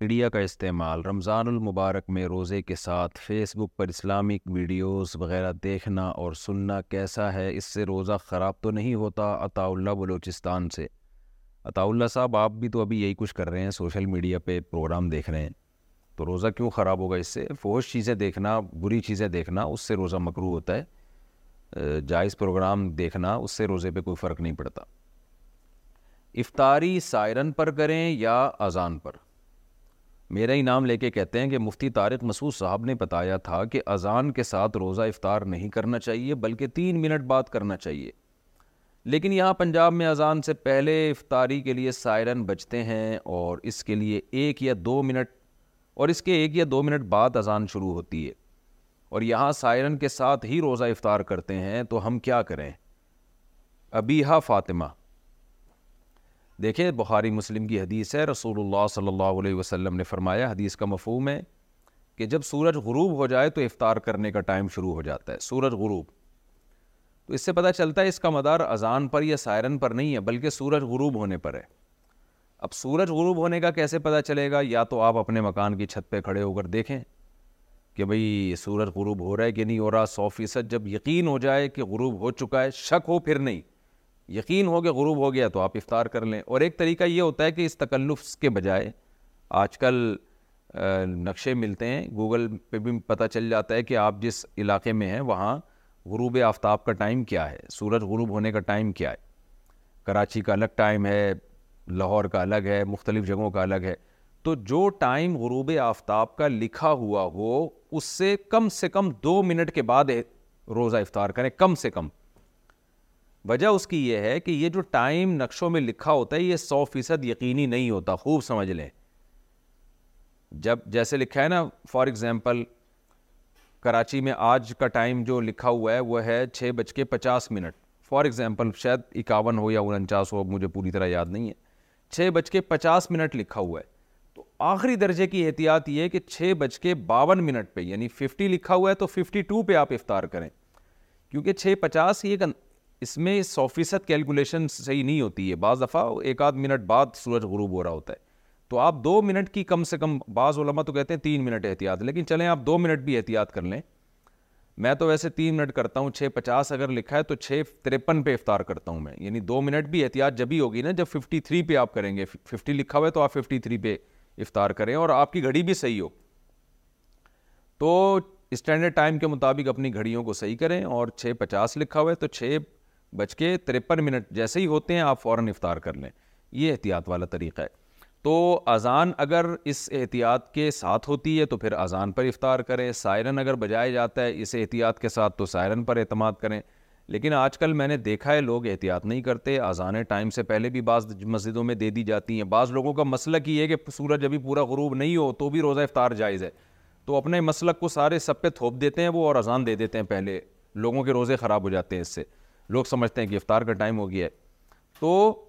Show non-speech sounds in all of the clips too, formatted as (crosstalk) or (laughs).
Media کا استعمال رمضان المبارک میں روزے کے ساتھ فیس بک پر اسلامک ویڈیوز وغیرہ دیکھنا اور سننا کیسا ہے اس سے روزہ خراب تو نہیں ہوتا عطا اللہ بلوچستان سے عطاء اللہ صاحب آپ بھی تو ابھی یہی کچھ کر رہے ہیں سوشل میڈیا پہ پروگرام دیکھ رہے ہیں تو روزہ کیوں خراب ہوگا اس سے فوج چیزیں دیکھنا بری چیزیں دیکھنا اس سے روزہ مکرو ہوتا ہے جائز پروگرام دیکھنا اس سے روزے پہ کوئی فرق نہیں پڑتا افطاری سائرن پر کریں یا اذان پر میرا ہی نام لے کے کہتے ہیں کہ مفتی طارق مسعود صاحب نے بتایا تھا کہ اذان کے ساتھ روزہ افطار نہیں کرنا چاہیے بلکہ تین منٹ بات کرنا چاہیے لیکن یہاں پنجاب میں اذان سے پہلے افطاری کے لیے سائرن بچتے ہیں اور اس کے لیے ایک یا دو منٹ اور اس کے ایک یا دو منٹ بعد اذان شروع ہوتی ہے اور یہاں سائرن کے ساتھ ہی روزہ افطار کرتے ہیں تو ہم کیا کریں ابیحہ فاطمہ دیکھیں بخاری مسلم کی حدیث ہے رسول اللہ صلی اللہ علیہ وسلم نے فرمایا حدیث کا مفہوم ہے کہ جب سورج غروب ہو جائے تو افطار کرنے کا ٹائم شروع ہو جاتا ہے سورج غروب تو اس سے پتہ چلتا ہے اس کا مدار اذان پر یا سائرن پر نہیں ہے بلکہ سورج غروب ہونے پر ہے اب سورج غروب ہونے کا کیسے پتہ چلے گا یا تو آپ اپنے مکان کی چھت پہ کھڑے ہو کر دیکھیں کہ بھئی سورج غروب ہو رہا ہے کہ نہیں ہو رہا سو فیصد جب یقین ہو جائے کہ غروب ہو چکا ہے شک ہو پھر نہیں یقین ہو گیا غروب ہو گیا تو آپ افطار کر لیں اور ایک طریقہ یہ ہوتا ہے کہ اس تکلف کے بجائے آج کل نقشے ملتے ہیں گوگل پہ بھی پتہ چل جاتا ہے کہ آپ جس علاقے میں ہیں وہاں غروب آفتاب کا ٹائم کیا ہے سورج غروب ہونے کا ٹائم کیا ہے کراچی کا الگ ٹائم ہے لاہور کا الگ ہے مختلف جگہوں کا الگ ہے تو جو ٹائم غروب آفتاب کا لکھا ہوا ہو اس سے کم سے کم دو منٹ کے بعد روزہ افطار کریں کم سے کم وجہ اس کی یہ ہے کہ یہ جو ٹائم نقشوں میں لکھا ہوتا ہے یہ سو فیصد یقینی نہیں ہوتا خوب سمجھ لیں جب جیسے لکھا ہے نا فار ایگزامپل کراچی میں آج کا ٹائم جو لکھا ہوا ہے وہ ہے چھ بج کے پچاس منٹ فار ایگزامپل شاید اکاون ہو یا انچاس ہو مجھے پوری طرح یاد نہیں ہے چھ بج کے پچاس منٹ لکھا ہوا ہے تو آخری درجے کی احتیاط یہ کہ چھ بج کے باون منٹ پہ یعنی ففٹی لکھا ہوا ہے تو ففٹی ٹو پہ آپ افطار کریں کیونکہ چھ پچاس ایک اس میں سو فیصد کیلکولیشن صحیح نہیں ہوتی ہے بعض دفعہ ایک آدھ منٹ بعد سورج غروب ہو رہا ہوتا ہے تو آپ دو منٹ کی کم سے کم بعض علماء تو کہتے ہیں تین منٹ احتیاط لیکن چلیں آپ دو منٹ بھی احتیاط کر لیں میں تو ویسے تین منٹ کرتا ہوں چھ پچاس اگر لکھا ہے تو چھ ترپن پہ افطار کرتا ہوں میں یعنی دو منٹ بھی احتیاط جب ہی ہوگی نا جب ففٹی تھری پہ آپ کریں گے ففٹی لکھا ہوا ہے تو آپ ففٹی تھری پہ افطار کریں اور آپ کی گھڑی بھی صحیح ہو تو اسٹینڈرڈ ٹائم کے مطابق اپنی گھڑیوں کو صحیح کریں اور چھ پچاس لکھا ہوا ہے تو چھ بچ کے ترپن منٹ جیسے ہی ہوتے ہیں آپ فوراً افطار کر لیں یہ احتیاط والا طریقہ ہے تو اذان اگر اس احتیاط کے ساتھ ہوتی ہے تو پھر اذان پر افطار کریں سائرن اگر بجایا جاتا ہے اس احتیاط کے ساتھ تو سائرن پر اعتماد کریں لیکن آج کل میں نے دیکھا ہے لوگ احتیاط نہیں کرتے اذانیں ٹائم سے پہلے بھی بعض مسجدوں میں دے دی جاتی ہیں بعض لوگوں کا مسئلہ یہ ہے کہ سورج ابھی پورا غروب نہیں ہو تو بھی روزہ افطار جائز ہے تو اپنے مسلک کو سارے سب پہ تھوپ دیتے ہیں وہ اور اذان دے دیتے ہیں پہلے لوگوں کے روزے خراب ہو جاتے ہیں اس سے لوگ سمجھتے ہیں کہ افطار کا ٹائم ہو گیا ہے تو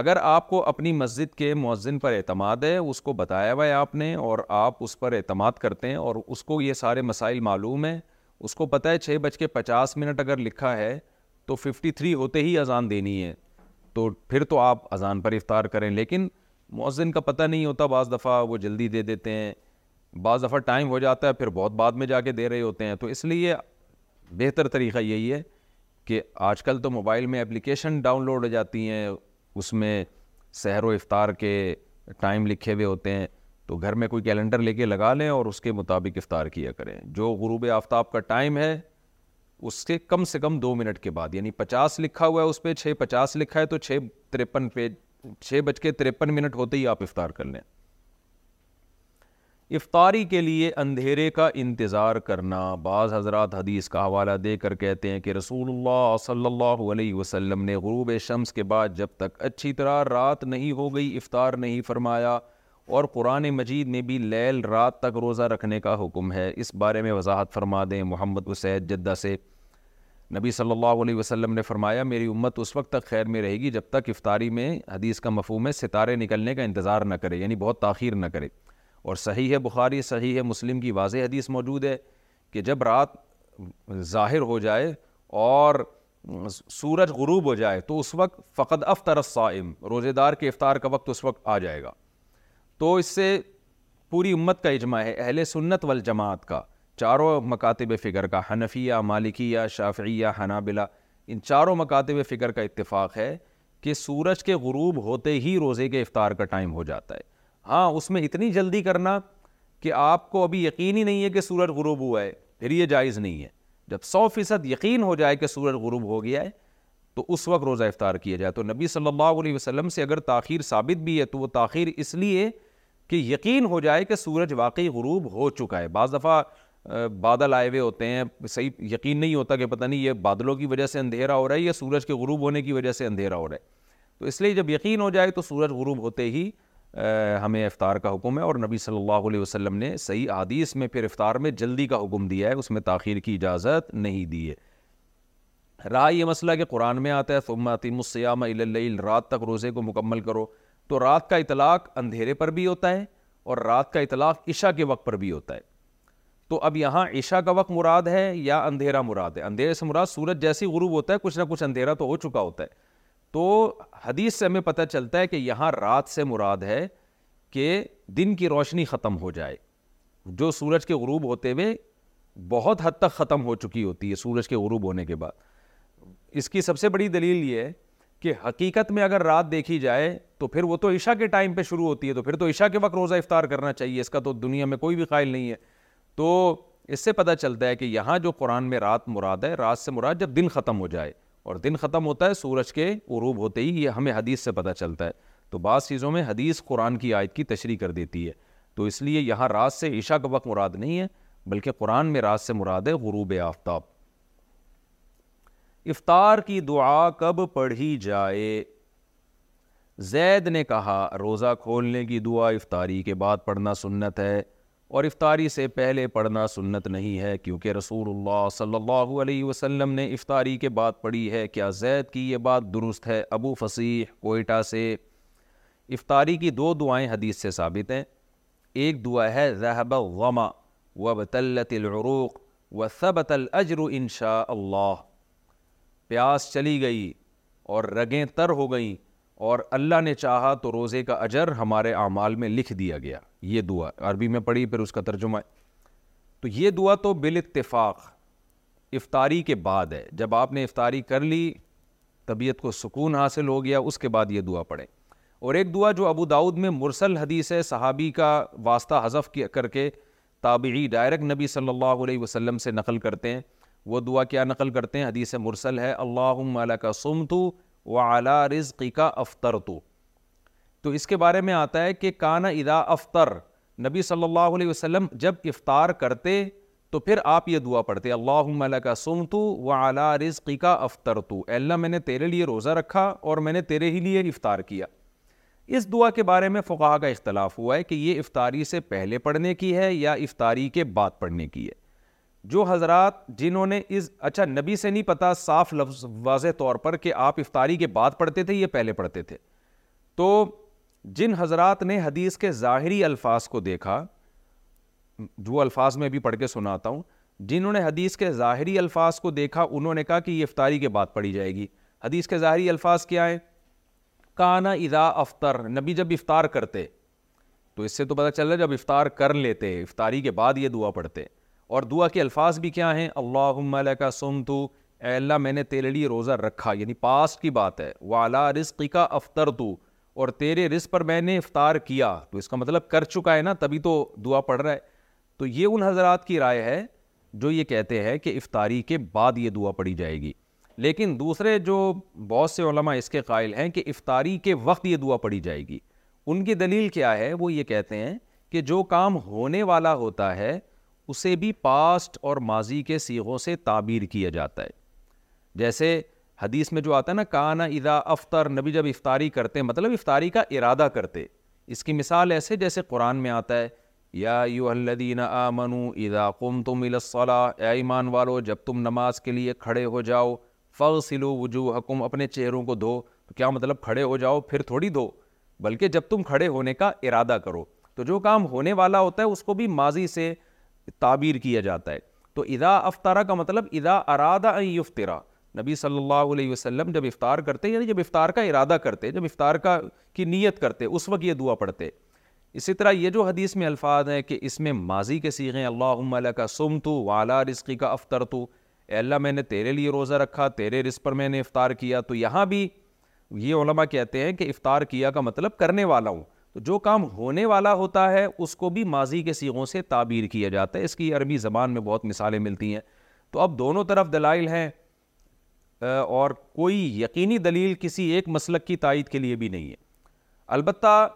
اگر آپ کو اپنی مسجد کے مؤذن پر اعتماد ہے اس کو بتایا ہوا ہے آپ نے اور آپ اس پر اعتماد کرتے ہیں اور اس کو یہ سارے مسائل معلوم ہیں اس کو پتہ ہے چھ بج کے پچاس منٹ اگر لکھا ہے تو ففٹی تھری ہوتے ہی اذان دینی ہے تو پھر تو آپ اذان پر افطار کریں لیکن مؤذن کا پتہ نہیں ہوتا بعض دفعہ وہ جلدی دے دیتے ہیں بعض دفعہ ٹائم ہو جاتا ہے پھر بہت بعد میں جا کے دے رہے ہوتے ہیں تو اس لیے بہتر طریقہ یہی ہے کہ آج کل تو موبائل میں اپلیکیشن ڈاؤن لوڈ ہو جاتی ہیں اس میں سحر و افطار کے ٹائم لکھے ہوئے ہوتے ہیں تو گھر میں کوئی کیلنڈر لے کے لگا لیں اور اس کے مطابق افطار کیا کریں جو غروب آفتاب کا ٹائم ہے اس کے کم سے کم دو منٹ کے بعد یعنی پچاس لکھا ہوا ہے اس پہ چھ پچاس لکھا ہے تو چھ ترپن پہ چھ بج کے ترپن منٹ ہوتے ہی آپ افطار کر لیں افطاری کے لیے اندھیرے کا انتظار کرنا بعض حضرات حدیث کا حوالہ دے کر کہتے ہیں کہ رسول اللہ صلی اللہ علیہ وسلم نے غروب شمس کے بعد جب تک اچھی طرح رات نہیں ہو گئی افطار نہیں فرمایا اور قرآن مجید میں بھی لیل رات تک روزہ رکھنے کا حکم ہے اس بارے میں وضاحت فرما دیں محمد اسید جدہ سے نبی صلی اللہ علیہ وسلم نے فرمایا میری امت اس وقت تک خیر میں رہے گی جب تک افطاری میں حدیث کا مفہوم ہے ستارے نکلنے کا انتظار نہ کرے یعنی بہت تاخیر نہ کرے اور صحیح ہے بخاری صحیح ہے مسلم کی واضح حدیث موجود ہے کہ جب رات ظاہر ہو جائے اور سورج غروب ہو جائے تو اس وقت فقد افطر الصائم روزہ دار کے افطار کا وقت اس وقت آ جائے گا تو اس سے پوری امت کا اجماع ہے اہل سنت والجماعت کا چاروں مکاتب فکر کا حنفیہ مالکیہ شافعیہ حنابلہ ان چاروں مکاتب فکر کا اتفاق ہے کہ سورج کے غروب ہوتے ہی روزے کے افطار کا ٹائم ہو جاتا ہے ہاں اس میں اتنی جلدی کرنا کہ آپ کو ابھی یقین ہی نہیں ہے کہ سورج غروب ہوا ہے پھر یہ جائز نہیں ہے جب سو فیصد یقین ہو جائے کہ سورج غروب ہو گیا ہے تو اس وقت روزہ افطار کیا جائے تو نبی صلی اللہ علیہ وسلم سے اگر تاخیر ثابت بھی ہے تو وہ تاخیر اس لیے کہ یقین ہو جائے کہ سورج واقعی غروب ہو چکا ہے بعض دفعہ بادل آئے ہوئے ہوتے ہیں صحیح یقین نہیں ہوتا کہ پتہ نہیں یہ بادلوں کی وجہ سے اندھیرا ہو رہا ہے یا سورج کے غروب ہونے کی وجہ سے اندھیرا ہو رہا ہے تو اس لیے جب یقین ہو جائے تو سورج غروب ہوتے ہی ہمیں افطار کا حکم ہے اور نبی صلی اللہ علیہ وسلم نے صحیح حدیث میں پھر افطار میں جلدی کا حکم دیا ہے اس میں تاخیر کی اجازت نہیں دی ہے رائے یہ مسئلہ کہ قرآن میں آتا ہے تمہتم السیام اللیل رات تک روزے کو مکمل کرو تو رات کا اطلاق اندھیرے پر بھی ہوتا ہے اور رات کا اطلاق عشاء کے وقت پر بھی ہوتا ہے تو اب یہاں عشاء کا وقت مراد ہے یا اندھیرا مراد ہے اندھیرے سے مراد سورج جیسی غروب ہوتا ہے کچھ نہ کچھ اندھیرا تو ہو چکا ہوتا ہے تو حدیث سے ہمیں پتہ چلتا ہے کہ یہاں رات سے مراد ہے کہ دن کی روشنی ختم ہو جائے جو سورج کے غروب ہوتے ہوئے بہت حد تک ختم ہو چکی ہوتی ہے سورج کے غروب ہونے کے بعد اس کی سب سے بڑی دلیل یہ ہے کہ حقیقت میں اگر رات دیکھی جائے تو پھر وہ تو عشاء کے ٹائم پہ شروع ہوتی ہے تو پھر تو عشاء کے وقت روزہ افطار کرنا چاہیے اس کا تو دنیا میں کوئی بھی قائل نہیں ہے تو اس سے پتہ چلتا ہے کہ یہاں جو قرآن میں رات مراد ہے رات سے مراد جب دن ختم ہو جائے اور دن ختم ہوتا ہے سورج کے غروب ہوتے ہی یہ ہمیں حدیث سے پتہ چلتا ہے تو بعض چیزوں میں حدیث قرآن کی آیت کی تشریح کر دیتی ہے تو اس لیے یہاں رات سے عشاء کا وقت مراد نہیں ہے بلکہ قرآن میں رات سے مراد ہے غروب آفتاب افطار کی دعا کب پڑھی جائے زید نے کہا روزہ کھولنے کی دعا افطاری کے بعد پڑھنا سنت ہے اور افطاری سے پہلے پڑھنا سنت نہیں ہے کیونکہ رسول اللہ صلی اللہ علیہ وسلم نے افطاری کے بعد پڑھی ہے کیا زید کی یہ بات درست ہے ابو فصیح کوئٹہ سے افطاری کی دو دعائیں حدیث سے ثابت ہیں ایک دعا ہے ذہب غما و بطلت العروق و صبت انشاء اللہ پیاس چلی گئی اور رگیں تر ہو گئیں اور اللہ نے چاہا تو روزے کا اجر ہمارے اعمال میں لکھ دیا گیا یہ دعا عربی میں پڑھی پھر اس کا ترجمہ تو یہ دعا تو بال اتفاق افطاری کے بعد ہے جب آپ نے افطاری کر لی طبیعت کو سکون حاصل ہو گیا اس کے بعد یہ دعا پڑھیں اور ایک دعا جو ابو داود میں مرسل حدیث ہے صحابی کا واسطہ حذف کر کے تابعی ڈائریکٹ نبی صلی اللہ علیہ وسلم سے نقل کرتے ہیں وہ دعا کیا نقل کرتے ہیں حدیث مرسل ہے اللہم مالا کا سم و اعلیٰ رزقی کا افطر تو اس کے بارے میں آتا ہے کہ کانا ادا افطر نبی صلی اللہ علیہ وسلم جب افطار کرتے تو پھر آپ یہ دعا پڑھتے اللہ مل کا سم تو و اعلیٰ رزقی کا افطر تو اللہ میں نے تیرے لیے روزہ رکھا اور میں نے تیرے ہی لیے افطار کیا اس دعا کے بارے میں فقہ کا اختلاف ہوا ہے کہ یہ افطاری سے پہلے پڑھنے کی ہے یا افطاری کے بعد پڑھنے کی ہے جو حضرات جنہوں نے اس اچھا نبی سے نہیں پتا صاف لفظ واضح طور پر کہ آپ افطاری کے بعد پڑھتے تھے یہ پہلے پڑھتے تھے تو جن حضرات نے حدیث کے ظاہری الفاظ کو دیکھا جو الفاظ میں بھی پڑھ کے سناتا ہوں جنہوں نے حدیث کے ظاہری الفاظ کو دیکھا انہوں نے کہا کہ یہ افطاری کے بعد پڑھی جائے گی حدیث کے ظاہری الفاظ کیا ہیں کانا ادا افطر نبی جب افطار کرتے تو اس سے تو پتہ چل رہا ہے جب افطار کر لیتے افطاری کے بعد یہ دعا پڑھتے اور دعا کے الفاظ بھی کیا ہیں اللہم کا سنتو تو اے اللہ میں نے تیرے لیے روزہ رکھا یعنی پاسٹ کی بات ہے والا رسقی کا افطر تو اور تیرے رزق پر میں نے افطار کیا تو اس کا مطلب کر چکا ہے نا تبھی تو دعا پڑھ رہا ہے تو یہ ان حضرات کی رائے ہے جو یہ کہتے ہیں کہ افطاری کے بعد یہ دعا پڑھی جائے گی لیکن دوسرے جو بہت سے علماء اس کے قائل ہیں کہ افطاری کے وقت یہ دعا پڑھی جائے گی ان کی دلیل کیا ہے وہ یہ کہتے ہیں کہ جو کام ہونے والا ہوتا ہے اسے بھی پاسٹ اور ماضی کے سیغوں سے تعبیر کیا جاتا ہے جیسے حدیث میں جو آتا ہے نا کانا ادا افطر نبی جب افطاری کرتے مطلب افطاری کا ارادہ کرتے اس کی مثال ایسے جیسے قرآن میں آتا ہے یا یو الذین آ منو ادا قم تم اے ایمان والو جب تم نماز کے لیے کھڑے ہو جاؤ فغسلو وجو اپنے چہروں دھو دو کیا مطلب کھڑے ہو جاؤ پھر تھوڑی دو بلکہ جب تم کھڑے ہونے کا ارادہ کرو تو جو کام ہونے والا ہوتا ہے اس کو بھی ماضی سے تعبیر کیا جاتا ہے تو ادا افطارہ کا مطلب ادا ارادہ یفطرا نبی صلی اللہ علیہ وسلم جب افطار کرتے یعنی جب افطار کا ارادہ کرتے جب افطار کا کی نیت کرتے اس وقت یہ دعا پڑھتے اسی طرح یہ جو حدیث میں الفاظ ہیں کہ اس میں ماضی کے سیغیں اللہ کا سم تو والا رزقی کا افطر تو اللہ میں نے تیرے لیے روزہ رکھا تیرے رزق پر میں نے افطار کیا تو یہاں بھی یہ علماء کہتے ہیں کہ افطار کیا کا مطلب کرنے والا ہوں جو کام ہونے والا ہوتا ہے اس کو بھی ماضی کے سیغوں سے تعبیر کیا جاتا ہے اس کی عربی زبان میں بہت مثالیں ملتی ہیں تو اب دونوں طرف دلائل ہیں اور کوئی یقینی دلیل کسی ایک مسلک کی تائید کے لیے بھی نہیں ہے البتہ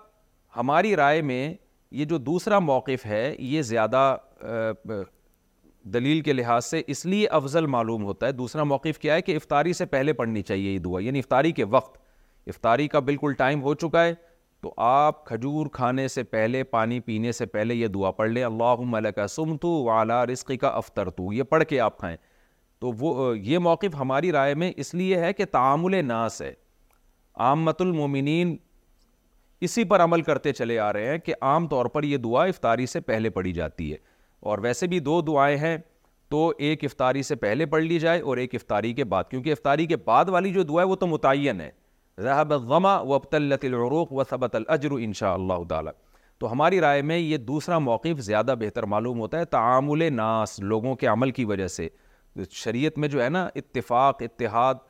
ہماری رائے میں یہ جو دوسرا موقف ہے یہ زیادہ دلیل کے لحاظ سے اس لیے افضل معلوم ہوتا ہے دوسرا موقف کیا ہے کہ افطاری سے پہلے پڑھنی چاہیے یہ دعا یعنی افطاری کے وقت افطاری کا بالکل ٹائم ہو چکا ہے تو آپ کھجور کھانے سے پہلے پانی پینے سے پہلے یہ دعا پڑھ لیں اللہ سم تو والا رسق کا افطر تو یہ پڑھ کے آپ کھائیں تو وہ یہ موقف ہماری رائے میں اس لیے ہے کہ تعامل ناس ہے عامت المومنین اسی پر عمل کرتے چلے آ رہے ہیں کہ عام طور پر یہ دعا افطاری سے پہلے پڑھی جاتی ہے اور ویسے بھی دو دعائیں ہیں تو ایک افطاری سے پہلے پڑھ لی جائے اور ایک افطاری کے بعد کیونکہ افطاری کے بعد والی جو دعا ہے وہ تو متعین ہے ذہب و اب تعالی و ہماری رائے میں یہ دوسرا موقف زیادہ بہتر معلوم ہوتا ہے تعامل ناس لوگوں کے عمل کی وجہ سے شریعت میں جو ہے نا اتفاق اتحاد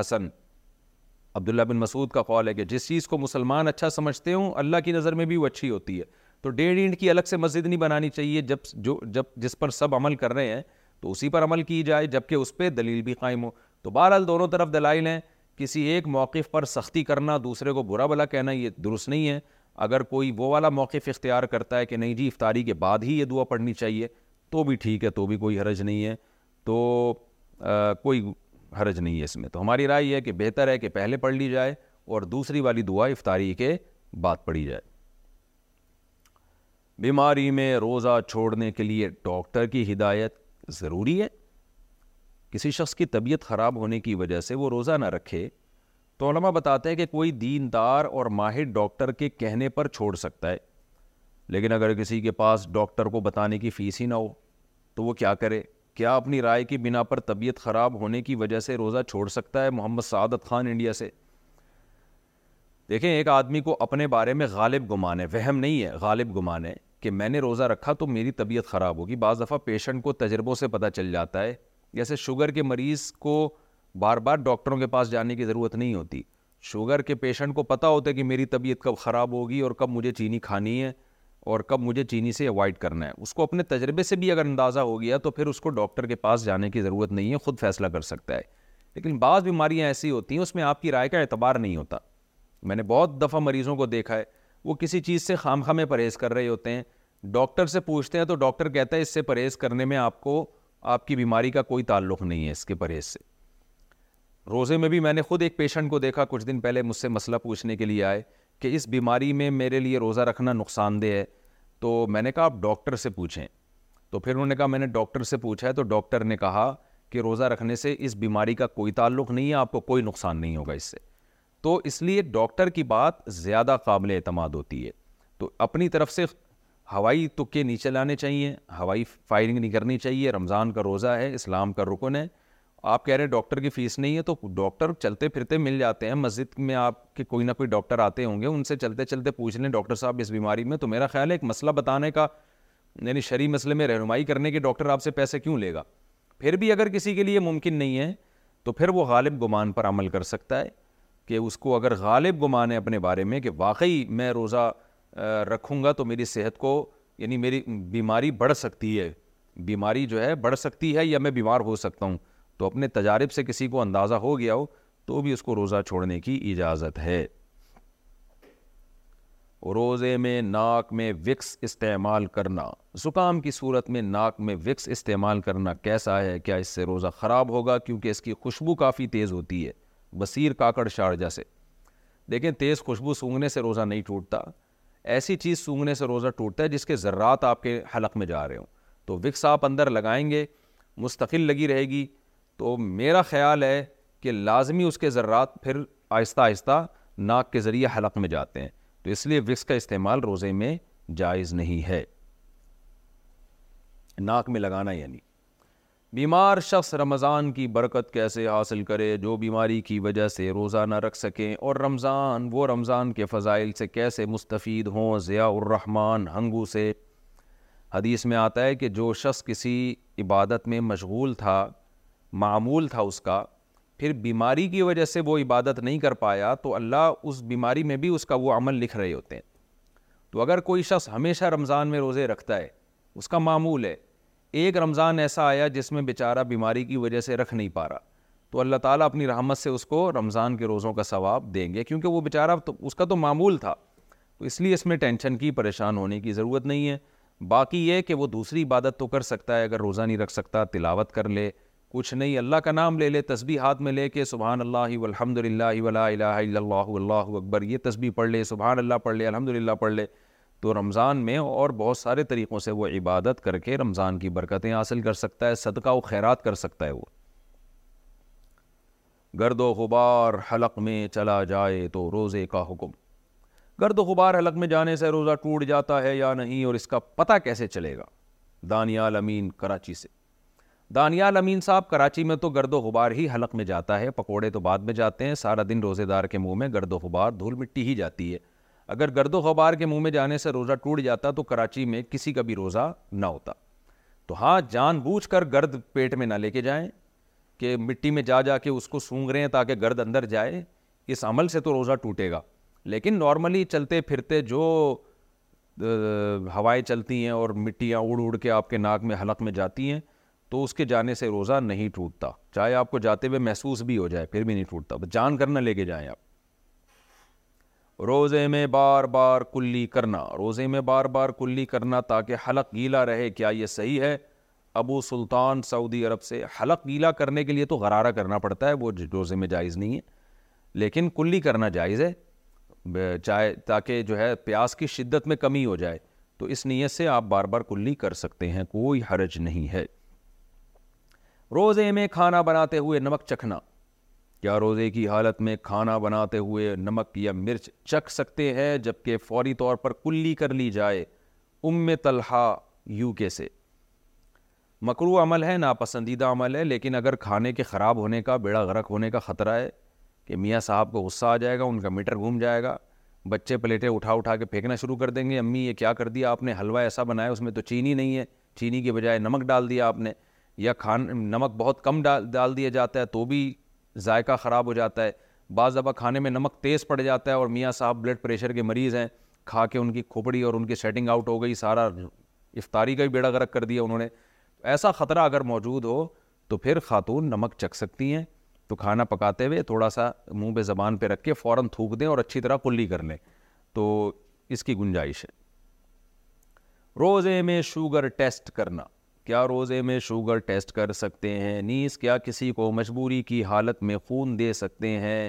حسن عبداللہ بن مسعود کا قول ہے کہ جس چیز کو مسلمان اچھا سمجھتے ہوں اللہ کی نظر میں بھی وہ اچھی ہوتی ہے تو ڈیڑھ اینٹ کی الگ سے مسجد نہیں بنانی چاہیے جب جو جب جس پر سب عمل کر رہے ہیں تو اسی پر عمل کی جائے جبکہ اس پہ دلیل بھی قائم ہو تو بہرحال دونوں طرف دلائل ہیں کسی ایک موقف پر سختی کرنا دوسرے کو برا بلا کہنا یہ درست نہیں ہے اگر کوئی وہ والا موقف اختیار کرتا ہے کہ نہیں جی افطاری کے بعد ہی یہ دعا پڑھنی چاہیے تو بھی ٹھیک ہے تو بھی کوئی حرج نہیں ہے تو کوئی حرج نہیں ہے اس میں تو ہماری رائے یہ ہے کہ بہتر ہے کہ پہلے پڑھ لی جائے اور دوسری والی دعا افطاری کے بعد پڑھی جائے بیماری میں روزہ چھوڑنے کے لیے ڈاکٹر کی ہدایت ضروری ہے کسی شخص کی طبیعت خراب ہونے کی وجہ سے وہ روزہ نہ رکھے تو علماء بتاتے ہیں کہ کوئی دیندار اور ماہر ڈاکٹر کے کہنے پر چھوڑ سکتا ہے لیکن اگر کسی کے پاس ڈاکٹر کو بتانے کی فیس ہی نہ ہو تو وہ کیا کرے کیا اپنی رائے کی بنا پر طبیعت خراب ہونے کی وجہ سے روزہ چھوڑ سکتا ہے محمد سعادت خان انڈیا سے دیکھیں ایک آدمی کو اپنے بارے میں غالب گمانے وہم نہیں ہے غالب گمانے کہ میں نے روزہ رکھا تو میری طبیعت خراب ہوگی بعض دفعہ پیشنٹ کو تجربوں سے پتہ چل جاتا ہے جیسے شوگر کے مریض کو بار بار ڈاکٹروں کے پاس جانے کی ضرورت نہیں ہوتی شوگر کے پیشنٹ کو پتہ ہوتا ہے کہ میری طبیعت کب خراب ہوگی اور کب مجھے چینی کھانی ہے اور کب مجھے چینی سے اوائڈ کرنا ہے اس کو اپنے تجربے سے بھی اگر اندازہ ہو گیا تو پھر اس کو ڈاکٹر کے پاس جانے کی ضرورت نہیں ہے خود فیصلہ کر سکتا ہے لیکن بعض بیماریاں ایسی ہوتی ہیں اس میں آپ کی رائے کا اعتبار نہیں ہوتا میں نے بہت دفعہ مریضوں کو دیکھا ہے وہ کسی چیز سے خام خامے میں پرہیز کر رہے ہوتے ہیں ڈاکٹر سے پوچھتے ہیں تو ڈاکٹر کہتا ہے اس سے پرہیز کرنے میں آپ کو آپ کی بیماری کا کوئی تعلق نہیں ہے اس کے پرہیز سے روزے میں بھی میں نے خود ایک پیشنٹ کو دیکھا کچھ دن پہلے مجھ سے مسئلہ پوچھنے کے لیے آئے کہ اس بیماری میں میرے لیے روزہ رکھنا نقصان دہ ہے تو میں نے کہا آپ ڈاکٹر سے پوچھیں تو پھر انہوں نے کہا میں نے ڈاکٹر سے پوچھا ہے تو ڈاکٹر نے کہا کہ روزہ رکھنے سے اس بیماری کا کوئی تعلق نہیں ہے آپ کو کوئی نقصان نہیں ہوگا اس سے تو اس لیے ڈاکٹر کی بات زیادہ قابل اعتماد ہوتی ہے تو اپنی طرف سے ہوائی تکے نیچے لانے چاہیے ہوائی فائرنگ نہیں کرنی چاہیے رمضان کا روزہ ہے اسلام کا رکن ہے آپ کہہ رہے ہیں ڈاکٹر کی فیس نہیں ہے تو ڈاکٹر چلتے پھرتے مل جاتے ہیں مسجد میں آپ کے کوئی نہ کوئی ڈاکٹر آتے ہوں گے ان سے چلتے چلتے پوچھ لیں ڈاکٹر صاحب اس بیماری میں تو میرا خیال ہے ایک مسئلہ بتانے کا یعنی شرعی مسئلے میں رہنمائی کرنے کے ڈاکٹر آپ سے پیسے کیوں لے گا پھر بھی اگر کسی کے لیے ممکن نہیں ہے تو پھر وہ غالب گمان پر عمل کر سکتا ہے کہ اس کو اگر غالب گمان ہے اپنے بارے میں کہ واقعی میں روزہ رکھوں گا تو میری صحت کو یعنی میری بیماری بڑھ سکتی ہے بیماری جو ہے بڑھ سکتی ہے یا میں بیمار ہو سکتا ہوں تو اپنے تجارب سے کسی کو اندازہ ہو گیا ہو تو بھی اس کو روزہ چھوڑنے کی اجازت ہے روزے میں ناک میں وکس استعمال کرنا زکام کی صورت میں ناک میں وکس استعمال کرنا کیسا ہے کیا اس سے روزہ خراب ہوگا کیونکہ اس کی خوشبو کافی تیز ہوتی ہے بصیر کاکڑ شارجہ سے دیکھیں تیز خوشبو سونگنے سے روزہ نہیں ٹوٹتا ایسی چیز سونگنے سے روزہ ٹوٹتا ہے جس کے ذرات آپ کے حلق میں جا رہے ہوں تو وکس آپ اندر لگائیں گے مستقل لگی رہے گی تو میرا خیال ہے کہ لازمی اس کے ذرات پھر آہستہ آہستہ ناک کے ذریعے حلق میں جاتے ہیں تو اس لیے وکس کا استعمال روزے میں جائز نہیں ہے ناک میں لگانا یعنی بیمار شخص رمضان کی برکت کیسے حاصل کرے جو بیماری کی وجہ سے روزہ نہ رکھ سکیں اور رمضان وہ رمضان کے فضائل سے کیسے مستفید ہوں ضیاء الرحمان ہنگو سے حدیث میں آتا ہے کہ جو شخص کسی عبادت میں مشغول تھا معمول تھا اس کا پھر بیماری کی وجہ سے وہ عبادت نہیں کر پایا تو اللہ اس بیماری میں بھی اس کا وہ عمل لکھ رہے ہوتے ہیں تو اگر کوئی شخص ہمیشہ رمضان میں روزے رکھتا ہے اس کا معمول ہے ایک رمضان ایسا آیا جس میں بیچارہ بیماری کی وجہ سے رکھ نہیں پا رہا تو اللہ تعالیٰ اپنی رحمت سے اس کو رمضان کے روزوں کا ثواب دیں گے کیونکہ وہ بیچارہ اس کا تو معمول تھا تو اس لیے اس میں ٹینشن کی پریشان ہونے کی ضرورت نہیں ہے باقی یہ کہ وہ دوسری عبادت تو کر سکتا ہے اگر روزہ نہیں رکھ سکتا تلاوت کر لے کچھ نہیں اللہ کا نام لے لے تسبیح ہاتھ میں لے کے سبحان اللہ الحمد الہ الا اللہ اللہ اکبر یہ تسبیح پڑھ لے سبحان اللہ پڑھ لے الحمد للہ پڑھ لے تو رمضان میں اور بہت سارے طریقوں سے وہ عبادت کر کے رمضان کی برکتیں حاصل کر سکتا ہے صدقہ و خیرات کر سکتا ہے وہ گرد و غبار حلق میں چلا جائے تو روزے کا حکم گرد و غبار حلق میں جانے سے روزہ ٹوٹ جاتا ہے یا نہیں اور اس کا پتہ کیسے چلے گا دانیال امین کراچی سے دانیال امین صاحب کراچی میں تو گرد و غبار ہی حلق میں جاتا ہے پکوڑے تو بعد میں جاتے ہیں سارا دن روزے دار کے منہ میں گرد و غبار دھول مٹی ہی جاتی ہے اگر گرد و غبار کے منہ میں جانے سے روزہ ٹوٹ جاتا تو کراچی میں کسی کا بھی روزہ نہ ہوتا تو ہاں جان بوجھ کر گرد پیٹ میں نہ لے کے جائیں کہ مٹی میں جا جا کے اس کو سونگ رہے ہیں تاکہ گرد اندر جائے اس عمل سے تو روزہ ٹوٹے گا لیکن نارملی چلتے پھرتے جو ہوائیں چلتی ہیں اور مٹیاں اڑ اڑ کے آپ کے ناک میں حلق میں جاتی ہیں تو اس کے جانے سے روزہ نہیں ٹوٹتا چاہے آپ کو جاتے ہوئے محسوس بھی ہو جائے پھر بھی نہیں ٹوٹتا جان کر نہ لے کے جائیں آپ روزے میں بار بار کلی کرنا روزے میں بار بار کلی کرنا تاکہ حلق گیلا رہے کیا یہ صحیح ہے ابو سلطان سعودی عرب سے حلق گیلا کرنے کے لیے تو غرارہ کرنا پڑتا ہے وہ روزے میں جائز نہیں ہے لیکن کلی کرنا جائز ہے چاہے تاکہ جو ہے پیاس کی شدت میں کمی ہو جائے تو اس نیت سے آپ بار بار کلی کر سکتے ہیں کوئی حرج نہیں ہے روزے میں کھانا بناتے ہوئے نمک چکھنا کیا روزے کی حالت میں کھانا بناتے ہوئے نمک یا مرچ چکھ سکتے ہیں جبکہ فوری طور پر کلی کر لی جائے ام طلحہ یو کے سے مکرو عمل ہے ناپسندیدہ عمل ہے لیکن اگر کھانے کے خراب ہونے کا بیڑا غرق ہونے کا خطرہ ہے کہ میاں صاحب کو غصہ آ جائے گا ان کا میٹر گھوم جائے گا بچے پلیٹیں اٹھا اٹھا کے پھینکنا شروع کر دیں گے امی یہ کیا کر دیا آپ نے حلوہ ایسا بنایا اس میں تو چینی نہیں ہے چینی کے بجائے نمک ڈال دیا آپ نے یا کھان نمک بہت کم ڈال ڈال دیا جاتا ہے تو بھی ذائقہ خراب ہو جاتا ہے بعض دفعہ کھانے میں نمک تیز پڑ جاتا ہے اور میاں صاحب بلڈ پریشر کے مریض ہیں کھا کے ان کی کھوپڑی اور ان کی سیٹنگ آؤٹ ہو گئی سارا افطاری کا بھی بیڑا غرق کر دیا انہوں نے ایسا خطرہ اگر موجود ہو تو پھر خاتون نمک چکھ سکتی ہیں تو کھانا پکاتے ہوئے تھوڑا سا منہ پہ زبان پہ رکھ کے فوراً تھوک دیں اور اچھی طرح کلی کر لیں تو اس کی گنجائش ہے روزے میں شوگر ٹیسٹ کرنا کیا روزے میں شوگر ٹیسٹ کر سکتے ہیں نیز کیا کسی کو مجبوری کی حالت میں خون دے سکتے ہیں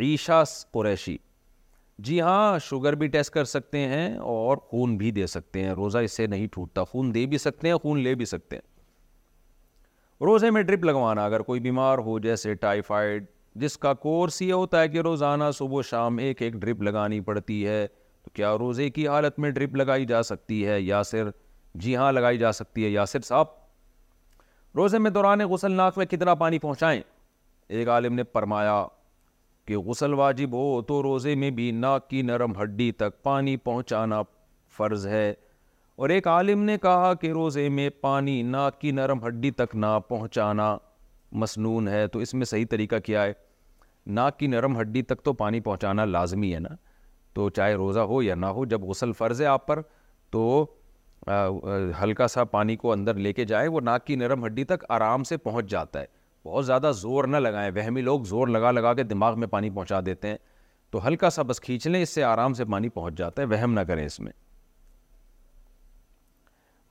عیشہ قریشی جی ہاں شوگر بھی ٹیسٹ کر سکتے ہیں اور خون بھی دے سکتے ہیں روزہ اس سے نہیں ٹھوٹتا خون دے بھی سکتے ہیں خون لے بھی سکتے ہیں روزے میں ڈرپ لگوانا اگر کوئی بیمار ہو جیسے ٹائیفائڈ جس کا کورس یہ ہوتا ہے کہ روزانہ صبح و شام ایک ایک ڈرپ لگانی پڑتی ہے تو کیا روزے کی حالت میں ڈرپ لگائی جا سکتی ہے یا صرف جی ہاں لگائی جا سکتی ہے یاسر صاحب روزے میں دوران غسل ناک میں کتنا پانی پہنچائیں ایک عالم نے پرمایا کہ غسل واجب ہو تو روزے میں بھی ناک کی نرم ہڈی تک پانی پہنچانا فرض ہے اور ایک عالم نے کہا کہ روزے میں پانی ناک کی نرم ہڈی تک نہ پہنچانا مسنون ہے تو اس میں صحیح طریقہ کیا ہے ناک کی نرم ہڈی تک تو پانی پہنچانا لازمی ہے نا تو چاہے روزہ ہو یا نہ ہو جب غسل فرض ہے آپ پر تو ہلکا سا پانی کو اندر لے کے جائیں وہ ناک کی نرم ہڈی تک آرام سے پہنچ جاتا ہے بہت زیادہ زور نہ لگائیں وہمی لوگ زور لگا لگا کے دماغ میں پانی پہنچا دیتے ہیں تو ہلکا سا بس کھینچ لیں اس سے آرام سے پانی پہنچ جاتا ہے وہم نہ کریں اس میں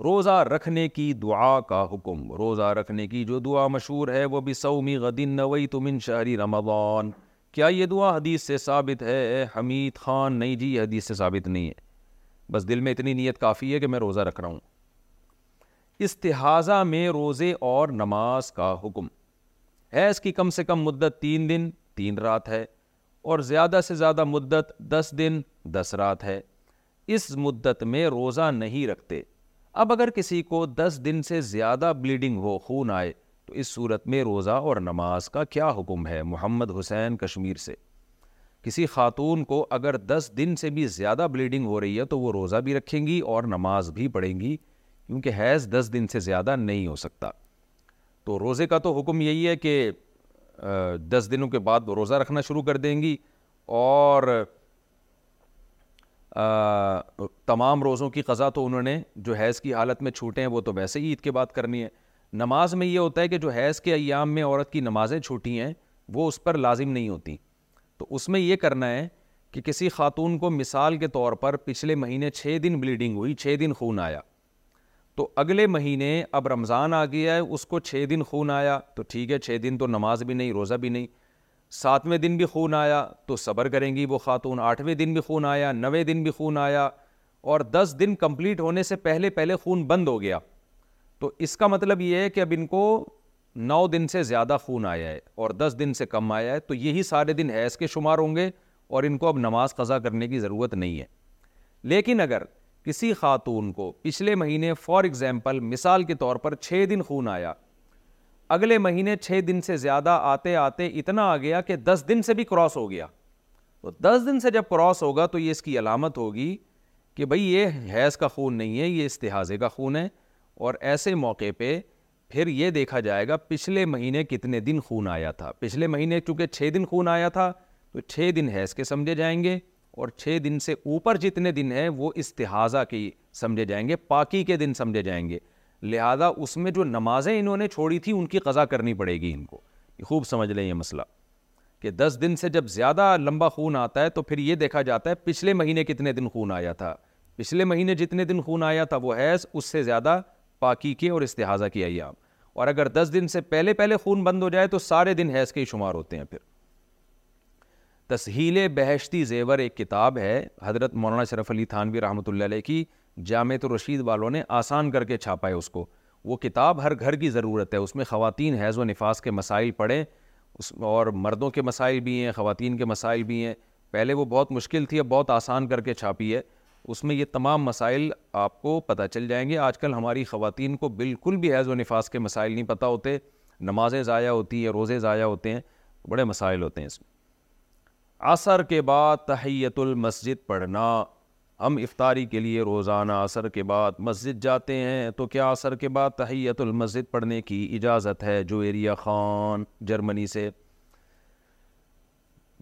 روزہ رکھنے کی دعا کا حکم روزہ رکھنے کی جو دعا مشہور ہے وہ بھی سومی غدین نوئی تمن شہری رمضان کیا یہ دعا حدیث سے ثابت ہے حمید خان نہیں جی یہ حدیث سے ثابت نہیں ہے بس دل میں اتنی نیت کافی ہے کہ میں روزہ رکھ رہا ہوں استحاضہ میں روزے اور نماز کا حکم حیض کی کم سے کم مدت تین دن تین رات ہے اور زیادہ سے زیادہ مدت دس دن دس رات ہے اس مدت میں روزہ نہیں رکھتے اب اگر کسی کو دس دن سے زیادہ بلیڈنگ ہو خون آئے تو اس صورت میں روزہ اور نماز کا کیا حکم ہے محمد حسین کشمیر سے کسی خاتون کو اگر دس دن سے بھی زیادہ بلیڈنگ ہو رہی ہے تو وہ روزہ بھی رکھیں گی اور نماز بھی پڑھیں گی کیونکہ حیض دس دن سے زیادہ نہیں ہو سکتا تو روزے کا تو حکم یہی ہے کہ دس دنوں کے بعد وہ روزہ رکھنا شروع کر دیں گی اور تمام روزوں کی قضا تو انہوں نے جو حیض کی حالت میں چھوٹے ہیں وہ تو ویسے ہی عید کے بعد کرنی ہے نماز میں یہ ہوتا ہے کہ جو حیض کے ایام میں عورت کی نمازیں چھوٹی ہیں وہ اس پر لازم نہیں ہوتیں تو اس میں یہ کرنا ہے کہ کسی خاتون کو مثال کے طور پر پچھلے مہینے چھ دن بلیڈنگ ہوئی چھ دن خون آیا تو اگلے مہینے اب رمضان آ گیا ہے اس کو چھ دن خون آیا تو ٹھیک ہے چھ دن تو نماز بھی نہیں روزہ بھی نہیں ساتویں دن بھی خون آیا تو صبر کریں گی وہ خاتون آٹھویں دن بھی خون آیا نویں دن بھی خون آیا اور دس دن کمپلیٹ ہونے سے پہلے پہلے خون بند ہو گیا تو اس کا مطلب یہ ہے کہ اب ان کو نو دن سے زیادہ خون آیا ہے اور دس دن سے کم آیا ہے تو یہی سارے دن حیض کے شمار ہوں گے اور ان کو اب نماز قضا کرنے کی ضرورت نہیں ہے لیکن اگر کسی خاتون کو پچھلے مہینے فار ایگزامپل مثال کے طور پر چھ دن خون آیا اگلے مہینے چھ دن سے زیادہ آتے آتے اتنا آ گیا کہ دس دن سے بھی کراس ہو گیا تو دس دن سے جب کراس ہوگا تو یہ اس کی علامت ہوگی کہ بھئی یہ حیض کا خون نہیں ہے یہ استحاضے کا خون ہے اور ایسے موقع پہ پھر یہ دیکھا جائے گا پچھلے مہینے کتنے دن خون آیا تھا پچھلے مہینے چونکہ چھ دن خون آیا تھا تو چھ دن حیض کے سمجھے جائیں گے اور چھ دن سے اوپر جتنے دن ہیں وہ استحاضہ کی سمجھے جائیں گے پاکی کے دن سمجھے جائیں گے لہذا اس میں جو نمازیں انہوں نے چھوڑی تھیں ان کی قضا کرنی پڑے گی ان کو خوب سمجھ لیں یہ مسئلہ کہ دس دن سے جب زیادہ لمبا خون آتا ہے تو پھر یہ دیکھا جاتا ہے پچھلے مہینے کتنے دن خون آیا تھا پچھلے مہینے جتنے دن خون آیا تھا وہ حیض اس سے زیادہ پاکی کے اور استحاظہ کی ایام اور اگر دس دن سے پہلے پہلے خون بند ہو جائے تو سارے دن حیض کے ہی شمار ہوتے ہیں پھر تسہیل بہشتی زیور ایک کتاب ہے حضرت مولانا شرف علی تھانوی رحمۃ اللہ علیہ کی جامع رشید والوں نے آسان کر کے چھاپا ہے اس کو وہ کتاب ہر گھر کی ضرورت ہے اس میں خواتین حیض و نفاس کے مسائل پڑھیں اس اور مردوں کے مسائل بھی ہیں خواتین کے مسائل بھی ہیں پہلے وہ بہت مشکل تھی اب بہت آسان کر کے چھاپی ہے اس میں یہ تمام مسائل آپ کو پتہ چل جائیں گے آج کل ہماری خواتین کو بالکل بھی عیز و نفاس کے مسائل نہیں پتہ ہوتے نمازیں ضائع ہوتی ہیں روزے ضائع ہوتے ہیں بڑے مسائل ہوتے ہیں اس میں عصر کے بعد تحیت المسجد پڑھنا ہم افطاری کے لیے روزانہ عصر کے بعد مسجد جاتے ہیں تو کیا عصر کے بعد تحیت المسجد پڑھنے کی اجازت ہے جو ایریا خان جرمنی سے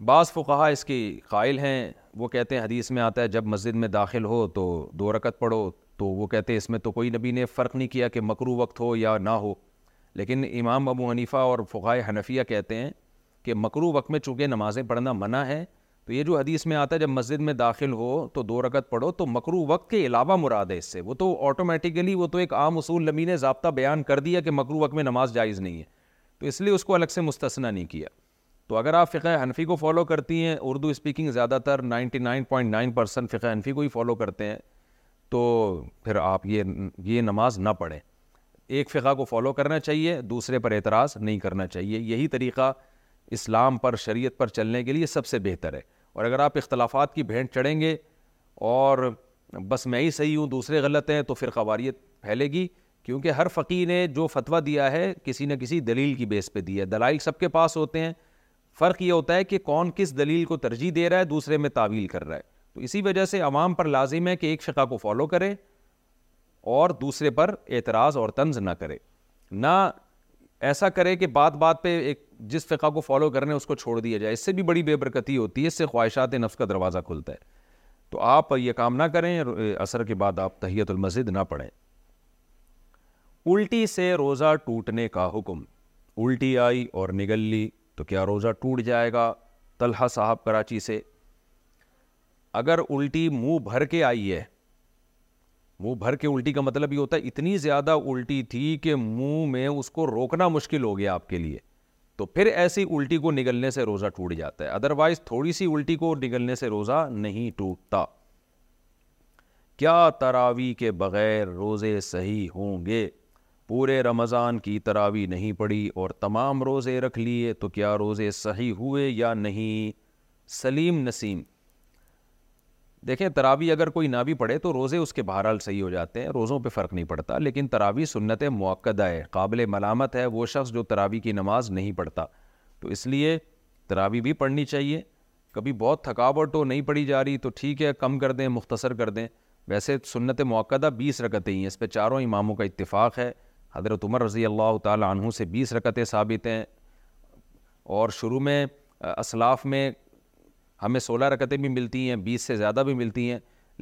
بعض فہا اس کے قائل ہیں وہ کہتے ہیں حدیث میں آتا ہے جب مسجد میں داخل ہو تو دو رکت پڑھو تو وہ کہتے ہیں اس میں تو کوئی نبی نے فرق نہیں کیا کہ مکرو وقت ہو یا نہ ہو لیکن امام ابو حنیفہ اور فقائے حنفیہ کہتے ہیں کہ مکرو وقت میں چونکہ نمازیں پڑھنا منع ہے تو یہ جو حدیث میں آتا ہے جب مسجد میں داخل ہو تو دو رکت پڑھو تو مکرو وقت کے علاوہ مراد ہے اس سے وہ تو آٹومیٹیکلی وہ تو ایک عام اصول نبی نے ضابطہ بیان کر دیا کہ مکرو وقت میں نماز جائز نہیں ہے تو اس لیے اس کو الگ سے مستثنا نہیں کیا تو اگر آپ فقہ حنفی کو فالو کرتی ہیں اردو اسپیکنگ زیادہ تر ninety nine point nine percent فقہ حنفی کو ہی فالو کرتے ہیں تو پھر آپ یہ یہ نماز نہ پڑھیں ایک فقہ کو فالو کرنا چاہیے دوسرے پر اعتراض نہیں کرنا چاہیے یہی طریقہ اسلام پر شریعت پر چلنے کے لیے سب سے بہتر ہے اور اگر آپ اختلافات کی بھینٹ چڑھیں گے اور بس میں ہی صحیح ہوں دوسرے غلط ہیں تو پھر قواریت پھیلے گی کیونکہ ہر فقی نے جو فتویٰ دیا ہے کسی نہ کسی دلیل کی بیس پہ دی ہے دلائل سب کے پاس ہوتے ہیں فرق یہ ہوتا ہے کہ کون کس دلیل کو ترجیح دے رہا ہے دوسرے میں تعویل کر رہا ہے تو اسی وجہ سے عوام پر لازم ہے کہ ایک شقہ کو فالو کرے اور دوسرے پر اعتراض اور طنز نہ کرے نہ ایسا کرے کہ بات بات پہ ایک جس فقہ کو فالو کرنے اس کو چھوڑ دیا جائے اس سے بھی بڑی بے برکتی ہوتی ہے اس سے خواہشات نفس کا دروازہ کھلتا ہے تو آپ یہ کام نہ کریں اثر کے بعد آپ تحیت المزد نہ پڑھیں الٹی سے روزہ ٹوٹنے کا حکم الٹی آئی اور نگل لی تو کیا روزہ ٹوٹ جائے گا طلحہ صاحب کراچی سے اگر الٹی منہ بھر کے آئی ہے منہ بھر کے الٹی کا مطلب یہ ہوتا ہے اتنی زیادہ الٹی تھی کہ منہ میں اس کو روکنا مشکل ہو گیا آپ کے لیے تو پھر ایسی الٹی کو نگلنے سے روزہ ٹوٹ جاتا ہے ادر وائز تھوڑی سی الٹی کو نگلنے سے روزہ نہیں ٹوٹتا کیا تراوی کے بغیر روزے صحیح ہوں گے پورے رمضان کی تراوی نہیں پڑی اور تمام روزے رکھ لیے تو کیا روزے صحیح ہوئے یا نہیں سلیم نسیم دیکھیں تراوی اگر کوئی نہ بھی پڑھے تو روزے اس کے بہرحال صحیح ہو جاتے ہیں روزوں پہ فرق نہیں پڑتا لیکن تراوی سنت موقع ہے قابل ملامت ہے وہ شخص جو تراوی کی نماز نہیں پڑھتا تو اس لیے تراوی بھی پڑھنی چاہیے کبھی بہت تھکاوٹ ہو نہیں پڑھی جا رہی تو ٹھیک ہے کم کر دیں مختصر کر دیں ویسے سنت موقع بیس رکتیں اس پہ چاروں اماموں کا اتفاق ہے حضرت عمر رضی اللہ تعالی عنہ سے بیس رکتیں ثابت ہیں اور شروع میں اسلاف میں ہمیں سولہ رکتیں بھی ملتی ہیں بیس سے زیادہ بھی ملتی ہیں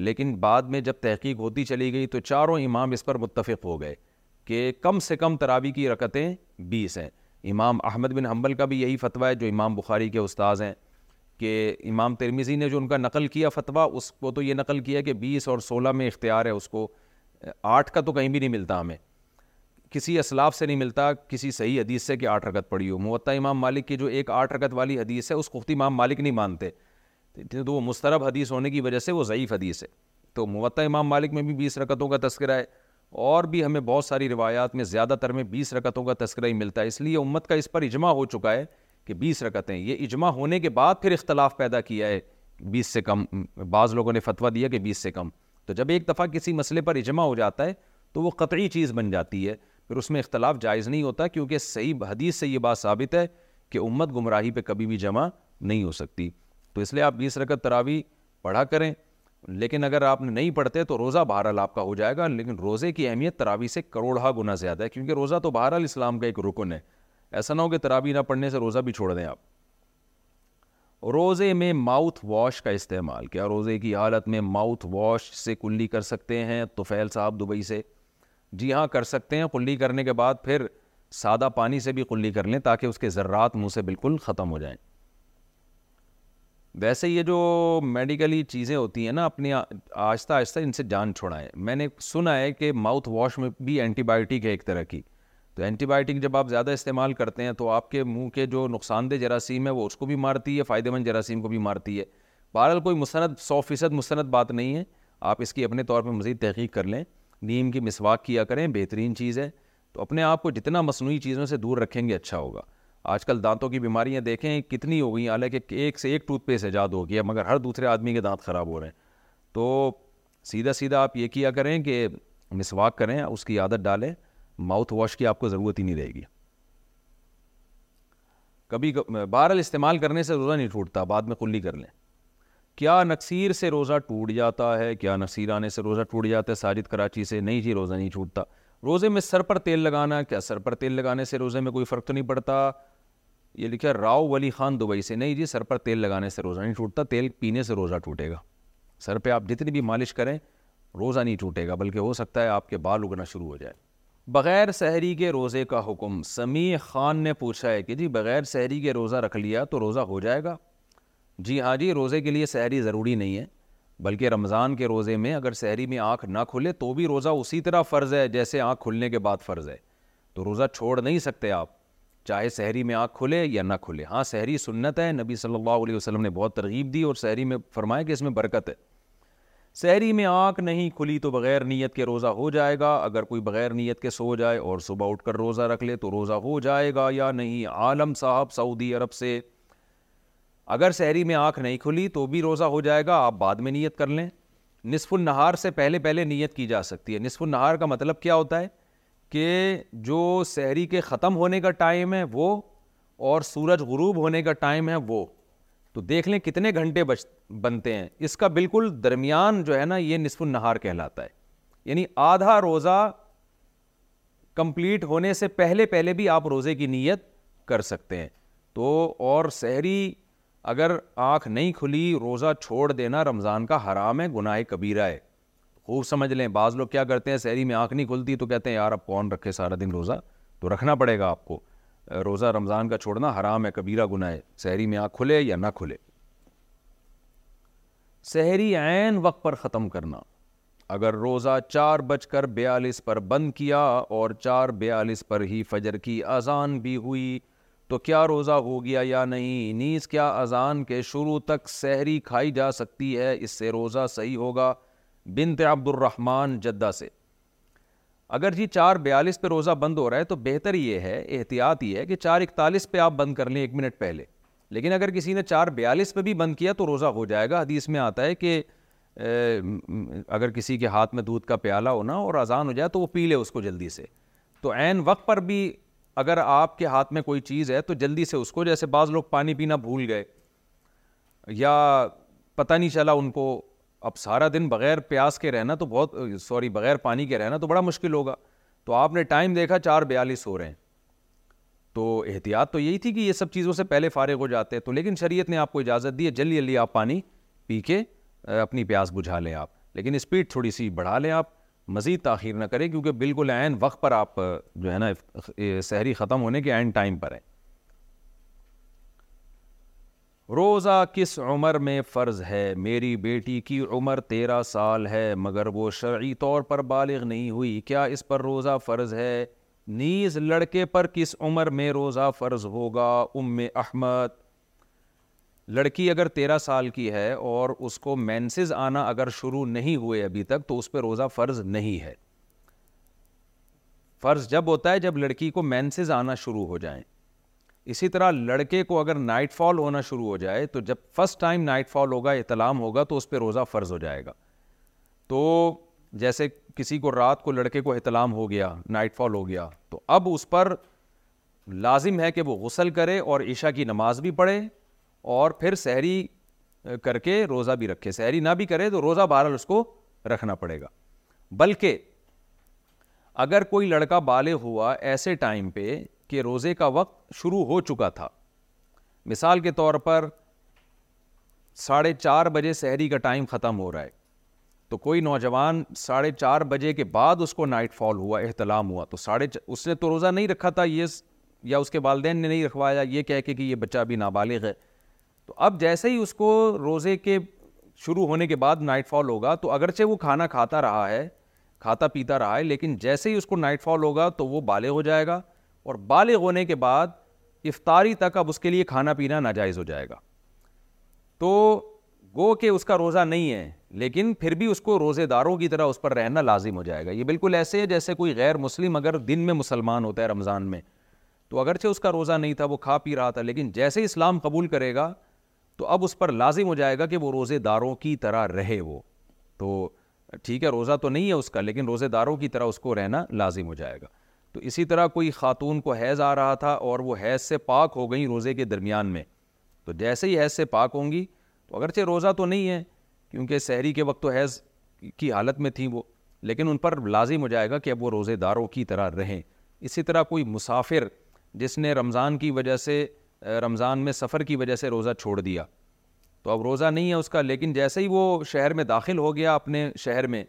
لیکن بعد میں جب تحقیق ہوتی چلی گئی تو چاروں امام اس پر متفق ہو گئے کہ کم سے کم ترابی کی رکتیں بیس ہیں امام احمد بن حنبل کا بھی یہی فتویٰ ہے جو امام بخاری کے استاذ ہیں کہ امام ترمیزی نے جو ان کا نقل کیا فتویٰ اس کو تو یہ نقل کیا کہ بیس اور سولہ میں اختیار ہے اس کو آٹھ کا تو کہیں بھی نہیں ملتا ہمیں کسی اسلاف سے نہیں ملتا کسی صحیح حدیث سے کہ آٹھ رکت پڑھی ہو موتا امام مالک کی جو ایک آٹھ رکت والی حدیث ہے اس کو امام مالک نہیں مانتے تو وہ مسترب حدیث ہونے کی وجہ سے وہ ضعیف حدیث ہے تو موتا امام مالک میں بھی بیس رکتوں کا تذکرہ ہے اور بھی ہمیں بہت ساری روایات میں زیادہ تر میں بیس رکتوں کا تذکرہ ہی ملتا ہے اس لیے امت کا اس پر اجماع ہو چکا ہے کہ بیس رکتیں یہ اجماع ہونے کے بعد پھر اختلاف پیدا کیا ہے بیس سے کم بعض لوگوں نے فتویٰ دیا کہ بیس سے کم تو جب ایک دفعہ کسی مسئلے پر اجماع ہو جاتا ہے تو وہ قطعی چیز بن جاتی ہے پھر اس میں اختلاف جائز نہیں ہوتا کیونکہ صحیح حدیث سے یہ بات ثابت ہے کہ امت گمراہی پہ کبھی بھی جمع نہیں ہو سکتی تو اس لیے آپ بیس رکت تراوی پڑھا کریں لیکن اگر آپ نے نہیں پڑھتے تو روزہ بہرحال آپ کا ہو جائے گا لیکن روزے کی اہمیت تراوی سے کروڑہ گنا زیادہ ہے کیونکہ روزہ تو بہرحال اسلام کا ایک رکن ہے ایسا نہ ہو کہ تراوی نہ پڑھنے سے روزہ بھی چھوڑ دیں آپ روزے میں ماؤتھ واش کا استعمال کیا روزے کی حالت میں ماؤتھ واش سے کلی کر سکتے ہیں توفیل صاحب دبئی سے جی ہاں کر سکتے ہیں قلی کرنے کے بعد پھر سادہ پانی سے بھی قلی کر لیں تاکہ اس کے ذرات منہ سے بالکل ختم ہو جائیں ویسے یہ جو میڈیکلی چیزیں ہوتی ہیں نا اپنی آہستہ آہستہ ان سے جان چھوڑائیں میں نے سنا ہے کہ ماؤتھ واش میں بھی اینٹی بائیوٹک ہے ایک طرح کی تو اینٹی بائیوٹک جب آپ زیادہ استعمال کرتے ہیں تو آپ کے منہ کے جو نقصان دہ جراثیم ہے وہ اس کو بھی مارتی ہے فائدہ مند جراثیم کو بھی مارتی ہے بہرحال کوئی مستند سو فیصد مستند بات نہیں ہے آپ اس کی اپنے طور پہ مزید تحقیق کر لیں نیم کی مسواک کیا کریں بہترین چیز ہے تو اپنے آپ کو جتنا مصنوعی چیزوں سے دور رکھیں گے اچھا ہوگا آج کل دانتوں کی بیماریاں دیکھیں کتنی ہو گئی حالانکہ ایک سے ایک ٹوتھ پیسٹ ایجاد ہو گیا مگر ہر دوسرے آدمی کے دانت خراب ہو رہے ہیں تو سیدھا سیدھا آپ یہ کیا کریں کہ مسواک کریں اس کی عادت ڈالیں ماؤتھ واش کی آپ کو ضرورت ہی نہیں رہے گی کبھی بہرحال استعمال کرنے سے روزہ نہیں ٹوٹتا بعد میں کلی کر لیں کیا نقصیر سے روزہ ٹوٹ جاتا ہے کیا نقصیر آنے سے روزہ ٹوٹ جاتا ہے ساجد کراچی سے نہیں جی روزہ نہیں چھوٹتا روزے میں سر پر تیل لگانا کیا سر پر تیل لگانے سے روزے میں کوئی فرق تو نہیں پڑتا یہ لکھا راؤ ولی خان دبئی سے نہیں جی سر پر تیل لگانے سے روزہ نہیں ٹوٹتا تیل پینے سے روزہ ٹوٹے گا سر پہ آپ جتنی بھی مالش کریں روزہ نہیں ٹوٹے گا بلکہ ہو سکتا ہے آپ کے بال اگنا شروع ہو جائے بغیر سحری کے روزے کا حکم سمیع خان نے پوچھا ہے کہ جی بغیر سحری کے روزہ رکھ لیا تو روزہ ہو جائے گا جی ہاں جی روزے کے لیے سحری ضروری نہیں ہے بلکہ رمضان کے روزے میں اگر سحری میں آنکھ نہ کھلے تو بھی روزہ اسی طرح فرض ہے جیسے آنکھ کھلنے کے بعد فرض ہے تو روزہ چھوڑ نہیں سکتے آپ چاہے سحری میں آنکھ کھلے یا نہ کھلے ہاں سحری سنت ہے نبی صلی اللہ علیہ وسلم نے بہت ترغیب دی اور سحری میں فرمایا کہ اس میں برکت ہے سحری میں آنکھ نہیں کھلی تو بغیر نیت کے روزہ ہو جائے گا اگر کوئی بغیر نیت کے سو جائے اور صبح اٹھ کر روزہ رکھ لے تو روزہ ہو جائے گا یا نہیں عالم صاحب سعودی عرب سے اگر سحری میں آنکھ نہیں کھلی تو بھی روزہ ہو جائے گا آپ بعد میں نیت کر لیں نصف النہار سے پہلے پہلے نیت کی جا سکتی ہے نصف النہار کا مطلب کیا ہوتا ہے کہ جو سحری کے ختم ہونے کا ٹائم ہے وہ اور سورج غروب ہونے کا ٹائم ہے وہ تو دیکھ لیں کتنے گھنٹے بچ بنتے ہیں اس کا بالکل درمیان جو ہے نا یہ نصف النہار کہلاتا ہے یعنی آدھا روزہ کمپلیٹ ہونے سے پہلے پہلے بھی آپ روزے کی نیت کر سکتے ہیں تو اور سحری اگر آنکھ نہیں کھلی روزہ چھوڑ دینا رمضان کا حرام ہے گناہ کبیرہ ہے خوب سمجھ لیں بعض لوگ کیا کرتے ہیں شہری میں آنکھ نہیں کھلتی تو کہتے ہیں یار اب کون رکھے سارا دن روزہ تو رکھنا پڑے گا آپ کو روزہ رمضان کا چھوڑنا حرام ہے کبیرہ گناہ ہے شہری میں آنکھ کھلے یا نہ کھلے شہری عین وقت پر ختم کرنا اگر روزہ چار بج کر بیالیس پر بند کیا اور چار بیالیس پر ہی فجر کی اذان بھی ہوئی تو کیا روزہ ہو گیا یا نہیں نیز کیا اذان کے شروع تک سحری کھائی جا سکتی ہے اس سے روزہ صحیح ہوگا بنت عبد الرحمن جدہ سے اگر جی چار بیالیس پہ روزہ بند ہو رہا ہے تو بہتر یہ ہے احتیاط یہ ہے کہ چار اکتالیس پہ آپ بند کر لیں ایک منٹ پہلے لیکن اگر کسی نے چار بیالیس پہ بھی بند کیا تو روزہ ہو جائے گا حدیث میں آتا ہے کہ اگر کسی کے ہاتھ میں دودھ کا پیالہ ہونا اور اذان ہو جائے تو وہ پی لے اس کو جلدی سے تو عین وقت پر بھی اگر آپ کے ہاتھ میں کوئی چیز ہے تو جلدی سے اس کو جیسے بعض لوگ پانی پینا بھول گئے یا پتہ نہیں چلا ان کو اب سارا دن بغیر پیاس کے رہنا تو بہت سوری بغیر پانی کے رہنا تو بڑا مشکل ہوگا تو آپ نے ٹائم دیکھا چار بیالیس ہو رہے ہیں تو احتیاط تو یہی تھی کہ یہ سب چیزوں سے پہلے فارغ ہو جاتے تو لیکن شریعت نے آپ کو اجازت دی ہے جلدی جلدی آپ پانی پی کے اپنی پیاس بجھا لیں آپ لیکن اسپیڈ تھوڑی سی بڑھا لیں آپ مزید تاخیر نہ کریں کیونکہ بالکل عین وقت پر آپ جو ہے نا سحری ختم ہونے کے عین ٹائم پر ہیں روزہ کس عمر میں فرض ہے میری بیٹی کی عمر تیرہ سال ہے مگر وہ شرعی طور پر بالغ نہیں ہوئی کیا اس پر روزہ فرض ہے نیز لڑکے پر کس عمر میں روزہ فرض ہوگا ام احمد لڑکی اگر تیرہ سال کی ہے اور اس کو مینسز آنا اگر شروع نہیں ہوئے ابھی تک تو اس پہ روزہ فرض نہیں ہے فرض جب ہوتا ہے جب لڑکی کو مینسز آنا شروع ہو جائیں اسی طرح لڑکے کو اگر نائٹ فال ہونا شروع ہو جائے تو جب فرسٹ ٹائم نائٹ فال ہوگا اطلام ہوگا تو اس پہ روزہ فرض ہو جائے گا تو جیسے کسی کو رات کو لڑکے کو اطلام ہو گیا نائٹ فال ہو گیا تو اب اس پر لازم ہے کہ وہ غسل کرے اور عشاء کی نماز بھی پڑھے اور پھر سحری کر کے روزہ بھی رکھے سحری نہ بھی کرے تو روزہ بہرحال اس کو رکھنا پڑے گا بلکہ اگر کوئی لڑکا بالغ ہوا ایسے ٹائم پہ کہ روزے کا وقت شروع ہو چکا تھا مثال کے طور پر ساڑھے چار بجے سحری کا ٹائم ختم ہو رہا ہے تو کوئی نوجوان ساڑھے چار بجے کے بعد اس کو نائٹ فال ہوا احتلام ہوا تو ساڑھے اس نے تو روزہ نہیں رکھا تھا یہ یا اس کے والدین نے نہیں رکھوایا یہ کہہ کے کہ یہ بچہ ابھی نابالغ ہے تو اب جیسے ہی اس کو روزے کے شروع ہونے کے بعد نائٹ فال ہوگا تو اگرچہ وہ کھانا کھاتا رہا ہے کھاتا پیتا رہا ہے لیکن جیسے ہی اس کو نائٹ فال ہوگا تو وہ بالغ ہو جائے گا اور بالغ ہونے کے بعد افطاری تک اب اس کے لیے کھانا پینا ناجائز ہو جائے گا تو گو کہ اس کا روزہ نہیں ہے لیکن پھر بھی اس کو روزے داروں کی طرح اس پر رہنا لازم ہو جائے گا یہ بالکل ایسے ہے جیسے کوئی غیر مسلم اگر دن میں مسلمان ہوتا ہے رمضان میں تو اگرچہ اس کا روزہ نہیں تھا وہ کھا پی رہا تھا لیکن جیسے اسلام قبول کرے گا تو اب اس پر لازم ہو جائے گا کہ وہ روزے داروں کی طرح رہے وہ تو ٹھیک ہے روزہ تو نہیں ہے اس کا لیکن روزے داروں کی طرح اس کو رہنا لازم ہو جائے گا تو اسی طرح کوئی خاتون کو حیض آ رہا تھا اور وہ حیض سے پاک ہو گئیں روزے کے درمیان میں تو جیسے ہی حیض سے پاک ہوں گی تو اگرچہ روزہ تو نہیں ہے کیونکہ سحری کے وقت تو حیض کی حالت میں تھیں وہ لیکن ان پر لازم ہو جائے گا کہ اب وہ روزے داروں کی طرح رہیں اسی طرح کوئی مسافر جس نے رمضان کی وجہ سے رمضان میں سفر کی وجہ سے روزہ چھوڑ دیا تو اب روزہ نہیں ہے اس کا لیکن جیسے ہی وہ شہر میں داخل ہو گیا اپنے شہر میں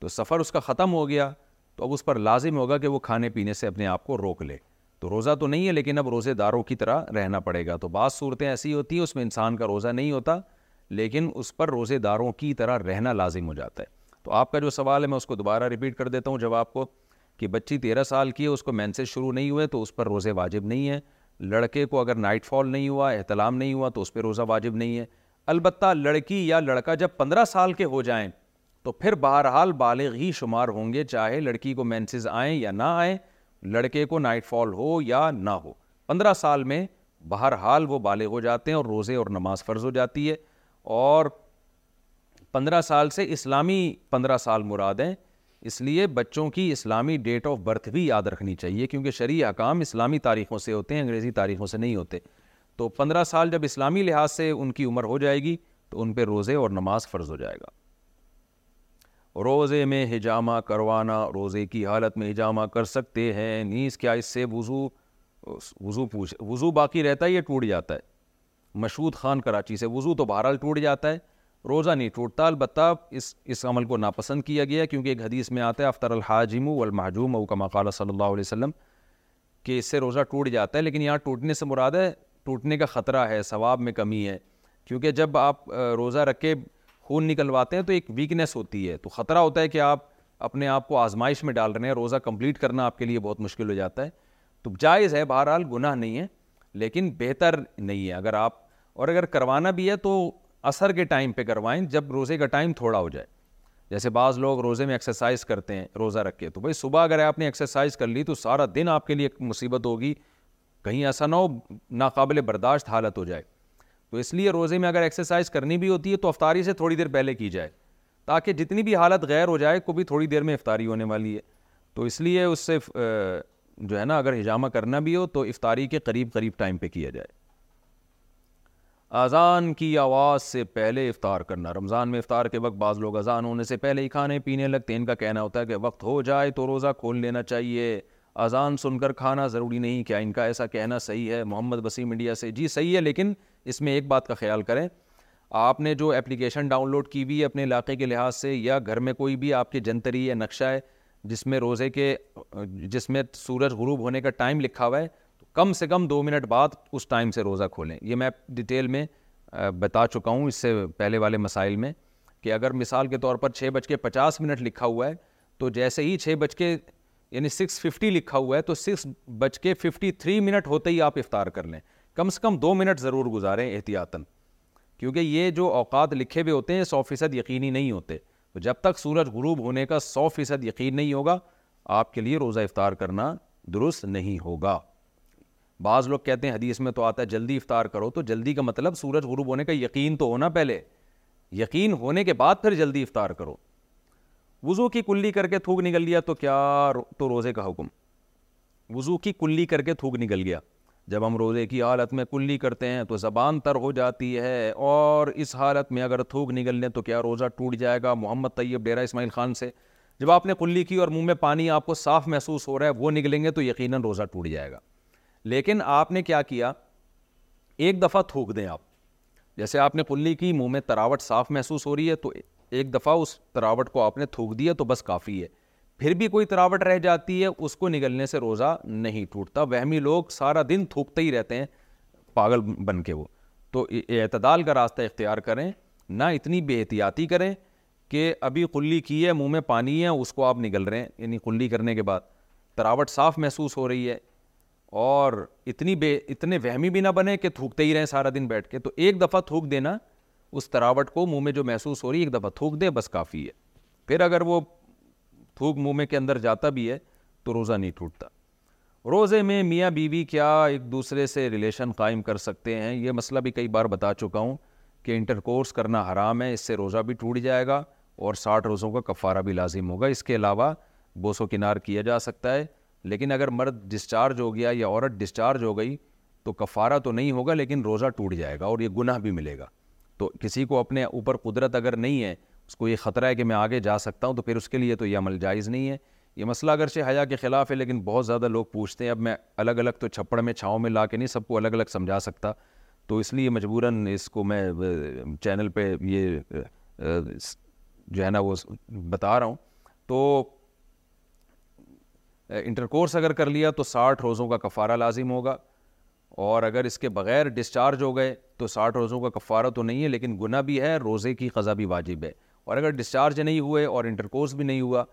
تو سفر اس کا ختم ہو گیا تو اب اس پر لازم ہوگا کہ وہ کھانے پینے سے اپنے آپ کو روک لے تو روزہ تو نہیں ہے لیکن اب روزے داروں کی طرح رہنا پڑے گا تو بعض صورتیں ایسی ہوتی ہیں اس میں انسان کا روزہ نہیں ہوتا لیکن اس پر روزے داروں کی طرح رہنا لازم ہو جاتا ہے تو آپ کا جو سوال ہے میں اس کو دوبارہ ریپیٹ کر دیتا ہوں جب آپ کو کہ بچی تیرہ سال کی ہے اس کو مینسز شروع نہیں ہوئے تو اس پر روزے واجب نہیں ہیں لڑکے کو اگر نائٹ فال نہیں ہوا احتلام نہیں ہوا تو اس پہ روزہ واجب نہیں ہے البتہ لڑکی یا لڑکا جب پندرہ سال کے ہو جائیں تو پھر بہرحال بالغ ہی شمار ہوں گے چاہے لڑکی کو مینسز آئیں یا نہ آئیں لڑکے کو نائٹ فال ہو یا نہ ہو پندرہ سال میں بہرحال وہ بالغ ہو جاتے ہیں اور روزے اور نماز فرض ہو جاتی ہے اور پندرہ سال سے اسلامی پندرہ سال مراد ہیں اس لیے بچوں کی اسلامی ڈیٹ آف برتھ بھی یاد رکھنی چاہیے کیونکہ شرعی اکام اسلامی تاریخوں سے ہوتے ہیں انگریزی تاریخوں سے نہیں ہوتے تو پندرہ سال جب اسلامی لحاظ سے ان کی عمر ہو جائے گی تو ان پہ روزے اور نماز فرض ہو جائے گا روزے میں ہجامہ کروانا روزے کی حالت میں ہجامہ کر سکتے ہیں نیز کیا اس سے وضو وضو پوچھ وضو باقی رہتا ہے یا ٹوٹ جاتا ہے مشہود خان کراچی سے وضو تو بہرحال ٹوٹ جاتا ہے روزہ نہیں ٹوٹتا البتہ اس اس عمل کو ناپسند کیا گیا کیونکہ ایک حدیث میں آتا ہے افطر الحاجم والمحجوم او کما قال صلی اللہ علیہ وسلم کہ اس سے روزہ ٹوٹ جاتا ہے لیکن یہاں ٹوٹنے سے مراد ہے ٹوٹنے کا خطرہ ہے ثواب میں کمی ہے کیونکہ جب آپ روزہ رکھے خون نکلواتے ہیں تو ایک ویکنیس ہوتی ہے تو خطرہ ہوتا ہے کہ آپ اپنے آپ کو آزمائش میں ڈال رہے ہیں روزہ کمپلیٹ کرنا آپ کے لیے بہت مشکل ہو جاتا ہے تو جائز ہے بہرحال گناہ نہیں ہے لیکن بہتر نہیں ہے اگر آپ اور اگر کروانا بھی ہے تو اثر کے ٹائم پہ کروائیں جب روزے کا ٹائم تھوڑا ہو جائے جیسے بعض لوگ روزے میں ایکسرسائز کرتے ہیں روزہ رکھے تو بھائی صبح اگر آپ نے ایکسرسائز کر لی تو سارا دن آپ کے لیے ایک مصیبت ہوگی کہیں ایسا نہ ہو ناقابل برداشت حالت ہو جائے تو اس لیے روزے میں اگر ایکسرسائز کرنی بھی ہوتی ہے تو افطاری سے تھوڑی دیر پہلے کی جائے تاکہ جتنی بھی حالت غیر ہو جائے کو بھی تھوڑی دیر میں افطاری ہونے والی ہے تو اس لیے اس سے جو ہے نا اگر ہجامہ کرنا بھی ہو تو افطاری کے قریب قریب ٹائم پہ کیا جائے اذان کی آواز سے پہلے افطار کرنا رمضان میں افطار کے وقت بعض لوگ اذان ہونے سے پہلے ہی کھانے پینے لگتے ان کا کہنا ہوتا ہے کہ وقت ہو جائے تو روزہ کھول لینا چاہیے اذان سن کر کھانا ضروری نہیں کیا ان کا ایسا کہنا صحیح ہے محمد وسیم انڈیا سے جی صحیح ہے لیکن اس میں ایک بات کا خیال کریں آپ نے جو اپلیکیشن ڈاؤن لوڈ کی ہوئی ہے اپنے علاقے کے لحاظ سے یا گھر میں کوئی بھی آپ کے جنتری یا نقشہ ہے جس میں روزے کے جس میں سورج غروب ہونے کا ٹائم لکھا ہوا ہے کم سے کم دو منٹ بعد اس ٹائم سے روزہ کھولیں یہ میں ڈیٹیل میں بتا چکا ہوں اس سے پہلے والے مسائل میں کہ اگر مثال کے طور پر چھ بج کے پچاس منٹ لکھا ہوا ہے تو جیسے ہی چھ بج کے یعنی سکس ففٹی لکھا ہوا ہے تو سکس بج کے ففٹی تھری منٹ ہوتے ہی آپ افطار کر لیں کم سے کم دو منٹ ضرور گزاریں احتیاطاً کیونکہ یہ جو اوقات لکھے ہوئے ہوتے ہیں سو فیصد یقینی نہیں ہوتے تو جب تک سورج غروب ہونے کا سو فیصد یقین نہیں ہوگا آپ کے لیے روزہ افطار کرنا درست نہیں ہوگا بعض لوگ کہتے ہیں حدیث میں تو آتا ہے جلدی افطار کرو تو جلدی کا مطلب سورج غروب ہونے کا یقین تو ہونا پہلے یقین ہونے کے بعد پھر جلدی افطار کرو وضو کی کلی کر کے تھوک نکل گیا تو کیا تو روزے کا حکم وضو کی کلی کر کے تھوک نکل گیا جب ہم روزے کی حالت میں کلی کرتے ہیں تو زبان تر ہو جاتی ہے اور اس حالت میں اگر تھوک نکل لیں تو کیا روزہ ٹوٹ جائے گا محمد طیب ڈیرہ اسماعیل خان سے جب آپ نے کلی کی اور منہ میں پانی آپ کو صاف محسوس ہو رہا ہے وہ نکلیں گے تو یقیناً روزہ ٹوٹ جائے گا لیکن آپ نے کیا کیا ایک دفعہ تھوک دیں آپ جیسے آپ نے کلی کی منہ میں تراوٹ صاف محسوس ہو رہی ہے تو ایک دفعہ اس تراوٹ کو آپ نے تھوک دیا تو بس کافی ہے پھر بھی کوئی تراوٹ رہ جاتی ہے اس کو نگلنے سے روزہ نہیں ٹوٹتا وہمی لوگ سارا دن تھوکتے ہی رہتے ہیں پاگل بن کے وہ تو اعتدال کا راستہ اختیار کریں نہ اتنی بے احتیاطی کریں کہ ابھی کلی کی ہے منہ میں پانی ہے اس کو آپ نگل رہے ہیں یعنی کلی کرنے کے بعد تراوٹ صاف محسوس ہو رہی ہے اور اتنی بے اتنے وہمی بھی نہ بنے کہ تھوکتے ہی رہیں سارا دن بیٹھ کے تو ایک دفعہ تھوک دینا اس تراوٹ کو منہ میں جو محسوس ہو رہی ہے ایک دفعہ تھوک دے بس کافی ہے پھر اگر وہ تھوک منہ میں کے اندر جاتا بھی ہے تو روزہ نہیں ٹوٹتا روزے میں میاں بیوی کیا ایک دوسرے سے ریلیشن قائم کر سکتے ہیں یہ مسئلہ بھی کئی بار بتا چکا ہوں کہ انٹر کورس کرنا حرام ہے اس سے روزہ بھی ٹوٹ جائے گا اور ساٹھ روزوں کا کفارہ بھی لازم ہوگا اس کے علاوہ بوسو کنار کیا جا سکتا ہے لیکن اگر مرد ڈسچارج ہو گیا یا عورت ڈسچارج ہو گئی تو کفارہ تو نہیں ہوگا لیکن روزہ ٹوٹ جائے گا اور یہ گناہ بھی ملے گا تو کسی کو اپنے اوپر قدرت اگر نہیں ہے اس کو یہ خطرہ ہے کہ میں آگے جا سکتا ہوں تو پھر اس کے لیے تو یہ عمل جائز نہیں ہے یہ مسئلہ اگرچہ حیا کے خلاف ہے لیکن بہت زیادہ لوگ پوچھتے ہیں اب میں الگ الگ تو چھپڑ میں چھاؤں میں لا کے نہیں سب کو الگ الگ سمجھا سکتا تو اس لیے مجبوراً اس کو میں چینل پہ یہ جو ہے نا وہ بتا رہا ہوں تو انٹر کورس اگر کر لیا تو ساٹھ روزوں کا کفارہ لازم ہوگا اور اگر اس کے بغیر ڈسچارج ہو گئے تو ساٹھ روزوں کا کفارہ تو نہیں ہے لیکن گناہ بھی ہے روزے کی قضا بھی واجب ہے اور اگر ڈسچارج نہیں ہوئے اور انٹر کورس بھی نہیں ہوا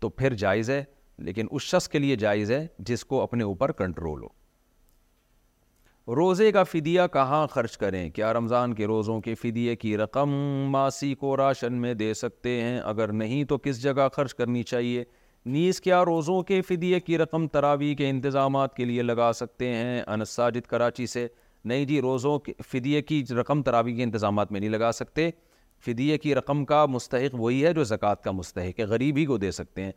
تو پھر جائز ہے لیکن اس شخص کے لیے جائز ہے جس کو اپنے اوپر کنٹرول ہو روزے کا فدیہ کہاں خرچ کریں کیا رمضان کے روزوں کے فدیے کی رقم ماسی کو راشن میں دے سکتے ہیں اگر نہیں تو کس جگہ خرچ کرنی چاہیے نیز کیا روزوں کے فدیے کی رقم تراوی کے انتظامات کے لیے لگا سکتے ہیں انس ساجد کراچی سے نہیں جی روزوں کے فدیے کی رقم تراوی کے انتظامات میں نہیں لگا سکتے فدیے کی رقم کا مستحق وہی ہے جو زکوٰۃ کا مستحق ہے غریب ہی کو دے سکتے ہیں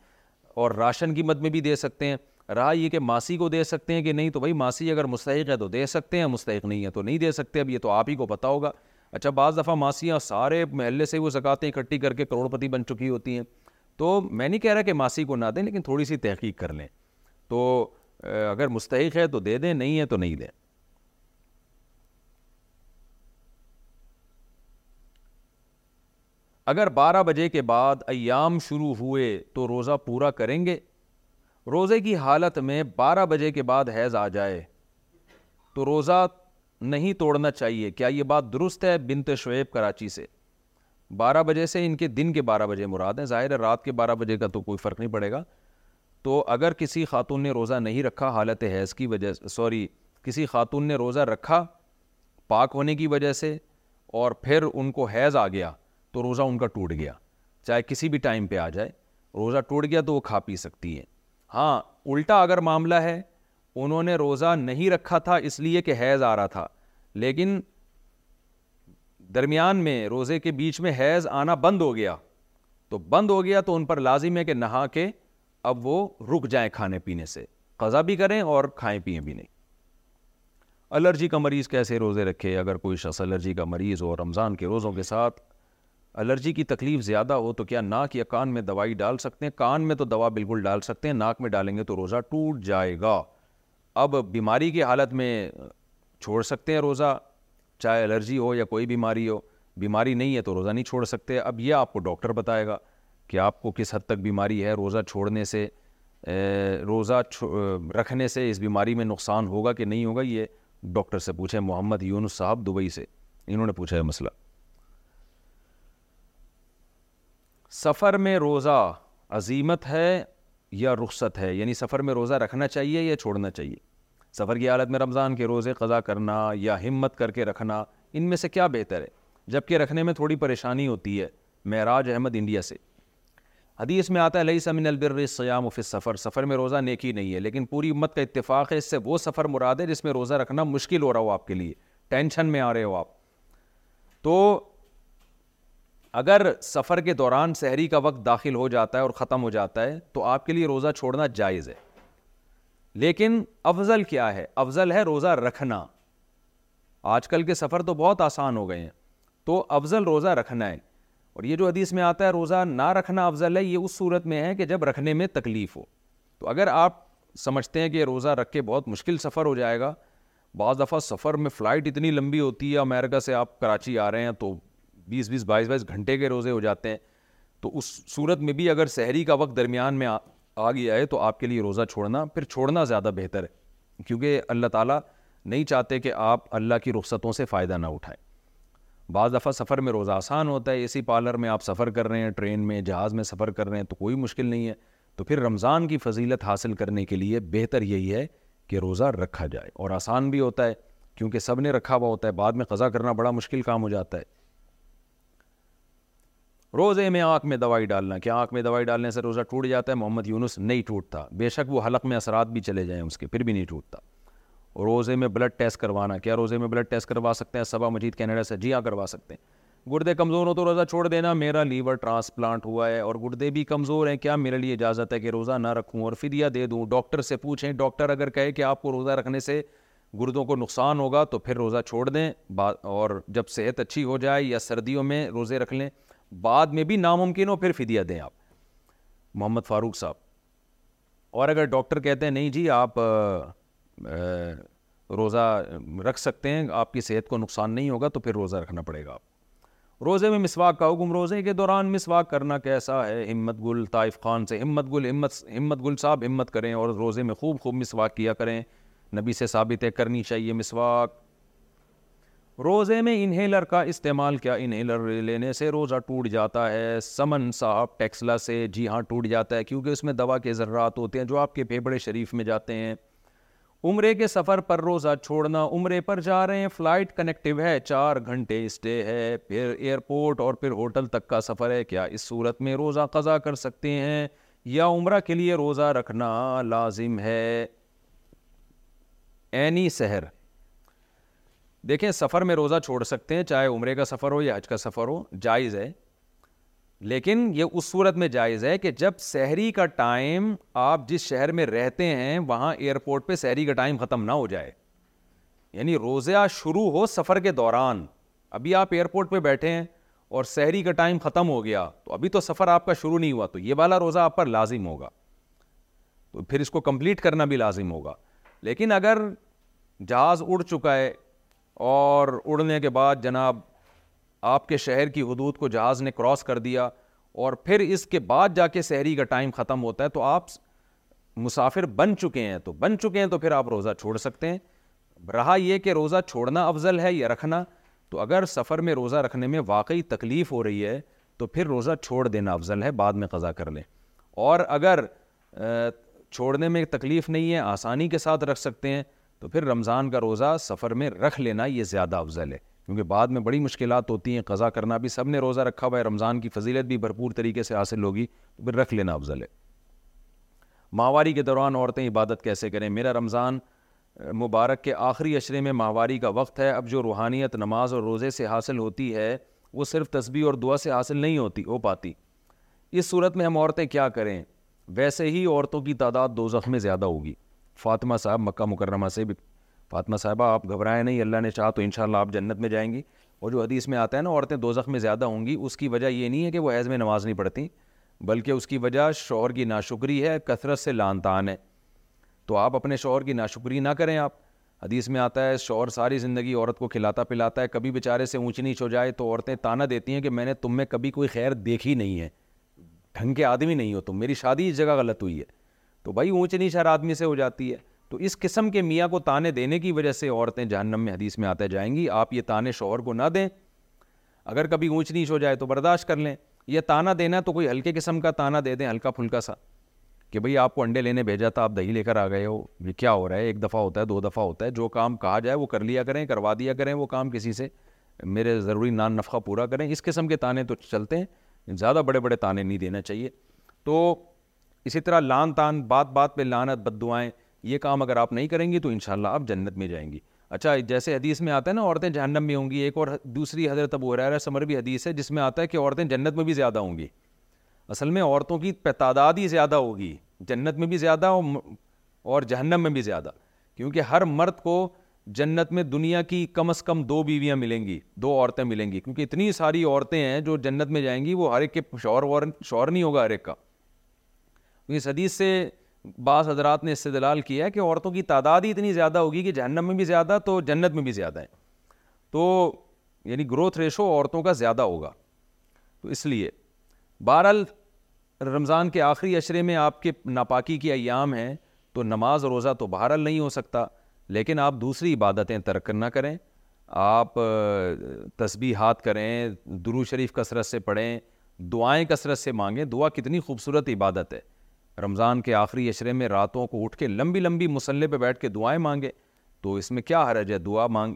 اور راشن کی مد میں بھی دے سکتے ہیں رہا یہ کہ ماسی کو دے سکتے ہیں کہ نہیں تو بھائی ماسی اگر مستحق ہے تو دے سکتے ہیں مستحق نہیں ہے تو نہیں دے سکتے اب یہ تو آپ ہی کو پتا ہوگا اچھا بعض دفعہ ماسیاں سارے محلے سے وہ زکاتیں اکٹھی کر کے کروڑ پتی بن چکی ہوتی ہیں تو میں نہیں کہہ رہا کہ ماسی کو نہ دیں لیکن تھوڑی سی تحقیق کر لیں تو اگر مستحق ہے تو دے دیں نہیں ہے تو نہیں دیں اگر بارہ بجے کے بعد ایام شروع ہوئے تو روزہ پورا کریں گے روزے کی حالت میں بارہ بجے کے بعد حیض آ جائے تو روزہ نہیں توڑنا چاہیے کیا یہ بات درست ہے بنت شعیب کراچی سے بارہ بجے سے ان کے دن کے بارہ بجے مراد ہیں ظاہر ہے رات کے بارہ بجے کا تو کوئی فرق نہیں پڑے گا تو اگر کسی خاتون نے روزہ نہیں رکھا حالت حیض کی وجہ سوری کسی خاتون نے روزہ رکھا پاک ہونے کی وجہ سے اور پھر ان کو حیض آ گیا تو روزہ ان کا ٹوٹ گیا چاہے کسی بھی ٹائم پہ آ جائے روزہ ٹوٹ گیا تو وہ کھا پی سکتی ہے ہاں الٹا اگر معاملہ ہے انہوں نے روزہ نہیں رکھا تھا اس لیے کہ حیض آ رہا تھا لیکن درمیان میں روزے کے بیچ میں حیض آنا بند ہو گیا تو بند ہو گیا تو ان پر لازم ہے کہ نہا کے اب وہ رک جائیں کھانے پینے سے قضا بھی کریں اور کھائیں پئیں بھی نہیں الرجی کا مریض کیسے روزے رکھے اگر کوئی شخص الرجی کا مریض ہو رمضان کے روزوں کے ساتھ الرجی کی تکلیف زیادہ ہو تو کیا ناک یا کان میں دوائی ڈال سکتے ہیں کان میں تو دوا بالکل ڈال سکتے ہیں ناک میں ڈالیں گے تو روزہ ٹوٹ جائے گا اب بیماری کی حالت میں چھوڑ سکتے ہیں روزہ چاہے الرجی ہو یا کوئی بیماری ہو بیماری نہیں ہے تو روزہ نہیں چھوڑ سکتے اب یہ آپ کو ڈاکٹر بتائے گا کہ آپ کو کس حد تک بیماری ہے روزہ چھوڑنے سے روزہ رکھنے سے اس بیماری میں نقصان ہوگا کہ نہیں ہوگا یہ ڈاکٹر سے پوچھیں محمد یونس صاحب دبئی سے انہوں نے پوچھا ہے مسئلہ سفر میں روزہ عظیمت ہے یا رخصت ہے یعنی سفر میں روزہ رکھنا چاہیے یا چھوڑنا چاہیے سفر کی حالت میں رمضان کے روزے قضا کرنا یا ہمت کر کے رکھنا ان میں سے کیا بہتر ہے جبکہ رکھنے میں تھوڑی پریشانی ہوتی ہے معراج احمد انڈیا سے حدیث میں آتا ہے علیہ سمن البر سیام فی سفر سفر میں روزہ نیکی نہیں ہے لیکن پوری امت کا اتفاق ہے اس سے وہ سفر مراد ہے جس میں روزہ رکھنا مشکل ہو رہا ہو آپ کے لیے ٹینشن میں آ رہے ہو آپ تو اگر سفر کے دوران سحری کا وقت داخل ہو جاتا ہے اور ختم ہو جاتا ہے تو آپ کے لیے روزہ چھوڑنا جائز ہے لیکن افضل کیا ہے افضل ہے روزہ رکھنا آج کل کے سفر تو بہت آسان ہو گئے ہیں تو افضل روزہ رکھنا ہے اور یہ جو حدیث میں آتا ہے روزہ نہ رکھنا افضل ہے یہ اس صورت میں ہے کہ جب رکھنے میں تکلیف ہو تو اگر آپ سمجھتے ہیں کہ روزہ رکھ کے بہت مشکل سفر ہو جائے گا بعض دفعہ سفر میں فلائٹ اتنی لمبی ہوتی ہے امیرکا سے آپ کراچی آ رہے ہیں تو بیس بیس بائیس بائیس گھنٹے کے روزے ہو جاتے ہیں تو اس صورت میں بھی اگر سحری کا وقت درمیان میں آ گیا ہے تو آپ کے لیے روزہ چھوڑنا پھر چھوڑنا زیادہ بہتر ہے کیونکہ اللہ تعالیٰ نہیں چاہتے کہ آپ اللہ کی رخصتوں سے فائدہ نہ اٹھائیں بعض دفعہ سفر میں روزہ آسان ہوتا ہے اسی پارلر میں آپ سفر کر رہے ہیں ٹرین میں جہاز میں سفر کر رہے ہیں تو کوئی مشکل نہیں ہے تو پھر رمضان کی فضیلت حاصل کرنے کے لیے بہتر یہی ہے کہ روزہ رکھا جائے اور آسان بھی ہوتا ہے کیونکہ سب نے رکھا ہوا ہوتا ہے بعد میں قضا کرنا بڑا مشکل کام ہو جاتا ہے روزے میں آنکھ میں دوائی ڈالنا کیا آنکھ میں دوائی ڈالنے سے روزہ ٹوٹ جاتا ہے محمد یونس نہیں ٹوٹتا بے شک وہ حلق میں اثرات بھی چلے جائیں اس کے پھر بھی نہیں ٹوٹتا روزے میں بلڈ ٹیسٹ کروانا کیا روزے میں بلڈ ٹیسٹ کروا سکتے ہیں صبا مجید کینیڈا سے جیا ہاں، کروا سکتے ہیں گردے کمزور ہو تو روزہ چھوڑ دینا میرا لیور ٹرانسپلانٹ ہوا ہے اور گردے بھی کمزور ہیں کیا میرے لیے اجازت ہے کہ روزہ نہ رکھوں اور فدیہ دے دوں ڈاکٹر سے پوچھیں ڈاکٹر اگر کہے کہ آپ کو روزہ رکھنے سے گردوں کو نقصان ہوگا تو پھر روزہ چھوڑ دیں اور جب صحت اچھی ہو جائے یا سردیوں میں روزے رکھ لیں بعد میں بھی ناممکن ہو پھر فدیہ دیں آپ محمد فاروق صاحب اور اگر ڈاکٹر کہتے ہیں نہیں جی آپ روزہ رکھ سکتے ہیں آپ کی صحت کو نقصان نہیں ہوگا تو پھر روزہ رکھنا پڑے گا آپ روزے میں مسواک کا حکم روزے کے دوران مسواک کرنا کیسا ہے امت گل طائف خان سے امت گل امت امت گل صاحب امت کریں اور روزے میں خوب خوب مسواک کیا کریں نبی سے ثابت ہے کرنی چاہیے مسواک روزے میں انہیلر کا استعمال کیا انہیلر لینے سے روزہ ٹوٹ جاتا ہے سمن صاحب ٹیکسلا سے جی ہاں ٹوٹ جاتا ہے کیونکہ اس میں دوا کے ذرات ہوتے ہیں جو آپ کے پیپڑے شریف میں جاتے ہیں عمرے کے سفر پر روزہ چھوڑنا عمرے پر جا رہے ہیں فلائٹ کنیکٹیو ہے چار گھنٹے اسٹے ہے پھر ایئرپورٹ اور پھر ہوٹل تک کا سفر ہے کیا اس صورت میں روزہ قضا کر سکتے ہیں یا عمرہ کے لیے روزہ رکھنا لازم ہے اینی سحر دیکھیں سفر میں روزہ چھوڑ سکتے ہیں چاہے عمرے کا سفر ہو یا حج کا سفر ہو جائز ہے لیکن یہ اس صورت میں جائز ہے کہ جب سحری کا ٹائم آپ جس شہر میں رہتے ہیں وہاں ایئرپورٹ پہ سحری کا ٹائم ختم نہ ہو جائے یعنی روزہ شروع ہو سفر کے دوران ابھی آپ ایئرپورٹ پہ بیٹھے ہیں اور سحری کا ٹائم ختم ہو گیا تو ابھی تو سفر آپ کا شروع نہیں ہوا تو یہ والا روزہ آپ پر لازم ہوگا تو پھر اس کو کمپلیٹ کرنا بھی لازم ہوگا لیکن اگر جہاز اڑ چکا ہے اور اڑنے کے بعد جناب آپ کے شہر کی حدود کو جہاز نے کراس کر دیا اور پھر اس کے بعد جا کے سحری کا ٹائم ختم ہوتا ہے تو آپ مسافر بن چکے ہیں تو بن چکے ہیں تو پھر آپ روزہ چھوڑ سکتے ہیں رہا یہ کہ روزہ چھوڑنا افضل ہے یا رکھنا تو اگر سفر میں روزہ رکھنے میں واقعی تکلیف ہو رہی ہے تو پھر روزہ چھوڑ دینا افضل ہے بعد میں قضا کر لیں اور اگر چھوڑنے میں تکلیف نہیں ہے آسانی کے ساتھ رکھ سکتے ہیں تو پھر رمضان کا روزہ سفر میں رکھ لینا یہ زیادہ افضل ہے کیونکہ بعد میں بڑی مشکلات ہوتی ہیں قضا کرنا بھی سب نے روزہ رکھا ہوا ہے رمضان کی فضیلت بھی بھرپور طریقے سے حاصل ہوگی تو پھر رکھ لینا افضل ہے ماہواری کے دوران عورتیں عبادت کیسے کریں میرا رمضان مبارک کے آخری اشرے میں ماہواری کا وقت ہے اب جو روحانیت نماز اور روزے سے حاصل ہوتی ہے وہ صرف تسبیح اور دعا سے حاصل نہیں ہوتی ہو پاتی اس صورت میں ہم عورتیں کیا کریں ویسے ہی عورتوں کی تعداد دو زخم میں زیادہ ہوگی فاطمہ صاحب مکہ مکرمہ سے بھی فاطمہ صاحبہ آپ گھبرائیں نہیں اللہ نے چاہا تو انشاءاللہ آپ جنت میں جائیں گی اور جو حدیث میں آتا ہے نا عورتیں دو میں زیادہ ہوں گی اس کی وجہ یہ نہیں ہے کہ وہ عز میں نماز نہیں پڑھتی بلکہ اس کی وجہ شوہر کی ناشکری ہے کثرت سے لان ہے تو آپ اپنے شوہر کی ناشکری نہ کریں آپ حدیث میں آتا ہے شوہر ساری زندگی عورت کو کھلاتا پلاتا ہے کبھی بیچارے سے اونچ نیچ ہو جائے تو عورتیں تانا دیتی ہیں کہ میں نے تم میں کبھی کوئی خیر دیکھی نہیں ہے ڈھنگ کے آدمی نہیں ہو تم میری شادی اس جگہ غلط ہوئی ہے تو بھائی اونچ نیچ ہر آدمی سے ہو جاتی ہے تو اس قسم کے میاں کو تانے دینے کی وجہ سے عورتیں جہنم میں حدیث میں آتے جائیں گی آپ یہ تانے شوہر کو نہ دیں اگر کبھی اونچ نیچ ہو جائے تو برداشت کر لیں یہ تانا دینا تو کوئی ہلکے قسم کا تانا دے دیں ہلکا پھلکا سا کہ بھئی آپ کو انڈے لینے بھیجا تھا آپ دہی لے کر آ گئے ہو یہ کیا ہو رہا ہے ایک دفعہ ہوتا ہے دو دفعہ ہوتا ہے جو کام کہا جائے وہ کر لیا کریں کروا دیا کریں وہ کام کسی سے میرے ضروری نان نفقہ پورا کریں اس قسم کے تانے تو چلتے ہیں زیادہ بڑے بڑے تانے نہیں دینا چاہیے تو اسی طرح لان تان بات بات پہ لانت بد دعائیں یہ کام اگر آپ نہیں کریں گی تو انشاءاللہ آپ جنت میں جائیں گی اچھا جیسے حدیث میں آتا ہے نا عورتیں جہنم میں ہوں گی ایک اور دوسری حضرت ابو حریرہ سمر بھی حدیث ہے جس میں آتا ہے کہ عورتیں جنت میں بھی زیادہ ہوں گی اصل میں عورتوں کی تعداد ہی زیادہ ہوگی جنت میں بھی زیادہ اور جہنم میں بھی زیادہ کیونکہ ہر مرد کو جنت میں دنیا کی کم از کم دو بیویاں ملیں گی دو عورتیں ملیں گی کیونکہ اتنی ساری عورتیں ہیں جو جنت میں جائیں گی وہ ہر ایک کے شور وور شور نہیں ہوگا ہر ایک کا کیونکہ حدیث سے بعض حضرات نے استدلال کیا ہے کہ عورتوں کی تعداد ہی اتنی زیادہ ہوگی کہ جہنم میں بھی زیادہ تو جنت میں بھی زیادہ ہیں تو یعنی گروتھ ریشو عورتوں کا زیادہ ہوگا تو اس لیے بہرحال رمضان کے آخری اشرے میں آپ کے ناپاکی کی ایام ہیں تو نماز روزہ تو بہرحال نہیں ہو سکتا لیکن آپ دوسری عبادتیں ترک نہ کریں آپ تسبیحات کریں شریف کثرت سے پڑھیں دعائیں کثرت سے مانگیں دعا کتنی خوبصورت عبادت ہے رمضان کے آخری اشرے میں راتوں کو اٹھ کے لمبی لمبی مسلح پہ بیٹھ کے دعائیں مانگے تو اس میں کیا حرج ہے دعا مانگ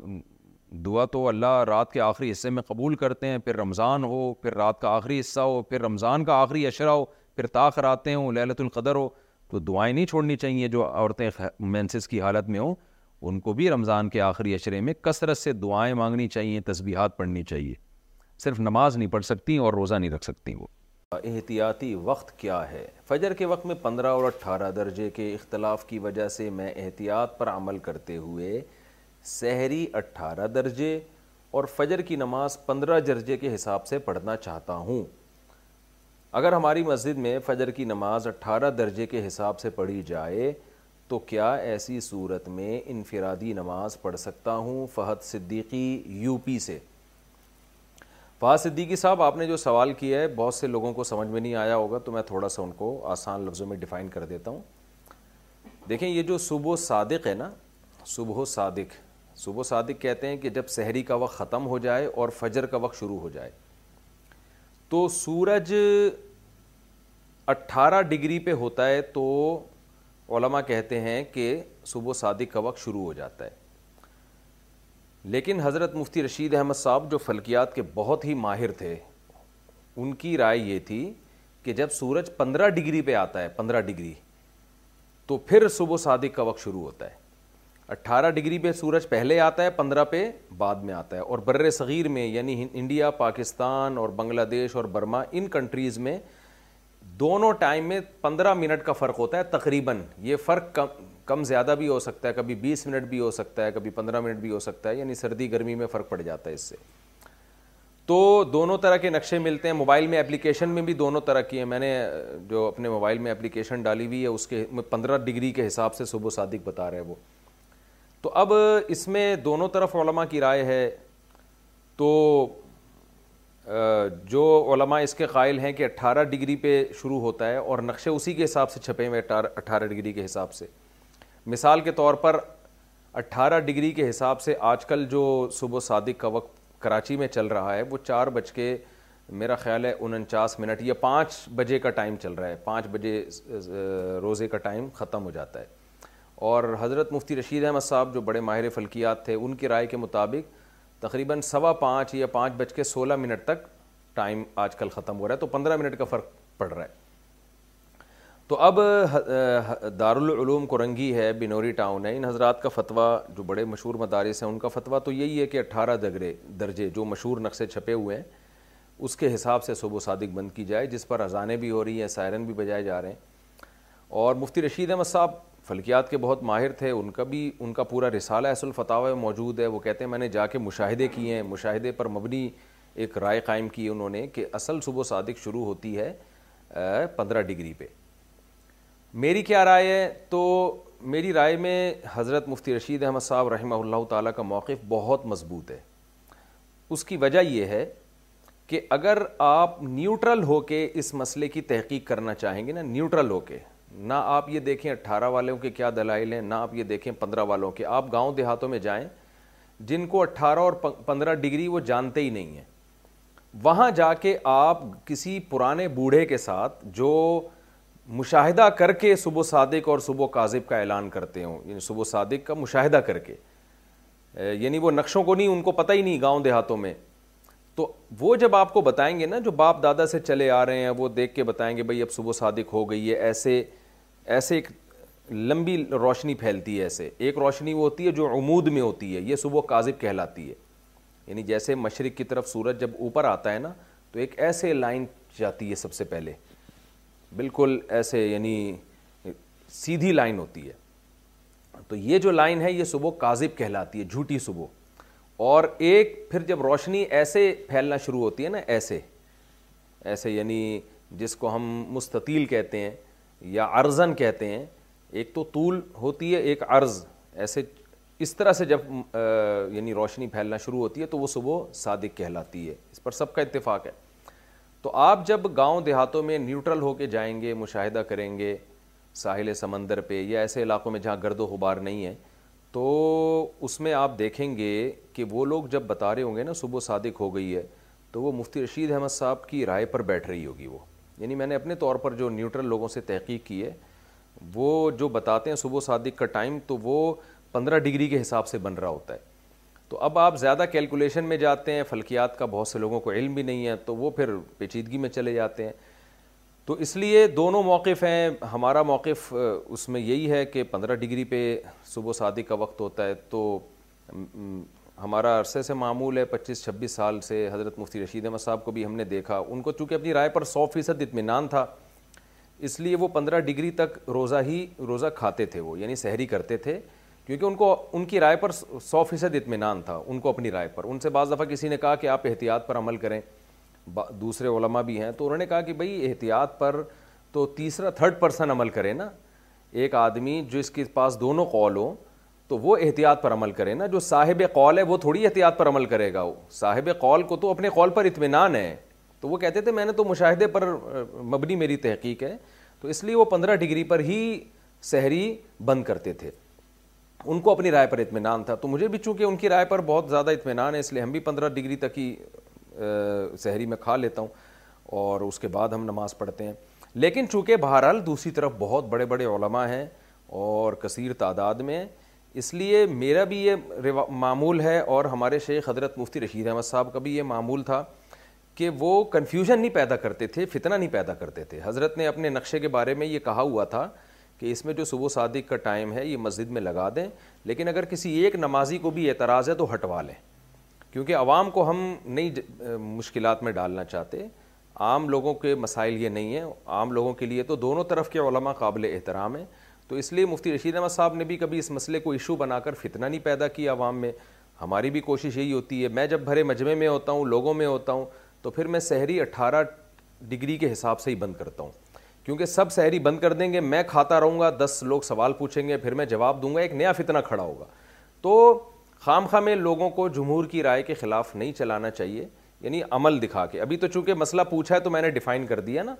دعا تو اللہ رات کے آخری حصے میں قبول کرتے ہیں پھر رمضان ہو پھر رات کا آخری حصہ ہو پھر رمضان کا آخری اشرہ ہو پھر طاق راتیں ہوں لہلت القدر ہو تو دعائیں نہیں چھوڑنی چاہیے جو عورتیں مینسس کی حالت میں ہوں ان کو بھی رمضان کے آخری اشرے میں کثرت سے دعائیں مانگنی چاہیے تسبیحات پڑھنی چاہیے صرف نماز نہیں پڑھ سکتیں اور روزہ نہیں رکھ سکتیں وہ احتیاطی وقت کیا ہے فجر کے وقت میں پندرہ اور اٹھارہ درجے کے اختلاف کی وجہ سے میں احتیاط پر عمل کرتے ہوئے سہری اٹھارہ درجے اور فجر کی نماز پندرہ درجے کے حساب سے پڑھنا چاہتا ہوں اگر ہماری مسجد میں فجر کی نماز اٹھارہ درجے کے حساب سے پڑھی جائے تو کیا ایسی صورت میں انفرادی نماز پڑھ سکتا ہوں فہد صدیقی یو پی سے وہاں صدیقی صاحب آپ نے جو سوال کیا ہے بہت سے لوگوں کو سمجھ میں نہیں آیا ہوگا تو میں تھوڑا سا ان کو آسان لفظوں میں ڈیفائن کر دیتا ہوں دیکھیں یہ جو صبح و صادق ہے نا صبح و صادق صبح و صادق کہتے ہیں کہ جب سحری کا وقت ختم ہو جائے اور فجر کا وقت شروع ہو جائے تو سورج اٹھارہ ڈگری پہ ہوتا ہے تو علماء کہتے ہیں کہ صبح و صادق کا وقت شروع ہو جاتا ہے لیکن حضرت مفتی رشید احمد صاحب جو فلکیات کے بہت ہی ماہر تھے ان کی رائے یہ تھی کہ جب سورج پندرہ ڈگری پہ آتا ہے پندرہ ڈگری تو پھر صبح و صادق کا وقت شروع ہوتا ہے اٹھارہ ڈگری پہ سورج پہلے آتا ہے پندرہ پہ بعد میں آتا ہے اور بر صغیر میں یعنی انڈیا پاکستان اور بنگلہ دیش اور برما ان کنٹریز میں دونوں ٹائم میں پندرہ منٹ کا فرق ہوتا ہے تقریباً یہ فرق کم کم زیادہ بھی ہو سکتا ہے کبھی بیس منٹ بھی ہو سکتا ہے کبھی پندرہ منٹ بھی ہو سکتا ہے یعنی سردی گرمی میں فرق پڑ جاتا ہے اس سے تو دونوں طرح کے نقشے ملتے ہیں موبائل میں اپلیکیشن میں بھی دونوں طرح کی ہیں میں نے جو اپنے موبائل میں اپلیکیشن ڈالی ہوئی ہے اس کے پندرہ ڈگری کے حساب سے صبح صادق بتا رہے ہیں وہ تو اب اس میں دونوں طرف علماء کی رائے ہے تو جو علماء اس کے قائل ہیں کہ اٹھارہ ڈگری پہ شروع ہوتا ہے اور نقشے اسی کے حساب سے چھپے ہوئے اٹھارہ ڈگری کے حساب سے مثال کے طور پر اٹھارہ ڈگری کے حساب سے آج کل جو صبح و صادق کا وقت کراچی میں چل رہا ہے وہ چار بج کے میرا خیال ہے انچاس منٹ یا پانچ بجے کا ٹائم چل رہا ہے پانچ بجے روزے کا ٹائم ختم ہو جاتا ہے اور حضرت مفتی رشید احمد صاحب جو بڑے ماہر فلکیات تھے ان کی رائے کے مطابق تقریباً سوا پانچ یا پانچ بج کے سولہ منٹ تک ٹائم آج کل ختم ہو رہا ہے تو پندرہ منٹ کا فرق پڑ رہا ہے تو اب دارالعلوم کرنگی ہے بنوری ٹاؤن ہے ان حضرات کا فتویٰ جو بڑے مشہور مدارس ہیں ان کا فتویٰ تو یہی ہے کہ اٹھارہ دگڑے درجے جو مشہور نقشے چھپے ہوئے ہیں اس کے حساب سے صوب و صادق بند کی جائے جس پر اذانیں بھی ہو رہی ہیں سائرن بھی بجائے جا رہے ہیں اور مفتی رشید احمد صاحب فلکیات کے بہت ماہر تھے ان کا بھی ان کا پورا رسالہ ایس الفتاوہ موجود ہے وہ کہتے ہیں میں نے جا کے مشاہدے کیے ہیں مشاہدے پر مبنی ایک رائے قائم کی انہوں نے کہ اصل صبح صادق شروع ہوتی ہے پندرہ ڈگری پہ میری کیا رائے ہے تو میری رائے میں حضرت مفتی رشید احمد صاحب رحمہ اللہ تعالیٰ کا موقف بہت مضبوط ہے اس کی وجہ یہ ہے کہ اگر آپ نیوٹرل ہو کے اس مسئلے کی تحقیق کرنا چاہیں گے نا نیوٹرل ہو کے نہ آپ یہ دیکھیں اٹھارہ والوں کے کیا دلائل ہیں نہ آپ یہ دیکھیں پندرہ والوں کے آپ گاؤں دیہاتوں میں جائیں جن کو اٹھارہ اور پندرہ ڈگری وہ جانتے ہی نہیں ہیں وہاں جا کے آپ کسی پرانے بوڑھے کے ساتھ جو مشاہدہ کر کے صبح صادق اور صبح کاذب کا اعلان کرتے ہوں یعنی صبح صادق کا مشاہدہ کر کے یعنی وہ نقشوں کو نہیں ان کو پتہ ہی نہیں گاؤں دیہاتوں میں تو وہ جب آپ کو بتائیں گے نا جو باپ دادا سے چلے آ رہے ہیں وہ دیکھ کے بتائیں گے بھائی اب صبح صادق ہو گئی ہے ایسے ایسے ایک لمبی روشنی پھیلتی ہے ایسے ایک روشنی وہ ہوتی ہے جو عمود میں ہوتی ہے یہ صبح کاذب کہلاتی ہے یعنی جیسے مشرق کی طرف سورج جب اوپر آتا ہے نا تو ایک ایسے لائن جاتی ہے سب سے پہلے بالکل ایسے یعنی سیدھی لائن ہوتی ہے تو یہ جو لائن ہے یہ صبح کاذب کہلاتی ہے جھوٹی صبح اور ایک پھر جب روشنی ایسے پھیلنا شروع ہوتی ہے نا ایسے ایسے یعنی جس کو ہم مستطیل کہتے ہیں یا ارزن کہتے ہیں ایک تو طول ہوتی ہے ایک عرض ایسے اس طرح سے جب یعنی روشنی پھیلنا شروع ہوتی ہے تو وہ صبح صادق کہلاتی ہے اس پر سب کا اتفاق ہے تو آپ جب گاؤں دیہاتوں میں نیوٹرل ہو کے جائیں گے مشاہدہ کریں گے ساحل سمندر پہ یا ایسے علاقوں میں جہاں گرد و غبار نہیں ہے تو اس میں آپ دیکھیں گے کہ وہ لوگ جب بتا رہے ہوں گے نا صبح صادق ہو گئی ہے تو وہ مفتی رشید احمد صاحب کی رائے پر بیٹھ رہی ہوگی وہ یعنی میں نے اپنے طور پر جو نیوٹرل لوگوں سے تحقیق کی ہے وہ جو بتاتے ہیں صبح صادق کا ٹائم تو وہ پندرہ ڈگری کے حساب سے بن رہا ہوتا ہے تو اب آپ زیادہ کیلکولیشن میں جاتے ہیں فلکیات کا بہت سے لوگوں کو علم بھی نہیں ہے تو وہ پھر پیچیدگی میں چلے جاتے ہیں تو اس لیے دونوں موقف ہیں ہمارا موقف اس میں یہی ہے کہ پندرہ ڈگری پہ صبح و کا وقت ہوتا ہے تو ہمارا عرصے سے معمول ہے پچیس چھبیس سال سے حضرت مفتی رشید احمد صاحب کو بھی ہم نے دیکھا ان کو چونکہ اپنی رائے پر سو فیصد اطمینان تھا اس لیے وہ پندرہ ڈگری تک روزہ ہی روزہ کھاتے تھے وہ یعنی سحری کرتے تھے کیونکہ ان کو ان کی رائے پر سو فیصد اطمینان تھا ان کو اپنی رائے پر ان سے بعض دفعہ کسی نے کہا کہ آپ احتیاط پر عمل کریں دوسرے علماء بھی ہیں تو انہوں نے کہا کہ بھائی احتیاط پر تو تیسرا تھرڈ پرسن عمل کرے نا ایک آدمی جو اس کے پاس دونوں قول ہو تو وہ احتیاط پر عمل کرے نا جو صاحب قول ہے وہ تھوڑی احتیاط پر عمل کرے گا وہ صاحب قول کو تو اپنے قول پر اطمینان ہے تو وہ کہتے تھے میں نے تو مشاہدے پر مبنی میری تحقیق ہے تو اس لیے وہ پندرہ ڈگری پر ہی سحری بند کرتے تھے ان کو اپنی رائے پر اطمینان تھا تو مجھے بھی چونکہ ان کی رائے پر بہت زیادہ اطمینان ہے اس لیے ہم بھی پندرہ ڈگری تک ہی سحری میں کھا لیتا ہوں اور اس کے بعد ہم نماز پڑھتے ہیں لیکن چونکہ بہرحال دوسری طرف بہت بڑے بڑے علماء ہیں اور کثیر تعداد میں اس لیے میرا بھی یہ معمول ہے اور ہمارے شیخ حضرت مفتی رشید احمد صاحب کا بھی یہ معمول تھا کہ وہ کنفیوژن نہیں پیدا کرتے تھے فتنہ نہیں پیدا کرتے تھے حضرت نے اپنے نقشے کے بارے میں یہ کہا ہوا تھا کہ اس میں جو صبح صادق کا ٹائم ہے یہ مسجد میں لگا دیں لیکن اگر کسی ایک نمازی کو بھی اعتراض ہے تو ہٹوا لیں کیونکہ عوام کو ہم نئی مشکلات میں ڈالنا چاہتے عام لوگوں کے مسائل یہ نہیں ہیں عام لوگوں کے لیے تو دونوں طرف کے علماء قابل احترام ہیں تو اس لیے مفتی رشید احمد صاحب نے بھی کبھی اس مسئلے کو ایشو بنا کر فتنہ نہیں پیدا کیا عوام میں ہماری بھی کوشش یہی ہوتی ہے میں جب بھرے مجمع میں ہوتا ہوں لوگوں میں ہوتا ہوں تو پھر میں سحری اٹھارہ ڈگری کے حساب سے ہی بند کرتا ہوں کیونکہ سب سحری بند کر دیں گے میں کھاتا رہوں گا دس لوگ سوال پوچھیں گے پھر میں جواب دوں گا ایک نیا فتنہ کھڑا ہوگا تو خام خواہ میں لوگوں کو جمہور کی رائے کے خلاف نہیں چلانا چاہیے یعنی عمل دکھا کے ابھی تو چونکہ مسئلہ پوچھا ہے تو میں نے ڈیفائن کر دیا نا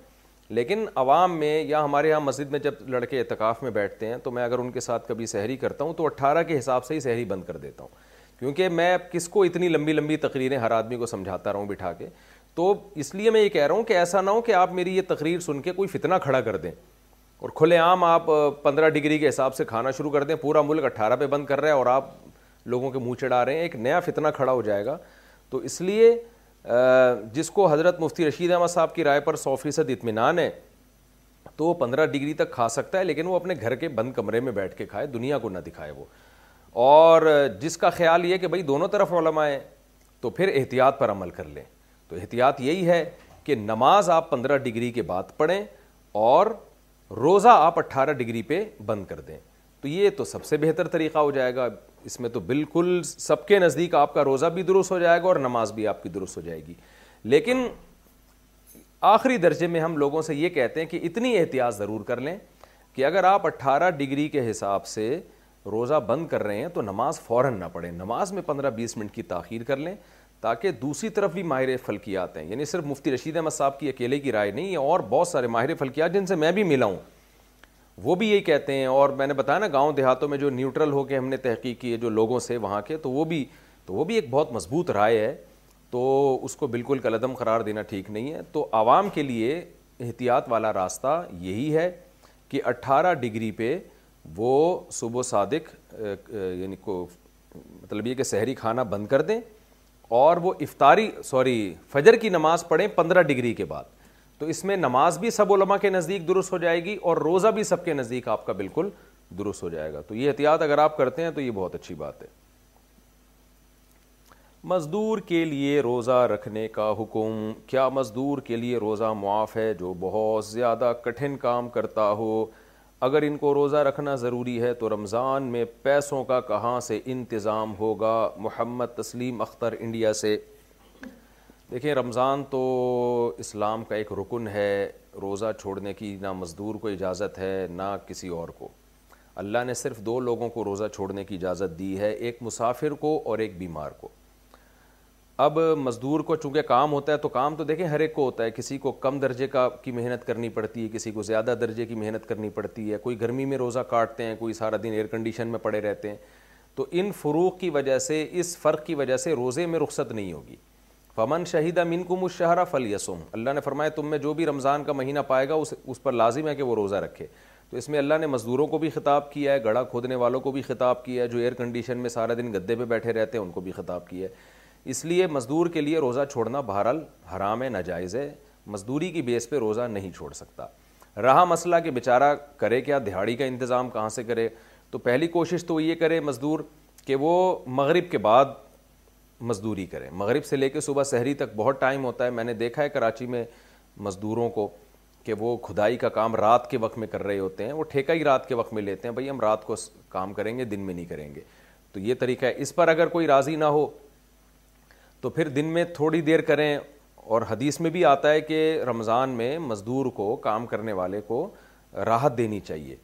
لیکن عوام میں یا ہمارے یہاں مسجد میں جب لڑکے اعتکاف میں بیٹھتے ہیں تو میں اگر ان کے ساتھ کبھی سحری کرتا ہوں تو اٹھارہ کے حساب سے ہی سحری بند کر دیتا ہوں کیونکہ میں کس کو اتنی لمبی لمبی تقریریں ہر آدمی کو سمجھاتا رہا ہوں بٹھا کے تو اس لیے میں یہ کہہ رہا ہوں کہ ایسا نہ ہو کہ آپ میری یہ تقریر سن کے کوئی فتنہ کھڑا کر دیں اور کھلے عام آپ پندرہ ڈگری کے حساب سے کھانا شروع کر دیں پورا ملک اٹھارہ پہ بند کر رہا ہے اور آپ لوگوں کے منہ چڑھا رہے ہیں ایک نیا فتنہ کھڑا ہو جائے گا تو اس لیے جس کو حضرت مفتی رشید احمد صاحب کی رائے پر سو فیصد اطمینان ہے تو وہ پندرہ ڈگری تک کھا سکتا ہے لیکن وہ اپنے گھر کے بند کمرے میں بیٹھ کے کھائے دنیا کو نہ دکھائے وہ اور جس کا خیال یہ کہ بھائی دونوں طرف علماء ہیں تو پھر احتیاط پر عمل کر لیں تو احتیاط یہی ہے کہ نماز آپ پندرہ ڈگری کے بعد پڑھیں اور روزہ آپ اٹھارہ ڈگری پہ بند کر دیں تو یہ تو سب سے بہتر طریقہ ہو جائے گا اس میں تو بالکل سب کے نزدیک آپ کا روزہ بھی درست ہو جائے گا اور نماز بھی آپ کی درست ہو جائے گی لیکن آخری درجے میں ہم لوگوں سے یہ کہتے ہیں کہ اتنی احتیاط ضرور کر لیں کہ اگر آپ اٹھارہ ڈگری کے حساب سے روزہ بند کر رہے ہیں تو نماز فوراً نہ پڑھیں نماز میں پندرہ بیس منٹ کی تاخیر کر لیں تاکہ دوسری طرف بھی ماہر فلکیات ہیں یعنی صرف مفتی رشید احمد صاحب کی اکیلے کی رائے نہیں ہے اور بہت سارے ماہر فلکیات جن سے میں بھی ملا ہوں وہ بھی یہی کہتے ہیں اور میں نے بتایا نا گاؤں دیہاتوں میں جو نیوٹرل ہو کے ہم نے تحقیق کی ہے جو لوگوں سے وہاں کے تو وہ بھی تو وہ بھی ایک بہت مضبوط رائے ہے تو اس کو بالکل قلدم قرار دینا ٹھیک نہیں ہے تو عوام کے لیے احتیاط والا راستہ یہی ہے کہ اٹھارہ ڈگری پہ وہ صبح و صادق یعنی کو مطلب یہ کہ سحری کھانا بند کر دیں اور وہ افطاری سوری فجر کی نماز پڑھیں پندرہ ڈگری کے بعد تو اس میں نماز بھی سب علماء کے نزدیک درست ہو جائے گی اور روزہ بھی سب کے نزدیک آپ کا بالکل درست ہو جائے گا تو یہ احتیاط اگر آپ کرتے ہیں تو یہ بہت اچھی بات ہے مزدور کے لیے روزہ رکھنے کا حکم کیا مزدور کے لیے روزہ معاف ہے جو بہت زیادہ کٹھن کام کرتا ہو اگر ان کو روزہ رکھنا ضروری ہے تو رمضان میں پیسوں کا کہاں سے انتظام ہوگا محمد تسلیم اختر انڈیا سے دیکھیں رمضان تو اسلام کا ایک رکن ہے روزہ چھوڑنے کی نہ مزدور کو اجازت ہے نہ کسی اور کو اللہ نے صرف دو لوگوں کو روزہ چھوڑنے کی اجازت دی ہے ایک مسافر کو اور ایک بیمار کو اب مزدور کو چونکہ کام ہوتا ہے تو کام تو دیکھیں ہر ایک کو ہوتا ہے کسی کو کم درجے کا کی محنت کرنی پڑتی ہے کسی کو زیادہ درجے کی محنت کرنی پڑتی ہے کوئی گرمی میں روزہ کاٹتے ہیں کوئی سارا دن ایئر کنڈیشن میں پڑے رہتے ہیں تو ان فروغ کی وجہ سے اس فرق کی وجہ سے روزے میں رخصت نہیں ہوگی فمن شہیدہ من کو مشاہرہ فل یسم اللہ نے فرمایا تم میں جو بھی رمضان کا مہینہ پائے گا اس اس پر لازم ہے کہ وہ روزہ رکھے تو اس میں اللہ نے مزدوروں کو بھی خطاب کیا ہے گڑھا کھودنے والوں کو بھی خطاب کیا ہے جو ایئر کنڈیشن میں سارا دن گدے پہ بیٹھے رہتے ہیں ان کو بھی خطاب کیا ہے اس لیے مزدور کے لیے روزہ چھوڑنا بہرحال حرام ہے ناجائز ہے مزدوری کی بیس پہ روزہ نہیں چھوڑ سکتا رہا مسئلہ کہ بیچارہ کرے کیا دہاڑی کا انتظام کہاں سے کرے تو پہلی کوشش تو یہ کرے مزدور کہ وہ مغرب کے بعد مزدوری کرے مغرب سے لے کے صبح سحری تک بہت ٹائم ہوتا ہے میں نے دیکھا ہے کراچی میں مزدوروں کو کہ وہ کھدائی کا کام رات کے وقت میں کر رہے ہوتے ہیں وہ ٹھیکہ ہی رات کے وقت میں لیتے ہیں بھائی ہم رات کو کام کریں گے دن میں نہیں کریں گے تو یہ طریقہ ہے اس پر اگر کوئی راضی نہ ہو تو پھر دن میں تھوڑی دیر کریں اور حدیث میں بھی آتا ہے کہ رمضان میں مزدور کو کام کرنے والے کو راحت دینی چاہیے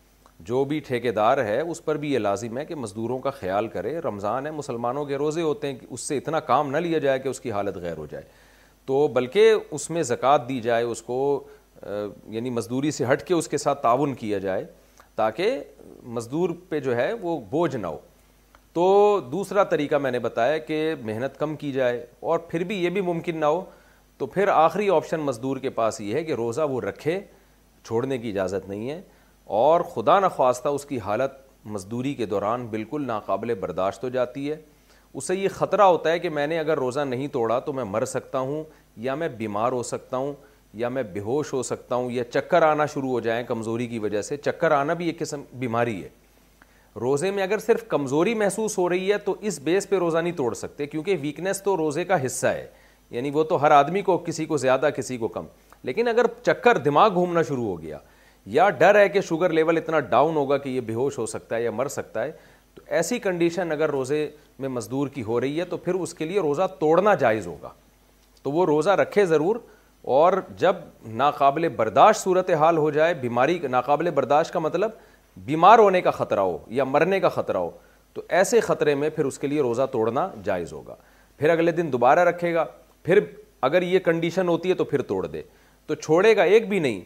جو بھی ٹھیکے دار ہے اس پر بھی یہ لازم ہے کہ مزدوروں کا خیال کرے رمضان ہے مسلمانوں کے روزے ہوتے ہیں کہ اس سے اتنا کام نہ لیا جائے کہ اس کی حالت غیر ہو جائے تو بلکہ اس میں زکوٰۃ دی جائے اس کو یعنی مزدوری سے ہٹ کے اس کے ساتھ تعاون کیا جائے تاکہ مزدور پہ جو ہے وہ بوجھ نہ ہو تو دوسرا طریقہ میں نے بتایا کہ محنت کم کی جائے اور پھر بھی یہ بھی ممکن نہ ہو تو پھر آخری آپشن مزدور کے پاس یہ ہے کہ روزہ وہ رکھے چھوڑنے کی اجازت نہیں ہے اور خدا نخواستہ اس کی حالت مزدوری کے دوران بالکل ناقابل برداشت ہو جاتی ہے اسے یہ خطرہ ہوتا ہے کہ میں نے اگر روزہ نہیں توڑا تو میں مر سکتا ہوں یا میں بیمار ہو سکتا ہوں یا میں بے ہوش ہو سکتا ہوں یا چکر آنا شروع ہو جائیں کمزوری کی وجہ سے چکر آنا بھی ایک قسم بیماری ہے روزے میں اگر صرف کمزوری محسوس ہو رہی ہے تو اس بیس پہ روزہ نہیں توڑ سکتے کیونکہ ویکنیس تو روزے کا حصہ ہے یعنی وہ تو ہر آدمی کو کسی کو زیادہ کسی کو کم لیکن اگر چکر دماغ گھومنا شروع ہو گیا یا ڈر ہے کہ شوگر لیول اتنا ڈاؤن ہوگا کہ یہ ہوش ہو سکتا ہے یا مر سکتا ہے تو ایسی کنڈیشن اگر روزے میں مزدور کی ہو رہی ہے تو پھر اس کے لیے روزہ توڑنا جائز ہوگا تو وہ روزہ رکھے ضرور اور جب ناقابل برداشت صورت حال ہو جائے بیماری ناقابل برداشت کا مطلب بیمار ہونے کا خطرہ ہو یا مرنے کا خطرہ ہو تو ایسے خطرے میں پھر اس کے لیے روزہ توڑنا جائز ہوگا پھر اگلے دن دوبارہ رکھے گا پھر اگر یہ کنڈیشن ہوتی ہے تو پھر توڑ دے تو چھوڑے گا ایک بھی نہیں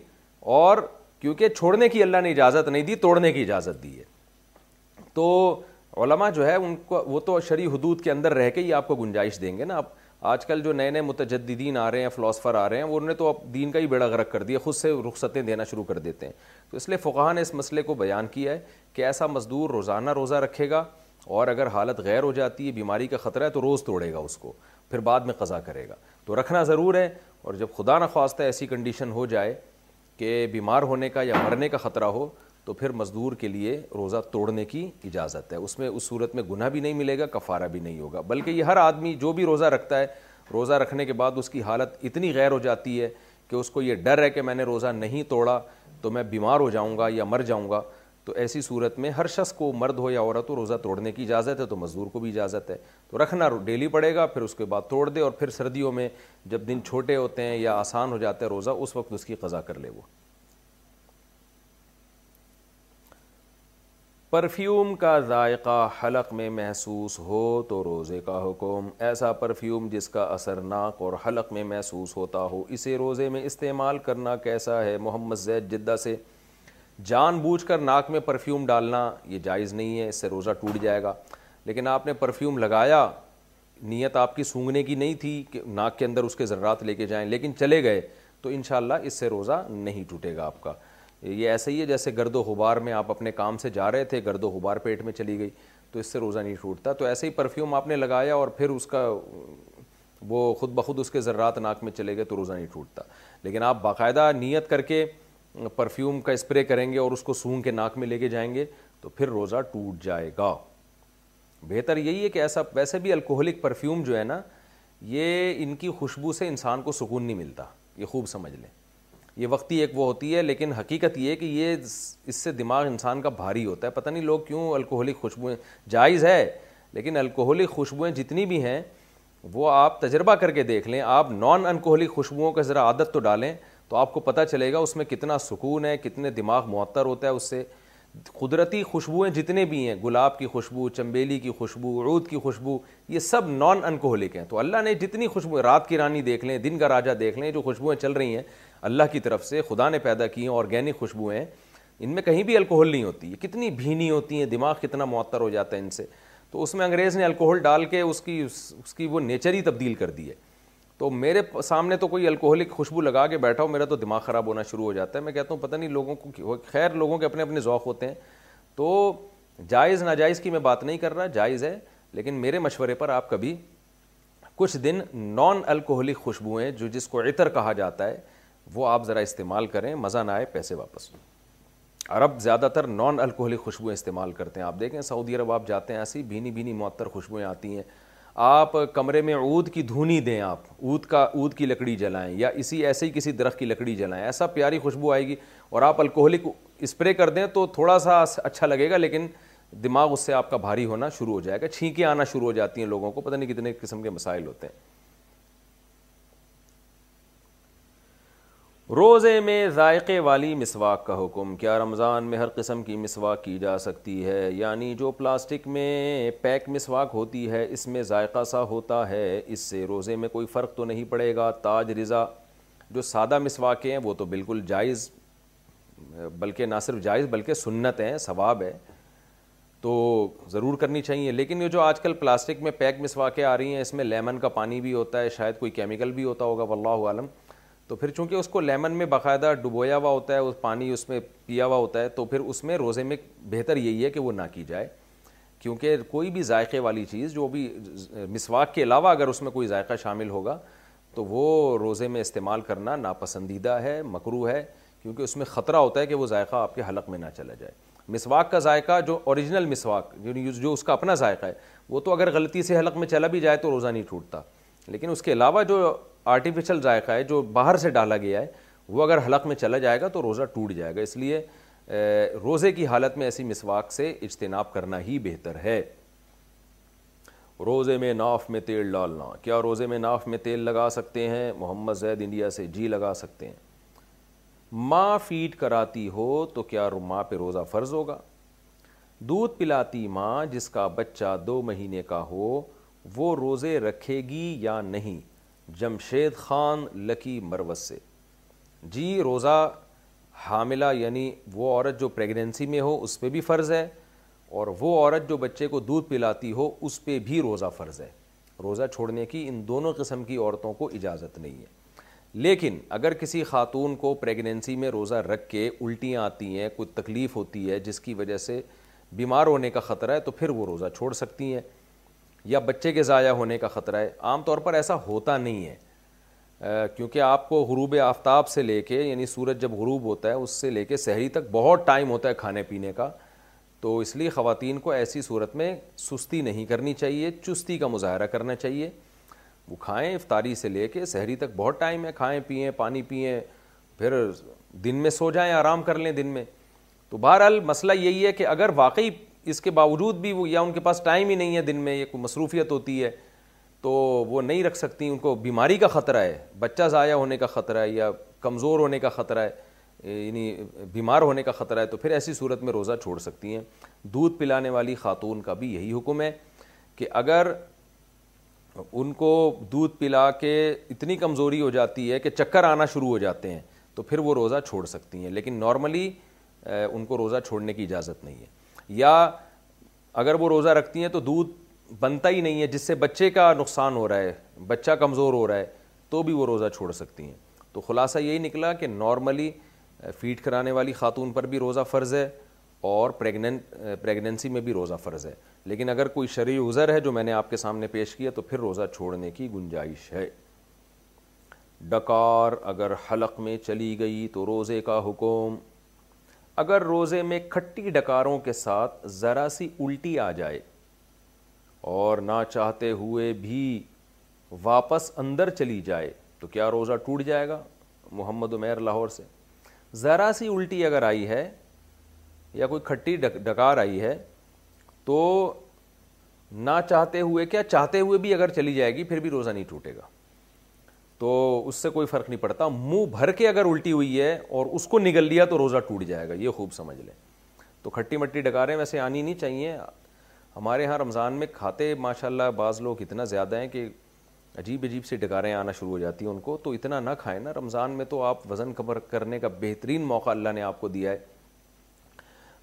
اور کیونکہ چھوڑنے کی اللہ نے اجازت نہیں دی توڑنے کی اجازت دی ہے تو علماء جو ہے ان کو وہ تو شرح حدود کے اندر رہ کے ہی آپ کو گنجائش دیں گے نا آپ آج کل جو نئے نئے متجدین آ رہے ہیں فلاسفر آ رہے ہیں وہ انہوں نے تو اب دین کا ہی بیڑا غرق کر دیا خود سے رخصتیں دینا شروع کر دیتے ہیں تو اس لیے فقہ نے اس مسئلے کو بیان کیا ہے کہ ایسا مزدور روزانہ روزہ رکھے گا اور اگر حالت غیر ہو جاتی ہے بیماری کا خطرہ ہے تو روز توڑے گا اس کو پھر بعد میں قضا کرے گا تو رکھنا ضرور ہے اور جب خدا نخواستہ ایسی کنڈیشن ہو جائے کہ بیمار ہونے کا یا مرنے کا خطرہ ہو تو پھر مزدور کے لیے روزہ توڑنے کی اجازت ہے اس میں اس صورت میں گناہ بھی نہیں ملے گا کفارہ بھی نہیں ہوگا بلکہ یہ ہر آدمی جو بھی روزہ رکھتا ہے روزہ رکھنے کے بعد اس کی حالت اتنی غیر ہو جاتی ہے کہ اس کو یہ ڈر ہے کہ میں نے روزہ نہیں توڑا تو میں بیمار ہو جاؤں گا یا مر جاؤں گا تو ایسی صورت میں ہر شخص کو مرد ہو یا عورت ہو روزہ توڑنے کی اجازت ہے تو مزدور کو بھی اجازت ہے تو رکھنا ڈیلی پڑے گا پھر اس کے بعد توڑ دے اور پھر سردیوں میں جب دن چھوٹے ہوتے ہیں یا آسان ہو جاتا ہے روزہ اس وقت اس کی قضا کر لے وہ پرفیوم کا ذائقہ حلق میں محسوس ہو تو روزے کا حکم ایسا پرفیوم جس کا اثر ناک اور حلق میں محسوس ہوتا ہو اسے روزے میں استعمال کرنا کیسا ہے محمد زید جدہ سے جان بوجھ کر ناک میں پرفیوم ڈالنا یہ جائز نہیں ہے اس سے روزہ ٹوٹ جائے گا لیکن آپ نے پرفیوم لگایا نیت آپ کی سونگنے کی نہیں تھی کہ ناک کے اندر اس کے ذرات لے کے جائیں لیکن چلے گئے تو انشاءاللہ اس سے روزہ نہیں ٹوٹے گا آپ کا یہ ایسا ہی ہے جیسے گرد و غبار میں آپ اپنے کام سے جا رہے تھے گرد و غبار پیٹ میں چلی گئی تو اس سے روزہ نہیں ٹوٹتا تو ایسے ہی پرفیوم آپ نے لگایا اور پھر اس کا وہ خود بخود اس کے ذرات ناک میں چلے گئے تو روزہ نہیں ٹوٹتا لیکن آپ باقاعدہ نیت کر کے پرفیوم کا اسپرے کریں گے اور اس کو سونگ کے ناک میں لے کے جائیں گے تو پھر روزہ ٹوٹ جائے گا بہتر یہی ہے کہ ایسا ویسے بھی الکوہلک پرفیوم جو ہے نا یہ ان کی خوشبو سے انسان کو سکون نہیں ملتا یہ خوب سمجھ لیں یہ وقتی ایک وہ ہوتی ہے لیکن حقیقت یہ ہے کہ یہ اس سے دماغ انسان کا بھاری ہوتا ہے پتہ نہیں لوگ کیوں الکحلک خوشبوئیں جائز ہے لیکن الکحلک خوشبوئیں جتنی بھی ہیں وہ آپ تجربہ کر کے دیکھ لیں آپ نان الکحلک خوشبوؤں کا ذرا عادت تو ڈالیں تو آپ کو پتہ چلے گا اس میں کتنا سکون ہے کتنے دماغ معطر ہوتا ہے اس سے قدرتی خوشبوئیں جتنے بھی ہیں گلاب کی خوشبو چمبیلی کی خوشبو عود کی خوشبو یہ سب نان الکوہلک ہیں تو اللہ نے جتنی خوشبو رات کی رانی دیکھ لیں دن کا راجہ دیکھ لیں جو خوشبوئیں چل رہی ہیں اللہ کی طرف سے خدا نے پیدا کی ہیں آرگینک خوشبوئیں ان میں کہیں بھی الکوہل نہیں ہوتی یہ کتنی بھینی ہوتی ہیں دماغ کتنا معطر ہو جاتا ہے ان سے تو اس میں انگریز نے الکوہل ڈال کے اس کی اس کی وہ نیچر ہی تبدیل کر دی ہے تو میرے سامنے تو کوئی الکوہلک خوشبو لگا کے بیٹھا ہو میرا تو دماغ خراب ہونا شروع ہو جاتا ہے میں کہتا ہوں پتہ نہیں لوگوں کو خیر لوگوں کے اپنے اپنے ذوق ہوتے ہیں تو جائز ناجائز کی میں بات نہیں کر رہا جائز ہے لیکن میرے مشورے پر آپ کبھی کچھ دن نان الکوہلک خوشبوئیں جو جس کو عطر کہا جاتا ہے وہ آپ ذرا استعمال کریں مزہ نہ آئے پیسے واپس عرب زیادہ تر نان الکوہلک خوشبوئیں استعمال کرتے ہیں آپ دیکھیں سعودی عرب آپ جاتے ہیں ایسی بھینی بھینی معطر خوشبویں آتی ہیں آپ کمرے میں عود کی دھونی دیں آپ عود کا عود کی لکڑی جلائیں یا اسی ایسے ہی کسی درخت کی لکڑی جلائیں ایسا پیاری خوشبو آئے گی اور آپ الکوہلک اسپرے کر دیں تو تھوڑا سا اچھا لگے گا لیکن دماغ اس سے آپ کا بھاری ہونا شروع ہو جائے گا چھینکیں آنا شروع ہو جاتی ہیں لوگوں کو پتہ نہیں کتنے قسم کے مسائل ہوتے ہیں روزے میں ذائقے والی مسواک کا حکم کیا رمضان میں ہر قسم کی مسواک کی جا سکتی ہے یعنی جو پلاسٹک میں پیک مسواک ہوتی ہے اس میں ذائقہ سا ہوتا ہے اس سے روزے میں کوئی فرق تو نہیں پڑے گا تاج رضا جو سادہ مسواکیں ہیں وہ تو بالکل جائز بلکہ نہ صرف جائز بلکہ سنت ہیں ثواب ہے تو ضرور کرنی چاہیے لیکن یہ جو آج کل پلاسٹک میں پیک مسواکیں آ رہی ہیں اس میں لیمن کا پانی بھی ہوتا ہے شاید کوئی کیمیکل بھی ہوتا ہوگا واللہ عالم تو پھر چونکہ اس کو لیمن میں باقاعدہ ڈبویا ہوا ہوتا ہے پانی اس میں پیا ہوا ہوتا ہے تو پھر اس میں روزے میں بہتر یہی ہے کہ وہ نہ کی جائے کیونکہ کوئی بھی ذائقے والی چیز جو بھی مسواک کے علاوہ اگر اس میں کوئی ذائقہ شامل ہوگا تو وہ روزے میں استعمال کرنا ناپسندیدہ ہے مکرو ہے کیونکہ اس میں خطرہ ہوتا ہے کہ وہ ذائقہ آپ کے حلق میں نہ چلا جائے مسواک کا ذائقہ جو اوریجنل مسواک یعنی جو اس کا اپنا ذائقہ ہے وہ تو اگر غلطی سے حلق میں چلا بھی جائے تو روزہ نہیں ٹوٹتا لیکن اس کے علاوہ جو آرٹیفیشل ذائقہ ہے جو باہر سے ڈالا گیا ہے وہ اگر حلق میں چلا جائے گا تو روزہ ٹوٹ جائے گا اس لیے روزے کی حالت میں ایسی مسواک سے اجتناب کرنا ہی بہتر ہے روزے میں ناف میں تیل ڈالنا کیا روزے میں ناف میں تیل لگا سکتے ہیں محمد زید انڈیا سے جی لگا سکتے ہیں ماں فیڈ کراتی ہو تو کیا ماں پہ روزہ فرض ہوگا دودھ پلاتی ماں جس کا بچہ دو مہینے کا ہو وہ روزے رکھے گی یا نہیں جمشید خان لکی سے جی روزہ حاملہ یعنی وہ عورت جو پریگننسی میں ہو اس پہ بھی فرض ہے اور وہ عورت جو بچے کو دودھ پلاتی ہو اس پہ بھی روزہ فرض ہے روزہ چھوڑنے کی ان دونوں قسم کی عورتوں کو اجازت نہیں ہے لیکن اگر کسی خاتون کو پریگننسی میں روزہ رکھ کے الٹیاں آتی ہیں کوئی تکلیف ہوتی ہے جس کی وجہ سے بیمار ہونے کا خطرہ ہے تو پھر وہ روزہ چھوڑ سکتی ہیں یا بچے کے ضائع ہونے کا خطرہ ہے عام طور پر ایسا ہوتا نہیں ہے کیونکہ آپ کو غروب آفتاب سے لے کے یعنی سورج جب غروب ہوتا ہے اس سے لے کے سحری تک بہت ٹائم ہوتا ہے کھانے پینے کا تو اس لیے خواتین کو ایسی صورت میں سستی نہیں کرنی چاہیے چستی کا مظاہرہ کرنا چاہیے وہ کھائیں افطاری سے لے کے سحری تک بہت ٹائم ہے کھائیں پئیں پانی پئیں پھر دن میں سو جائیں آرام کر لیں دن میں تو بہرحال مسئلہ یہی ہے کہ اگر واقعی اس کے باوجود بھی وہ یا ان کے پاس ٹائم ہی نہیں ہے دن میں یا مصروفیت ہوتی ہے تو وہ نہیں رکھ سکتی ان کو بیماری کا خطرہ ہے بچہ ضائع ہونے کا خطرہ ہے یا کمزور ہونے کا خطرہ ہے یعنی بیمار ہونے کا خطرہ ہے تو پھر ایسی صورت میں روزہ چھوڑ سکتی ہیں دودھ پلانے والی خاتون کا بھی یہی حکم ہے کہ اگر ان کو دودھ پلا کے اتنی کمزوری ہو جاتی ہے کہ چکر آنا شروع ہو جاتے ہیں تو پھر وہ روزہ چھوڑ سکتی ہیں لیکن نارملی ان کو روزہ چھوڑنے کی اجازت نہیں ہے یا اگر وہ روزہ رکھتی ہیں تو دودھ بنتا ہی نہیں ہے جس سے بچے کا نقصان ہو رہا ہے بچہ کمزور ہو رہا ہے تو بھی وہ روزہ چھوڑ سکتی ہیں تو خلاصہ یہی نکلا کہ نارملی فیڈ کرانے والی خاتون پر بھی روزہ فرض ہے اور پریگننٹ پریگننسی میں بھی روزہ فرض ہے لیکن اگر کوئی شرعی عذر ہے جو میں نے آپ کے سامنے پیش کیا تو پھر روزہ چھوڑنے کی گنجائش ہے ڈکار اگر حلق میں چلی گئی تو روزے کا حکم اگر روزے میں کھٹی ڈکاروں کے ساتھ ذرا سی الٹی آ جائے اور نہ چاہتے ہوئے بھی واپس اندر چلی جائے تو کیا روزہ ٹوٹ جائے گا محمد عمیر لاہور سے ذرا سی الٹی اگر آئی ہے یا کوئی کھٹی ڈکار آئی ہے تو نہ چاہتے ہوئے کیا چاہتے ہوئے بھی اگر چلی جائے گی پھر بھی روزہ نہیں ٹوٹے گا تو اس سے کوئی فرق نہیں پڑتا منہ بھر کے اگر الٹی ہوئی ہے اور اس کو نگل لیا تو روزہ ٹوٹ جائے گا یہ خوب سمجھ لیں تو کھٹی مٹی ڈکاریں ویسے آنی نہیں چاہیے ہمارے یہاں رمضان میں کھاتے ماشاء اللہ بعض لوگ اتنا زیادہ ہیں کہ عجیب عجیب سی ڈکاریں آنا شروع ہو جاتی ہیں ان کو تو اتنا نہ کھائیں نا رمضان میں تو آپ وزن کمر کرنے کا بہترین موقع اللہ نے آپ کو دیا ہے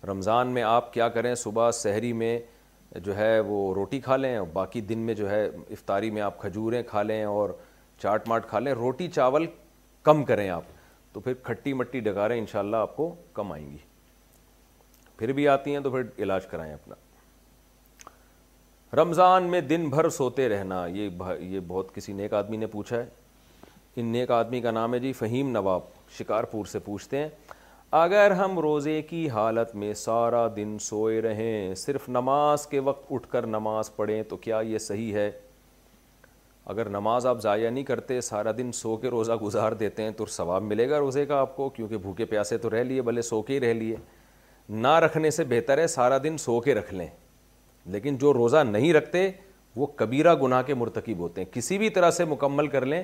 رمضان میں آپ کیا کریں صبح سحری میں جو ہے وہ روٹی کھا لیں اور باقی دن میں جو ہے افطاری میں آپ کھجوریں کھا لیں اور چاٹ ماٹ کھا لیں روٹی چاول کم کریں آپ تو پھر کھٹی مٹی ڈگا رہے ہیں انشاءاللہ آپ کو کم آئیں گی پھر بھی آتی ہیں تو پھر علاج کرائیں اپنا رمضان میں دن بھر سوتے رہنا یہ بہت کسی نیک آدمی نے پوچھا ہے ان نیک آدمی کا نام ہے جی فہیم نواب شکارپور سے پوچھتے ہیں اگر ہم روزے کی حالت میں سارا دن سوئے رہیں صرف نماز کے وقت اٹھ کر نماز پڑھیں تو کیا یہ صحیح ہے اگر نماز آپ ضائع نہیں کرتے سارا دن سو کے روزہ گزار دیتے ہیں تو ثواب ملے گا روزے کا آپ کو کیونکہ بھوکے پیاسے تو رہ لیے بھلے سو کے ہی رہ لیے نہ رکھنے سے بہتر ہے سارا دن سو کے رکھ لیں لیکن جو روزہ نہیں رکھتے وہ کبیرہ گناہ کے مرتکب ہوتے ہیں کسی بھی طرح سے مکمل کر لیں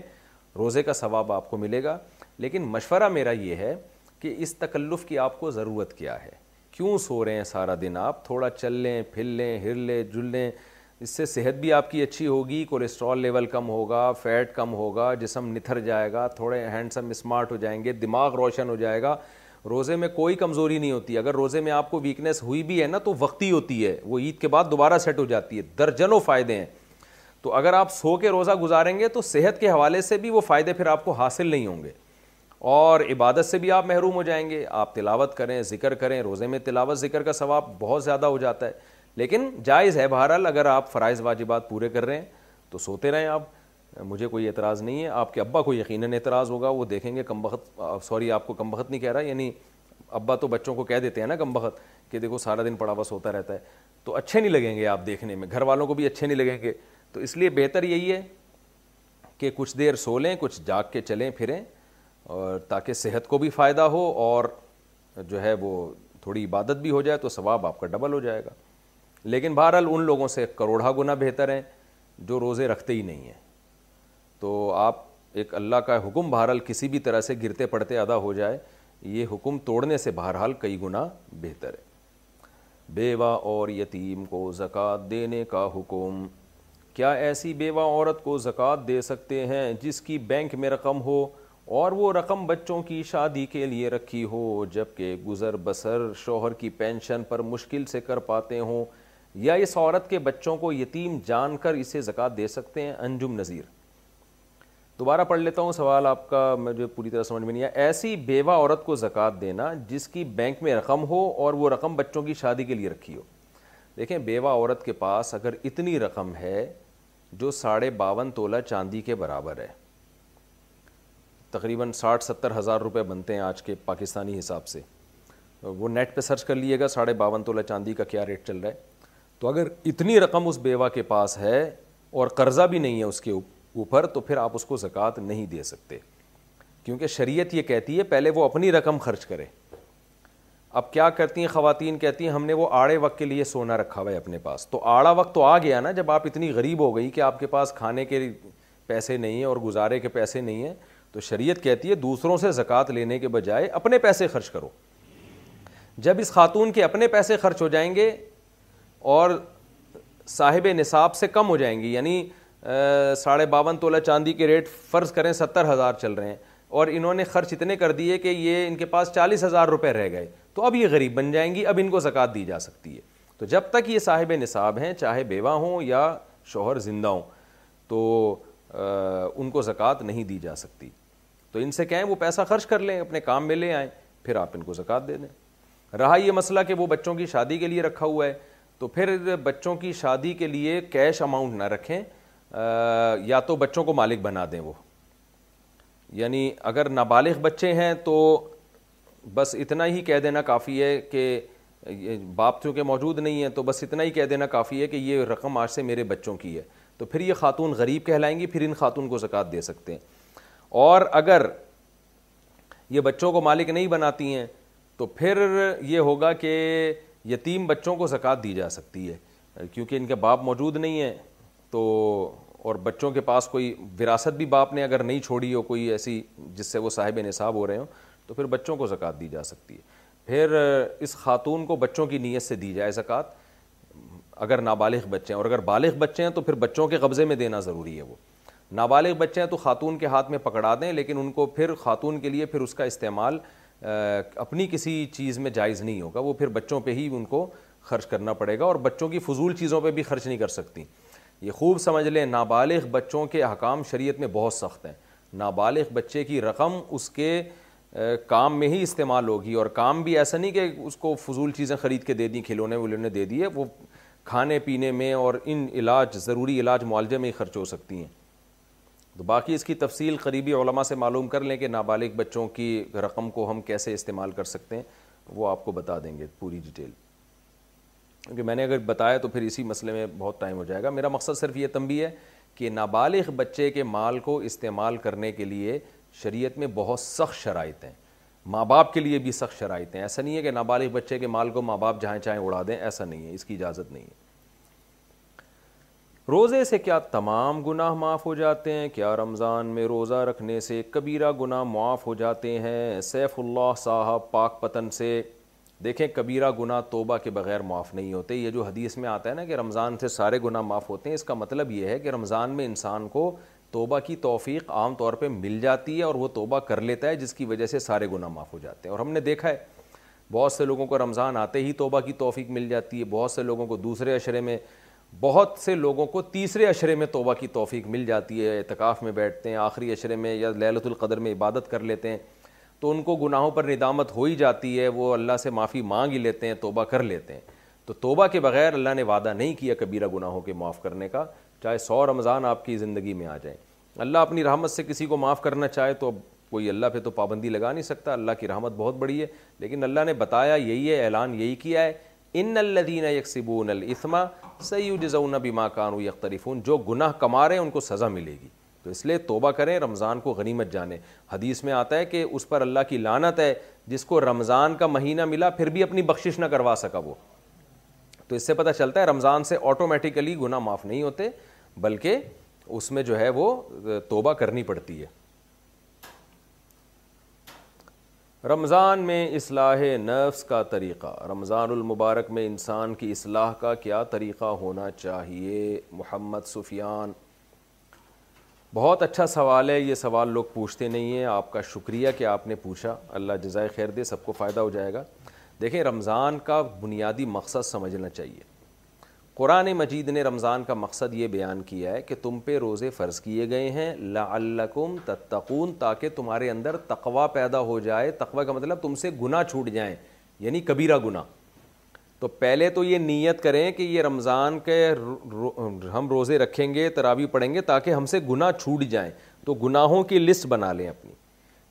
روزے کا ثواب آپ کو ملے گا لیکن مشورہ میرا یہ ہے کہ اس تکلف کی آپ کو ضرورت کیا ہے کیوں سو رہے ہیں سارا دن آپ تھوڑا چل لیں پھر لیں ہر لیں جل لیں اس سے صحت بھی آپ کی اچھی ہوگی کولیسٹرول لیول کم ہوگا فیٹ کم ہوگا جسم نتھر جائے گا تھوڑے ہینڈسم اسمارٹ ہو جائیں گے دماغ روشن ہو جائے گا روزے میں کوئی کمزوری نہیں ہوتی اگر روزے میں آپ کو ویکنیس ہوئی بھی ہے نا تو وقتی ہوتی ہے وہ عید کے بعد دوبارہ سیٹ ہو جاتی ہے درجنوں فائدے ہیں تو اگر آپ سو کے روزہ گزاریں گے تو صحت کے حوالے سے بھی وہ فائدے پھر آپ کو حاصل نہیں ہوں گے اور عبادت سے بھی آپ محروم ہو جائیں گے آپ تلاوت کریں ذکر کریں روزے میں تلاوت ذکر کا ثواب بہت زیادہ ہو جاتا ہے لیکن جائز ہے بہرحال اگر آپ فرائض واجبات پورے کر رہے ہیں تو سوتے رہیں آپ مجھے کوئی اعتراض نہیں ہے آپ کے ابا کو یقیناً اعتراض ہوگا وہ دیکھیں گے کم بخت سوری آپ کو کم بخت نہیں کہہ رہا یعنی ابا تو بچوں کو کہہ دیتے ہیں نا کم بخت کہ دیکھو سارا دن پڑا بس ہوتا رہتا ہے تو اچھے نہیں لگیں گے آپ دیکھنے میں گھر والوں کو بھی اچھے نہیں لگیں گے تو اس لیے بہتر یہی ہے کہ کچھ دیر سو لیں کچھ جاگ کے چلیں پھریں اور تاکہ صحت کو بھی فائدہ ہو اور جو ہے وہ تھوڑی عبادت بھی ہو جائے تو ثواب آپ کا ڈبل ہو جائے گا لیکن بہرحال ان لوگوں سے کروڑا گنا بہتر ہیں جو روزے رکھتے ہی نہیں ہیں تو آپ ایک اللہ کا حکم بہرحال کسی بھی طرح سے گرتے پڑتے ادا ہو جائے یہ حکم توڑنے سے بہرحال کئی گنا بہتر ہے بیوہ اور یتیم کو زکوٰۃ دینے کا حکم کیا ایسی بیوہ عورت کو زکوٰۃ دے سکتے ہیں جس کی بینک میں رقم ہو اور وہ رقم بچوں کی شادی کے لیے رکھی ہو جبکہ گزر بسر شوہر کی پینشن پر مشکل سے کر پاتے ہوں یا اس عورت کے بچوں کو یتیم جان کر اسے زکوٰۃ دے سکتے ہیں انجم نذیر دوبارہ پڑھ لیتا ہوں سوال آپ کا مجھے پوری طرح سمجھ میں نہیں آیا ایسی بیوہ عورت کو زکوٰۃ دینا جس کی بینک میں رقم ہو اور وہ رقم بچوں کی شادی کے لیے رکھی ہو دیکھیں بیوہ عورت کے پاس اگر اتنی رقم ہے جو ساڑھے باون تولہ چاندی کے برابر ہے تقریباً ساٹھ ستر ہزار روپے بنتے ہیں آج کے پاکستانی حساب سے وہ نیٹ پہ سرچ کر لیے گا ساڑھے باون تولہ چاندی کا کیا ریٹ چل رہا ہے تو اگر اتنی رقم اس بیوہ کے پاس ہے اور قرضہ بھی نہیں ہے اس کے اوپر تو پھر آپ اس کو زکوٰۃ نہیں دے سکتے کیونکہ شریعت یہ کہتی ہے پہلے وہ اپنی رقم خرچ کرے اب کیا کرتی ہیں خواتین کہتی ہیں ہم نے وہ آڑے وقت کے لیے سونا رکھا ہوا ہے اپنے پاس تو آڑا وقت تو آ گیا نا جب آپ اتنی غریب ہو گئی کہ آپ کے پاس کھانے کے پیسے نہیں ہیں اور گزارے کے پیسے نہیں ہیں تو شریعت کہتی ہے دوسروں سے زکوٰۃ لینے کے بجائے اپنے پیسے خرچ کرو جب اس خاتون کے اپنے پیسے خرچ ہو جائیں گے اور صاحب نصاب سے کم ہو جائیں گی یعنی ساڑھے باون تولہ چاندی کے ریٹ فرض کریں ستر ہزار چل رہے ہیں اور انہوں نے خرچ اتنے کر دیے کہ یہ ان کے پاس چالیس ہزار روپے رہ گئے تو اب یہ غریب بن جائیں گی اب ان کو زکوٰۃ دی جا سکتی ہے تو جب تک یہ صاحب نصاب ہیں چاہے بیوہ ہوں یا شوہر زندہ ہوں تو ان کو زکوٰۃ نہیں دی جا سکتی تو ان سے کہیں وہ پیسہ خرچ کر لیں اپنے کام میں لے آئیں پھر آپ ان کو زکوٰۃ دے دیں رہا یہ مسئلہ کہ وہ بچوں کی شادی کے لیے رکھا ہوا ہے تو پھر بچوں کی شادی کے لیے کیش اماؤنٹ نہ رکھیں یا تو بچوں کو مالک بنا دیں وہ یعنی اگر نابالغ بچے ہیں تو بس اتنا ہی کہہ دینا کافی ہے کہ باپ چونکہ موجود نہیں ہے تو بس اتنا ہی کہہ دینا کافی ہے کہ یہ رقم آج سے میرے بچوں کی ہے تو پھر یہ خاتون غریب کہلائیں گی پھر ان خاتون کو زکوٰۃ دے سکتے ہیں اور اگر یہ بچوں کو مالک نہیں بناتی ہیں تو پھر یہ ہوگا کہ یتیم بچوں کو زکوٰۃ دی جا سکتی ہے کیونکہ ان کے باپ موجود نہیں ہیں تو اور بچوں کے پاس کوئی وراثت بھی باپ نے اگر نہیں چھوڑی ہو کوئی ایسی جس سے وہ صاحب نصاب ہو رہے ہوں تو پھر بچوں کو زکوٰۃ دی جا سکتی ہے پھر اس خاتون کو بچوں کی نیت سے دی جائے زکوٰۃ اگر نابالغ بچے ہیں اور اگر بالغ بچے ہیں تو پھر بچوں کے قبضے میں دینا ضروری ہے وہ نابالغ بچے ہیں تو خاتون کے ہاتھ میں پکڑا دیں لیکن ان کو پھر خاتون کے لیے پھر اس کا استعمال اپنی کسی چیز میں جائز نہیں ہوگا وہ پھر بچوں پہ ہی ان کو خرچ کرنا پڑے گا اور بچوں کی فضول چیزوں پہ بھی خرچ نہیں کر سکتی یہ خوب سمجھ لیں نابالغ بچوں کے احکام شریعت میں بہت سخت ہیں نابالغ بچے کی رقم اس کے کام میں ہی استعمال ہوگی اور کام بھی ایسا نہیں کہ اس کو فضول چیزیں خرید کے دے دیں کھلونے ولونے دے دیے وہ کھانے پینے میں اور ان علاج ضروری علاج معالجے میں ہی خرچ ہو سکتی ہیں تو باقی اس کی تفصیل قریبی علماء سے معلوم کر لیں کہ نابالغ بچوں کی رقم کو ہم کیسے استعمال کر سکتے ہیں وہ آپ کو بتا دیں گے پوری ڈیٹیل کیونکہ میں نے اگر بتایا تو پھر اسی مسئلے میں بہت ٹائم ہو جائے گا میرا مقصد صرف یہ تنبی ہے کہ نابالغ بچے کے مال کو استعمال کرنے کے لیے شریعت میں بہت سخت شرائط ہیں ماں باپ کے لیے بھی سخت شرائط ہیں ایسا نہیں ہے کہ نابالغ بچے کے مال کو ماں باپ جہاں چاہیں اڑا دیں ایسا نہیں ہے اس کی اجازت نہیں ہے روزے سے کیا تمام گناہ معاف ہو جاتے ہیں کیا رمضان میں روزہ رکھنے سے کبیرہ گناہ معاف ہو جاتے ہیں سیف اللہ صاحب پاک پتن سے دیکھیں کبیرہ گناہ توبہ کے بغیر معاف نہیں ہوتے یہ جو حدیث میں آتا ہے نا کہ رمضان سے سارے گناہ معاف ہوتے ہیں اس کا مطلب یہ ہے کہ رمضان میں انسان کو توبہ کی توفیق عام طور پہ مل جاتی ہے اور وہ توبہ کر لیتا ہے جس کی وجہ سے سارے گناہ معاف ہو جاتے ہیں اور ہم نے دیکھا ہے بہت سے لوگوں کو رمضان آتے ہی توبہ کی توفیق مل جاتی ہے بہت سے لوگوں کو دوسرے اشرے میں بہت سے لوگوں کو تیسرے اشرے میں توبہ کی توفیق مل جاتی ہے اعتکاف میں بیٹھتے ہیں آخری اشرے میں یا لہلۃ القدر میں عبادت کر لیتے ہیں تو ان کو گناہوں پر ندامت ہو ہی جاتی ہے وہ اللہ سے معافی مانگ ہی لیتے ہیں توبہ کر لیتے ہیں تو توبہ کے بغیر اللہ نے وعدہ نہیں کیا کبیرہ گناہوں کے معاف کرنے کا چاہے سو رمضان آپ کی زندگی میں آ جائیں اللہ اپنی رحمت سے کسی کو معاف کرنا چاہے تو اب کوئی اللہ پہ تو پابندی لگا نہیں سکتا اللہ کی رحمت بہت بڑی ہے لیکن اللہ نے بتایا یہی ہے اعلان یہی کیا ہے ان الدین یکسبون الاسما صحیح جزون بما ماں کانوی جو گناہ کما رہے ہیں ان کو سزا ملے گی تو اس لیے توبہ کریں رمضان کو غنیمت جانے جانیں حدیث میں آتا ہے کہ اس پر اللہ کی لانت ہے جس کو رمضان کا مہینہ ملا پھر بھی اپنی بخشش نہ کروا سکا وہ تو اس سے پتہ چلتا ہے رمضان سے آٹومیٹیکلی گناہ معاف نہیں ہوتے بلکہ اس میں جو ہے وہ توبہ کرنی پڑتی ہے رمضان میں اصلاح نفس کا طریقہ رمضان المبارک میں انسان کی اصلاح کا کیا طریقہ ہونا چاہیے محمد سفیان بہت اچھا سوال ہے یہ سوال لوگ پوچھتے نہیں ہیں آپ کا شکریہ کہ آپ نے پوچھا اللہ جزائے خیر دے سب کو فائدہ ہو جائے گا دیکھیں رمضان کا بنیادی مقصد سمجھنا چاہیے قرآن مجید نے رمضان کا مقصد یہ بیان کیا ہے کہ تم پہ روزے فرض کیے گئے ہیں لعلکم تتقون تاکہ تمہارے اندر تقوا پیدا ہو جائے تقوا کا مطلب تم سے گناہ چھوٹ جائیں یعنی کبیرہ گناہ تو پہلے تو یہ نیت کریں کہ یہ رمضان کے ہم روزے رکھیں گے ترابی پڑھیں گے تاکہ ہم سے گناہ چھوٹ جائیں تو گناہوں کی لسٹ بنا لیں اپنی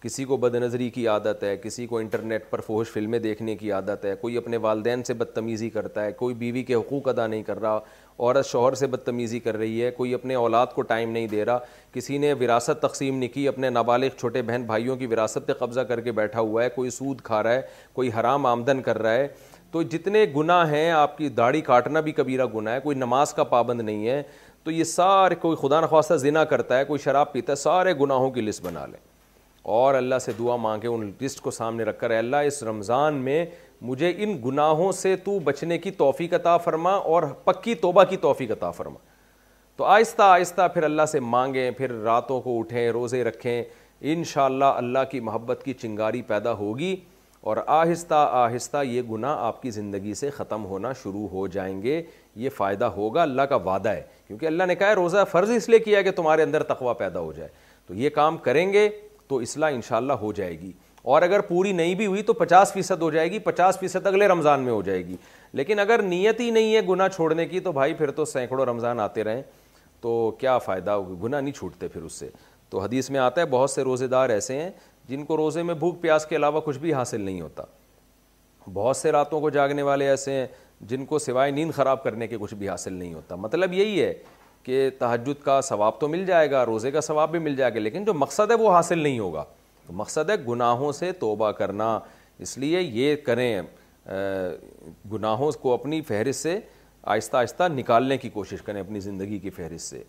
کسی کو بد نظری کی عادت ہے کسی کو انٹرنیٹ پر فوہش فلمیں دیکھنے کی عادت ہے کوئی اپنے والدین سے بدتمیزی کرتا ہے کوئی بیوی کے حقوق ادا نہیں کر رہا عورت شوہر سے بدتمیزی کر رہی ہے کوئی اپنے اولاد کو ٹائم نہیں دے رہا کسی نے وراثت تقسیم نہیں کی اپنے نابالغ چھوٹے بہن بھائیوں کی وراثت پہ قبضہ کر کے بیٹھا ہوا ہے کوئی سود کھا رہا ہے کوئی حرام آمدن کر رہا ہے تو جتنے گناہ ہیں آپ کی داڑھی کاٹنا بھی کبیرہ گناہ ہے کوئی نماز کا پابند نہیں ہے تو یہ سارے کوئی خدا نخواستہ ذنا کرتا ہے کوئی شراب پیتا ہے سارے گناہوں کی لسٹ بنا لیں اور اللہ سے دعا مانگے ان لسٹ کو سامنے رکھ کر اللہ اس رمضان میں مجھے ان گناہوں سے تو بچنے کی توفیق عطا فرما اور پکی توبہ کی توفیق عطا فرما تو آہستہ آہستہ پھر اللہ سے مانگیں پھر راتوں کو اٹھیں روزے رکھیں انشاءاللہ اللہ اللہ کی محبت کی چنگاری پیدا ہوگی اور آہستہ آہستہ یہ گناہ آپ کی زندگی سے ختم ہونا شروع ہو جائیں گے یہ فائدہ ہوگا اللہ کا وعدہ ہے کیونکہ اللہ نے کہا ہے روزہ فرض اس لیے کیا ہے کہ تمہارے اندر تقوا پیدا ہو جائے تو یہ کام کریں گے تو اصلاح انشاءاللہ ہو جائے گی اور اگر پوری نہیں بھی ہوئی تو پچاس فیصد ہو جائے گی پچاس فیصد اگلے رمضان میں ہو جائے گی لیکن اگر نیت ہی نہیں ہے گناہ چھوڑنے کی تو بھائی پھر تو سینکڑوں رمضان آتے رہیں تو کیا فائدہ ہوگا گناہ نہیں چھوٹتے پھر اس سے تو حدیث میں آتا ہے بہت سے روزے دار ایسے ہیں جن کو روزے میں بھوک پیاس کے علاوہ کچھ بھی حاصل نہیں ہوتا بہت سے راتوں کو جاگنے والے ایسے ہیں جن کو سوائے نیند خراب کرنے کے کچھ بھی حاصل نہیں ہوتا مطلب یہی ہے کہ تحجد کا ثواب تو مل جائے گا روزے کا ثواب بھی مل جائے گا لیکن جو مقصد ہے وہ حاصل نہیں ہوگا مقصد ہے گناہوں سے توبہ کرنا اس لیے یہ کریں گناہوں کو اپنی فہرست سے آہستہ آہستہ نکالنے کی کوشش کریں اپنی زندگی کی فہرست سے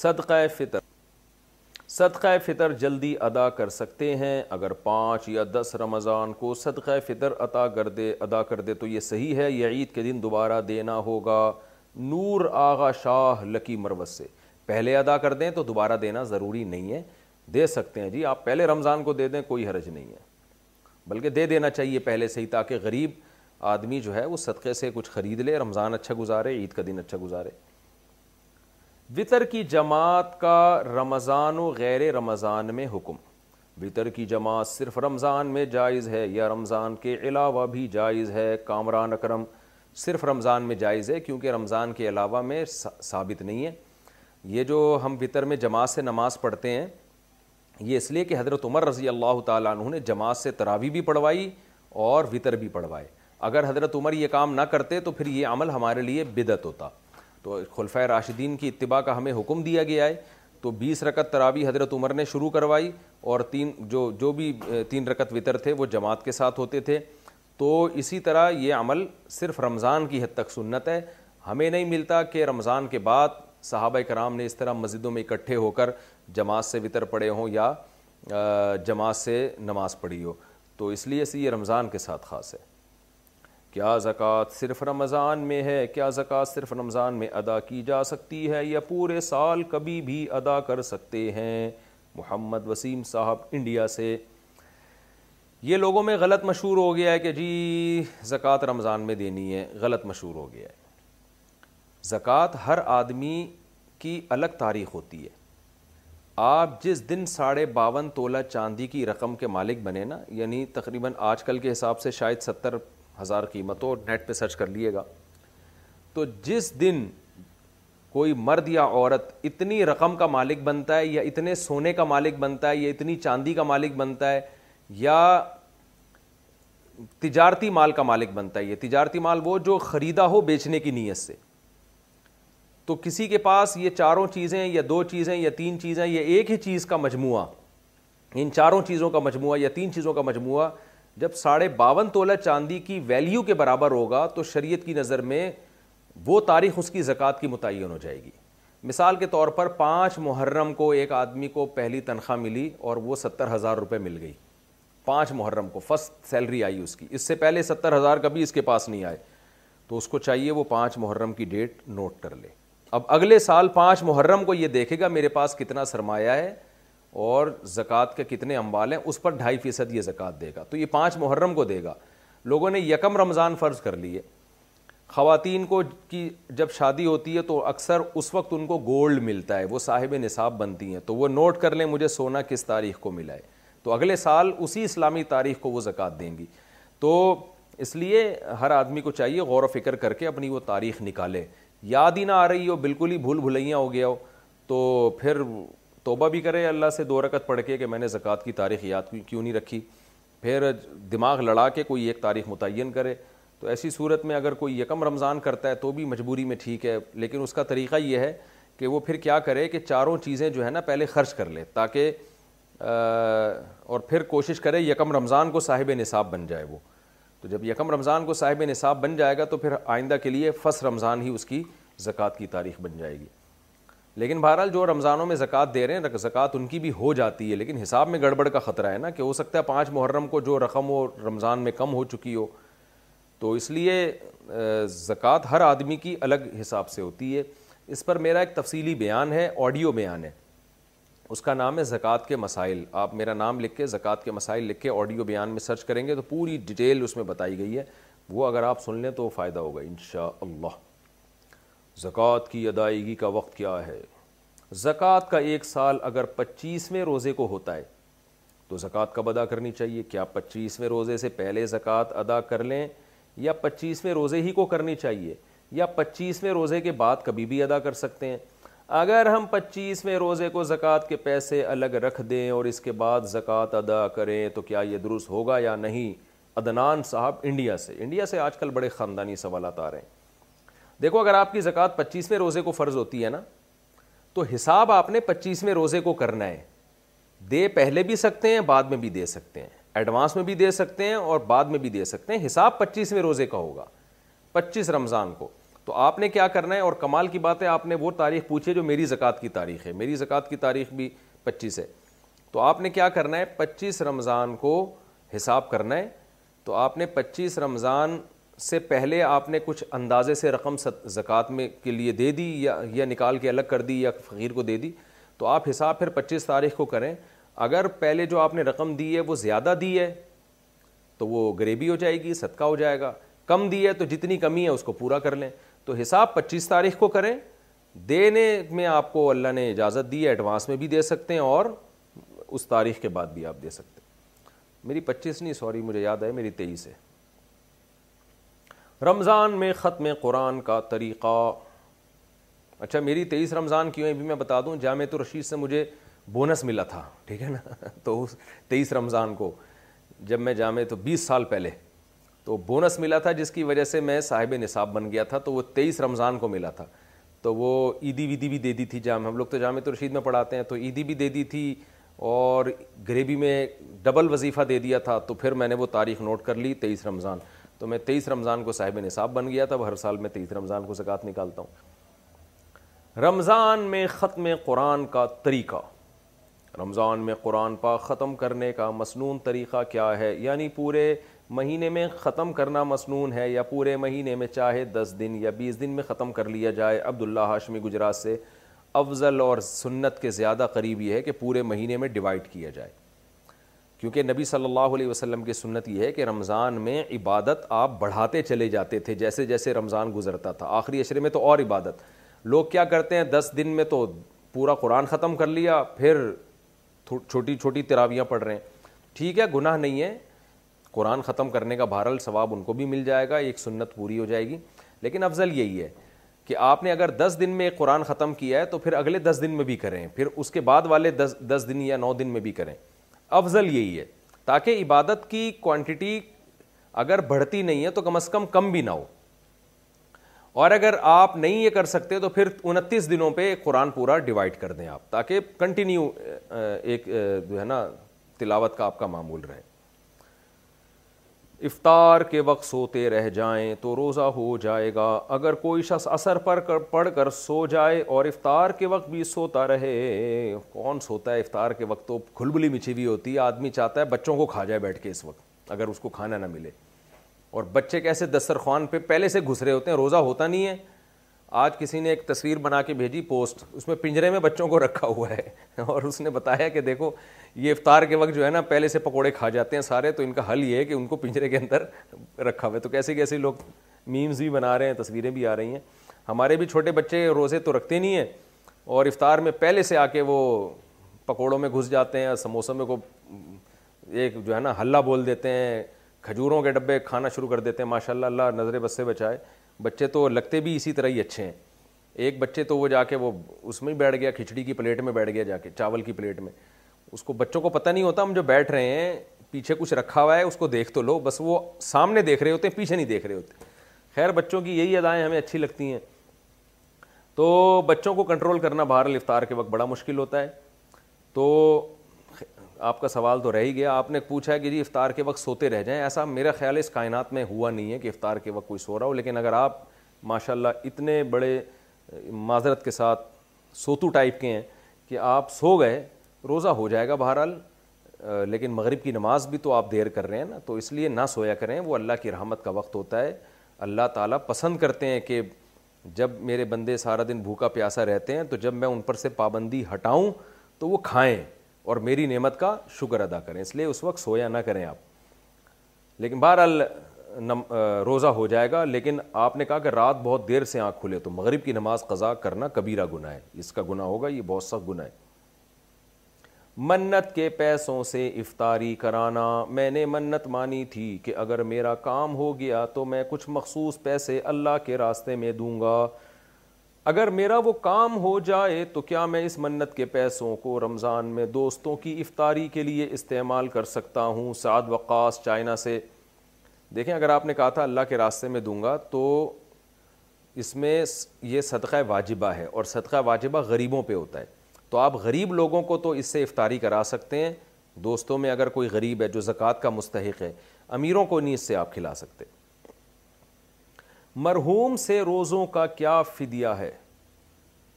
صدقہ فطر صدقہ فطر جلدی ادا کر سکتے ہیں اگر پانچ یا دس رمضان کو صدقہ فطر عطا کر دے ادا کر دے تو یہ صحیح ہے یہ عید کے دن دوبارہ دینا ہوگا نور آغا شاہ لکی مروز سے پہلے ادا کر دیں تو دوبارہ دینا ضروری نہیں ہے دے سکتے ہیں جی آپ پہلے رمضان کو دے دیں کوئی حرج نہیں ہے بلکہ دے دینا چاہیے پہلے سے ہی تاکہ غریب آدمی جو ہے وہ صدقے سے کچھ خرید لے رمضان اچھا گزارے عید کا دن اچھا گزارے وطر کی جماعت کا رمضان و غیر رمضان میں حکم وطر کی جماعت صرف رمضان میں جائز ہے یا رمضان کے علاوہ بھی جائز ہے کامران اکرم صرف رمضان میں جائز ہے کیونکہ رمضان کے علاوہ میں ثابت نہیں ہے یہ جو ہم فطر میں جماعت سے نماز پڑھتے ہیں یہ اس لیے کہ حضرت عمر رضی اللہ تعالیٰ عنہ نے جماعت سے تراوی بھی پڑھوائی اور وطر بھی پڑھوائے اگر حضرت عمر یہ کام نہ کرتے تو پھر یہ عمل ہمارے لیے بدت ہوتا تو خلفۂ راشدین کی اتباع کا ہمیں حکم دیا گیا ہے تو بیس رکت تراوی حضرت عمر نے شروع کروائی اور تین جو جو بھی تین رکت وطر تھے وہ جماعت کے ساتھ ہوتے تھے تو اسی طرح یہ عمل صرف رمضان کی حد تک سنت ہے ہمیں نہیں ملتا کہ رمضان کے بعد صحابہ کرام نے اس طرح مسجدوں میں اکٹھے ہو کر جماعت سے وطر پڑے ہوں یا جماعت سے نماز پڑھی ہو تو اس لیے سے یہ رمضان کے ساتھ خاص ہے کیا زکوٰۃ صرف رمضان میں ہے کیا زکوٰۃ صرف رمضان میں ادا کی جا سکتی ہے یا پورے سال کبھی بھی ادا کر سکتے ہیں محمد وسیم صاحب انڈیا سے یہ لوگوں میں غلط مشہور ہو گیا ہے کہ جی زکوٰۃ رمضان میں دینی ہے غلط مشہور ہو گیا ہے زکوٰۃ ہر آدمی کی الگ تاریخ ہوتی ہے آپ جس دن ساڑھے باون تولہ چاندی کی رقم کے مالک بنے نا یعنی تقریباً آج کل کے حساب سے شاید ستر ہزار قیمت ہو نیٹ پہ سرچ کر لیے گا تو جس دن کوئی مرد یا عورت اتنی رقم کا مالک بنتا ہے یا اتنے سونے کا مالک بنتا ہے یا اتنی چاندی کا مالک بنتا ہے یا تجارتی مال کا مالک بنتا ہے یہ تجارتی مال وہ جو خریدا ہو بیچنے کی نیت سے تو کسی کے پاس یہ چاروں چیزیں یا دو چیزیں یا تین چیزیں یا ایک ہی چیز کا مجموعہ ان چاروں چیزوں کا مجموعہ یا تین چیزوں کا مجموعہ جب ساڑھے باون تولہ چاندی کی ویلیو کے برابر ہوگا تو شریعت کی نظر میں وہ تاریخ اس کی زکوٰۃ کی متعین ہو جائے گی مثال کے طور پر پانچ محرم کو ایک آدمی کو پہلی تنخواہ ملی اور وہ ستر ہزار روپے مل گئی پانچ محرم کو فسٹ سیلری آئی اس کی اس سے پہلے ستر ہزار کبھی اس کے پاس نہیں آئے تو اس کو چاہیے وہ پانچ محرم کی ڈیٹ نوٹ کر لے اب اگلے سال پانچ محرم کو یہ دیکھے گا میرے پاس کتنا سرمایہ ہے اور زکوٰۃ کے کتنے اموال ہیں اس پر ڈھائی فیصد یہ زکوٰۃ دے گا تو یہ پانچ محرم کو دے گا لوگوں نے یکم رمضان فرض کر لیے خواتین کو کی جب شادی ہوتی ہے تو اکثر اس وقت ان کو گولڈ ملتا ہے وہ صاحب نصاب بنتی ہیں تو وہ نوٹ کر لیں مجھے سونا کس تاریخ کو ملا ہے تو اگلے سال اسی اسلامی تاریخ کو وہ زکوٰۃ دیں گی تو اس لیے ہر آدمی کو چاہیے غور و فکر کر کے اپنی وہ تاریخ نکالے یاد ہی نہ آ رہی ہو بالکل ہی بھول بھلیاں ہو گیا ہو تو پھر توبہ بھی کرے اللہ سے دو رکت پڑھ کے کہ میں نے زکوٰۃ کی تاریخ یاد کیوں نہیں رکھی پھر دماغ لڑا کے کوئی ایک تاریخ متعین کرے تو ایسی صورت میں اگر کوئی یکم رمضان کرتا ہے تو بھی مجبوری میں ٹھیک ہے لیکن اس کا طریقہ یہ ہے کہ وہ پھر کیا کرے کہ چاروں چیزیں جو ہے نا پہلے خرچ کر لے تاکہ اور پھر کوشش کرے یکم رمضان کو صاحب نصاب بن جائے وہ تو جب یکم رمضان کو صاحب نصاب بن جائے گا تو پھر آئندہ کے لیے فس رمضان ہی اس کی زکوٰۃ کی تاریخ بن جائے گی لیکن بہرحال جو رمضانوں میں زکوٰۃ دے رہے ہیں زکوٰۃ ان کی بھی ہو جاتی ہے لیکن حساب میں گڑبڑ کا خطرہ ہے نا کہ ہو سکتا ہے پانچ محرم کو جو رقم وہ رمضان میں کم ہو چکی ہو تو اس لیے زکوٰۃ ہر آدمی کی الگ حساب سے ہوتی ہے اس پر میرا ایک تفصیلی بیان ہے آڈیو بیان ہے اس کا نام ہے زکوٰۃ کے مسائل آپ میرا نام لکھ کے زکوٰۃ کے مسائل لکھ کے آڈیو بیان میں سرچ کریں گے تو پوری ڈیٹیل اس میں بتائی گئی ہے وہ اگر آپ سن لیں تو فائدہ ہوگا ان شاء اللہ زکوٰۃ کی ادائیگی کا وقت کیا ہے زکوٰۃ کا ایک سال اگر پچیسویں روزے کو ہوتا ہے تو زکوٰۃ کب ادا کرنی چاہیے کیا پچیسویں روزے سے پہلے زکوٰۃ ادا کر لیں یا پچیسویں روزے ہی کو کرنی چاہیے یا پچیسویں روزے کے بعد کبھی بھی ادا کر سکتے ہیں اگر ہم پچیسویں روزے کو زکوٰۃ کے پیسے الگ رکھ دیں اور اس کے بعد زکوٰۃ ادا کریں تو کیا یہ درست ہوگا یا نہیں عدنان صاحب انڈیا سے انڈیا سے آج کل بڑے خاندانی سوالات آ رہے ہیں دیکھو اگر آپ کی زکوٰۃ پچیسویں روزے کو فرض ہوتی ہے نا تو حساب آپ نے پچیسویں روزے کو کرنا ہے دے پہلے بھی سکتے ہیں بعد میں بھی دے سکتے ہیں ایڈوانس میں بھی دے سکتے ہیں اور بعد میں بھی دے سکتے ہیں حساب پچیسویں روزے کا ہوگا پچیس رمضان کو تو آپ نے کیا کرنا ہے اور کمال کی بات ہے آپ نے وہ تاریخ پوچھی جو میری زکوٰۃ کی تاریخ ہے میری زکوٰۃ کی تاریخ بھی پچیس ہے تو آپ نے کیا کرنا ہے پچیس رمضان کو حساب کرنا ہے تو آپ نے پچیس رمضان سے پہلے آپ نے کچھ اندازے سے رقم زکوٰۃ میں کے لیے دے دی یا نکال کے الگ کر دی یا فقیر کو دے دی تو آپ حساب پھر پچیس تاریخ کو کریں اگر پہلے جو آپ نے رقم دی ہے وہ زیادہ دی ہے تو وہ غریبی ہو جائے گی صدقہ ہو جائے گا کم دی ہے تو جتنی کمی ہے اس کو پورا کر لیں تو حساب پچیس تاریخ کو کریں دینے میں آپ کو اللہ نے اجازت دی ایڈوانس میں بھی دے سکتے ہیں اور اس تاریخ کے بعد بھی آپ دے سکتے ہیں میری پچیس نہیں سوری مجھے یاد ہے میری تیئیس ہے رمضان میں ختم قرآن کا طریقہ اچھا میری تیئیس رمضان کیوں بھی میں بتا دوں جامع تو رشید سے مجھے بونس ملا تھا ٹھیک ہے نا (laughs) تو تیئیس رمضان کو جب میں جامع تو بیس سال پہلے تو بونس ملا تھا جس کی وجہ سے میں صاحب نصاب بن گیا تھا تو وہ تیئیس رمضان کو ملا تھا تو وہ عیدی ویدی بھی دے دی تھی جامع ہم لوگ تو جامع رشید میں پڑھاتے ہیں تو عیدی بھی دے دی تھی اور گریبی میں ڈبل وظیفہ دے دیا تھا تو پھر میں نے وہ تاریخ نوٹ کر لی تیئیس رمضان تو میں تیئیس رمضان کو صاحب نصاب بن گیا تھا ہر سال میں تیئیس رمضان کو زکوٰۃ نکالتا ہوں رمضان میں ختم قرآن کا طریقہ رمضان میں قرآن پا ختم کرنے کا مصنون طریقہ کیا ہے یعنی پورے مہینے میں ختم کرنا مسنون ہے یا پورے مہینے میں چاہے دس دن یا بیس دن میں ختم کر لیا جائے عبداللہ ہاشمی گجرات سے افضل اور سنت کے زیادہ قریب یہ ہے کہ پورے مہینے میں ڈیوائڈ کیا جائے کیونکہ نبی صلی اللہ علیہ وسلم کی سنت یہ ہے کہ رمضان میں عبادت آپ بڑھاتے چلے جاتے تھے جیسے جیسے رمضان گزرتا تھا آخری عشرے میں تو اور عبادت لوگ کیا کرتے ہیں دس دن میں تو پورا قرآن ختم کر لیا پھر چھوٹی چھوٹی تراویاں پڑھ رہے ہیں ٹھیک ہے گناہ نہیں ہے قرآن ختم کرنے کا بہرحال ثواب ان کو بھی مل جائے گا ایک سنت پوری ہو جائے گی لیکن افضل یہی ہے کہ آپ نے اگر دس دن میں قرآن ختم کیا ہے تو پھر اگلے دس دن میں بھی کریں پھر اس کے بعد والے دس دن یا نو دن میں بھی کریں افضل یہی ہے تاکہ عبادت کی کوانٹٹی اگر بڑھتی نہیں ہے تو کم از کم کم بھی نہ ہو اور اگر آپ نہیں یہ کر سکتے تو پھر انتیس دنوں پہ قرآن پورا ڈیوائڈ کر دیں آپ تاکہ کنٹینیو ایک جو ہے نا تلاوت کا آپ کا معمول رہے افطار کے وقت سوتے رہ جائیں تو روزہ ہو جائے گا اگر کوئی شخص اثر پر پڑھ کر سو جائے اور افطار کے وقت بھی سوتا رہے کون سوتا ہے افطار کے وقت تو کھلبلی مچھی ہوئی ہوتی ہے آدمی چاہتا ہے بچوں کو کھا جائے بیٹھ کے اس وقت اگر اس کو کھانا نہ ملے اور بچے کیسے دسترخوان پہ پہلے سے گھسرے ہوتے ہیں روزہ ہوتا نہیں ہے آج کسی نے ایک تصویر بنا کے بھیجی پوسٹ اس میں پنجرے میں بچوں کو رکھا ہوا ہے (laughs) اور اس نے بتایا کہ دیکھو یہ افطار کے وقت جو ہے نا پہلے سے پکوڑے کھا جاتے ہیں سارے تو ان کا حل یہ ہے کہ ان کو پنجرے کے اندر رکھا ہوا ہے تو کیسے کیسے لوگ میمز بھی بنا رہے ہیں تصویریں بھی آ رہی ہیں ہمارے بھی چھوٹے بچے روزے تو رکھتے نہیں ہیں اور افطار میں پہلے سے آ کے وہ پکوڑوں میں گھس جاتے ہیں سموسوں میں کو ایک جو ہے نا حلہ بول دیتے ہیں کھجوروں کے ڈبے کھانا شروع کر دیتے ہیں ماشاء اللہ اللہ نظر بس سے بچائے بچے تو لگتے بھی اسی طرح ہی اچھے ہیں ایک بچے تو وہ جا کے وہ اس میں ہی بیٹھ گیا کھچڑی کی پلیٹ میں بیٹھ گیا جا کے چاول کی پلیٹ میں اس کو بچوں کو پتہ نہیں ہوتا ہم جو بیٹھ رہے ہیں پیچھے کچھ رکھا ہوا ہے اس کو دیکھ تو لو بس وہ سامنے دیکھ رہے ہوتے ہیں پیچھے نہیں دیکھ رہے ہوتے خیر بچوں کی یہی ادائیں ہمیں اچھی لگتی ہیں تو بچوں کو کنٹرول کرنا باہر افطار کے وقت بڑا مشکل ہوتا ہے تو آپ کا سوال تو رہی گیا آپ نے پوچھا ہے کہ جی افطار کے وقت سوتے رہ جائیں ایسا میرا خیال اس کائنات میں ہوا نہیں ہے کہ افطار کے وقت کوئی سو رہا ہو لیکن اگر آپ ماشاء اللہ اتنے بڑے معذرت کے ساتھ سوتو ٹائپ کے ہیں کہ آپ سو گئے روزہ ہو جائے گا بہرحال لیکن مغرب کی نماز بھی تو آپ دیر کر رہے ہیں نا تو اس لیے نہ سویا کریں وہ اللہ کی رحمت کا وقت ہوتا ہے اللہ تعالیٰ پسند کرتے ہیں کہ جب میرے بندے سارا دن بھوکا پیاسا رہتے ہیں تو جب میں ان پر سے پابندی ہٹاؤں تو وہ کھائیں اور میری نعمت کا شکر ادا کریں اس لیے اس وقت سویا نہ کریں آپ لیکن بہرحال روزہ ہو جائے گا لیکن آپ نے کہا کہ رات بہت دیر سے آنکھ کھلے تو مغرب کی نماز قضا کرنا کبیرہ گناہ ہے اس کا گناہ ہوگا یہ بہت سخت گناہ ہے منت کے پیسوں سے افطاری کرانا میں نے منت مانی تھی کہ اگر میرا کام ہو گیا تو میں کچھ مخصوص پیسے اللہ کے راستے میں دوں گا اگر میرا وہ کام ہو جائے تو کیا میں اس منت کے پیسوں کو رمضان میں دوستوں کی افطاری کے لیے استعمال کر سکتا ہوں سعد وقاص چائنا سے دیکھیں اگر آپ نے کہا تھا اللہ کے راستے میں دوں گا تو اس میں یہ صدقہ واجبہ ہے اور صدقہ واجبہ غریبوں پہ ہوتا ہے تو آپ غریب لوگوں کو تو اس سے افطاری کرا سکتے ہیں دوستوں میں اگر کوئی غریب ہے جو زکوٰۃ کا مستحق ہے امیروں کو نہیں اس سے آپ کھلا سکتے مرحوم سے روزوں کا کیا فدیہ ہے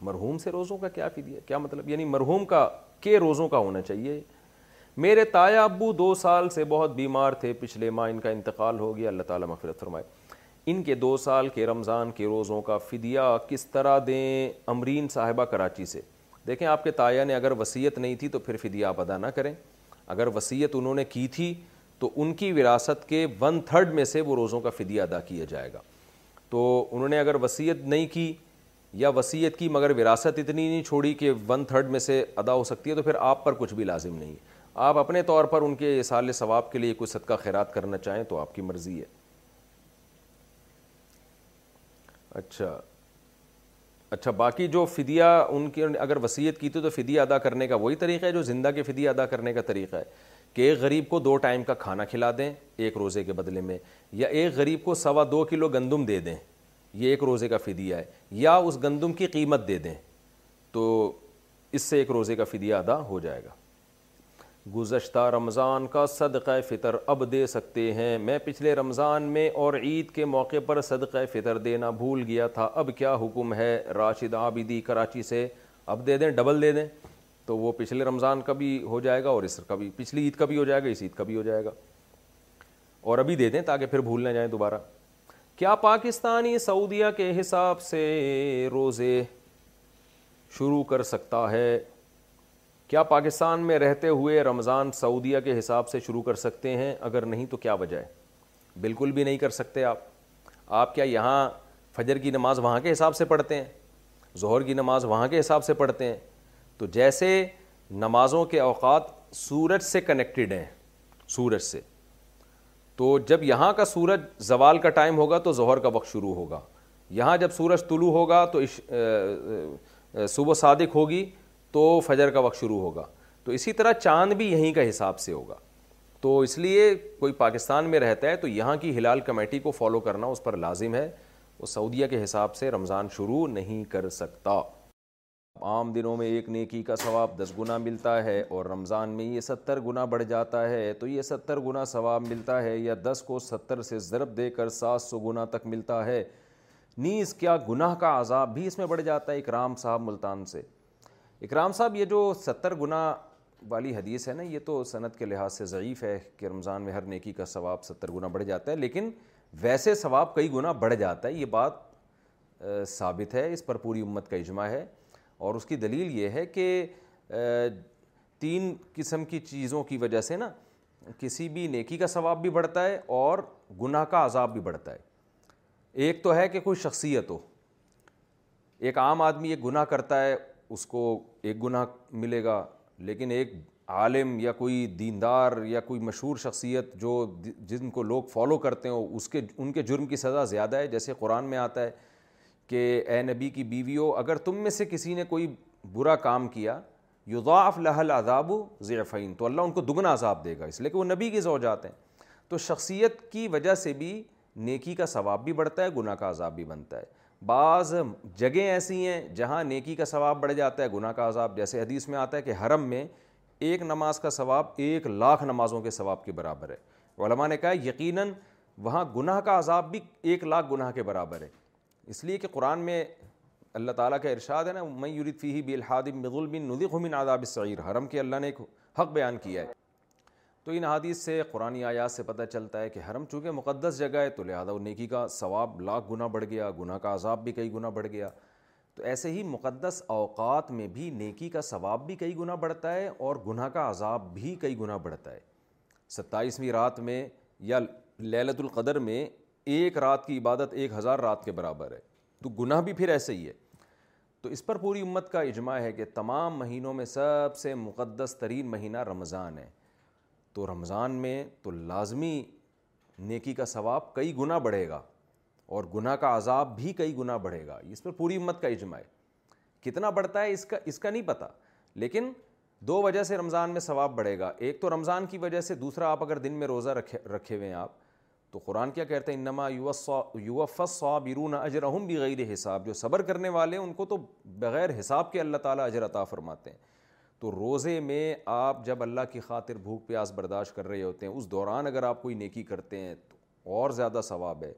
مرحوم سے روزوں کا کیا فدیہ کیا مطلب یعنی مرحوم کا کے روزوں کا ہونا چاہیے میرے تایا ابو دو سال سے بہت بیمار تھے پچھلے ماہ ان کا انتقال ہو گیا اللہ تعالیٰ مغفرت فرمائے ان کے دو سال کے رمضان کے روزوں کا فدیہ کس طرح دیں امرین صاحبہ کراچی سے دیکھیں آپ کے تایا نے اگر وصیت نہیں تھی تو پھر فدیہ آپ ادا نہ کریں اگر وصیت انہوں نے کی تھی تو ان کی وراثت کے ون تھرڈ میں سے وہ روزوں کا فدیہ ادا کیا جائے گا تو انہوں نے اگر وصیت نہیں کی یا وسیعت کی مگر وراثت اتنی نہیں چھوڑی کہ ون تھرڈ میں سے ادا ہو سکتی ہے تو پھر آپ پر کچھ بھی لازم نہیں ہے آپ اپنے طور پر ان کے سال ثواب کے لیے کچھ صدقہ خیرات کرنا چاہیں تو آپ کی مرضی ہے اچھا اچھا باقی جو فدیہ ان کی اگر وصیت کی تو فدیہ ادا کرنے کا وہی طریقہ ہے جو زندہ کے فدیہ ادا کرنے کا طریقہ ہے کہ ایک غریب کو دو ٹائم کا کھانا کھلا دیں ایک روزے کے بدلے میں یا ایک غریب کو سوا دو کلو گندم دے دیں یہ ایک روزے کا فدیہ ہے یا اس گندم کی قیمت دے دیں تو اس سے ایک روزے کا فدیہ ادا ہو جائے گا گزشتہ رمضان کا صدقہ فطر اب دے سکتے ہیں میں پچھلے رمضان میں اور عید کے موقع پر صدقہ فطر دینا بھول گیا تھا اب کیا حکم ہے راشد عابدی کراچی سے اب دے دیں ڈبل دے دیں تو وہ پچھلے رمضان کا بھی ہو جائے گا اور اس کا بھی پچھلی عید کا بھی ہو جائے گا اس عید کا بھی ہو جائے گا اور ابھی دے دیں تاکہ پھر بھول نہ جائیں دوبارہ کیا پاکستانی سعودیہ کے حساب سے روزے شروع کر سکتا ہے کیا پاکستان میں رہتے ہوئے رمضان سعودیہ کے حساب سے شروع کر سکتے ہیں اگر نہیں تو کیا وجہ ہے بالکل بھی نہیں کر سکتے آپ آپ کیا یہاں فجر کی نماز وہاں کے حساب سے پڑھتے ہیں ظہر کی نماز وہاں کے حساب سے پڑھتے ہیں تو جیسے نمازوں کے اوقات سورج سے کنیکٹڈ ہیں سورج سے تو جب یہاں کا سورج زوال کا ٹائم ہوگا تو ظہر کا وقت شروع ہوگا یہاں جب سورج طلوع ہوگا تو صبح صادق ہوگی تو فجر کا وقت شروع ہوگا تو اسی طرح چاند بھی یہیں کا حساب سے ہوگا تو اس لیے کوئی پاکستان میں رہتا ہے تو یہاں کی ہلال کمیٹی کو فالو کرنا اس پر لازم ہے وہ سعودیہ کے حساب سے رمضان شروع نہیں کر سکتا عام دنوں میں ایک نیکی کا ثواب دس گنا ملتا ہے اور رمضان میں یہ ستر گنا بڑھ جاتا ہے تو یہ ستر گنا ثواب ملتا ہے یا دس کو ستر سے ضرب دے کر سات سو گنا تک ملتا ہے نیز کیا گناہ کا عذاب بھی اس میں بڑھ جاتا ہے اکرام صاحب ملتان سے اکرام صاحب یہ جو ستر گنا والی حدیث ہے نا یہ تو صنعت کے لحاظ سے ضعیف ہے کہ رمضان میں ہر نیکی کا ثواب ستر گنا بڑھ جاتا ہے لیکن ویسے ثواب کئی گنا بڑھ جاتا ہے یہ بات ثابت ہے اس پر پوری امت کا اجماع ہے اور اس کی دلیل یہ ہے کہ تین قسم کی چیزوں کی وجہ سے نا کسی بھی نیکی کا ثواب بھی بڑھتا ہے اور گناہ کا عذاب بھی بڑھتا ہے ایک تو ہے کہ کوئی شخصیت ہو ایک عام آدمی ایک گناہ کرتا ہے اس کو ایک گناہ ملے گا لیکن ایک عالم یا کوئی دیندار یا کوئی مشہور شخصیت جو جن کو لوگ فالو کرتے ہوں اس کے ان کے جرم کی سزا زیادہ ہے جیسے قرآن میں آتا ہے کہ اے نبی کی بیویو اگر تم میں سے کسی نے کوئی برا کام کیا یضاعف غاف العذاب ضعفین تو اللہ ان کو دگنا عذاب دے گا اس لیے کہ وہ نبی کی زوجات ہیں تو شخصیت کی وجہ سے بھی نیکی کا ثواب بھی بڑھتا ہے گناہ کا عذاب بھی بنتا ہے بعض جگہیں ایسی ہیں جہاں نیکی کا ثواب بڑھ جاتا ہے گناہ کا عذاب جیسے حدیث میں آتا ہے کہ حرم میں ایک نماز کا ثواب ایک لاکھ نمازوں کے ثواب کے برابر ہے علماء نے کہا یقیناً وہاں گناہ کا عذاب بھی ایک لاکھ گناہ کے برابر ہے اس لیے کہ قرآن میں اللہ تعالیٰ کا ارشاد ہے نا میں میور الفیحی بالحاد مغل بن ندیخ من آداب سعیر حرم کے اللہ نے ایک حق بیان کیا ہے تو ان حادیث سے قرآن آیات سے پتہ چلتا ہے کہ حرم چونکہ مقدس جگہ ہے تو لہٰذا نیکی کا ثواب لاکھ گنا بڑھ گیا گناہ کا عذاب بھی کئی گنا بڑھ گیا تو ایسے ہی مقدس اوقات میں بھی نیکی کا ثواب بھی کئی گنا بڑھتا ہے اور گناہ کا عذاب بھی کئی گنا بڑھتا ہے ستائیسویں رات میں یا للت القدر میں ایک رات کی عبادت ایک ہزار رات کے برابر ہے تو گناہ بھی پھر ایسے ہی ہے تو اس پر پوری امت کا اجماع ہے کہ تمام مہینوں میں سب سے مقدس ترین مہینہ رمضان ہے تو رمضان میں تو لازمی نیکی کا ثواب کئی گنا بڑھے گا اور گناہ کا عذاب بھی کئی گنا بڑھے گا اس پر پوری امت کا اجماع ہے کتنا بڑھتا ہے اس کا اس کا نہیں پتہ لیکن دو وجہ سے رمضان میں ثواب بڑھے گا ایک تو رمضان کی وجہ سے دوسرا آپ اگر دن میں روزہ رکھے رکھے ہوئے ہیں آپ تو قرآن کیا کہتا ہے انما یو صابرون یوفس بغیر حساب جو صبر کرنے والے ہیں ان کو تو بغیر حساب کے اللہ تعالیٰ اجر عطا فرماتے ہیں تو روزے میں آپ جب اللہ کی خاطر بھوک پیاس برداشت کر رہے ہوتے ہیں اس دوران اگر آپ کوئی نیکی کرتے ہیں تو اور زیادہ ثواب ہے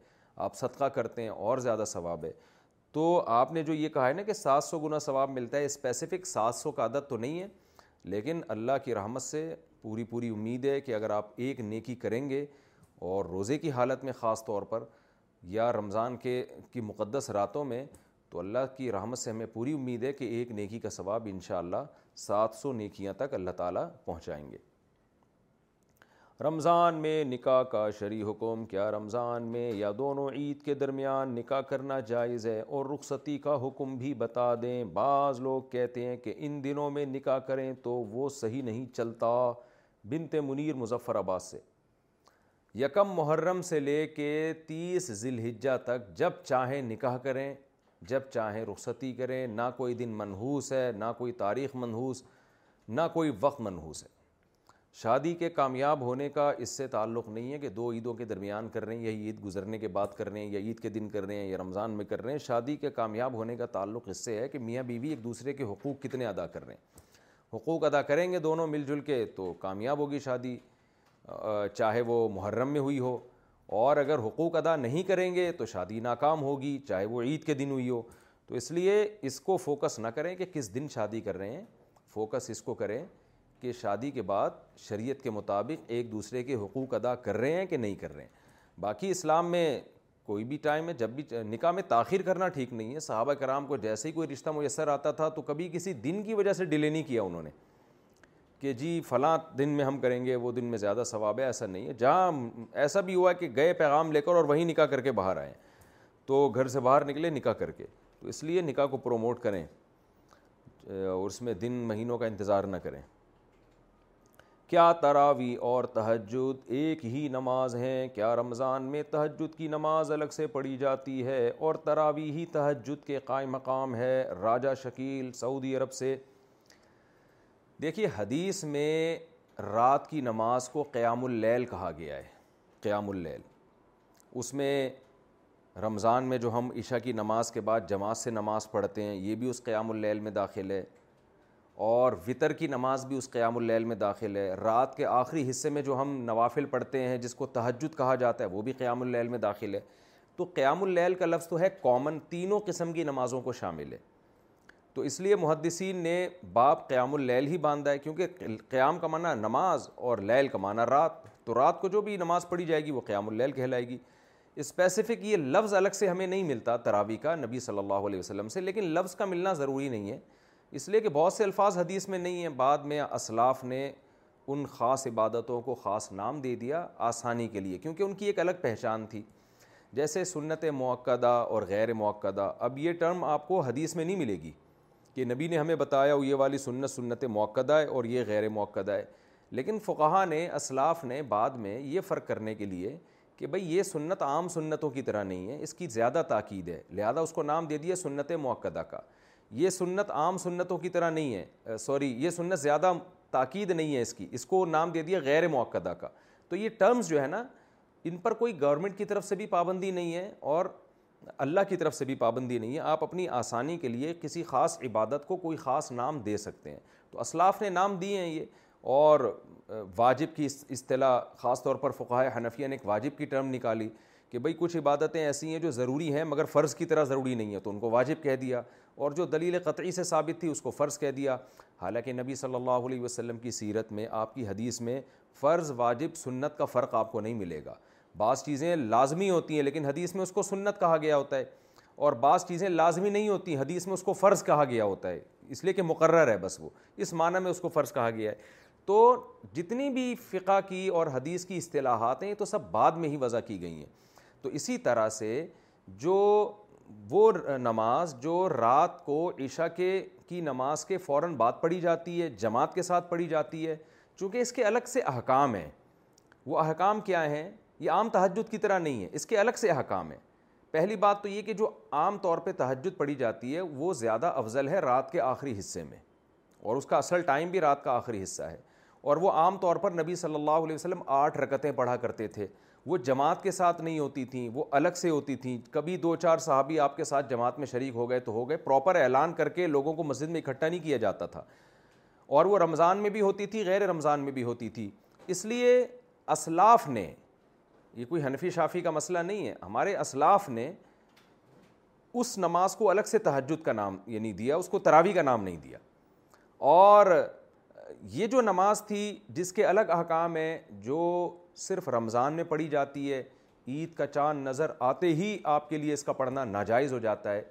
آپ صدقہ کرتے ہیں اور زیادہ ثواب ہے تو آپ نے جو یہ کہا ہے نا کہ سات سو گنا ثواب ملتا ہے اسپیسیفک سات سو کا عدد تو نہیں ہے لیکن اللہ کی رحمت سے پوری پوری امید ہے کہ اگر آپ ایک نیکی کریں گے اور روزے کی حالت میں خاص طور پر یا رمضان کے کی مقدس راتوں میں تو اللہ کی رحمت سے ہمیں پوری امید ہے کہ ایک نیکی کا ثواب انشاءاللہ سات سو نیکیاں تک اللہ تعالیٰ پہنچائیں گے رمضان میں نکاح کا شرعی حکم کیا رمضان میں یا دونوں عید کے درمیان نکاح کرنا جائز ہے اور رخصتی کا حکم بھی بتا دیں بعض لوگ کہتے ہیں کہ ان دنوں میں نکاح کریں تو وہ صحیح نہیں چلتا بنت منیر آباد سے یکم محرم سے لے کے تیس ذی الحجہ تک جب چاہیں نکاح کریں جب چاہیں رخصتی کریں نہ کوئی دن منحوس ہے نہ کوئی تاریخ منحوس نہ کوئی وقت منحوس ہے شادی کے کامیاب ہونے کا اس سے تعلق نہیں ہے کہ دو عیدوں کے درمیان کر رہے ہیں یا عید گزرنے کے بعد کر رہے ہیں یا عید کے دن کر رہے ہیں یا رمضان میں کر رہے ہیں شادی کے کامیاب ہونے کا تعلق اس سے ہے کہ میاں بیوی ایک دوسرے کے حقوق کتنے ادا کر رہے ہیں حقوق ادا کریں گے دونوں مل جل کے تو کامیاب ہوگی شادی چاہے وہ محرم میں ہوئی ہو اور اگر حقوق ادا نہیں کریں گے تو شادی ناکام ہوگی چاہے وہ عید کے دن ہوئی ہو تو اس لیے اس کو فوکس نہ کریں کہ کس دن شادی کر رہے ہیں فوکس اس کو کریں کہ شادی کے بعد شریعت کے مطابق ایک دوسرے کے حقوق ادا کر رہے ہیں کہ نہیں کر رہے ہیں باقی اسلام میں کوئی بھی ٹائم ہے جب بھی نکاح میں تاخیر کرنا ٹھیک نہیں ہے صحابہ کرام کو جیسے ہی کوئی رشتہ میسر آتا تھا تو کبھی کسی دن کی وجہ سے ڈیلے نہیں کیا انہوں نے کہ جی فلاں دن میں ہم کریں گے وہ دن میں زیادہ ثواب ہے ایسا نہیں ہے جہاں ایسا بھی ہوا کہ گئے پیغام لے کر اور وہیں نکاح کر کے باہر آئیں تو گھر سے باہر نکلے نکاح کر کے تو اس لیے نکاح کو پروموٹ کریں اور اس میں دن مہینوں کا انتظار نہ کریں کیا تراوی اور تحجد ایک ہی نماز ہیں کیا رمضان میں تہجد کی نماز الگ سے پڑھی جاتی ہے اور تراوی ہی تحجد کے قائم مقام ہے راجہ شکیل سعودی عرب سے دیکھیے حدیث میں رات کی نماز کو قیام اللیل کہا گیا ہے قیام اللیل اس میں رمضان میں جو ہم عشاء کی نماز کے بعد جماعت سے نماز پڑھتے ہیں یہ بھی اس قیام اللیل میں داخل ہے اور وطر کی نماز بھی اس قیام اللیل میں داخل ہے رات کے آخری حصے میں جو ہم نوافل پڑھتے ہیں جس کو تہجد کہا جاتا ہے وہ بھی قیام اللیل میں داخل ہے تو قیام اللیل کا لفظ تو ہے کامن تینوں قسم کی نمازوں کو شامل ہے تو اس لیے محدثین نے باپ قیام اللیل ہی باندھا ہے کیونکہ قیام کا معنی نماز اور لیل کا معنی رات تو رات کو جو بھی نماز پڑھی جائے گی وہ قیام اللیل کہلائے گی اسپیسیفک یہ لفظ الگ سے ہمیں نہیں ملتا تراوی کا نبی صلی اللہ علیہ وسلم سے لیکن لفظ کا ملنا ضروری نہیں ہے اس لیے کہ بہت سے الفاظ حدیث میں نہیں ہیں بعد میں اسلاف نے ان خاص عبادتوں کو خاص نام دے دیا آسانی کے لیے کیونکہ ان کی ایک الگ پہچان تھی جیسے سنت موقعہ اور غیر غیرمعقدہ اب یہ ٹرم آپ کو حدیث میں نہیں ملے گی کہ نبی نے ہمیں بتایا ہو یہ والی سنت سنت موقع ہے اور یہ غیر موقع ہے لیکن فقہ نے اسلاف نے بعد میں یہ فرق کرنے کے لیے کہ بھئی یہ سنت عام سنتوں کی طرح نہیں ہے اس کی زیادہ تاکید ہے لہذا اس کو نام دے دیا سنت موقع کا یہ سنت عام سنتوں کی طرح نہیں ہے سوری یہ سنت زیادہ تاکید نہیں ہے اس کی اس کو نام دے دیا غیر موقع کا تو یہ ٹرمز جو ہے نا ان پر کوئی گورنمنٹ کی طرف سے بھی پابندی نہیں ہے اور اللہ کی طرف سے بھی پابندی نہیں ہے آپ اپنی آسانی کے لیے کسی خاص عبادت کو کوئی خاص نام دے سکتے ہیں تو اسلاف نے نام دیے ہیں یہ اور واجب کی اصطلاح خاص طور پر فقہ حنفیہ نے ایک واجب کی ٹرم نکالی کہ بھئی کچھ عبادتیں ایسی ہیں جو ضروری ہیں مگر فرض کی طرح ضروری نہیں ہے تو ان کو واجب کہہ دیا اور جو دلیل قطعی سے ثابت تھی اس کو فرض کہہ دیا حالانکہ نبی صلی اللہ علیہ وسلم کی سیرت میں آپ کی حدیث میں فرض واجب سنت کا فرق آپ کو نہیں ملے گا بعض چیزیں لازمی ہوتی ہیں لیکن حدیث میں اس کو سنت کہا گیا ہوتا ہے اور بعض چیزیں لازمی نہیں ہوتی حدیث میں اس کو فرض کہا گیا ہوتا ہے اس لیے کہ مقرر ہے بس وہ اس معنی میں اس کو فرض کہا گیا ہے تو جتنی بھی فقہ کی اور حدیث کی اصطلاحات ہیں یہ تو سب بعد میں ہی وضع کی گئی ہیں تو اسی طرح سے جو وہ نماز جو رات کو عشاء کے کی نماز کے فوراً بعد پڑھی جاتی ہے جماعت کے ساتھ پڑھی جاتی ہے چونکہ اس کے الگ سے احکام ہیں وہ احکام کیا ہیں یہ عام تہجد کی طرح نہیں ہے اس کے الگ سے احکام ہیں پہلی بات تو یہ کہ جو عام طور پہ تحجد پڑھی جاتی ہے وہ زیادہ افضل ہے رات کے آخری حصے میں اور اس کا اصل ٹائم بھی رات کا آخری حصہ ہے اور وہ عام طور پر نبی صلی اللہ علیہ وسلم آٹھ رکتیں پڑھا کرتے تھے وہ جماعت کے ساتھ نہیں ہوتی تھیں وہ الگ سے ہوتی تھیں کبھی دو چار صحابی آپ کے ساتھ جماعت میں شریک ہو گئے تو ہو گئے پراپر اعلان کر کے لوگوں کو مسجد میں اکھٹا نہیں کیا جاتا تھا اور وہ رمضان میں بھی ہوتی تھی غیر رمضان میں بھی ہوتی تھی اس لیے اسلاف نے یہ کوئی حنفی شافی کا مسئلہ نہیں ہے ہمارے اسلاف نے اس نماز کو الگ سے تہجد کا نام یہ یعنی نہیں دیا اس کو تراوی کا نام نہیں دیا اور یہ جو نماز تھی جس کے الگ احکام ہیں جو صرف رمضان میں پڑھی جاتی ہے عید کا چاند نظر آتے ہی آپ کے لیے اس کا پڑھنا ناجائز ہو جاتا ہے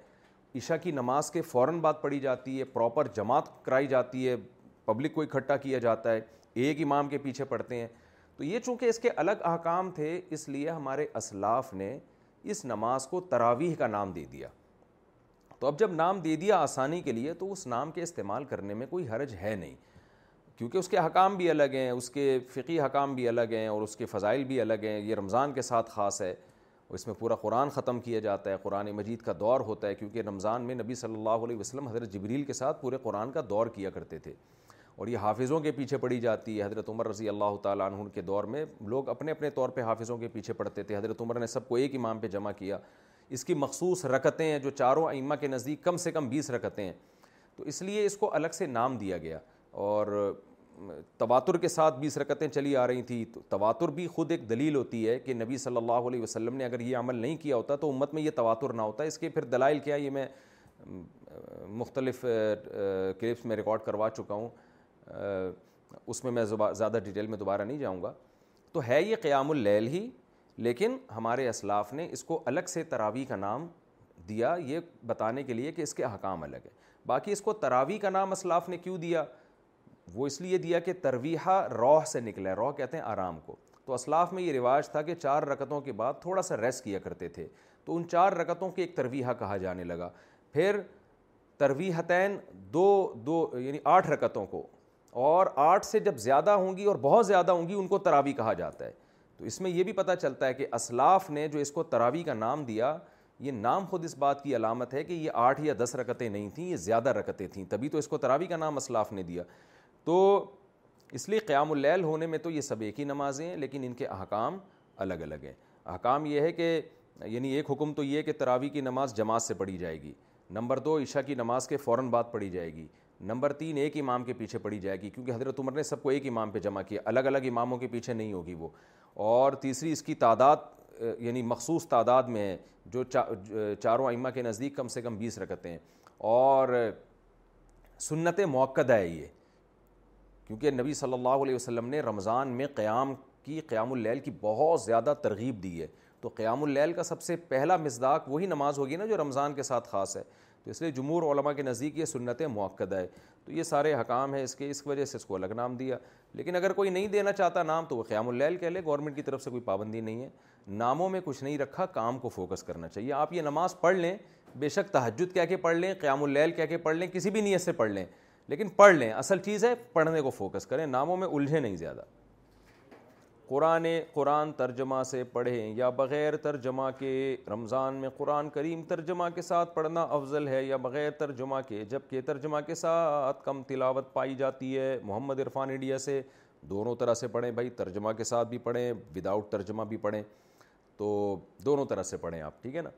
عشاء کی نماز کے فوراً بعد پڑھی جاتی ہے پراپر جماعت کرائی جاتی ہے پبلک کو اکٹھا کیا جاتا ہے ایک امام کے پیچھے پڑھتے ہیں تو یہ چونکہ اس کے الگ احکام تھے اس لیے ہمارے اسلاف نے اس نماز کو تراویح کا نام دے دیا تو اب جب نام دے دیا آسانی کے لیے تو اس نام کے استعمال کرنے میں کوئی حرج ہے نہیں کیونکہ اس کے حکام بھی الگ ہیں اس کے فقی حکام بھی الگ ہیں اور اس کے فضائل بھی الگ ہیں یہ رمضان کے ساتھ خاص ہے اور اس میں پورا قرآن ختم کیا جاتا ہے قرآن مجید کا دور ہوتا ہے کیونکہ رمضان میں نبی صلی اللہ علیہ وسلم حضرت جبریل کے ساتھ پورے قرآن کا دور کیا کرتے تھے اور یہ حافظوں کے پیچھے پڑھی جاتی ہے حضرت عمر رضی اللہ تعالیٰ عنہ کے دور میں لوگ اپنے اپنے طور پہ حافظوں کے پیچھے پڑھتے تھے حضرت عمر نے سب کو ایک امام پہ جمع کیا اس کی مخصوص رکتیں ہیں جو چاروں ائمہ کے نزدیک کم سے کم بیس رکتیں ہیں تو اس لیے اس کو الگ سے نام دیا گیا اور تواتر کے ساتھ بیس رکتیں چلی آ رہی تھیں تواتر بھی خود ایک دلیل ہوتی ہے کہ نبی صلی اللہ علیہ وسلم نے اگر یہ عمل نہیں کیا ہوتا تو امت میں یہ تواتر نہ ہوتا اس کے پھر دلائل کیا یہ میں مختلف کلپس میں ریکارڈ کروا چکا ہوں اس میں میں زیادہ ڈیٹیل میں دوبارہ نہیں جاؤں گا تو ہے یہ قیام اللیل ہی لیکن ہمارے اسلاف نے اس کو الگ سے تراوی کا نام دیا یہ بتانے کے لیے کہ اس کے احکام الگ ہے باقی اس کو تراوی کا نام اسلاف نے کیوں دیا وہ اس لیے دیا کہ ترویحہ روح سے ہے روح کہتے ہیں آرام کو تو اسلاف میں یہ رواج تھا کہ چار رکتوں کے بعد تھوڑا سا ریس کیا کرتے تھے تو ان چار رکتوں کے ایک ترویحہ کہا جانے لگا پھر ترویحتین دو دو یعنی آٹھ رکتوں کو اور آٹھ سے جب زیادہ ہوں گی اور بہت زیادہ ہوں گی ان کو تراوی کہا جاتا ہے تو اس میں یہ بھی پتہ چلتا ہے کہ اسلاف نے جو اس کو تراوی کا نام دیا یہ نام خود اس بات کی علامت ہے کہ یہ آٹھ یا دس رکتیں نہیں تھیں یہ زیادہ رکتیں تھیں تبھی تو اس کو تراوی کا نام اسلاف نے دیا تو اس لیے قیام اللیل ہونے میں تو یہ سب ایک ہی نمازیں ہیں لیکن ان کے احکام الگ الگ ہیں احکام یہ ہے کہ یعنی ایک حکم تو یہ کہ تراوی کی نماز جماعت سے پڑھی جائے گی نمبر دو عشاء کی نماز کے فوراً بعد پڑھی جائے گی نمبر تین ایک امام کے پیچھے پڑی جائے گی کیونکہ حضرت عمر نے سب کو ایک امام پہ جمع کیا الگ الگ اماموں کے پیچھے نہیں ہوگی وہ اور تیسری اس کی تعداد یعنی مخصوص تعداد میں ہے جو چاروں امہ کے نزدیک کم سے کم بیس رکھتے ہیں اور سنت موقع ہے یہ کیونکہ نبی صلی اللہ علیہ وسلم نے رمضان میں قیام کی قیام اللیل کی بہت زیادہ ترغیب دی ہے تو قیام اللیل کا سب سے پہلا مزداق وہی نماز ہوگی نا جو رمضان کے ساتھ خاص ہے تو اس لیے جمہور علماء کے نزدیک یہ سنت موقع ہے تو یہ سارے حکام ہیں اس کے اس وجہ سے اس کو الگ نام دیا لیکن اگر کوئی نہیں دینا چاہتا نام تو وہ قیام اللیل کہہ لے گورنمنٹ کی طرف سے کوئی پابندی نہیں ہے ناموں میں کچھ نہیں رکھا کام کو فوکس کرنا چاہیے آپ یہ نماز پڑھ لیں بے شک تحجد کہہ کے پڑھ لیں قیام اللیل کہہ کے پڑھ لیں کسی بھی نیت سے پڑھ لیں لیکن پڑھ لیں اصل چیز ہے پڑھنے کو فوکس کریں ناموں میں الجھے نہیں زیادہ قرآن قرآن ترجمہ سے پڑھیں یا بغیر ترجمہ کے رمضان میں قرآن کریم ترجمہ کے ساتھ پڑھنا افضل ہے یا بغیر ترجمہ کے جبکہ ترجمہ کے ساتھ کم تلاوت پائی جاتی ہے محمد عرفان انڈیا سے دونوں طرح سے پڑھیں بھائی ترجمہ کے ساتھ بھی پڑھیں وداؤٹ ترجمہ بھی پڑھیں تو دونوں طرح سے پڑھیں آپ ٹھیک ہے نا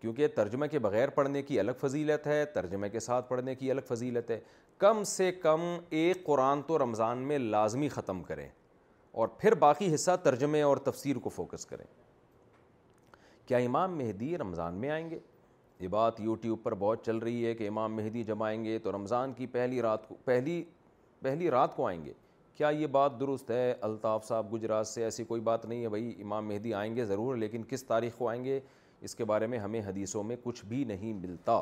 کیونکہ ترجمہ کے بغیر پڑھنے کی الگ فضیلت ہے ترجمہ کے ساتھ پڑھنے کی الگ فضیلت ہے کم سے کم ایک قرآن تو رمضان میں لازمی ختم کریں اور پھر باقی حصہ ترجمے اور تفسیر کو فوکس کریں کیا امام مہدی رمضان میں آئیں گے یہ بات یوٹیوب پر بہت چل رہی ہے کہ امام مہدی جب آئیں گے تو رمضان کی پہلی رات کو پہلی پہلی رات کو آئیں گے کیا یہ بات درست ہے الطاف صاحب گجرات سے ایسی کوئی بات نہیں ہے بھائی امام مہدی آئیں گے ضرور لیکن کس تاریخ کو آئیں گے اس کے بارے میں ہمیں حدیثوں میں کچھ بھی نہیں ملتا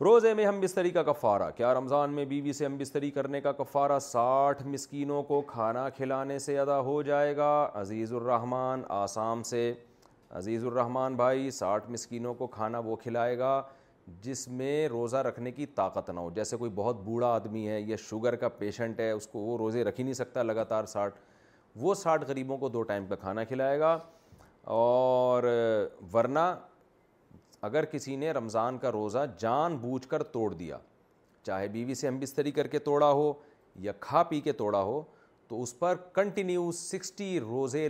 روزے میں ہم بستری کا کفارہ کیا رمضان میں بیوی سے ہم بستری کرنے کا کفارہ ساٹھ مسکینوں کو کھانا کھلانے سے ادا ہو جائے گا عزیز الرحمن آسام سے عزیز الرحمن بھائی ساٹھ مسکینوں کو کھانا وہ کھلائے گا جس میں روزہ رکھنے کی طاقت نہ ہو جیسے کوئی بہت بوڑھا آدمی ہے یا شوگر کا پیشنٹ ہے اس کو وہ روزے رکھ ہی نہیں سکتا لگاتار ساٹھ وہ ساٹھ غریبوں کو دو ٹائم کا کھانا کھلائے گا اور ورنہ اگر کسی نے رمضان کا روزہ جان بوجھ کر توڑ دیا چاہے بیوی سے ہم بستری کر کے توڑا ہو یا کھا پی کے توڑا ہو تو اس پر کنٹینیو سکسٹی روزے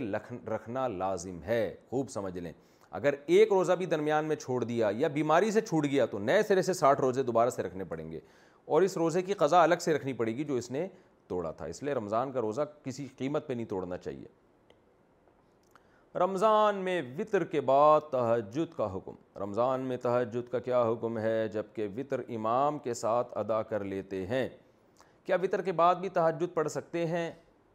رکھنا لازم ہے خوب سمجھ لیں اگر ایک روزہ بھی درمیان میں چھوڑ دیا یا بیماری سے چھوٹ گیا تو نئے سرے سے ساٹھ روزے دوبارہ سے رکھنے پڑیں گے اور اس روزے کی قضا الگ سے رکھنی پڑے گی جو اس نے توڑا تھا اس لیے رمضان کا روزہ کسی قیمت پہ نہیں توڑنا چاہیے رمضان میں وطر کے بعد تہجد کا حکم رمضان میں تحجد کا کیا حکم ہے جب کہ وطر امام کے ساتھ ادا کر لیتے ہیں کیا وطر کے بعد بھی تحجد پڑھ سکتے ہیں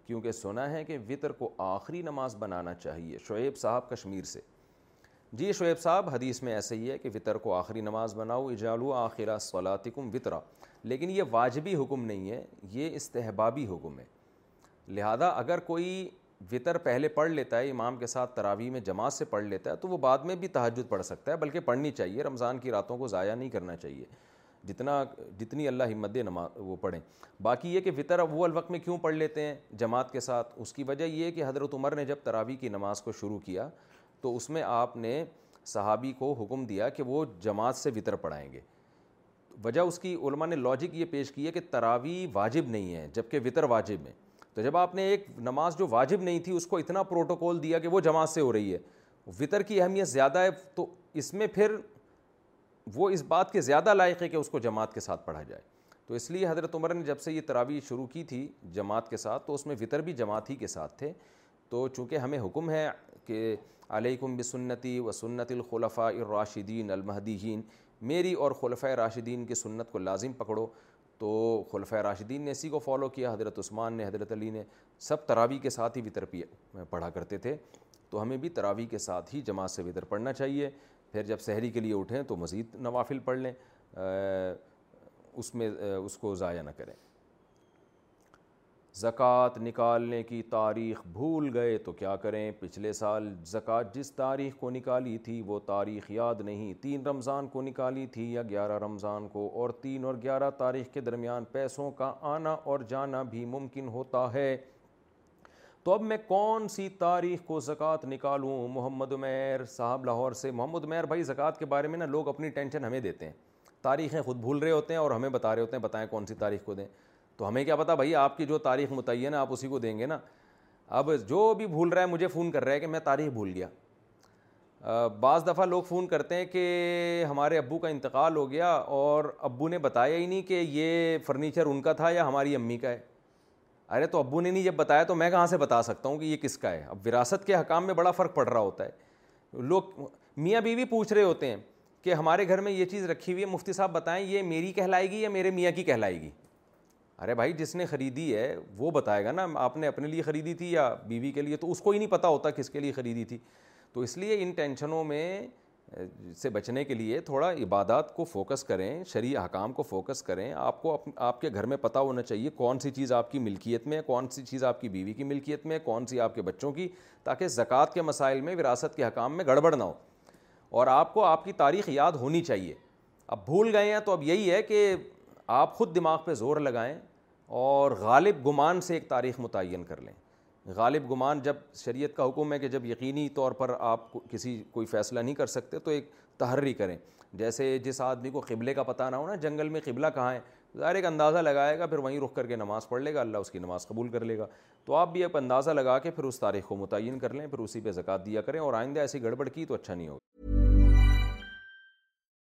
کیونکہ سنا ہے کہ وطر کو آخری نماز بنانا چاہیے شعیب صاحب کشمیر سے جی شعیب صاحب حدیث میں ایسے ہی ہے کہ وطر کو آخری نماز بناؤ اجالو آخرہ صلاتکم وطرا لیکن یہ واجبی حکم نہیں ہے یہ استحبابی حکم ہے لہذا اگر کوئی وطر پہلے پڑھ لیتا ہے امام کے ساتھ تراوی میں جماعت سے پڑھ لیتا ہے تو وہ بعد میں بھی تحجد پڑھ سکتا ہے بلکہ پڑھنی چاہیے رمضان کی راتوں کو ضائع نہیں کرنا چاہیے جتنا جتنی اللہ دے نما وہ پڑھیں باقی یہ کہ وطر اب وہ الوقت میں کیوں پڑھ لیتے ہیں جماعت کے ساتھ اس کی وجہ یہ کہ حضرت عمر نے جب تراویح کی نماز کو شروع کیا تو اس میں آپ نے صحابی کو حکم دیا کہ وہ جماعت سے وطر پڑھائیں گے وجہ اس کی علماء نے لاجک یہ پیش کی ہے کہ تراوی واجب نہیں ہے جبکہ وطر واجب ہے تو جب آپ نے ایک نماز جو واجب نہیں تھی اس کو اتنا پروٹوکول دیا کہ وہ جماعت سے ہو رہی ہے وطر کی اہمیت زیادہ ہے تو اس میں پھر وہ اس بات کے زیادہ لائق ہے کہ اس کو جماعت کے ساتھ پڑھا جائے تو اس لیے حضرت عمر نے جب سے یہ تراویح شروع کی تھی جماعت کے ساتھ تو اس میں وطر بھی جماعت ہی کے ساتھ تھے تو چونکہ ہمیں حکم ہے کہ علیکم بسنتی و سنت الخلفاء الراشدین المحدی میری اور خلفۂ راشدین کی سنت کو لازم پکڑو تو خلفۂ راشدین نے اسی کو فالو کیا حضرت عثمان نے حضرت علی نے سب تراوی کے ساتھ ہی وطر پڑھا کرتے تھے تو ہمیں بھی تراوی کے ساتھ ہی جماعت سے وطر پڑھنا چاہیے پھر جب سحری کے لیے اٹھیں تو مزید نوافل پڑھ لیں اس میں اس کو ضائع نہ کریں زکوٰۃ نکالنے کی تاریخ بھول گئے تو کیا کریں پچھلے سال زکوٰۃ جس تاریخ کو نکالی تھی وہ تاریخ یاد نہیں تین رمضان کو نکالی تھی یا گیارہ رمضان کو اور تین اور گیارہ تاریخ کے درمیان پیسوں کا آنا اور جانا بھی ممکن ہوتا ہے تو اب میں کون سی تاریخ کو زکوٰۃ نکالوں محمد عمیر صاحب لاہور سے محمد عمیر بھائی زکوٰۃ کے بارے میں نا لوگ اپنی ٹینشن ہمیں دیتے ہیں تاریخیں خود بھول رہے ہوتے ہیں اور ہمیں بتا رہے ہوتے ہیں بتائیں کون سی تاریخ کو دیں تو ہمیں کیا پتا بھائی آپ کی جو تاریخ متعین ہے آپ اسی کو دیں گے نا اب جو بھی بھول رہا ہے مجھے فون کر رہا ہے کہ میں تاریخ بھول گیا بعض دفعہ لوگ فون کرتے ہیں کہ ہمارے ابو کا انتقال ہو گیا اور ابو نے بتایا ہی نہیں کہ یہ فرنیچر ان کا تھا یا ہماری امی کا ہے ارے تو ابو نے نہیں جب بتایا تو میں کہاں سے بتا سکتا ہوں کہ یہ کس کا ہے اب وراثت کے حکام میں بڑا فرق پڑ رہا ہوتا ہے لوگ میاں بیوی پوچھ رہے ہوتے ہیں کہ ہمارے گھر میں یہ چیز رکھی ہوئی ہے مفتی صاحب بتائیں یہ میری کہلائے گی یا میرے میاں کی کہلائے گی ارے بھائی جس نے خریدی ہے وہ بتائے گا نا آپ نے اپنے لیے خریدی تھی یا بیوی کے لیے تو اس کو ہی نہیں پتہ ہوتا کس کے لیے خریدی تھی تو اس لیے ان ٹینشنوں میں سے بچنے کے لیے تھوڑا عبادات کو فوکس کریں شریع حکام کو فوکس کریں آپ کو آپ کے گھر میں پتہ ہونا چاہیے کون سی چیز آپ کی ملکیت میں کون سی چیز آپ کی بیوی کی ملکیت میں کون سی آپ کے بچوں کی تاکہ زکوٰۃ کے مسائل میں وراثت کے حکام میں گڑبڑ نہ ہو اور آپ کو آپ کی تاریخ یاد ہونی چاہیے اب بھول گئے ہیں تو اب یہی ہے کہ آپ خود دماغ پہ زور لگائیں اور غالب گمان سے ایک تاریخ متعین کر لیں غالب گمان جب شریعت کا حکم ہے کہ جب یقینی طور پر آپ کسی کوئی فیصلہ نہیں کر سکتے تو ایک تحری کریں جیسے جس آدمی کو قبلے کا پتہ نہ ہونا جنگل میں قبلہ کہاں ہے ظاہر ایک اندازہ لگائے گا پھر وہیں رخ کر کے نماز پڑھ لے گا اللہ اس کی نماز قبول کر لے گا تو آپ بھی اب اندازہ لگا کے پھر اس تاریخ کو متعین کر لیں پھر اسی پہ زکوۃ دیا کریں اور آئندہ ایسی گڑبڑ کی تو اچھا نہیں ہوگا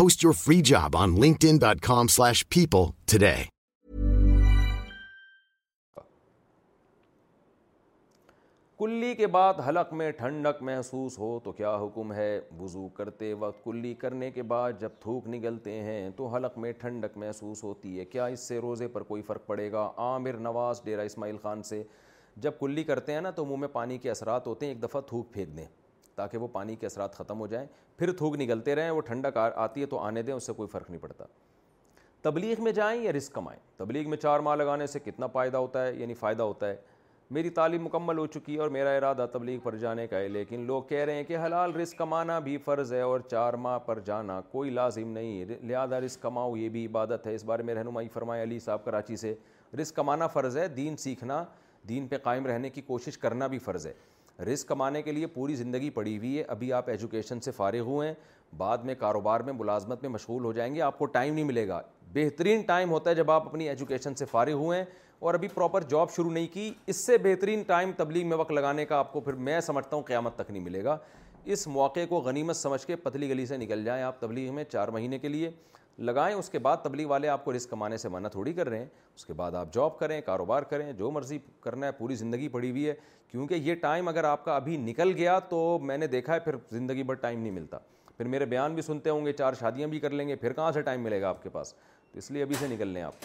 Post your free job on linkedin.com slash people today. کلی کے بعد حلق میں ٹھنڈک محسوس ہو تو کیا حکم ہے وضو کرتے وقت کلی کرنے کے بعد جب تھوک نگلتے ہیں تو حلق میں ٹھنڈک محسوس ہوتی ہے کیا اس سے روزے پر کوئی فرق پڑے گا عامر نواز ڈیرہ اسماعیل خان سے جب کلی کرتے ہیں نا تو منہ میں پانی کے اثرات ہوتے ہیں ایک دفعہ تھوک پھینک دیں تاکہ وہ پانی کے اثرات ختم ہو جائیں پھر تھوک نکلتے رہیں وہ ٹھنڈک آتی ہے تو آنے دیں اس سے کوئی فرق نہیں پڑتا تبلیغ میں جائیں یا رسک کمائیں تبلیغ میں چار ماہ لگانے سے کتنا فائدہ ہوتا ہے یعنی فائدہ ہوتا ہے میری تعلیم مکمل ہو چکی ہے اور میرا ارادہ تبلیغ پر جانے کا ہے لیکن لوگ کہہ رہے ہیں کہ حلال رزق کمانا بھی فرض ہے اور چار ماہ پر جانا کوئی لازم نہیں لہٰذا رزق کماؤ یہ بھی عبادت ہے اس بارے میں رہنمائی فرمائے علی صاحب کراچی سے رزق کمانا فرض ہے دین سیکھنا دین پہ قائم رہنے کی کوشش کرنا بھی فرض ہے رزق کمانے کے لیے پوری زندگی پڑی ہوئی ہے ابھی آپ ایجوکیشن سے فارغ ہوئے ہیں بعد میں کاروبار میں ملازمت میں مشغول ہو جائیں گے آپ کو ٹائم نہیں ملے گا بہترین ٹائم ہوتا ہے جب آپ اپنی ایجوکیشن سے فارغ ہوئے ہیں اور ابھی پراپر جاب شروع نہیں کی اس سے بہترین ٹائم تبلیغ میں وقت لگانے کا آپ کو پھر میں سمجھتا ہوں قیامت تک نہیں ملے گا اس موقع کو غنیمت سمجھ کے پتلی گلی سے نکل جائیں آپ تبلیغ میں چار مہینے کے لیے لگائیں اس کے بعد تبلیغ والے آپ کو رسک کمانے سے منع تھوڑی کر رہے ہیں اس کے بعد آپ جاب کریں کاروبار کریں جو مرضی کرنا ہے پوری زندگی پڑی ہوئی ہے کیونکہ یہ ٹائم اگر آپ کا ابھی نکل گیا تو میں نے دیکھا ہے پھر زندگی بھر ٹائم نہیں ملتا پھر میرے بیان بھی سنتے ہوں گے چار شادیاں بھی کر لیں گے پھر کہاں سے ٹائم ملے گا آپ کے پاس تو اس لیے ابھی سے نکل لیں آپ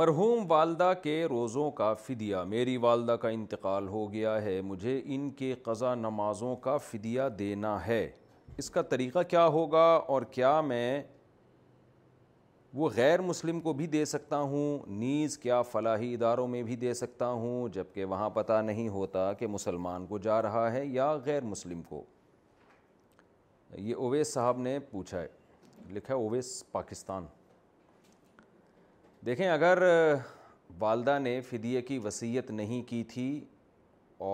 مرحوم والدہ کے روزوں کا فدیہ میری والدہ کا انتقال ہو گیا ہے مجھے ان کے قضا نمازوں کا فدیہ دینا ہے اس کا طریقہ کیا ہوگا اور کیا میں وہ غیر مسلم کو بھی دے سکتا ہوں نیز کیا فلاحی اداروں میں بھی دے سکتا ہوں جب کہ وہاں پتہ نہیں ہوتا کہ مسلمان کو جا رہا ہے یا غیر مسلم کو یہ اویس صاحب نے پوچھا ہے لکھا ہے اویس پاکستان دیکھیں اگر والدہ نے فدیے کی وسیعت نہیں کی تھی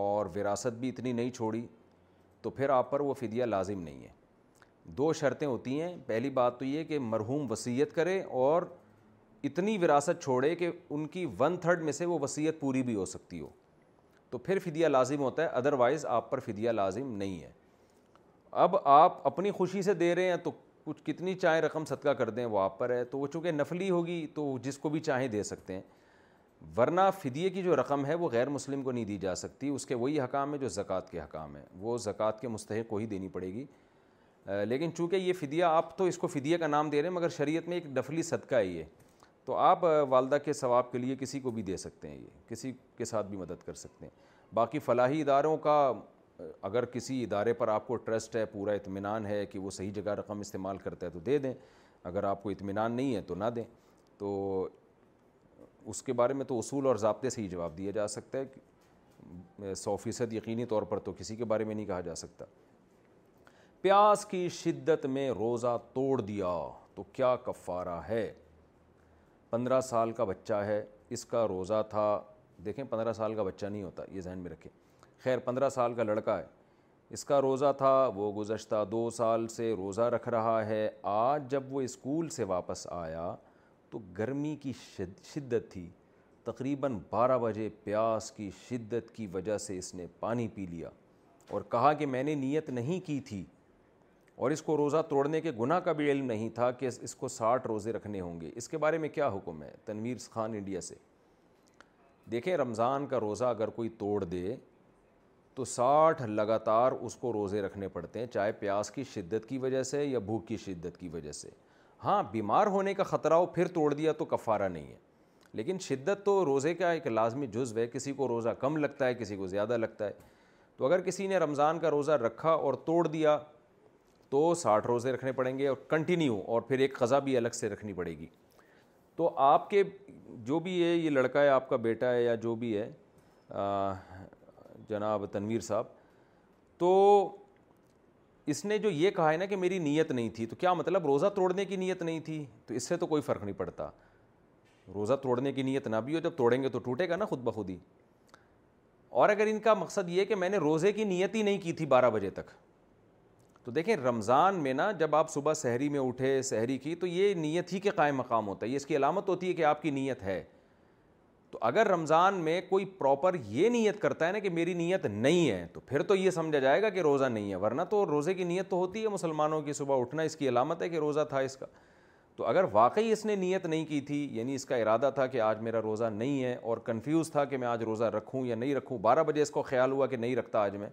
اور وراثت بھی اتنی نہیں چھوڑی تو پھر آپ پر وہ فدیہ لازم نہیں ہے دو شرطیں ہوتی ہیں پہلی بات تو یہ کہ مرحوم وسیعت کرے اور اتنی وراثت چھوڑے کہ ان کی ون تھرڈ میں سے وہ وسیعت پوری بھی ہو سکتی ہو تو پھر فدیہ لازم ہوتا ہے ادروائز آپ پر فدیہ لازم نہیں ہے اب آپ اپنی خوشی سے دے رہے ہیں تو کچھ کتنی چاہیں رقم صدقہ کر دیں وہ آپ پر ہے تو وہ چونکہ نفلی ہوگی تو جس کو بھی چاہیں دے سکتے ہیں ورنہ فدیے کی جو رقم ہے وہ غیر مسلم کو نہیں دی جا سکتی اس کے وہی حکام ہیں جو زکوٰۃ کے حکام ہیں وہ زکوٰۃ کے مستحق کو ہی دینی پڑے گی لیکن چونکہ یہ فدیہ آپ تو اس کو فدیہ کا نام دے رہے ہیں مگر شریعت میں ایک نفلی صدقہ ہے یہ تو آپ والدہ کے ثواب کے لیے کسی کو بھی دے سکتے ہیں یہ کسی کے ساتھ بھی مدد کر سکتے ہیں باقی فلاحی اداروں کا اگر کسی ادارے پر آپ کو ٹرسٹ ہے پورا اطمینان ہے کہ وہ صحیح جگہ رقم استعمال کرتا ہے تو دے دیں اگر آپ کو اطمینان نہیں ہے تو نہ دیں تو اس کے بارے میں تو اصول اور ضابطے سے ہی جواب دیا جا سکتا ہے سو فیصد یقینی طور پر تو کسی کے بارے میں نہیں کہا جا سکتا پیاس کی شدت میں روزہ توڑ دیا تو کیا کفارہ ہے پندرہ سال کا بچہ ہے اس کا روزہ تھا دیکھیں پندرہ سال کا بچہ نہیں ہوتا یہ ذہن میں رکھیں خیر پندرہ سال کا لڑکا ہے اس کا روزہ تھا وہ گزشتہ دو سال سے روزہ رکھ رہا ہے آج جب وہ اسکول سے واپس آیا تو گرمی کی شدت تھی تقریباً بارہ بجے پیاس کی شدت کی وجہ سے اس نے پانی پی لیا اور کہا کہ میں نے نیت نہیں کی تھی اور اس کو روزہ توڑنے کے گناہ کا بھی علم نہیں تھا کہ اس کو ساٹھ روزے رکھنے ہوں گے اس کے بارے میں کیا حکم ہے تنویر خان انڈیا سے دیکھیں رمضان کا روزہ اگر کوئی توڑ دے تو ساٹھ لگاتار اس کو روزے رکھنے پڑتے ہیں چاہے پیاس کی شدت کی وجہ سے یا بھوک کی شدت کی وجہ سے ہاں بیمار ہونے کا خطرہ ہو پھر توڑ دیا تو کفارہ نہیں ہے لیکن شدت تو روزے کا ایک لازمی جزو ہے کسی کو روزہ کم لگتا ہے کسی کو زیادہ لگتا ہے تو اگر کسی نے رمضان کا روزہ رکھا اور توڑ دیا تو ساٹھ روزے رکھنے پڑیں گے اور کنٹینیو اور پھر ایک قضا بھی الگ سے رکھنی پڑے گی تو آپ کے جو بھی ہے یہ لڑکا ہے آپ کا بیٹا ہے یا جو بھی ہے جناب تنویر صاحب تو اس نے جو یہ کہا ہے نا کہ میری نیت نہیں تھی تو کیا مطلب روزہ توڑنے کی نیت نہیں تھی تو اس سے تو کوئی فرق نہیں پڑتا روزہ توڑنے کی نیت نہ بھی ہو جب توڑیں گے تو ٹوٹے گا نا خود بخود ہی اور اگر ان کا مقصد یہ کہ میں نے روزے کی نیت ہی نہیں کی تھی بارہ بجے تک تو دیکھیں رمضان میں نا جب آپ صبح سحری میں اٹھے سحری کی تو یہ نیت ہی کے قائم مقام ہوتا ہے یہ اس کی علامت ہوتی ہے کہ آپ کی نیت ہے تو اگر رمضان میں کوئی پراپر یہ نیت کرتا ہے نا کہ میری نیت نہیں ہے تو پھر تو یہ سمجھا جائے گا کہ روزہ نہیں ہے ورنہ تو روزے کی نیت تو ہوتی ہے مسلمانوں کی صبح اٹھنا اس کی علامت ہے کہ روزہ تھا اس کا تو اگر واقعی اس نے نیت نہیں کی تھی یعنی اس کا ارادہ تھا کہ آج میرا روزہ نہیں ہے اور کنفیوز تھا کہ میں آج روزہ رکھوں یا نہیں رکھوں بارہ بجے اس کو خیال ہوا کہ نہیں رکھتا آج میں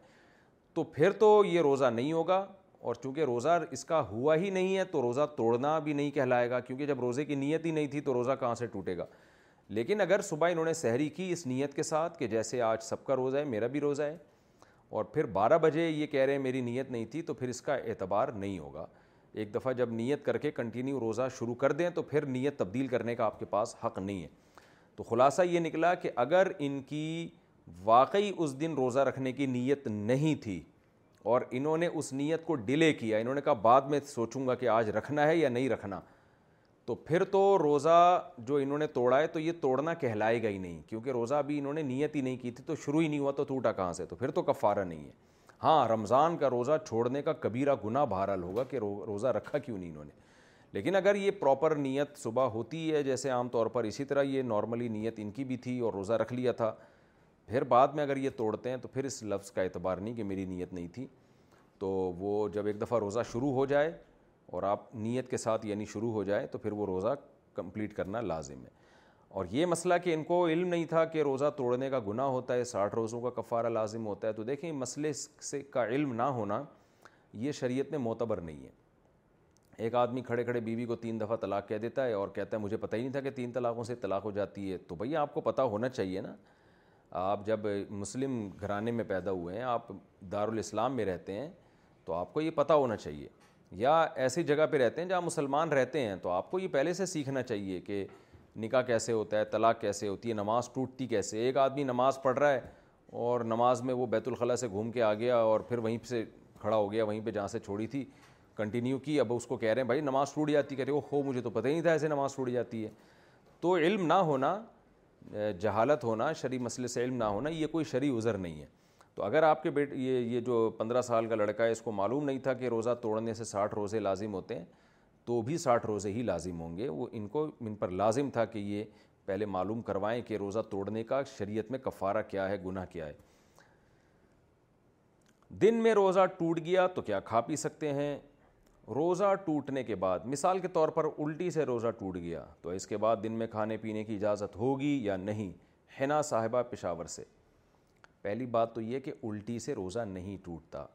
تو پھر تو یہ روزہ نہیں ہوگا اور چونکہ روزہ اس کا ہوا ہی نہیں ہے تو روزہ توڑنا بھی نہیں کہلائے گا کیونکہ جب روزے کی نیت ہی نہیں تھی تو روزہ کہاں سے ٹوٹے گا لیکن اگر صبح انہوں نے سحری کی اس نیت کے ساتھ کہ جیسے آج سب کا روزہ ہے میرا بھی روزہ ہے اور پھر بارہ بجے یہ کہہ رہے ہیں میری نیت نہیں تھی تو پھر اس کا اعتبار نہیں ہوگا ایک دفعہ جب نیت کر کے کنٹینیو روزہ شروع کر دیں تو پھر نیت تبدیل کرنے کا آپ کے پاس حق نہیں ہے تو خلاصہ یہ نکلا کہ اگر ان کی واقعی اس دن روزہ رکھنے کی نیت نہیں تھی اور انہوں نے اس نیت کو ڈیلے کیا انہوں نے کہا بعد میں سوچوں گا کہ آج رکھنا ہے یا نہیں رکھنا تو پھر تو روزہ جو انہوں نے توڑا ہے تو یہ توڑنا کہلائے گا ہی نہیں کیونکہ روزہ ابھی انہوں نے نیت ہی نہیں کی تھی تو شروع ہی نہیں ہوا تو ٹوٹا کہاں سے تو پھر تو کفارہ نہیں ہے ہاں رمضان کا روزہ چھوڑنے کا کبیرہ گناہ بہرحال ہوگا کہ روزہ رکھا کیوں نہیں انہوں نے لیکن اگر یہ پراپر نیت صبح ہوتی ہے جیسے عام طور پر اسی طرح یہ نارملی نیت ان کی بھی تھی اور روزہ رکھ لیا تھا پھر بعد میں اگر یہ توڑتے ہیں تو پھر اس لفظ کا اعتبار نہیں کہ میری نیت نہیں تھی تو وہ جب ایک دفعہ روزہ شروع ہو جائے اور آپ نیت کے ساتھ یعنی شروع ہو جائے تو پھر وہ روزہ کمپلیٹ کرنا لازم ہے اور یہ مسئلہ کہ ان کو علم نہیں تھا کہ روزہ توڑنے کا گناہ ہوتا ہے ساٹھ روزوں کا کفارہ لازم ہوتا ہے تو دیکھیں مسئلے سے کا علم نہ ہونا یہ شریعت میں معتبر نہیں ہے ایک آدمی کھڑے کھڑے بیوی کو تین دفعہ طلاق کہہ دیتا ہے اور کہتا ہے مجھے پتہ ہی نہیں تھا کہ تین طلاقوں سے طلاق ہو جاتی ہے تو بھئی آپ کو پتہ ہونا چاہیے نا آپ جب مسلم گھرانے میں پیدا ہوئے ہیں آپ دارالاسلام میں رہتے ہیں تو آپ کو یہ پتہ ہونا چاہیے یا ایسی جگہ پہ رہتے ہیں جہاں مسلمان رہتے ہیں تو آپ کو یہ پہلے سے سیکھنا چاہیے کہ نکاح کیسے ہوتا ہے طلاق کیسے ہوتی ہے نماز ٹوٹتی کیسے ایک آدمی نماز پڑھ رہا ہے اور نماز میں وہ بیت الخلاء سے گھوم کے آ گیا اور پھر وہیں سے کھڑا ہو گیا وہیں پہ جہاں سے چھوڑی تھی کنٹینیو کی اب اس کو کہہ رہے ہیں بھائی نماز ٹوٹ جاتی کہہ رہے ہو مجھے تو پتہ ہی نہیں تھا ایسے نماز ٹوٹ جاتی ہے تو علم نہ ہونا جہالت ہونا شرعی مسئلے سے علم نہ ہونا یہ کوئی شرعی عذر نہیں ہے تو اگر آپ کے بیٹے یہ یہ جو پندرہ سال کا لڑکا ہے اس کو معلوم نہیں تھا کہ روزہ توڑنے سے ساٹھ روزے لازم ہوتے ہیں تو بھی ساٹھ روزے ہی لازم ہوں گے وہ ان کو ان پر لازم تھا کہ یہ پہلے معلوم کروائیں کہ روزہ توڑنے کا شریعت میں کفارہ کیا ہے گناہ کیا ہے دن میں روزہ ٹوٹ گیا تو کیا کھا پی سکتے ہیں روزہ ٹوٹنے کے بعد مثال کے طور پر الٹی سے روزہ ٹوٹ گیا تو اس کے بعد دن میں کھانے پینے کی اجازت ہوگی یا نہیں حنا صاحبہ پشاور سے پہلی بات تو یہ کہ الٹی سے روزہ نہیں ٹوٹتا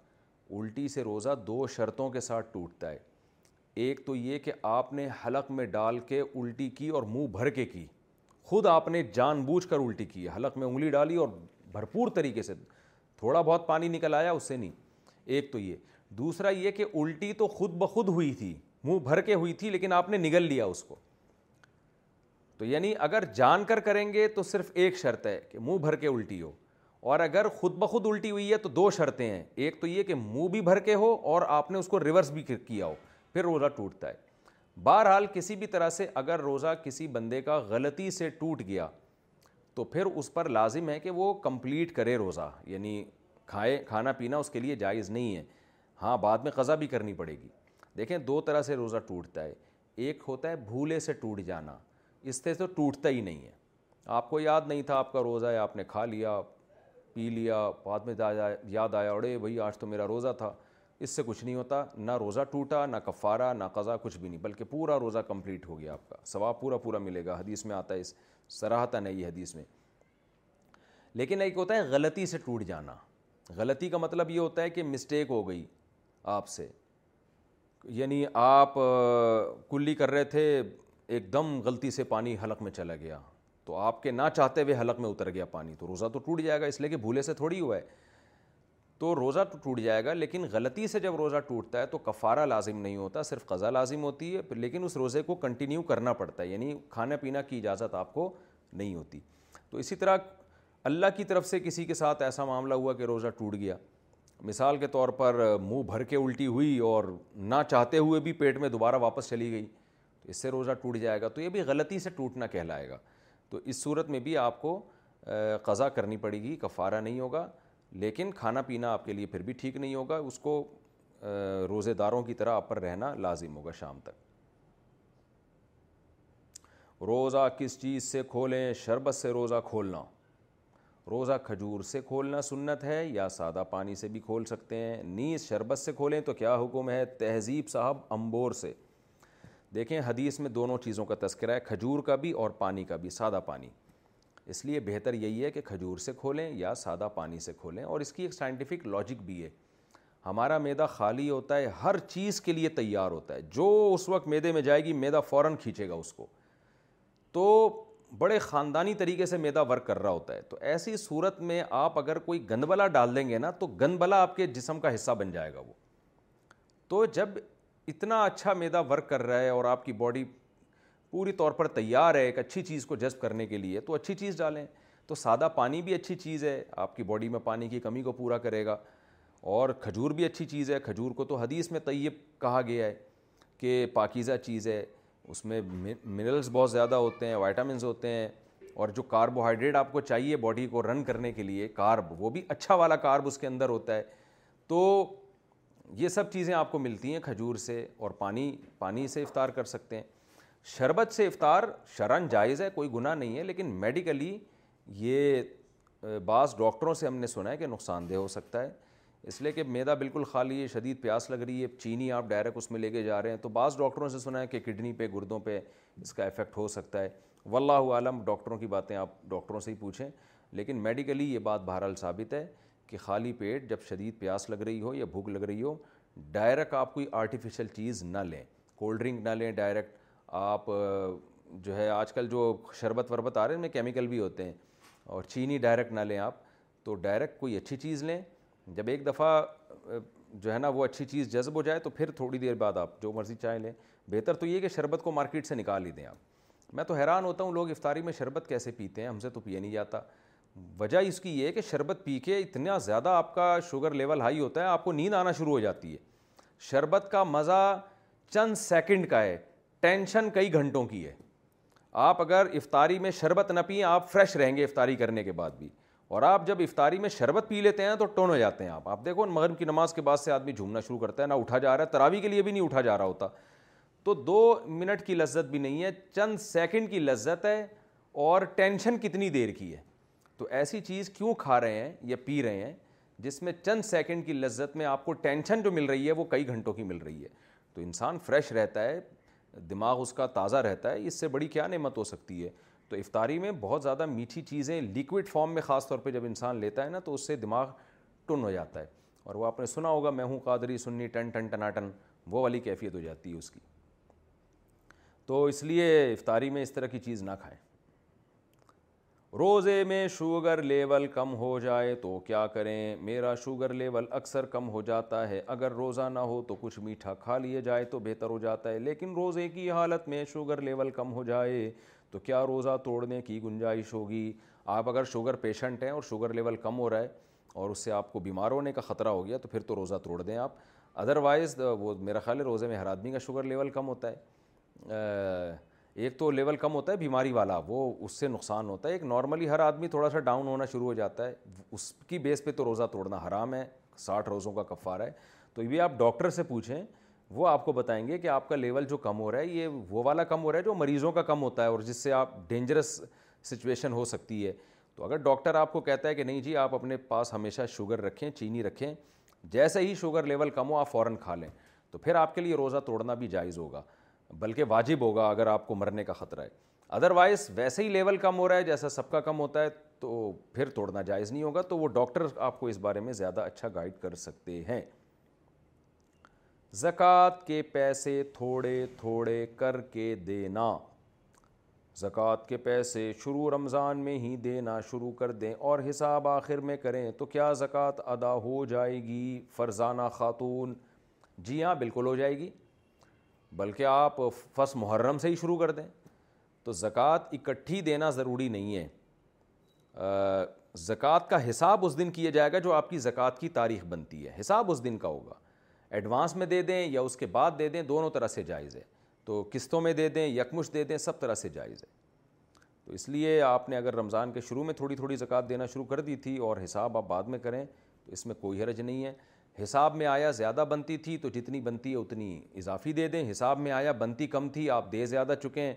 الٹی سے روزہ دو شرطوں کے ساتھ ٹوٹتا ہے ایک تو یہ کہ آپ نے حلق میں ڈال کے الٹی کی اور منہ بھر کے کی خود آپ نے جان بوجھ کر الٹی کی حلق میں انگلی ڈالی اور بھرپور طریقے سے تھوڑا بہت پانی نکل آیا اس سے نہیں ایک تو یہ دوسرا یہ کہ الٹی تو خود بخود ہوئی تھی منہ بھر کے ہوئی تھی لیکن آپ نے نگل لیا اس کو تو یعنی اگر جان کر کریں گے تو صرف ایک شرط ہے کہ منہ بھر کے الٹی ہو اور اگر خود بخود الٹی ہوئی ہے تو دو شرطیں ہیں ایک تو یہ کہ منہ بھی بھر کے ہو اور آپ نے اس کو ریورس بھی کیا ہو پھر روزہ ٹوٹتا ہے بہرحال کسی بھی طرح سے اگر روزہ کسی بندے کا غلطی سے ٹوٹ گیا تو پھر اس پر لازم ہے کہ وہ کمپلیٹ کرے روزہ یعنی کھائے کھانا پینا اس کے لیے جائز نہیں ہے ہاں بعد میں قضا بھی کرنی پڑے گی دیکھیں دو طرح سے روزہ ٹوٹتا ہے ایک ہوتا ہے بھولے سے ٹوٹ جانا اس سے تو ٹوٹتا ہی نہیں ہے آپ کو یاد نہیں تھا آپ کا روزہ ہے آپ نے کھا لیا پی لیا بعد میں یاد آیا اڑے بھائی آج تو میرا روزہ تھا اس سے کچھ نہیں ہوتا نہ روزہ ٹوٹا نہ کفارہ نہ قضا کچھ بھی نہیں بلکہ پورا روزہ کمپلیٹ ہو گیا آپ کا ثواب پورا پورا ملے گا حدیث میں آتا ہے سراہتا نہیں حدیث میں لیکن ایک ہوتا ہے غلطی سے ٹوٹ جانا غلطی کا مطلب یہ ہوتا ہے کہ مسٹیک ہو گئی آپ سے یعنی آپ کلی کر رہے تھے ایک دم غلطی سے پانی حلق میں چلا گیا تو آپ کے نہ چاہتے ہوئے حلق میں اتر گیا پانی تو روزہ تو ٹوٹ جائے گا اس لیے کہ بھولے سے تھوڑی ہوا ہے تو روزہ تو ٹوٹ جائے گا لیکن غلطی سے جب روزہ ٹوٹتا ہے تو کفارہ لازم نہیں ہوتا صرف قضا لازم ہوتی ہے لیکن اس روزے کو کنٹینیو کرنا پڑتا ہے یعنی کھانا پینا کی اجازت آپ کو نہیں ہوتی تو اسی طرح اللہ کی طرف سے کسی کے ساتھ ایسا معاملہ ہوا کہ روزہ ٹوٹ گیا مثال کے طور پر منہ بھر کے الٹی ہوئی اور نہ چاہتے ہوئے بھی پیٹ میں دوبارہ واپس چلی گئی تو اس سے روزہ ٹوٹ جائے گا تو یہ بھی غلطی سے ٹوٹنا کہلائے گا تو اس صورت میں بھی آپ کو قضا کرنی پڑے گی کفارہ نہیں ہوگا لیکن کھانا پینا آپ کے لیے پھر بھی ٹھیک نہیں ہوگا اس کو روزے داروں کی طرح آپ پر رہنا لازم ہوگا شام تک روزہ کس چیز سے کھولیں شربت سے روزہ کھولنا روزہ کھجور سے کھولنا سنت ہے یا سادہ پانی سے بھی کھول سکتے ہیں نیز شربت سے کھولیں تو کیا حکم ہے تہذیب صاحب امبور سے دیکھیں حدیث میں دونوں چیزوں کا تذکرہ ہے کھجور کا بھی اور پانی کا بھی سادہ پانی اس لیے بہتر یہی ہے کہ کھجور سے کھولیں یا سادہ پانی سے کھولیں اور اس کی ایک سائنٹیفک لاجک بھی ہے ہمارا میدہ خالی ہوتا ہے ہر چیز کے لیے تیار ہوتا ہے جو اس وقت میدے میں جائے گی میدا فوراً کھینچے گا اس کو تو بڑے خاندانی طریقے سے میدا ورک کر رہا ہوتا ہے تو ایسی صورت میں آپ اگر کوئی گند بلا ڈال دیں گے نا تو گند بلا آپ کے جسم کا حصہ بن جائے گا وہ تو جب اتنا اچھا میدا ورک کر رہا ہے اور آپ کی باڈی پوری طور پر تیار ہے ایک اچھی چیز کو جذب کرنے کے لیے تو اچھی چیز ڈالیں تو سادہ پانی بھی اچھی چیز ہے آپ کی باڈی میں پانی کی کمی کو پورا کرے گا اور کھجور بھی اچھی چیز ہے کھجور کو تو حدیث میں طیب کہا گیا ہے کہ پاکیزہ چیز ہے اس میں منرلس بہت زیادہ ہوتے ہیں وائٹامنز ہوتے ہیں اور جو کاربوہائیڈریٹ آپ کو چاہیے باڈی کو رن کرنے کے لیے کارب وہ بھی اچھا والا کارب اس کے اندر ہوتا ہے تو یہ سب چیزیں آپ کو ملتی ہیں کھجور سے اور پانی پانی سے افطار کر سکتے ہیں شربت سے افطار شرن جائز ہے کوئی گناہ نہیں ہے لیکن میڈیکلی یہ بعض ڈاکٹروں سے ہم نے سنا ہے کہ نقصان دہ ہو سکتا ہے اس لیے کہ میدہ بالکل خالی ہے شدید پیاس لگ رہی ہے چینی آپ ڈائریکٹ اس میں لے کے جا رہے ہیں تو بعض ڈاکٹروں سے سنا ہے کہ کڈنی پہ گردوں پہ اس کا افیکٹ ہو سکتا ہے واللہ عالم ڈاکٹروں کی باتیں آپ ڈاکٹروں سے ہی پوچھیں لیکن میڈیکلی یہ بات بہرحال ثابت ہے کہ خالی پیٹ جب شدید پیاس لگ رہی ہو یا بھوک لگ رہی ہو ڈائریکٹ آپ کوئی آرٹیفیشل چیز نہ لیں کولڈ ڈرنک نہ لیں ڈائریکٹ آپ جو ہے آج کل جو شربت وربت آ رہے ہیں ان میں کیمیکل بھی ہوتے ہیں اور چینی ڈائریکٹ نہ لیں آپ تو ڈائریکٹ کوئی اچھی چیز لیں جب ایک دفعہ جو ہے نا وہ اچھی چیز جذب ہو جائے تو پھر تھوڑی دیر بعد آپ جو مرضی چائے لیں بہتر تو یہ کہ شربت کو مارکیٹ سے نکال ہی دیں آپ میں تو حیران ہوتا ہوں لوگ افطاری میں شربت کیسے پیتے ہیں ہم سے تو پیا نہیں جاتا وجہ اس کی یہ ہے کہ شربت پی کے اتنا زیادہ آپ کا شوگر لیول ہائی ہوتا ہے آپ کو نیند آنا شروع ہو جاتی ہے شربت کا مزہ چند سیکنڈ کا ہے ٹینشن کئی گھنٹوں کی ہے آپ اگر افطاری میں شربت نہ پئیں آپ فریش رہیں گے افطاری کرنے کے بعد بھی اور آپ جب افطاری میں شربت پی لیتے ہیں تو ٹون ہو جاتے ہیں آپ آپ دیکھو مغرب کی نماز کے بعد سے آدمی جھومنا شروع کرتا ہے نہ اٹھا جا رہا ہے تراوی کے لیے بھی نہیں اٹھا جا رہا ہوتا تو دو منٹ کی لذت بھی نہیں ہے چند سیکنڈ کی لذت ہے اور ٹینشن کتنی دیر کی ہے تو ایسی چیز کیوں کھا رہے ہیں یا پی رہے ہیں جس میں چند سیکنڈ کی لذت میں آپ کو ٹینشن جو مل رہی ہے وہ کئی گھنٹوں کی مل رہی ہے تو انسان فریش رہتا ہے دماغ اس کا تازہ رہتا ہے اس سے بڑی کیا نعمت ہو سکتی ہے تو افطاری میں بہت زیادہ میٹھی چیزیں لیکوڈ فارم میں خاص طور پہ جب انسان لیتا ہے نا تو اس سے دماغ ٹن ہو جاتا ہے اور وہ آپ نے سنا ہوگا میں ہوں قادری سنی ٹن ٹن ٹناٹن وہ والی کیفیت ہو جاتی ہے اس کی تو اس لیے افطاری میں اس طرح کی چیز نہ کھائیں روزے میں شوگر لیول کم ہو جائے تو کیا کریں میرا شوگر لیول اکثر کم ہو جاتا ہے اگر روزہ نہ ہو تو کچھ میٹھا کھا لیا جائے تو بہتر ہو جاتا ہے لیکن روزے کی حالت میں شوگر لیول کم ہو جائے تو کیا روزہ توڑنے کی گنجائش ہوگی آپ اگر شوگر پیشنٹ ہیں اور شوگر لیول کم ہو رہا ہے اور اس سے آپ کو بیمار ہونے کا خطرہ ہو گیا تو پھر تو روزہ توڑ دیں آپ ادروائز وہ میرا خیال ہے روزے میں ہر آدمی کا شوگر لیول کم ہوتا ہے ایک تو لیول کم ہوتا ہے بیماری والا وہ اس سے نقصان ہوتا ہے ایک نارملی ہر آدمی تھوڑا سا ڈاؤن ہونا شروع ہو جاتا ہے اس کی بیس پہ تو روزہ توڑنا حرام ہے ساٹھ روزوں کا کفار ہے تو یہ بھی آپ ڈاکٹر سے پوچھیں وہ آپ کو بتائیں گے کہ آپ کا لیول جو کم ہو رہا ہے یہ وہ والا کم ہو رہا ہے جو مریضوں کا کم ہوتا ہے اور جس سے آپ ڈینجرس سچویشن ہو سکتی ہے تو اگر ڈاکٹر آپ کو کہتا ہے کہ نہیں جی آپ اپنے پاس ہمیشہ شوگر رکھیں چینی رکھیں جیسے ہی شوگر لیول کم ہو آپ فوراً کھا لیں تو پھر آپ کے لیے روزہ توڑنا بھی جائز ہوگا بلکہ واجب ہوگا اگر آپ کو مرنے کا خطرہ ہے ادر وائز ویسے ہی لیول کم ہو رہا ہے جیسا سب کا کم ہوتا ہے تو پھر توڑنا جائز نہیں ہوگا تو وہ ڈاکٹر آپ کو اس بارے میں زیادہ اچھا گائڈ کر سکتے ہیں زکوٰۃ کے پیسے تھوڑے تھوڑے کر کے دینا زکوٰۃ کے پیسے شروع رمضان میں ہی دینا شروع کر دیں اور حساب آخر میں کریں تو کیا زکوٰۃ ادا ہو جائے گی فرزانہ خاتون جی ہاں بالکل ہو جائے گی بلکہ آپ فس محرم سے ہی شروع کر دیں تو زکوٰۃ اکٹھی دینا ضروری نہیں ہے زکوٰۃ کا حساب اس دن کیا جائے گا جو آپ کی زکوٰۃ کی تاریخ بنتی ہے حساب اس دن کا ہوگا ایڈوانس میں دے دیں یا اس کے بعد دے دیں دونوں طرح سے جائز ہے تو قسطوں میں دے دیں یکمش دے دیں سب طرح سے جائز ہے تو اس لیے آپ نے اگر رمضان کے شروع میں تھوڑی تھوڑی زکوٰۃ دینا شروع کر دی تھی اور حساب آپ بعد میں کریں تو اس میں کوئی حرج نہیں ہے حساب میں آیا زیادہ بنتی تھی تو جتنی بنتی ہے اتنی اضافی دے دیں حساب میں آیا بنتی کم تھی آپ دے زیادہ چکیں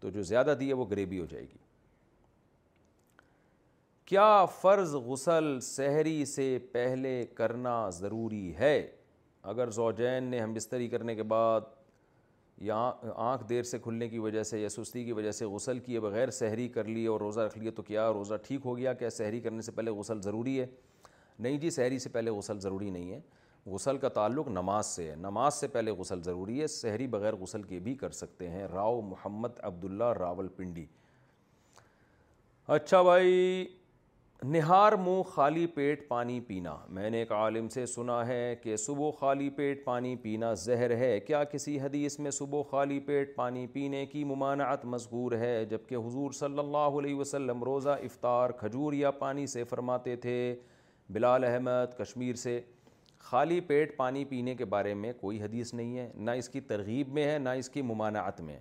تو جو زیادہ دی ہے وہ گریبی ہو جائے گی کیا فرض غسل سحری سے پہلے کرنا ضروری ہے اگر زوجین نے ہم بستری کرنے کے بعد یا آنکھ دیر سے کھلنے کی وجہ سے یا سستی کی وجہ سے غسل کیے بغیر سحری کر لی اور روزہ رکھ لیے تو کیا روزہ ٹھیک ہو گیا کیا سحری کرنے سے پہلے غسل ضروری ہے نہیں جی سحری سے پہلے غسل ضروری نہیں ہے غسل کا تعلق نماز سے ہے نماز سے پہلے غسل ضروری ہے سحری بغیر غسل کے بھی کر سکتے ہیں راؤ محمد عبداللہ راول پنڈی اچھا بھائی نہار منہ خالی پیٹ پانی پینا میں نے ایک عالم سے سنا ہے کہ صبح خالی پیٹ پانی پینا زہر ہے کیا کسی حدیث میں صبح خالی پیٹ پانی پینے کی ممانعت مذکور ہے جبکہ حضور صلی اللہ علیہ وسلم روزہ افطار کھجور یا پانی سے فرماتے تھے بلال احمد کشمیر سے خالی پیٹ پانی پینے کے بارے میں کوئی حدیث نہیں ہے نہ اس کی ترغیب میں ہے نہ اس کی ممانعت میں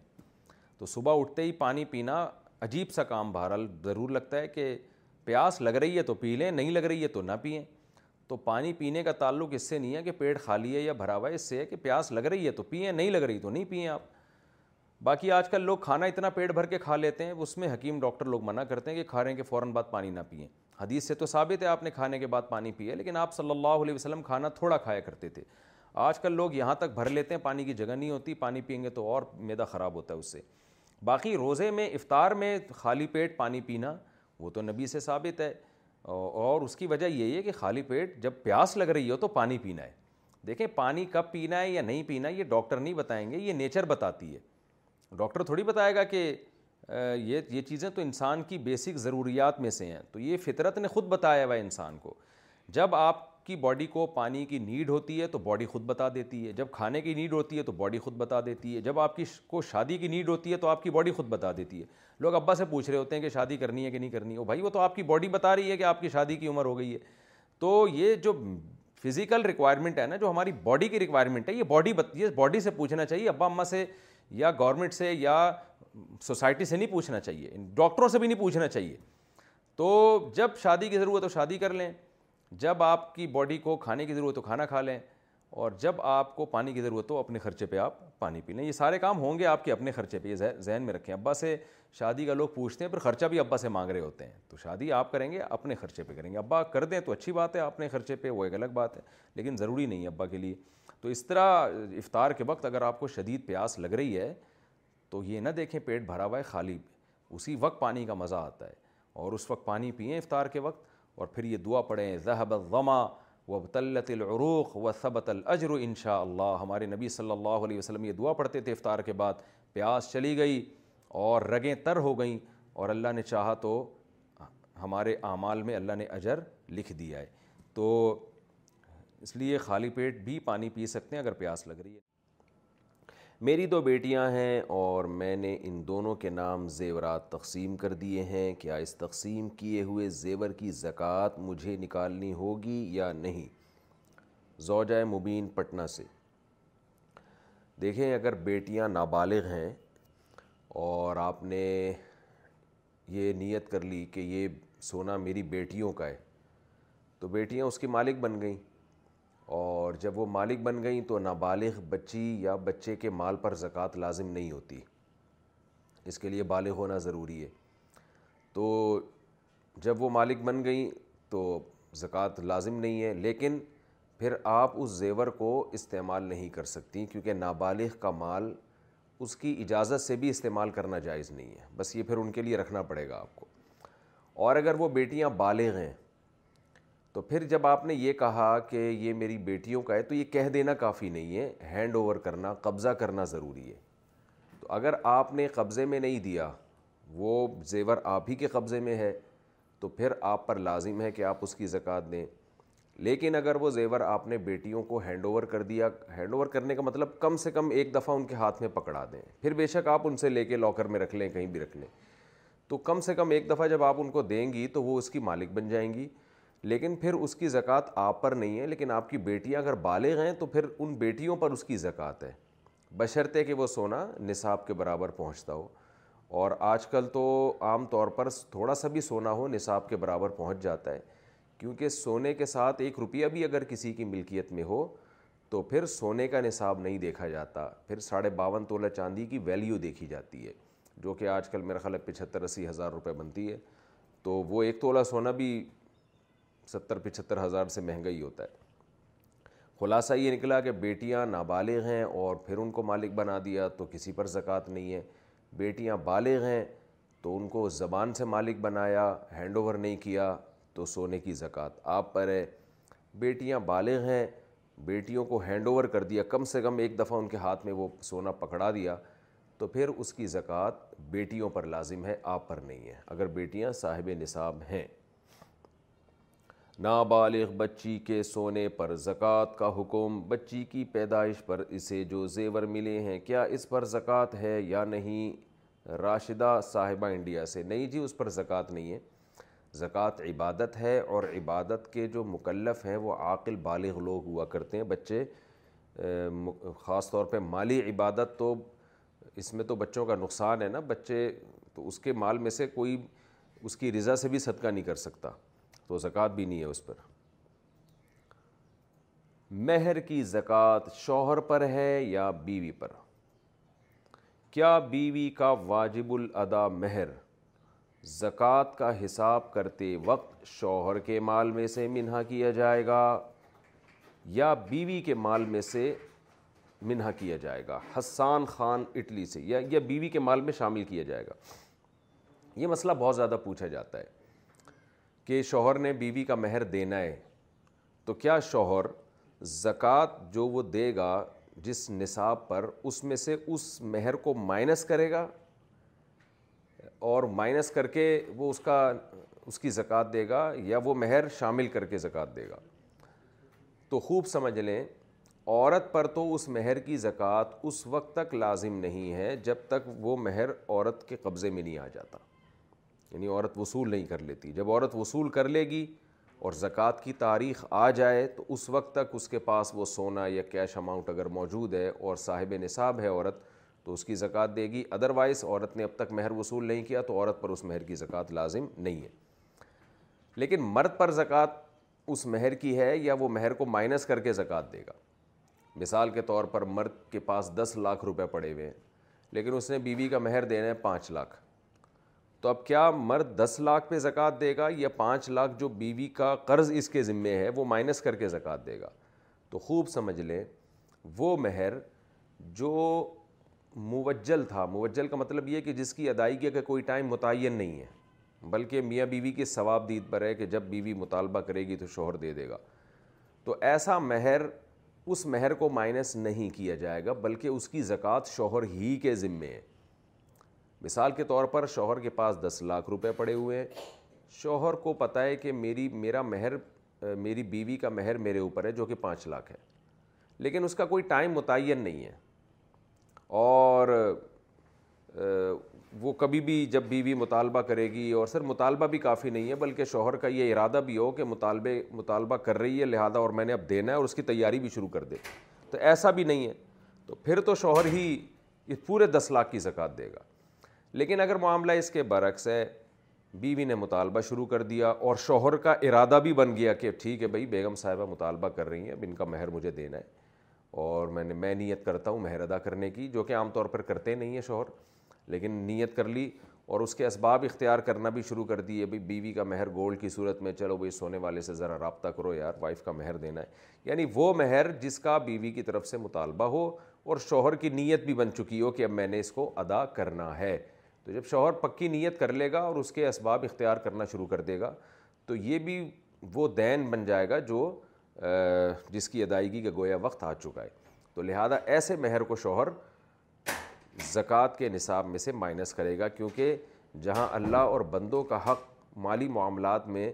تو صبح اٹھتے ہی پانی پینا عجیب سا کام بہرحال ضرور لگتا ہے کہ پیاس لگ رہی ہے تو پی لیں نہیں لگ رہی ہے تو نہ پئیں تو پانی پینے کا تعلق اس سے نہیں ہے کہ پیٹ خالی ہے یا بھرا ہوا ہے اس سے ہے کہ پیاس لگ رہی ہے تو پئیں نہیں لگ رہی تو نہیں پئیں آپ باقی آج کل لوگ کھانا اتنا پیٹ بھر کے کھا لیتے ہیں اس میں حکیم ڈاکٹر لوگ منع کرتے ہیں کہ کھا رہے ہیں کہ فوراً بعد پانی نہ پئیں حدیث سے تو ثابت ہے آپ نے کھانے کے بعد پانی پیا لیکن آپ صلی اللہ علیہ وسلم کھانا تھوڑا کھایا کرتے تھے آج کل لوگ یہاں تک بھر لیتے ہیں پانی کی جگہ نہیں ہوتی پانی پئیں گے تو اور میدا خراب ہوتا ہے اس سے باقی روزے میں افطار میں خالی پیٹ پانی پینا وہ تو نبی سے ثابت ہے اور اس کی وجہ یہ ہے کہ خالی پیٹ جب پیاس لگ رہی ہو تو پانی پینا ہے دیکھیں پانی کب پینا ہے یا نہیں پینا یہ ڈاکٹر نہیں بتائیں گے یہ نیچر بتاتی ہے ڈاکٹر تھوڑی بتائے گا کہ یہ یہ چیزیں تو انسان کی بیسک ضروریات میں سے ہیں تو یہ فطرت نے خود بتایا ہوا انسان کو جب آپ کی باڈی کو پانی کی نیڈ ہوتی ہے تو باڈی خود بتا دیتی ہے جب کھانے کی نیڈ ہوتی ہے تو باڈی خود بتا دیتی ہے جب آپ کی کو شادی کی نیڈ ہوتی ہے تو آپ کی باڈی خود بتا دیتی ہے لوگ ابا سے پوچھ رہے ہوتے ہیں کہ شادی کرنی ہے کہ نہیں کرنی ہے بھائی وہ تو آپ کی باڈی بتا رہی ہے کہ آپ کی شادی کی عمر ہو گئی ہے تو یہ جو فزیکل ریکوائرمنٹ ہے نا جو ہماری باڈی کی ریکوائرمنٹ ہے یہ باڈی یہ باڈی سے پوچھنا چاہیے ابا اماں سے یا گورنمنٹ سے یا سوسائٹی سے نہیں پوچھنا چاہیے ڈاکٹروں سے بھی نہیں پوچھنا چاہیے تو جب شادی کی ضرورت ہو تو شادی کر لیں جب آپ کی باڈی کو کھانے کی ضرورت ہو کھانا کھا لیں اور جب آپ کو پانی کی ضرورت ہو اپنے خرچے پہ آپ پانی پی لیں یہ سارے کام ہوں گے آپ کے اپنے خرچے پہ یہ ذہن میں رکھیں ابا سے شادی کا لوگ پوچھتے ہیں پر خرچہ بھی ابا سے مانگ رہے ہوتے ہیں تو شادی آپ کریں گے اپنے خرچے پہ کریں گے ابا کر دیں تو اچھی بات ہے اپنے خرچے پہ وہ ایک الگ بات ہے لیکن ضروری نہیں ہے ابا کے لیے تو اس طرح افطار کے وقت اگر آپ کو شدید پیاس لگ رہی ہے تو یہ نہ دیکھیں پیٹ بھرا ہوا ہے خالی اسی وقت پانی کا مزہ آتا ہے اور اس وقت پانی پئیں افطار کے وقت اور پھر یہ دعا پڑھیں ذہب الظما و تلت العروق و صبت الجر ان شاء اللہ ہمارے نبی صلی اللہ علیہ وسلم یہ دعا پڑھتے تھے افطار کے بعد پیاس چلی گئی اور رگیں تر ہو گئیں اور اللہ نے چاہا تو ہمارے اعمال میں اللہ نے اجر لکھ دیا ہے تو اس لیے خالی پیٹ بھی پانی پی سکتے ہیں اگر پیاس لگ رہی ہے میری دو بیٹیاں ہیں اور میں نے ان دونوں کے نام زیورات تقسیم کر دیے ہیں کیا اس تقسیم کیے ہوئے زیور کی زکوٰۃ مجھے نکالنی ہوگی یا نہیں زوجہ مبین پٹنہ سے دیکھیں اگر بیٹیاں نابالغ ہیں اور آپ نے یہ نیت کر لی کہ یہ سونا میری بیٹیوں کا ہے تو بیٹیاں اس کی مالک بن گئیں اور جب وہ مالک بن گئیں تو نابالغ بچی یا بچے کے مال پر زکوٰۃ لازم نہیں ہوتی اس کے لیے بالغ ہونا ضروری ہے تو جب وہ مالک بن گئیں تو زکوٰۃ لازم نہیں ہے لیکن پھر آپ اس زیور کو استعمال نہیں کر سکتی کیونکہ نابالغ کا مال اس کی اجازت سے بھی استعمال کرنا جائز نہیں ہے بس یہ پھر ان کے لیے رکھنا پڑے گا آپ کو اور اگر وہ بیٹیاں بالغ ہیں تو پھر جب آپ نے یہ کہا کہ یہ میری بیٹیوں کا ہے تو یہ کہہ دینا کافی نہیں ہے ہینڈ اوور کرنا قبضہ کرنا ضروری ہے تو اگر آپ نے قبضے میں نہیں دیا وہ زیور آپ ہی کے قبضے میں ہے تو پھر آپ پر لازم ہے کہ آپ اس کی زکوٰۃ دیں لیکن اگر وہ زیور آپ نے بیٹیوں کو ہینڈ اوور کر دیا ہینڈ اوور کرنے کا مطلب کم سے کم ایک دفعہ ان کے ہاتھ میں پکڑا دیں پھر بے شک آپ ان سے لے کے لاکر میں رکھ لیں کہیں بھی رکھ لیں تو کم سے کم ایک دفعہ جب آپ ان کو دیں گی تو وہ اس کی مالک بن جائیں گی لیکن پھر اس کی زکوٰۃ آپ پر نہیں ہے لیکن آپ کی بیٹیاں اگر بالغ ہیں تو پھر ان بیٹیوں پر اس کی زکوٰۃ ہے بشرطے کہ وہ سونا نصاب کے برابر پہنچتا ہو اور آج کل تو عام طور پر تھوڑا سا بھی سونا ہو نصاب کے برابر پہنچ جاتا ہے کیونکہ سونے کے ساتھ ایک روپیہ بھی اگر کسی کی ملکیت میں ہو تو پھر سونے کا نصاب نہیں دیکھا جاتا پھر ساڑھے باون تولہ چاندی کی ویلیو دیکھی جاتی ہے جو کہ آج کل میرا خیال ہے پچہتر اسی ہزار روپے بنتی ہے تو وہ ایک تولہ سونا بھی ستر پچہتر ہزار سے مہنگا ہی ہوتا ہے خلاصہ یہ نکلا کہ بیٹیاں نابالغ ہیں اور پھر ان کو مالک بنا دیا تو کسی پر زکوٰۃ نہیں ہے بیٹیاں بالغ ہیں تو ان کو زبان سے مالک بنایا ہینڈ اوور نہیں کیا تو سونے کی زکوٰۃ آپ پر ہے بیٹیاں بالغ ہیں بیٹیوں کو ہینڈ اوور کر دیا کم سے کم ایک دفعہ ان کے ہاتھ میں وہ سونا پکڑا دیا تو پھر اس کی زکوٰۃ بیٹیوں پر لازم ہے آپ پر نہیں ہے اگر بیٹیاں صاحب نصاب ہیں نابالغ بچی کے سونے پر زکوٰۃ کا حکم بچی کی پیدائش پر اسے جو زیور ملے ہیں کیا اس پر زکوٰۃ ہے یا نہیں راشدہ صاحبہ انڈیا سے نہیں جی اس پر زکوٰۃ نہیں ہے زکوٰۃ عبادت ہے اور عبادت کے جو مکلف ہیں وہ عاقل بالغ لوگ ہوا کرتے ہیں بچے خاص طور پہ مالی عبادت تو اس میں تو بچوں کا نقصان ہے نا بچے تو اس کے مال میں سے کوئی اس کی رضا سے بھی صدقہ نہیں کر سکتا تو زکوٰۃ بھی نہیں ہے اس پر مہر کی زکوٰۃ شوہر پر ہے یا بیوی پر کیا بیوی کا واجب الادا مہر زکوٰۃ کا حساب کرتے وقت شوہر کے مال میں سے منہا کیا جائے گا یا بیوی کے مال میں سے منہا کیا جائے گا حسان خان اٹلی سے یا بیوی کے مال میں شامل کیا جائے گا یہ مسئلہ بہت زیادہ پوچھا جاتا ہے کہ شوہر نے بیوی کا مہر دینا ہے تو کیا شوہر زکوٰۃ جو وہ دے گا جس نصاب پر اس میں سے اس مہر کو مائنس کرے گا اور مائنس کر کے وہ اس کا اس کی زکوٰۃ دے گا یا وہ مہر شامل کر کے زکوٰۃ دے گا تو خوب سمجھ لیں عورت پر تو اس مہر کی زکوٰۃ اس وقت تک لازم نہیں ہے جب تک وہ مہر عورت کے قبضے میں نہیں آ جاتا یعنی عورت وصول نہیں کر لیتی جب عورت وصول کر لے گی اور زکوٰۃ کی تاریخ آ جائے تو اس وقت تک اس کے پاس وہ سونا یا کیش اماؤنٹ اگر موجود ہے اور صاحب نصاب ہے عورت تو اس کی زکوٰۃ دے گی ادروائز عورت نے اب تک مہر وصول نہیں کیا تو عورت پر اس مہر کی زکوٰۃ لازم نہیں ہے لیکن مرد پر زکوٰۃ اس مہر کی ہے یا وہ مہر کو مائنس کر کے زکوٰۃ دے گا مثال کے طور پر مرد کے پاس دس لاکھ روپے پڑے ہوئے ہیں لیکن اس نے بیوی بی کا مہر دینا ہے پانچ لاکھ تو اب کیا مرد دس لاکھ پہ زکوٰۃ دے گا یا پانچ لاکھ جو بیوی کا قرض اس کے ذمے ہے وہ مائنس کر کے زکوٰۃ دے گا تو خوب سمجھ لیں وہ مہر جو موجل تھا موجل کا مطلب یہ کہ جس کی ادائیگی کا کوئی ٹائم متعین نہیں ہے بلکہ میاں بیوی کے ثواب دید پر ہے کہ جب بیوی مطالبہ کرے گی تو شوہر دے دے گا تو ایسا مہر اس مہر کو مائنس نہیں کیا جائے گا بلکہ اس کی زکوٰۃ شوہر ہی کے ذمے ہے مثال کے طور پر شوہر کے پاس دس لاکھ روپے پڑے ہوئے ہیں شوہر کو پتہ ہے کہ میری میرا مہر میری بیوی کا مہر میرے اوپر ہے جو کہ پانچ لاکھ ہے لیکن اس کا کوئی ٹائم متعین نہیں ہے اور وہ کبھی بھی جب بیوی مطالبہ کرے گی اور سر مطالبہ بھی کافی نہیں ہے بلکہ شوہر کا یہ ارادہ بھی ہو کہ مطالبے مطالبہ کر رہی ہے لہٰذا اور میں نے اب دینا ہے اور اس کی تیاری بھی شروع کر دے تو ایسا بھی نہیں ہے تو پھر تو شوہر ہی اس پورے دس لاکھ کی زکوٰۃ دے گا لیکن اگر معاملہ اس کے برعکس ہے بیوی نے مطالبہ شروع کر دیا اور شوہر کا ارادہ بھی بن گیا کہ ٹھیک ہے بھائی بیگم صاحبہ مطالبہ کر رہی ہیں اب ان کا مہر مجھے دینا ہے اور میں نے میں نیت کرتا ہوں مہر ادا کرنے کی جو کہ عام طور پر کرتے نہیں ہیں شوہر لیکن نیت کر لی اور اس کے اسباب اختیار کرنا بھی شروع کر دیے بھائی بیوی کا مہر گولڈ کی صورت میں چلو بھائی سونے والے سے ذرا رابطہ کرو یار وائف کا مہر دینا ہے یعنی وہ مہر جس کا بیوی کی طرف سے مطالبہ ہو اور شوہر کی نیت بھی بن چکی ہو کہ اب میں نے اس کو ادا کرنا ہے تو جب شوہر پکی نیت کر لے گا اور اس کے اسباب اختیار کرنا شروع کر دے گا تو یہ بھی وہ دین بن جائے گا جو جس کی ادائیگی کا گویا وقت آ چکا ہے تو لہٰذا ایسے مہر کو شوہر زکوٰۃ کے نصاب میں سے مائنس کرے گا کیونکہ جہاں اللہ اور بندوں کا حق مالی معاملات میں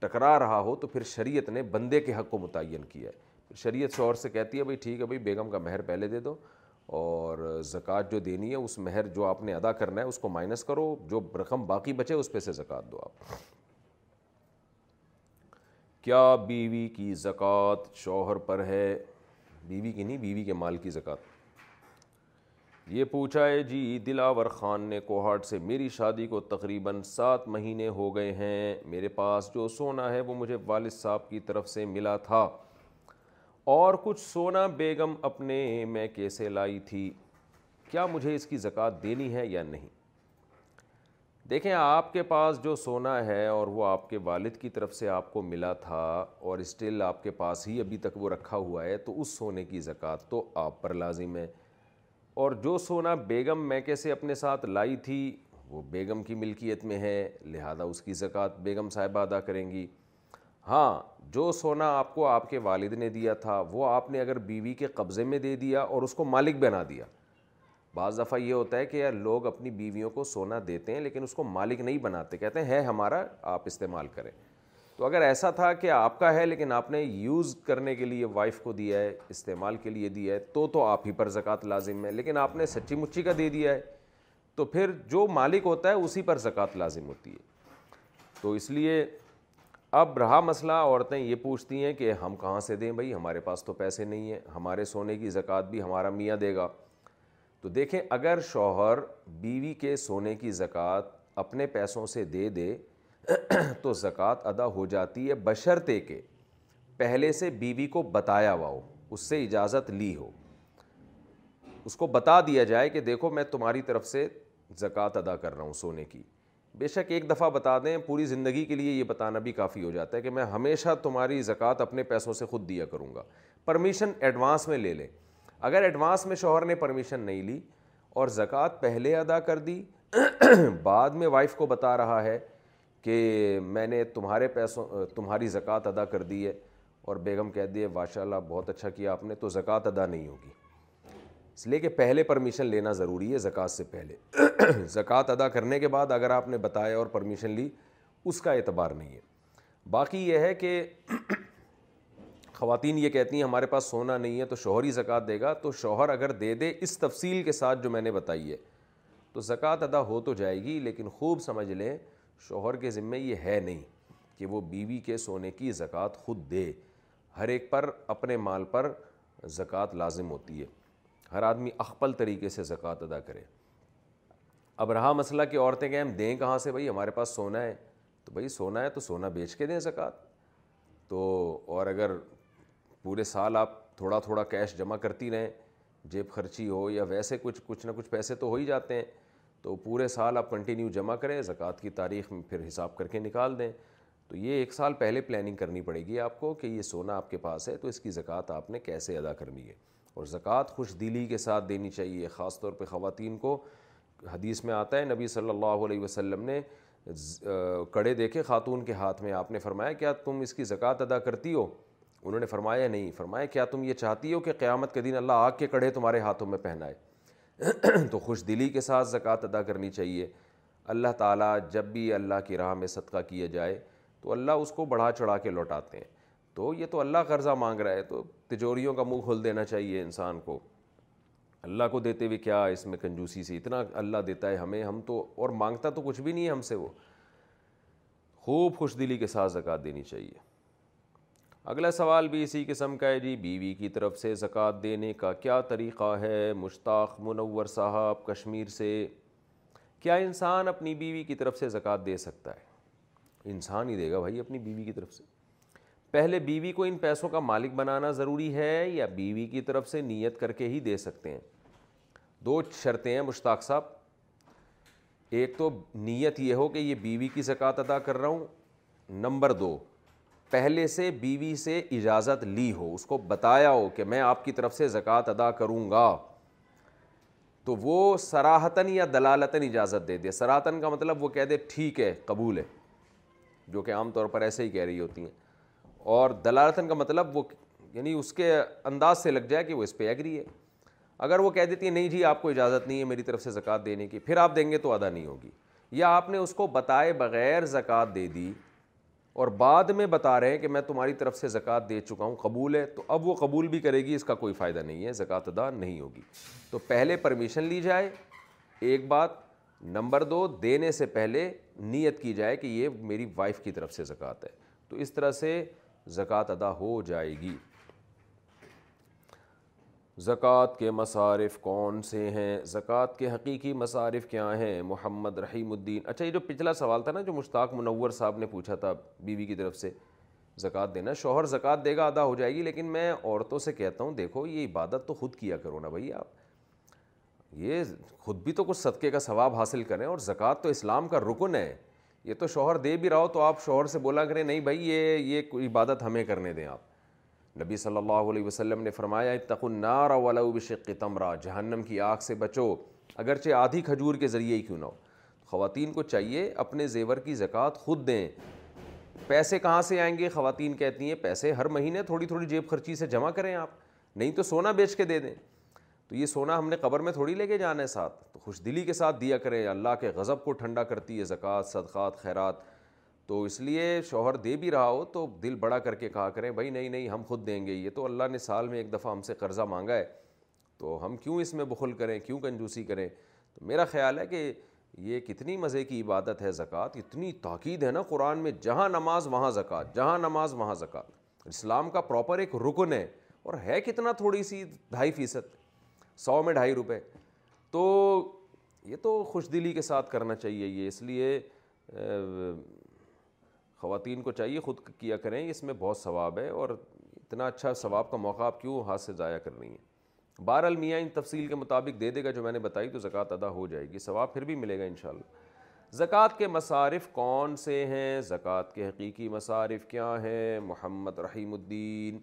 ٹکرا رہا ہو تو پھر شریعت نے بندے کے حق کو متعین کیا ہے شریعت شوہر سے کہتی ہے بھائی ٹھیک ہے بھائی بیگم کا مہر پہلے دے دو اور زکوٰۃ جو دینی ہے اس مہر جو آپ نے ادا کرنا ہے اس کو مائنس کرو جو رقم باقی بچے اس پہ سے زکوٰۃ دو آپ کیا بیوی کی زکوٰۃ شوہر پر ہے بیوی کی نہیں بیوی کے مال کی زکوٰۃ یہ پوچھا ہے جی دلاور خان نے کوہاٹ سے میری شادی کو تقریباً سات مہینے ہو گئے ہیں میرے پاس جو سونا ہے وہ مجھے والد صاحب کی طرف سے ملا تھا اور کچھ سونا بیگم اپنے میں کیسے لائی تھی کیا مجھے اس کی زکوٰۃ دینی ہے یا نہیں دیکھیں آپ کے پاس جو سونا ہے اور وہ آپ کے والد کی طرف سے آپ کو ملا تھا اور اسٹل آپ کے پاس ہی ابھی تک وہ رکھا ہوا ہے تو اس سونے کی زکوٰۃ تو آپ پر لازم ہے اور جو سونا بیگم میں کیسے اپنے ساتھ لائی تھی وہ بیگم کی ملکیت میں ہے لہذا اس کی زکوٰۃ بیگم صاحبہ ادا کریں گی ہاں جو سونا آپ کو آپ کے والد نے دیا تھا وہ آپ نے اگر بیوی کے قبضے میں دے دیا اور اس کو مالک بنا دیا بعض دفعہ یہ ہوتا ہے کہ یار لوگ اپنی بیویوں کو سونا دیتے ہیں لیکن اس کو مالک نہیں بناتے کہتے ہیں ہے ہمارا آپ استعمال کریں تو اگر ایسا تھا کہ آپ کا ہے لیکن آپ نے یوز کرنے کے لیے وائف کو دیا ہے استعمال کے لیے دیا ہے تو تو آپ ہی پر زکوٰۃ لازم ہے لیکن آپ نے سچی مچی کا دے دیا ہے تو پھر جو مالک ہوتا ہے اسی پر زکوٰۃ لازم ہوتی ہے تو اس لیے اب رہا مسئلہ عورتیں یہ پوچھتی ہیں کہ ہم کہاں سے دیں بھائی ہمارے پاس تو پیسے نہیں ہیں ہمارے سونے کی زکوٰۃ بھی ہمارا میاں دے گا تو دیکھیں اگر شوہر بیوی کے سونے کی زکوٰۃ اپنے پیسوں سے دے دے (clears throat) تو زکوٰۃ ادا ہو جاتی ہے بشرطے کے پہلے سے بیوی کو بتایا ہوا ہو اس سے اجازت لی ہو اس کو بتا دیا جائے کہ دیکھو میں تمہاری طرف سے زکوٰۃ ادا کر رہا ہوں سونے کی بے شک ایک دفعہ بتا دیں پوری زندگی کے لیے یہ بتانا بھی کافی ہو جاتا ہے کہ میں ہمیشہ تمہاری زکوٰۃ اپنے پیسوں سے خود دیا کروں گا پرمیشن ایڈوانس میں لے لیں اگر ایڈوانس میں شوہر نے پرمیشن نہیں لی اور زکوٰۃ پہلے ادا کر دی (clears throat) بعد میں وائف کو بتا رہا ہے کہ میں نے تمہارے پیسوں تمہاری زکوٰۃ ادا کر دی ہے اور بیگم کہہ دیے ماشاء اللہ بہت اچھا کیا آپ نے تو زکوٰۃ ادا نہیں ہوگی اس لیے کہ پہلے پرمیشن لینا ضروری ہے زکوٰۃ سے پہلے (clears throat) زکوٰۃ ادا کرنے کے بعد اگر آپ نے بتایا اور پرمیشن لی اس کا اعتبار نہیں ہے باقی یہ ہے کہ (clears throat) خواتین یہ کہتی ہیں ہمارے پاس سونا نہیں ہے تو شوہر ہی زکوٰۃ دے گا تو شوہر اگر دے دے اس تفصیل کے ساتھ جو میں نے بتائی ہے تو زکوٰۃ ادا ہو تو جائے گی لیکن خوب سمجھ لیں شوہر کے ذمے یہ ہے نہیں کہ وہ بیوی کے سونے کی زکوٰۃ خود دے ہر ایک پر اپنے مال پر زکوٰۃ لازم ہوتی ہے ہر آدمی اخپل طریقے سے زکوٰۃ ادا کرے اب رہا مسئلہ کہ عورتیں کہیں ہم دیں کہاں سے بھائی ہمارے پاس سونا ہے تو بھائی سونا ہے تو سونا بیچ کے دیں زکوٰۃ تو اور اگر پورے سال آپ تھوڑا تھوڑا کیش جمع کرتی رہیں جیب خرچی ہو یا ویسے کچھ کچھ نہ کچھ پیسے تو ہو ہی جاتے ہیں تو پورے سال آپ کنٹینیو جمع کریں زکوٰۃ کی تاریخ میں پھر حساب کر کے نکال دیں تو یہ ایک سال پہلے پلاننگ کرنی پڑے گی آپ کو کہ یہ سونا آپ کے پاس ہے تو اس کی زکوٰۃ آپ نے کیسے ادا کرنی ہے اور زکوٰۃ خوش دلی کے ساتھ دینی چاہیے خاص طور پہ خواتین کو حدیث میں آتا ہے نبی صلی اللہ علیہ وسلم نے کڑے دیکھے خاتون کے ہاتھ میں آپ نے فرمایا کیا تم اس کی زکوٰۃ ادا کرتی ہو انہوں نے فرمایا نہیں فرمایا کیا تم یہ چاہتی ہو کہ قیامت کے دن اللہ آگ کے کڑے تمہارے ہاتھوں میں پہنائے (clears throat) تو خوش دلی کے ساتھ زکوٰۃ ادا کرنی چاہیے اللہ تعالیٰ جب بھی اللہ کی راہ میں صدقہ کیا جائے تو اللہ اس کو بڑھا چڑھا کے لوٹاتے ہیں تو یہ تو اللہ قرضہ مانگ رہا ہے تو تجوریوں کا منہ کھول دینا چاہیے انسان کو اللہ کو دیتے ہوئے کیا اس میں کنجوسی سے اتنا اللہ دیتا ہے ہمیں ہم تو اور مانگتا تو کچھ بھی نہیں ہے ہم سے وہ خوب خوش دلی کے ساتھ زکوٰۃ دینی چاہیے اگلا سوال بھی اسی قسم کا ہے جی بیوی کی طرف سے زکوٰۃ دینے کا کیا طریقہ ہے مشتاق منور صاحب کشمیر سے کیا انسان اپنی بیوی کی طرف سے زکوٰۃ دے سکتا ہے انسان ہی دے گا بھائی اپنی بیوی کی طرف سے پہلے بیوی کو ان پیسوں کا مالک بنانا ضروری ہے یا بیوی کی طرف سے نیت کر کے ہی دے سکتے ہیں دو شرطیں ہیں مشتاق صاحب ایک تو نیت یہ ہو کہ یہ بیوی کی زکوٰۃ ادا کر رہا ہوں نمبر دو پہلے سے بیوی سے اجازت لی ہو اس کو بتایا ہو کہ میں آپ کی طرف سے زکوٰۃ ادا کروں گا تو وہ سراہتاً یا دلالتاً اجازت دے دے سراہتاً کا مطلب وہ کہہ دے ٹھیک ہے قبول ہے جو کہ عام طور پر ایسے ہی کہہ رہی ہوتی ہیں اور دلالتن کا مطلب وہ یعنی اس کے انداز سے لگ جائے کہ وہ اس پہ ایگری ہے اگر وہ کہہ دیتی ہے نہیں جی آپ کو اجازت نہیں ہے میری طرف سے زکوٰۃ دینے کی پھر آپ دیں گے تو ادا نہیں ہوگی یا آپ نے اس کو بتائے بغیر زکوٰۃ دے دی اور بعد میں بتا رہے ہیں کہ میں تمہاری طرف سے زکوٰۃ دے چکا ہوں قبول ہے تو اب وہ قبول بھی کرے گی اس کا کوئی فائدہ نہیں ہے زکوٰۃ ادا نہیں ہوگی تو پہلے پرمیشن لی جائے ایک بات نمبر دو دینے سے پہلے نیت کی جائے کہ یہ میری وائف کی طرف سے زکوٰۃ ہے تو اس طرح سے زکوٰۃ ادا ہو جائے گی زکوٰۃ کے مصارف کون سے ہیں زکوٰۃ کے حقیقی مصارف کیا ہیں محمد رحیم الدین اچھا یہ جو پچھلا سوال تھا نا جو مشتاق منور صاحب نے پوچھا تھا بیوی کی طرف سے زکوٰۃ دینا شوہر زکوٰۃ دے گا ادا ہو جائے گی لیکن میں عورتوں سے کہتا ہوں دیکھو یہ عبادت تو خود کیا کرو نا بھائی آپ یہ خود بھی تو کچھ صدقے کا ثواب حاصل کریں اور زکوٰۃ تو اسلام کا رکن ہے یہ تو شوہر دے بھی رہا ہو تو آپ شوہر سے بولا کریں نہیں بھائی یہ یہ عبادت ہمیں کرنے دیں آپ نبی صلی اللہ علیہ وسلم نے فرمایا بشق تمرا جہنم کی آگ سے بچو اگرچہ آدھی کھجور کے ذریعے ہی کیوں نہ ہو خواتین کو چاہیے اپنے زیور کی زکوٰۃ خود دیں پیسے کہاں سے آئیں گے خواتین کہتی ہیں پیسے ہر مہینے تھوڑی تھوڑی جیب خرچی سے جمع کریں آپ نہیں تو سونا بیچ کے دے دیں تو یہ سونا ہم نے قبر میں تھوڑی لے کے جانا ہے ساتھ تو خوش دلی کے ساتھ دیا کریں اللہ کے غضب کو ٹھنڈا کرتی ہے زکوٰۃ صدقات خیرات تو اس لیے شوہر دے بھی رہا ہو تو دل بڑا کر کے کہا کریں بھائی نہیں نہیں ہم خود دیں گے یہ تو اللہ نے سال میں ایک دفعہ ہم سے قرضہ مانگا ہے تو ہم کیوں اس میں بخل کریں کیوں کنجوسی کریں تو میرا خیال ہے کہ یہ کتنی مزے کی عبادت ہے زکوٰۃ اتنی تاکید ہے نا قرآن میں جہاں نماز وہاں زکوٰۃ جہاں نماز وہاں زکوٰۃ اسلام کا پراپر ایک رکن ہے اور ہے کتنا تھوڑی سی ڈھائی فیصد سو میں ڈھائی روپے تو یہ تو خوش دلی کے ساتھ کرنا چاہیے یہ اس لیے خواتین کو چاہیے خود کیا کریں اس میں بہت ثواب ہے اور اتنا اچھا ثواب کا موقع آپ کیوں ہاتھ سے ضائع کر رہی ہیں المیاں ان تفصیل کے مطابق دے دے گا جو میں نے بتائی تو زکوٰۃ ادا ہو جائے گی ثواب پھر بھی ملے گا ان شاء اللہ زکوٰۃ کے مصارف کون سے ہیں زکوٰۃ کے حقیقی مصارف کیا ہیں محمد رحیم الدین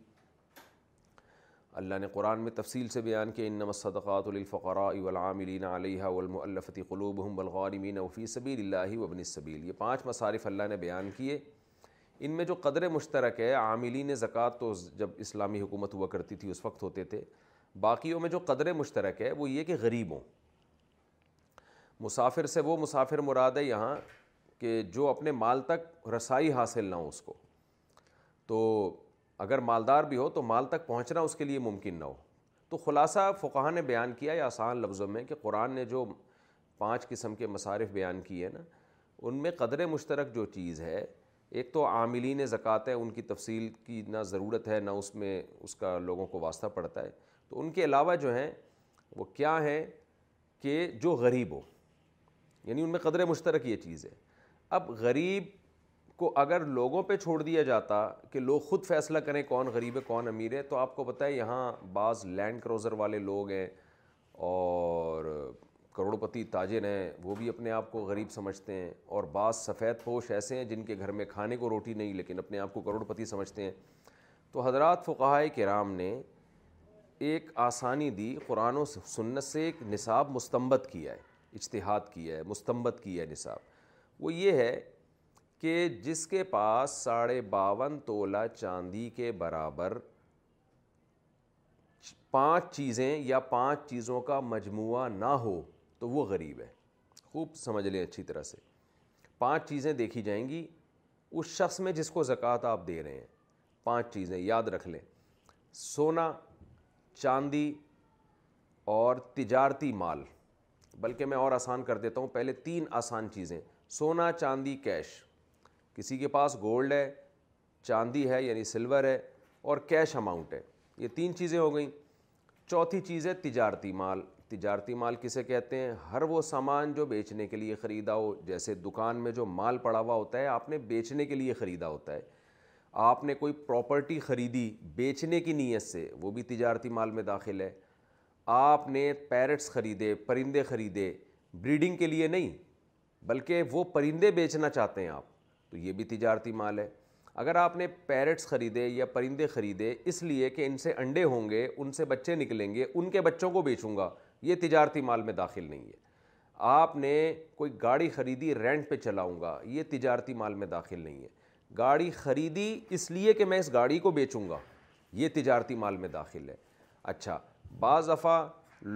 اللہ نے قرآن میں تفصیل سے بیان کیا اَََََََََََََ الصدقات للفقراء والعاملین علیہ والمؤلفت قلوبهم والغارمین وفی سبیل اللہ وابن السبیل یہ پانچ مصارف اللہ نے بیان کیے ان میں جو قدر مشترک ہے عاملین زکاة تو جب اسلامی حکومت ہوا کرتی تھی اس وقت ہوتے تھے باقیوں میں جو قدر مشترک ہے وہ یہ کہ غریبوں مسافر سے وہ مسافر مراد ہے یہاں کہ جو اپنے مال تک رسائی حاصل نہ ہو اس کو تو اگر مالدار بھی ہو تو مال تک پہنچنا اس کے لیے ممکن نہ ہو تو خلاصہ فقہ نے بیان کیا یا آسان لفظوں میں کہ قرآن نے جو پانچ قسم کے مصارف بیان کیے نا ان میں قدر مشترک جو چیز ہے ایک تو عاملین زکوٰۃ ہے ان کی تفصیل کی نہ ضرورت ہے نہ اس میں اس کا لوگوں کو واسطہ پڑتا ہے تو ان کے علاوہ جو ہیں وہ کیا ہیں کہ جو غریب ہو یعنی ان میں قدر مشترک یہ چیز ہے اب غریب کو اگر لوگوں پہ چھوڑ دیا جاتا کہ لوگ خود فیصلہ کریں کون غریب ہے کون امیر ہے تو آپ کو پتہ یہاں بعض لینڈ کروزر والے لوگ ہیں اور کروڑ پتی تاجر ہیں وہ بھی اپنے آپ کو غریب سمجھتے ہیں اور بعض سفید پوش ایسے ہیں جن کے گھر میں کھانے کو روٹی نہیں لیکن اپنے آپ کو کروڑ پتی سمجھتے ہیں تو حضرات فقہائے کرام نے ایک آسانی دی قرآن و سنت سے ایک نصاب مستمت کیا ہے اجتہاد کیا ہے مستمت کیا ہے نصاب وہ یہ ہے کہ جس کے پاس ساڑھے باون تولہ چاندی کے برابر پانچ چیزیں یا پانچ چیزوں کا مجموعہ نہ ہو تو وہ غریب ہے خوب سمجھ لیں اچھی طرح سے پانچ چیزیں دیکھی جائیں گی اس شخص میں جس کو زکوٰۃ آپ دے رہے ہیں پانچ چیزیں یاد رکھ لیں سونا چاندی اور تجارتی مال بلکہ میں اور آسان کر دیتا ہوں پہلے تین آسان چیزیں سونا چاندی کیش کسی کے پاس گولڈ ہے چاندی ہے یعنی سلور ہے اور کیش اماؤنٹ ہے یہ تین چیزیں ہو گئیں چوتھی چیز ہے تجارتی مال تجارتی مال کسے کہتے ہیں ہر وہ سامان جو بیچنے کے لیے خریدا ہو جیسے دکان میں جو مال پڑا ہوا ہوتا ہے آپ نے بیچنے کے لیے خریدا ہوتا ہے آپ نے کوئی پراپرٹی خریدی بیچنے کی نیت سے وہ بھی تجارتی مال میں داخل ہے آپ نے پیرٹس خریدے پرندے خریدے بریڈنگ کے لیے نہیں بلکہ وہ پرندے بیچنا چاہتے ہیں آپ تو یہ بھی تجارتی مال ہے اگر آپ نے پیرٹس خریدے یا پرندے خریدے اس لیے کہ ان سے انڈے ہوں گے ان سے بچے نکلیں گے ان کے بچوں کو بیچوں گا یہ تجارتی مال میں داخل نہیں ہے آپ نے کوئی گاڑی خریدی رینٹ پہ چلاؤں گا یہ تجارتی مال میں داخل نہیں ہے گاڑی خریدی اس لیے کہ میں اس گاڑی کو بیچوں گا یہ تجارتی مال میں داخل ہے اچھا بعض دفعہ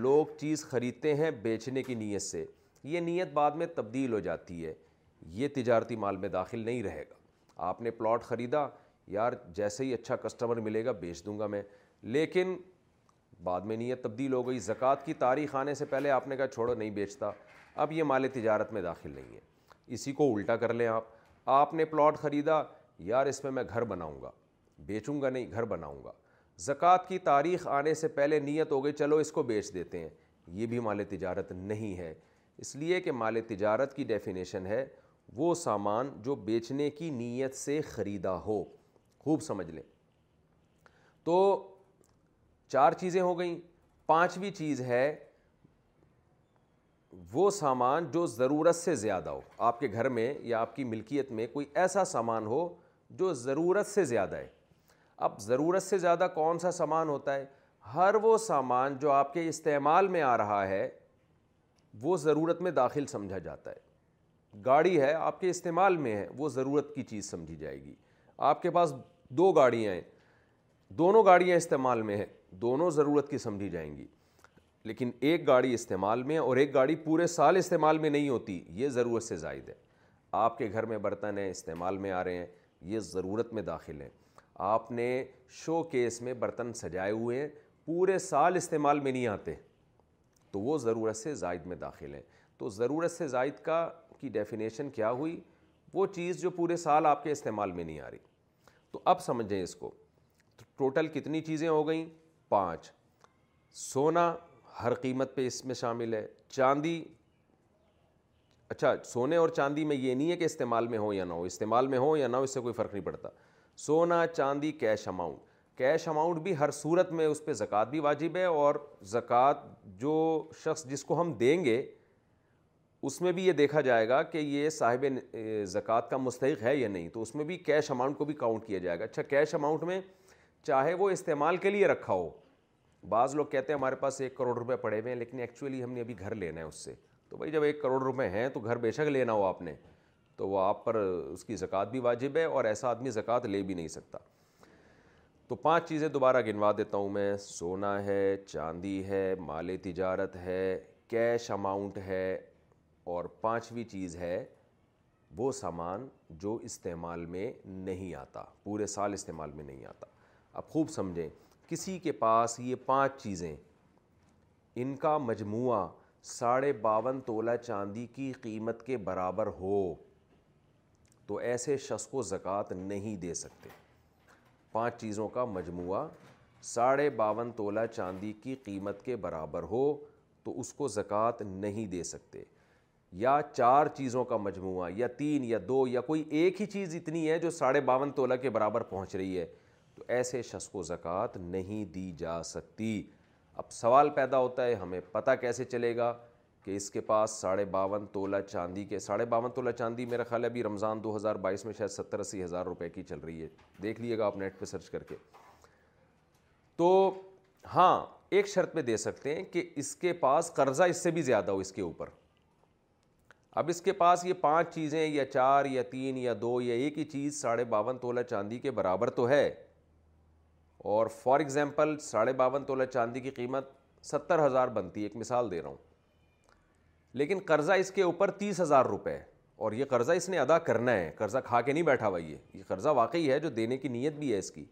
لوگ چیز خریدتے ہیں بیچنے کی نیت سے یہ نیت بعد میں تبدیل ہو جاتی ہے یہ تجارتی مال میں داخل نہیں رہے گا آپ نے پلاٹ خریدا یار جیسے ہی اچھا کسٹمر ملے گا بیچ دوں گا میں لیکن بعد میں نیت تبدیل ہو گئی زکوٰۃ کی تاریخ آنے سے پہلے آپ نے کہا چھوڑو نہیں بیچتا اب یہ مال تجارت میں داخل نہیں ہے اسی کو الٹا کر لیں آپ آپ نے پلاٹ خریدا یار اس میں میں گھر بناؤں گا بیچوں گا نہیں گھر بناؤں گا زکوٰۃ کی تاریخ آنے سے پہلے نیت ہو گئی چلو اس کو بیچ دیتے ہیں یہ بھی مال تجارت نہیں ہے اس لیے کہ مال تجارت کی ڈیفینیشن ہے وہ سامان جو بیچنے کی نیت سے خریدا ہو خوب سمجھ لیں تو چار چیزیں ہو گئیں پانچویں چیز ہے وہ سامان جو ضرورت سے زیادہ ہو آپ کے گھر میں یا آپ کی ملکیت میں کوئی ایسا سامان ہو جو ضرورت سے زیادہ ہے اب ضرورت سے زیادہ کون سا سامان ہوتا ہے ہر وہ سامان جو آپ کے استعمال میں آ رہا ہے وہ ضرورت میں داخل سمجھا جاتا ہے گاڑی ہے آپ کے استعمال میں ہے وہ ضرورت کی چیز سمجھی جائے گی آپ کے پاس دو گاڑیاں ہیں دونوں گاڑیاں استعمال میں ہیں دونوں ضرورت کی سمجھی جائیں گی لیکن ایک گاڑی استعمال میں اور ایک گاڑی پورے سال استعمال میں نہیں ہوتی یہ ضرورت سے زائد ہے آپ کے گھر میں برتن ہیں استعمال میں آ رہے ہیں یہ ضرورت میں داخل ہیں آپ نے شو کیس میں برتن سجائے ہوئے ہیں پورے سال استعمال میں نہیں آتے تو وہ ضرورت سے زائد میں داخل ہیں تو ضرورت سے زائد کا کی ڈیفینیشن کیا ہوئی وہ چیز جو پورے سال آپ کے استعمال میں نہیں آ رہی تو اب سمجھیں اس کو تو ٹوٹل کتنی چیزیں ہو گئیں پانچ سونا ہر قیمت پہ اس میں شامل ہے چاندی اچھا سونے اور چاندی میں یہ نہیں ہے کہ استعمال میں ہو یا نہ ہو استعمال میں ہو یا نہ ہو اس سے کوئی فرق نہیں پڑتا سونا چاندی کیش اماؤنٹ کیش اماؤنٹ بھی ہر صورت میں اس پہ زکوٰۃ بھی واجب ہے اور زکوٰۃ جو شخص جس کو ہم دیں گے اس میں بھی یہ دیکھا جائے گا کہ یہ صاحب زکوٰۃ کا مستحق ہے یا نہیں تو اس میں بھی کیش اماؤنٹ کو بھی کاؤنٹ کیا جائے گا اچھا کیش اماؤنٹ میں چاہے وہ استعمال کے لیے رکھا ہو بعض لوگ کہتے ہیں ہمارے پاس ایک کروڑ روپے پڑے ہوئے ہیں لیکن ایکچولی ہم نے ابھی گھر لینا ہے اس سے تو بھائی جب ایک کروڑ روپے ہیں تو گھر بے شک لینا ہو آپ نے تو وہ آپ پر اس کی زکوٰۃ بھی واجب ہے اور ایسا آدمی زکوٰۃ لے بھی نہیں سکتا تو پانچ چیزیں دوبارہ گنوا دیتا ہوں میں سونا ہے چاندی ہے مال تجارت ہے کیش اماؤنٹ ہے اور پانچویں چیز ہے وہ سامان جو استعمال میں نہیں آتا پورے سال استعمال میں نہیں آتا اب خوب سمجھیں کسی کے پاس یہ پانچ چیزیں ان کا مجموعہ ساڑھے باون تولہ چاندی کی قیمت کے برابر ہو تو ایسے شخص کو زکوٰۃ نہیں دے سکتے پانچ چیزوں کا مجموعہ ساڑھے باون تولہ چاندی کی قیمت کے برابر ہو تو اس کو زکوٰۃ نہیں دے سکتے یا چار چیزوں کا مجموعہ یا تین یا دو یا کوئی ایک ہی چیز اتنی ہے جو ساڑھے باون تولہ کے برابر پہنچ رہی ہے تو ایسے شخص کو زکوٰۃ نہیں دی جا سکتی اب سوال پیدا ہوتا ہے ہمیں پتہ کیسے چلے گا کہ اس کے پاس ساڑھے باون تولہ چاندی کے ساڑھے باون تولہ چاندی میرا خیال ہے ابھی رمضان دو ہزار بائیس میں شاید ستر اسی ہزار روپے کی چل رہی ہے دیکھ لیے گا آپ نیٹ پہ سرچ کر کے تو ہاں ایک شرط پہ دے سکتے ہیں کہ اس کے پاس قرضہ اس سے بھی زیادہ ہو اس کے اوپر اب اس کے پاس یہ پانچ چیزیں یا چار یا تین یا دو یا ایک ہی چیز ساڑھے باون تولہ چاندی کے برابر تو ہے اور فار ایگزامپل ساڑھے باون تولہ چاندی کی قیمت ستر ہزار بنتی ہے ایک مثال دے رہا ہوں لیکن قرضہ اس کے اوپر تیس ہزار روپے اور یہ قرضہ اس نے ادا کرنا ہے قرضہ کھا کے نہیں بیٹھا بھائی ہے یہ قرضہ واقعی ہے جو دینے کی نیت بھی ہے اس کی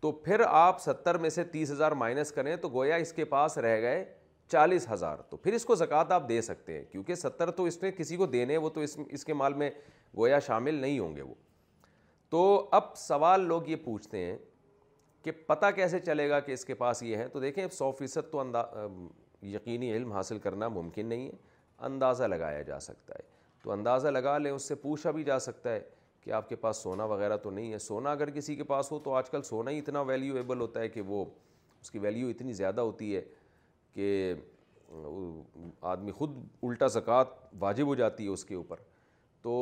تو پھر آپ ستر میں سے تیس ہزار مائنس کریں تو گویا اس کے پاس رہ گئے چالیس ہزار تو پھر اس کو زکوٰۃ آپ دے سکتے ہیں کیونکہ ستر تو اس نے کسی کو دینے وہ تو اس اس کے مال میں گویا شامل نہیں ہوں گے وہ تو اب سوال لوگ یہ پوچھتے ہیں کہ پتہ کیسے چلے گا کہ اس کے پاس یہ ہے تو دیکھیں سو فیصد تو یقینی علم حاصل کرنا ممکن نہیں ہے اندازہ لگایا جا سکتا ہے تو اندازہ لگا لیں اس سے پوچھا بھی جا سکتا ہے کہ آپ کے پاس سونا وغیرہ تو نہیں ہے سونا اگر کسی کے پاس ہو تو آج کل سونا ہی اتنا ویلیویبل ہوتا ہے کہ وہ اس کی ویلیو اتنی زیادہ ہوتی ہے کہ آدمی خود الٹا زکوٰۃ واجب ہو جاتی ہے اس کے اوپر تو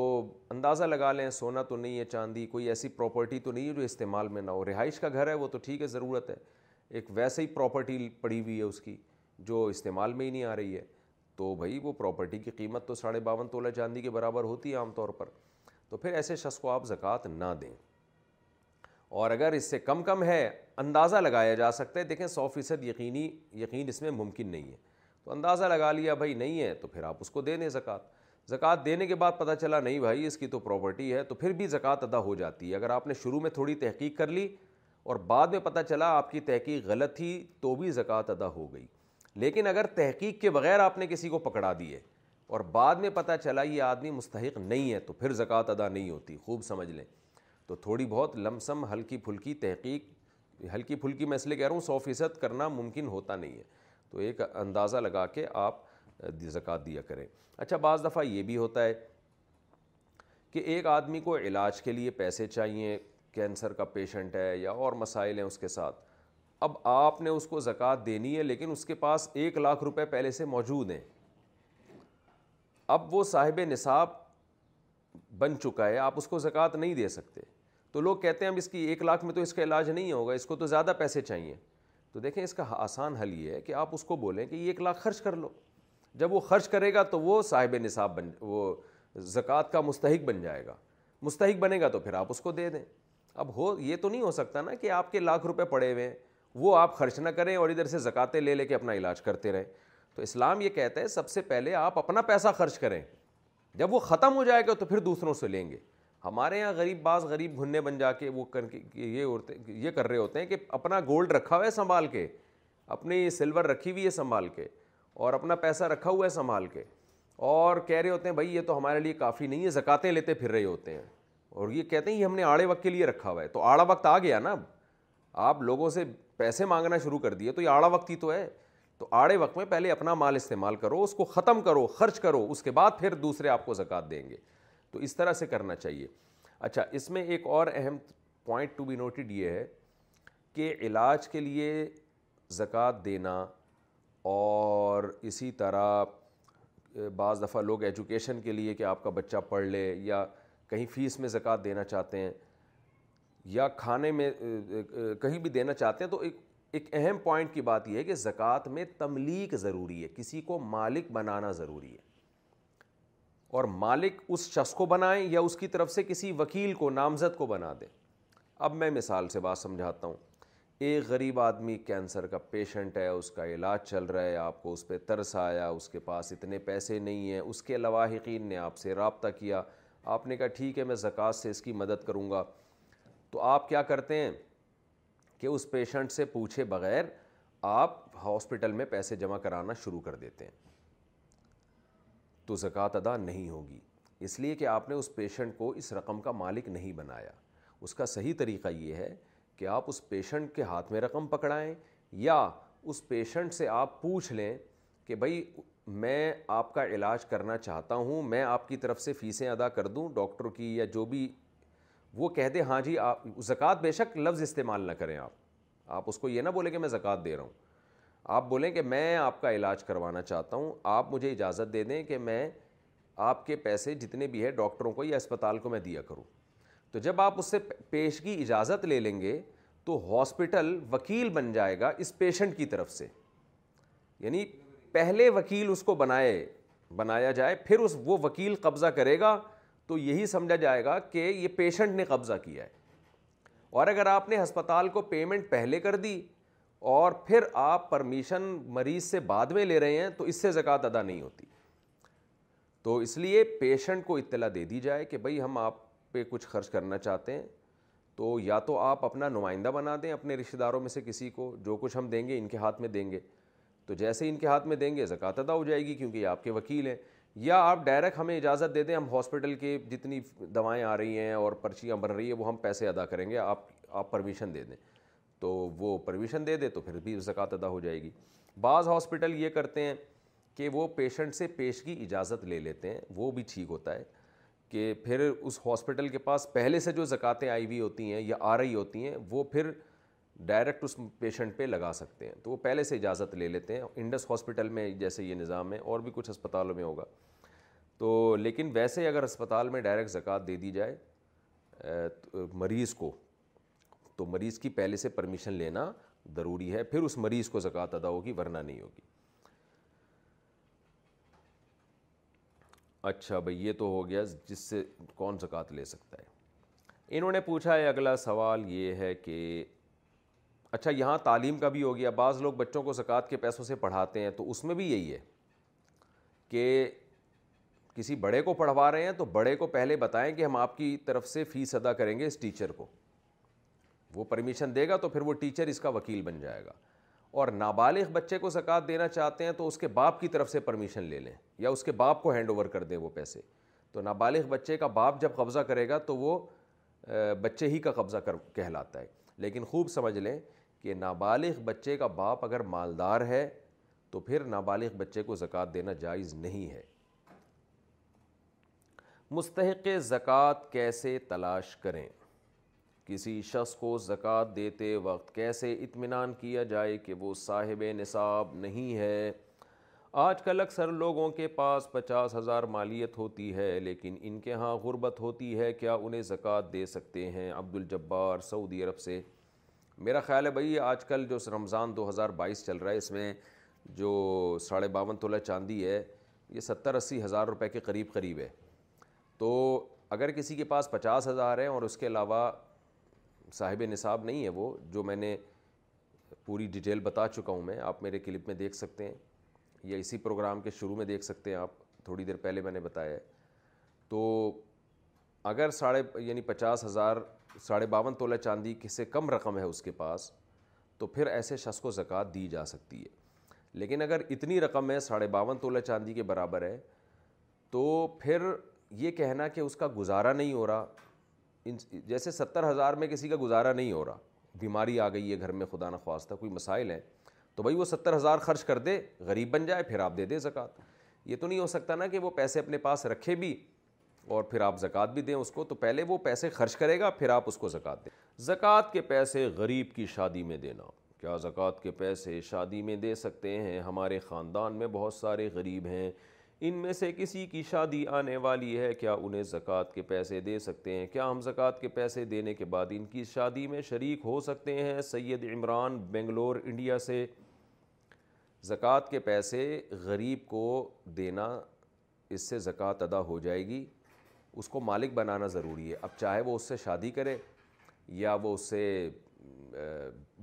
اندازہ لگا لیں سونا تو نہیں ہے چاندی کوئی ایسی پراپرٹی تو نہیں ہے جو استعمال میں نہ ہو رہائش کا گھر ہے وہ تو ٹھیک ہے ضرورت ہے ایک ویسے ہی پراپرٹی پڑی ہوئی ہے اس کی جو استعمال میں ہی نہیں آ رہی ہے تو بھائی وہ پراپرٹی کی قیمت تو ساڑھے باون تولہ چاندی کے برابر ہوتی ہے عام طور پر تو پھر ایسے شخص کو آپ زکوٰۃ نہ دیں اور اگر اس سے کم کم ہے اندازہ لگایا جا سکتا ہے دیکھیں سو فیصد یقینی یقین اس میں ممکن نہیں ہے تو اندازہ لگا لیا بھائی نہیں ہے تو پھر آپ اس کو دے دیں زکوٰۃ زکوٰۃ دینے کے بعد پتہ چلا نہیں بھائی اس کی تو پراپرٹی ہے تو پھر بھی زکوٰۃ ادا ہو جاتی ہے اگر آپ نے شروع میں تھوڑی تحقیق کر لی اور بعد میں پتہ چلا آپ کی تحقیق غلط تھی تو بھی زکوٰۃ ادا ہو گئی لیکن اگر تحقیق کے بغیر آپ نے کسی کو پکڑا دیے اور بعد میں پتہ چلا یہ آدمی مستحق نہیں ہے تو پھر زکوٰۃ ادا نہیں ہوتی خوب سمجھ لیں تو تھوڑی بہت لم سم ہلکی پھلکی تحقیق ہلکی پھلکی مسئلے کہہ رہا ہوں سو فیصد کرنا ممکن ہوتا نہیں ہے تو ایک اندازہ لگا کے آپ زکوٰۃ دیا کریں اچھا بعض دفعہ یہ بھی ہوتا ہے کہ ایک آدمی کو علاج کے لیے پیسے چاہیے کینسر کا پیشنٹ ہے یا اور مسائل ہیں اس کے ساتھ اب آپ نے اس کو زکوٰۃ دینی ہے لیکن اس کے پاس ایک لاکھ روپے پہلے سے موجود ہیں اب وہ صاحب نصاب بن چکا ہے آپ اس کو زکوٰۃ نہیں دے سکتے تو لوگ کہتے ہیں اب اس کی ایک لاکھ میں تو اس کا علاج نہیں ہوگا اس کو تو زیادہ پیسے چاہیے تو دیکھیں اس کا آسان حل یہ ہے کہ آپ اس کو بولیں کہ یہ ایک لاکھ خرچ کر لو جب وہ خرچ کرے گا تو وہ صاحب نصاب بن وہ زکوٰۃ کا مستحق بن جائے گا مستحق بنے گا تو پھر آپ اس کو دے دیں اب ہو یہ تو نہیں ہو سکتا نا کہ آپ کے لاکھ روپے پڑے ہوئے ہیں وہ آپ خرچ نہ کریں اور ادھر سے زکاتے لے لے کے اپنا علاج کرتے رہیں تو اسلام یہ کہتا ہے سب سے پہلے آپ اپنا پیسہ خرچ کریں جب وہ ختم ہو جائے گا تو پھر دوسروں سے لیں گے ہمارے یہاں غریب بعض غریب گھننے بن جا کے وہ کر کے یہ ہوتے یہ کر رہے ہوتے ہیں کہ اپنا گولڈ رکھا ہوا ہے سنبھال کے اپنی سلور رکھی ہوئی ہے سنبھال کے اور اپنا پیسہ رکھا ہوا ہے سنبھال کے اور کہہ رہے ہوتے ہیں بھائی یہ تو ہمارے لیے کافی نہیں ہے زکاتیں لیتے پھر رہے ہوتے ہیں اور یہ کہتے ہیں یہ ہم نے آڑے وقت کے لیے رکھا ہوا ہے تو آڑا وقت آ گیا نا اب آپ لوگوں سے پیسے مانگنا شروع کر دیے تو یہ آڑا وقت ہی تو ہے تو آڑے وقت میں پہلے اپنا مال استعمال کرو اس کو ختم کرو خرچ کرو اس کے بعد پھر دوسرے آپ کو زکوٰۃ دیں گے تو اس طرح سے کرنا چاہیے اچھا اس میں ایک اور اہم پوائنٹ ٹو بی نوٹیڈ یہ ہے کہ علاج کے لیے زکوٰۃ دینا اور اسی طرح بعض دفعہ لوگ ایجوکیشن کے لیے کہ آپ کا بچہ پڑھ لے یا کہیں فیس میں زکوٰۃ دینا چاہتے ہیں یا کھانے میں کہیں بھی دینا چاہتے ہیں تو ایک اہم پوائنٹ کی بات یہ ہے کہ زکوٰۃ میں تملیک ضروری ہے کسی کو مالک بنانا ضروری ہے اور مالک اس شخص کو بنائیں یا اس کی طرف سے کسی وکیل کو نامزد کو بنا دیں اب میں مثال سے بات سمجھاتا ہوں ایک غریب آدمی کینسر کا پیشنٹ ہے اس کا علاج چل رہا ہے آپ کو اس پہ ترس آیا اس کے پاس اتنے پیسے نہیں ہیں اس کے لواحقین نے آپ سے رابطہ کیا آپ نے کہا ٹھیک ہے میں زکوٰۃ سے اس کی مدد کروں گا تو آپ کیا کرتے ہیں کہ اس پیشنٹ سے پوچھے بغیر آپ ہاسپٹل میں پیسے جمع کرانا شروع کر دیتے ہیں تو زکوٰۃ ادا نہیں ہوگی اس لیے کہ آپ نے اس پیشنٹ کو اس رقم کا مالک نہیں بنایا اس کا صحیح طریقہ یہ ہے کہ آپ اس پیشنٹ کے ہاتھ میں رقم پکڑائیں یا اس پیشنٹ سے آپ پوچھ لیں کہ بھائی میں آپ کا علاج کرنا چاہتا ہوں میں آپ کی طرف سے فیسیں ادا کر دوں ڈاکٹر کی یا جو بھی وہ کہہ دے ہاں جی آپ زکوٰۃ بے شک لفظ استعمال نہ کریں آپ آپ اس کو یہ نہ بولے کہ میں زکوٰۃ دے رہا ہوں آپ بولیں کہ میں آپ کا علاج کروانا چاہتا ہوں آپ مجھے اجازت دے دیں کہ میں آپ کے پیسے جتنے بھی ہے ڈاکٹروں کو یا اسپتال کو میں دیا کروں تو جب آپ اس سے پیشگی اجازت لے لیں گے تو ہاسپٹل وکیل بن جائے گا اس پیشنٹ کی طرف سے یعنی پہلے وکیل اس کو بنائے بنایا جائے پھر اس وہ وکیل قبضہ کرے گا تو یہی سمجھا جائے گا کہ یہ پیشنٹ نے قبضہ کیا ہے اور اگر آپ نے ہسپتال کو پیمنٹ پہلے کر دی اور پھر آپ پرمیشن مریض سے بعد میں لے رہے ہیں تو اس سے زکوٰۃ ادا نہیں ہوتی تو اس لیے پیشنٹ کو اطلاع دے دی جائے کہ بھائی ہم آپ پہ کچھ خرچ کرنا چاہتے ہیں تو یا تو آپ اپنا نمائندہ بنا دیں اپنے رشتہ داروں میں سے کسی کو جو کچھ ہم دیں گے ان کے ہاتھ میں دیں گے تو جیسے ان کے ہاتھ میں دیں گے زکوٰۃ ادا ہو جائے گی کیونکہ یہ آپ کے وکیل ہیں یا آپ ڈائریکٹ ہمیں اجازت دے دیں ہم ہاسپٹل کے جتنی دوائیں آ رہی ہیں اور پرچیاں بھر رہی ہیں وہ ہم پیسے ادا کریں گے آپ آپ پرمیشن دے دیں تو وہ پرمیشن دے دے تو پھر بھی زکوٰۃ ادا ہو جائے گی بعض ہاسپٹل یہ کرتے ہیں کہ وہ پیشنٹ سے پیشگی اجازت لے لیتے ہیں وہ بھی ٹھیک ہوتا ہے کہ پھر اس ہاسپٹل کے پاس پہلے سے جو زکاتیں آئی ہوئی ہوتی ہیں یا آ رہی ہوتی ہیں وہ پھر ڈائریکٹ اس پیشنٹ پہ لگا سکتے ہیں تو وہ پہلے سے اجازت لے لیتے ہیں انڈس ہاسپٹل میں جیسے یہ نظام ہے اور بھی کچھ ہسپتالوں میں ہوگا تو لیکن ویسے اگر ہسپتال میں ڈائریکٹ زکوٰۃ دے دی جائے مریض کو تو مریض کی پہلے سے پرمیشن لینا ضروری ہے پھر اس مریض کو زکوٰۃ ادا ہوگی ورنہ نہیں ہوگی اچھا بھائی یہ تو ہو گیا جس سے کون زکوٰۃ لے سکتا ہے انہوں نے پوچھا ہے اگلا سوال یہ ہے کہ اچھا یہاں تعلیم کا بھی ہو گیا بعض لوگ بچوں کو زکوٰۃ کے پیسوں سے پڑھاتے ہیں تو اس میں بھی یہی ہے کہ کسی بڑے کو پڑھوا رہے ہیں تو بڑے کو پہلے بتائیں کہ ہم آپ کی طرف سے فیس ادا کریں گے اس ٹیچر کو وہ پرمیشن دے گا تو پھر وہ ٹیچر اس کا وکیل بن جائے گا اور نابالغ بچے کو زکوٰۃ دینا چاہتے ہیں تو اس کے باپ کی طرف سے پرمیشن لے لیں یا اس کے باپ کو ہینڈ اوور کر دیں وہ پیسے تو نابالغ بچے کا باپ جب قبضہ کرے گا تو وہ بچے ہی کا قبضہ کر کہلاتا ہے لیکن خوب سمجھ لیں کہ نابالغ بچے کا باپ اگر مالدار ہے تو پھر نابالغ بچے کو زکوٰۃ دینا جائز نہیں ہے مستحق زکوٰۃ کیسے تلاش کریں کسی شخص کو زکوٰۃ دیتے وقت کیسے اطمینان کیا جائے کہ وہ صاحب نصاب نہیں ہے آج کل اکثر لوگوں کے پاس پچاس ہزار مالیت ہوتی ہے لیکن ان کے ہاں غربت ہوتی ہے کیا انہیں زکوٰۃ دے سکتے ہیں عبدالجبار سعودی عرب سے میرا خیال ہے بھئی آج کل جو رمضان دو ہزار بائیس چل رہا ہے اس میں جو ساڑھے باون تولہ چاندی ہے یہ ستر اسی ہزار روپے کے قریب قریب ہے تو اگر کسی کے پاس پچاس ہزار ہے اور اس کے علاوہ صاحب نصاب نہیں ہے وہ جو میں نے پوری ڈیٹیل بتا چکا ہوں میں آپ میرے کلپ میں دیکھ سکتے ہیں یا اسی پروگرام کے شروع میں دیکھ سکتے ہیں آپ تھوڑی دیر پہلے میں نے بتایا ہے تو اگر ساڑھے یعنی پچاس ہزار ساڑھے باون تولہ چاندی کسے سے کم رقم ہے اس کے پاس تو پھر ایسے شخص کو زکاة دی جا سکتی ہے لیکن اگر اتنی رقم ہے ساڑھے باون تولہ چاندی کے برابر ہے تو پھر یہ کہنا کہ اس کا گزارا نہیں ہو رہا جیسے ستر ہزار میں کسی کا گزارا نہیں ہو رہا بیماری آ گئی ہے گھر میں خدا نخواستہ کوئی مسائل ہیں تو بھائی وہ ستر ہزار خرچ کر دے غریب بن جائے پھر آپ دے دیں زکوٰۃ یہ تو نہیں ہو سکتا نا کہ وہ پیسے اپنے پاس رکھے بھی اور پھر آپ زکوٰۃ بھی دیں اس کو تو پہلے وہ پیسے خرچ کرے گا پھر آپ اس کو زکوٰۃ دیں زکوٰۃ کے پیسے غریب کی شادی میں دینا کیا زکوٰۃ کے پیسے شادی میں دے سکتے ہیں ہمارے خاندان میں بہت سارے غریب ہیں ان میں سے کسی کی شادی آنے والی ہے کیا انہیں زکوٰۃ کے پیسے دے سکتے ہیں کیا ہم زکوٰۃ کے پیسے دینے کے بعد ان کی شادی میں شریک ہو سکتے ہیں سید عمران بنگلور انڈیا سے زکوٰۃ کے پیسے غریب کو دینا اس سے زکوٰۃ ادا ہو جائے گی اس کو مالک بنانا ضروری ہے اب چاہے وہ اس سے شادی کرے یا وہ اس سے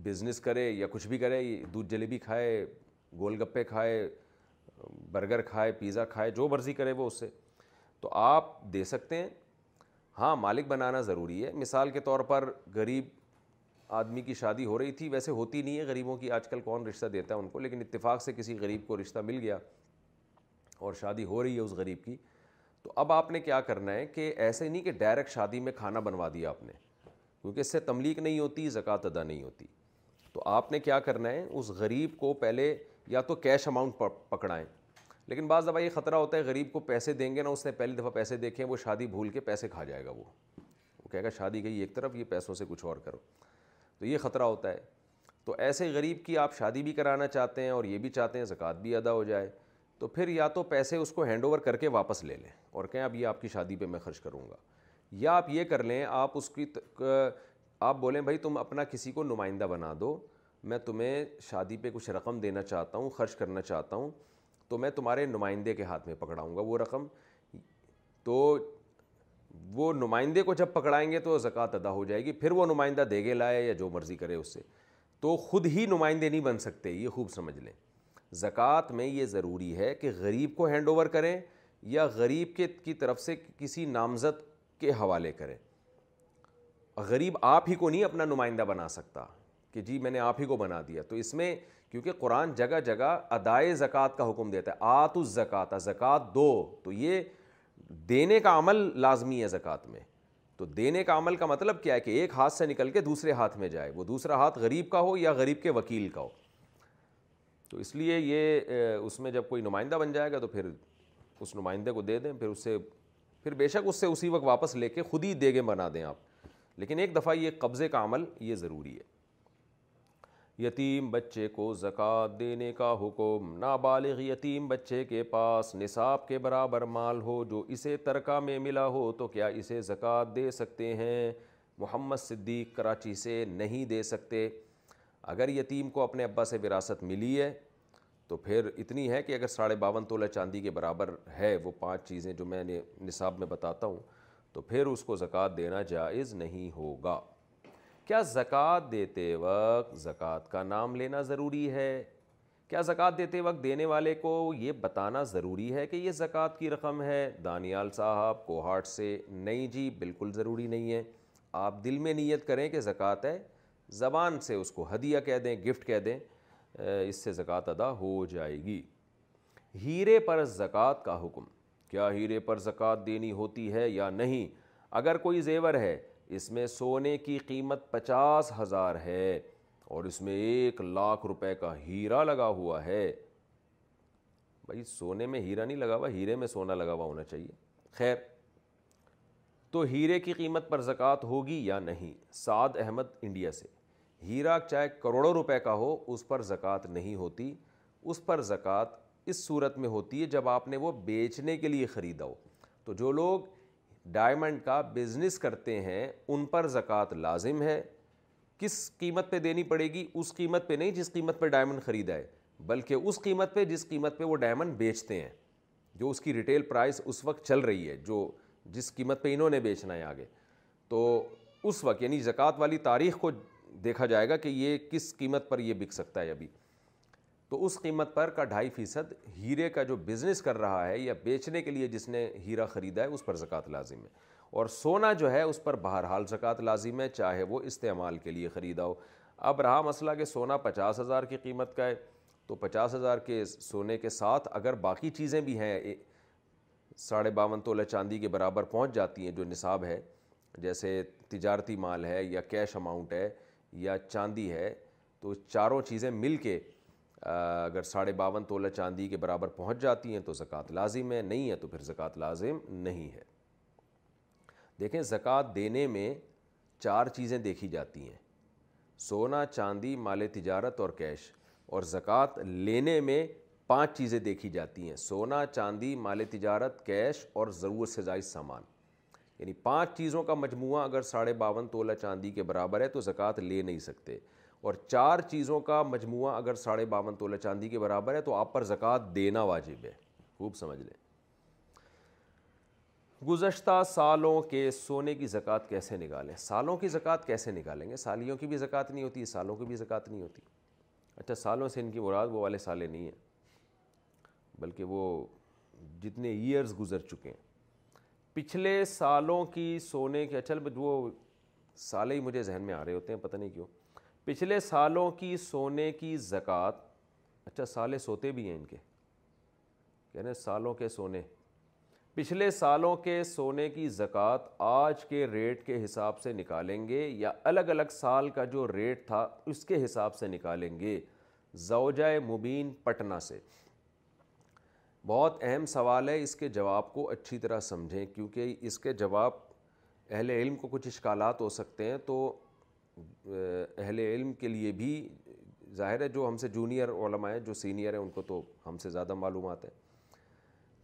بزنس کرے یا کچھ بھی کرے دودھ جلیبی کھائے گول گپے کھائے برگر کھائے پیزا کھائے جو مرضی کرے وہ اس سے تو آپ دے سکتے ہیں ہاں مالک بنانا ضروری ہے مثال کے طور پر غریب آدمی کی شادی ہو رہی تھی ویسے ہوتی نہیں ہے غریبوں کی آج کل کون رشتہ دیتا ہے ان کو لیکن اتفاق سے کسی غریب کو رشتہ مل گیا اور شادی ہو رہی ہے اس غریب کی تو اب آپ نے کیا کرنا ہے کہ ایسے نہیں کہ ڈائریکٹ شادی میں کھانا بنوا دیا آپ نے کیونکہ اس سے تملیک نہیں ہوتی زکوٰۃ ادا نہیں ہوتی تو آپ نے کیا کرنا ہے اس غریب کو پہلے یا تو کیش اماؤنٹ پکڑائیں لیکن بعض دفعہ یہ خطرہ ہوتا ہے غریب کو پیسے دیں گے نا اس نے پہلی دفعہ پیسے دیکھیں وہ شادی بھول کے پیسے کھا جائے گا وہ وہ کہے گا شادی گئی ایک طرف یہ پیسوں سے کچھ اور کرو تو یہ خطرہ ہوتا ہے تو ایسے غریب کی آپ شادی بھی کرانا چاہتے ہیں اور یہ بھی چاہتے ہیں زکوٰۃ بھی ادا ہو جائے تو پھر یا تو پیسے اس کو ہینڈ اوور کر کے واپس لے لیں اور کہیں اب یہ آپ کی شادی پہ میں خرچ کروں گا یا آپ یہ کر لیں آپ اس کی آپ بولیں بھائی تم اپنا کسی کو نمائندہ بنا دو میں تمہیں شادی پہ کچھ رقم دینا چاہتا ہوں خرچ کرنا چاہتا ہوں تو میں تمہارے نمائندے کے ہاتھ میں پکڑاؤں گا وہ رقم تو وہ نمائندے کو جب پکڑائیں گے تو زکوٰۃ ادا ہو جائے گی پھر وہ نمائندہ دیگے لائے یا جو مرضی کرے اس سے تو خود ہی نمائندے نہیں بن سکتے یہ خوب سمجھ لیں زکوٰۃ میں یہ ضروری ہے کہ غریب کو ہینڈ اوور کریں یا غریب کے کی طرف سے کسی نامزد کے حوالے کریں غریب آپ ہی کو نہیں اپنا نمائندہ بنا سکتا کہ جی میں نے آپ ہی کو بنا دیا تو اس میں کیونکہ قرآن جگہ جگہ ادائے زکوٰۃ کا حکم دیتا ہے آت اس زکوۃ زکوٰۃ دو تو یہ دینے کا عمل لازمی ہے زکوٰۃ میں تو دینے کا عمل کا مطلب کیا ہے کہ ایک ہاتھ سے نکل کے دوسرے ہاتھ میں جائے وہ دوسرا ہاتھ غریب کا ہو یا غریب کے وکیل کا ہو تو اس لیے یہ اس میں جب کوئی نمائندہ بن جائے گا تو پھر اس نمائندے کو دے دیں پھر اس سے پھر بے شک اس سے اسی وقت واپس لے کے خود ہی دے بنا دیں آپ لیکن ایک دفعہ یہ قبضے کا عمل یہ ضروری ہے یتیم بچے کو زکوٰۃ دینے کا حکم نابالغ یتیم بچے کے پاس نصاب کے برابر مال ہو جو اسے ترکہ میں ملا ہو تو کیا اسے زکوٰۃ دے سکتے ہیں محمد صدیق کراچی سے نہیں دے سکتے اگر یتیم کو اپنے ابا سے وراثت ملی ہے تو پھر اتنی ہے کہ اگر ساڑھے باون تولہ چاندی کے برابر ہے وہ پانچ چیزیں جو میں نے نصاب میں بتاتا ہوں تو پھر اس کو زکوٰۃ دینا جائز نہیں ہوگا کیا زکوٰۃ دیتے وقت زکوٰۃ کا نام لینا ضروری ہے کیا زکوٰۃ دیتے وقت دینے والے کو یہ بتانا ضروری ہے کہ یہ زکوٰۃ کی رقم ہے دانیال صاحب کوہاٹ سے نہیں جی بالکل ضروری نہیں ہے آپ دل میں نیت کریں کہ ہے زبان سے اس کو ہدیہ کہہ دیں گفٹ کہہ دیں اس سے زکوٰۃ ادا ہو جائے گی ہیرے پر زکوٰۃ کا حکم کیا ہیرے پر زکوٰۃ دینی ہوتی ہے یا نہیں اگر کوئی زیور ہے اس میں سونے کی قیمت پچاس ہزار ہے اور اس میں ایک لاکھ روپے کا ہیرا لگا ہوا ہے بھائی سونے میں ہیرا نہیں لگا ہوا ہیرے میں سونا لگا ہوا ہونا چاہیے خیر تو ہیرے کی قیمت پر زکوٰۃ ہوگی یا نہیں سعد احمد انڈیا سے ہیرا چاہے کروڑوں روپے کا ہو اس پر زکوٰۃ نہیں ہوتی اس پر زکوٰۃ اس صورت میں ہوتی ہے جب آپ نے وہ بیچنے کے لیے خریدا ہو تو جو لوگ ڈائمنڈ کا بزنس کرتے ہیں ان پر زکوٰۃ لازم ہے کس قیمت پہ دینی پڑے گی اس قیمت پہ نہیں جس قیمت پہ ڈائمنڈ ہے بلکہ اس قیمت پہ جس قیمت پہ وہ ڈائمنڈ بیچتے ہیں جو اس کی ریٹیل پرائز اس وقت چل رہی ہے جو جس قیمت پہ انہوں نے بیچنا ہے آگے تو اس وقت یعنی زکوٰۃ والی تاریخ کو دیکھا جائے گا کہ یہ کس قیمت پر یہ بک سکتا ہے ابھی تو اس قیمت پر کا ڈھائی فیصد ہیرے کا جو بزنس کر رہا ہے یا بیچنے کے لیے جس نے ہیرا خریدا ہے اس پر زکوٰۃ لازم ہے اور سونا جو ہے اس پر بہرحال زکوٰۃ لازم ہے چاہے وہ استعمال کے لیے خریدا ہو اب رہا مسئلہ کہ سونا پچاس ہزار کی قیمت کا ہے تو پچاس ہزار کے سونے کے ساتھ اگر باقی چیزیں بھی ہیں ساڑھے باون تولہ چاندی کے برابر پہنچ جاتی ہیں جو نصاب ہے جیسے تجارتی مال ہے یا کیش اماؤنٹ ہے یا چاندی ہے تو چاروں چیزیں مل کے اگر ساڑھے باون تولہ چاندی کے برابر پہنچ جاتی ہیں تو زکوٰۃ لازم ہے نہیں ہے تو پھر زکوٰۃ لازم نہیں ہے دیکھیں زکوٰۃ دینے میں چار چیزیں دیکھی جاتی ہیں سونا چاندی مال تجارت اور کیش اور زکوٰۃ لینے میں پانچ چیزیں دیکھی جاتی ہیں سونا چاندی مال تجارت کیش اور ضرورت سے زائد سامان یعنی پانچ چیزوں کا مجموعہ اگر ساڑھے باون تولہ چاندی کے برابر ہے تو زکوٰۃ لے نہیں سکتے اور چار چیزوں کا مجموعہ اگر ساڑھے باون تولہ چاندی کے برابر ہے تو آپ پر زکوٰۃ دینا واجب ہے خوب سمجھ لیں گزشتہ سالوں کے سونے کی زکوٰۃ کیسے نکالیں سالوں کی زکوٰۃ کیسے نکالیں گے سالیوں کی بھی زکوٰۃ نہیں ہوتی سالوں کی بھی زکوٰۃ نہیں ہوتی اچھا سالوں سے ان کی مراد وہ والے سالے نہیں ہیں بلکہ وہ جتنے ایئرز گزر چکے ہیں پچھلے سالوں کی سونے کے اچھل وہ سالے ہی مجھے ذہن میں آ رہے ہوتے ہیں پتہ نہیں کیوں پچھلے سالوں کی سونے کی زکوٰۃ اچھا سالے سوتے بھی ہیں ان کے کہنے یعنی سالوں کے سونے پچھلے سالوں کے سونے کی زکوٰۃ آج کے ریٹ کے حساب سے نکالیں گے یا الگ الگ سال کا جو ریٹ تھا اس کے حساب سے نکالیں گے زوجہ مبین پٹنہ سے بہت اہم سوال ہے اس کے جواب کو اچھی طرح سمجھیں کیونکہ اس کے جواب اہل علم کو کچھ اشکالات ہو سکتے ہیں تو اہل علم کے لیے بھی ظاہر ہے جو ہم سے جونیئر علماء ہیں جو سینئر ہیں ان کو تو ہم سے زیادہ معلومات ہیں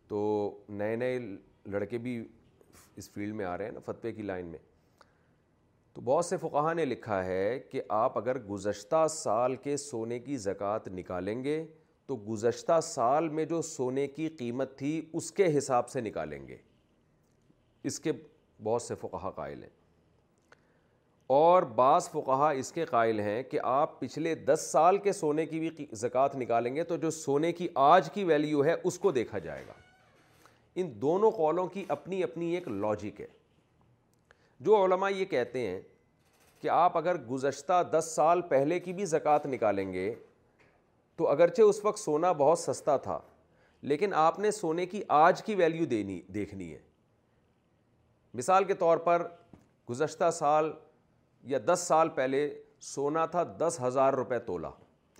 تو نئے نئے لڑکے بھی اس فیلڈ میں آ رہے ہیں نا فتوے کی لائن میں تو بہت سے فقہ نے لکھا ہے کہ آپ اگر گزشتہ سال کے سونے کی زکوٰۃ نکالیں گے تو گزشتہ سال میں جو سونے کی قیمت تھی اس کے حساب سے نکالیں گے اس کے بہت سے فقہ قائل ہیں اور بعض فقہ اس کے قائل ہیں کہ آپ پچھلے دس سال کے سونے کی بھی زکوٰۃ نکالیں گے تو جو سونے کی آج کی ویلیو ہے اس کو دیکھا جائے گا ان دونوں قولوں کی اپنی اپنی ایک لاجک ہے جو علماء یہ کہتے ہیں کہ آپ اگر گزشتہ دس سال پہلے کی بھی زکوٰۃ نکالیں گے تو اگرچہ اس وقت سونا بہت سستا تھا لیکن آپ نے سونے کی آج کی ویلیو دینی دیکھنی ہے مثال کے طور پر گزشتہ سال یا دس سال پہلے سونا تھا دس ہزار روپے تولا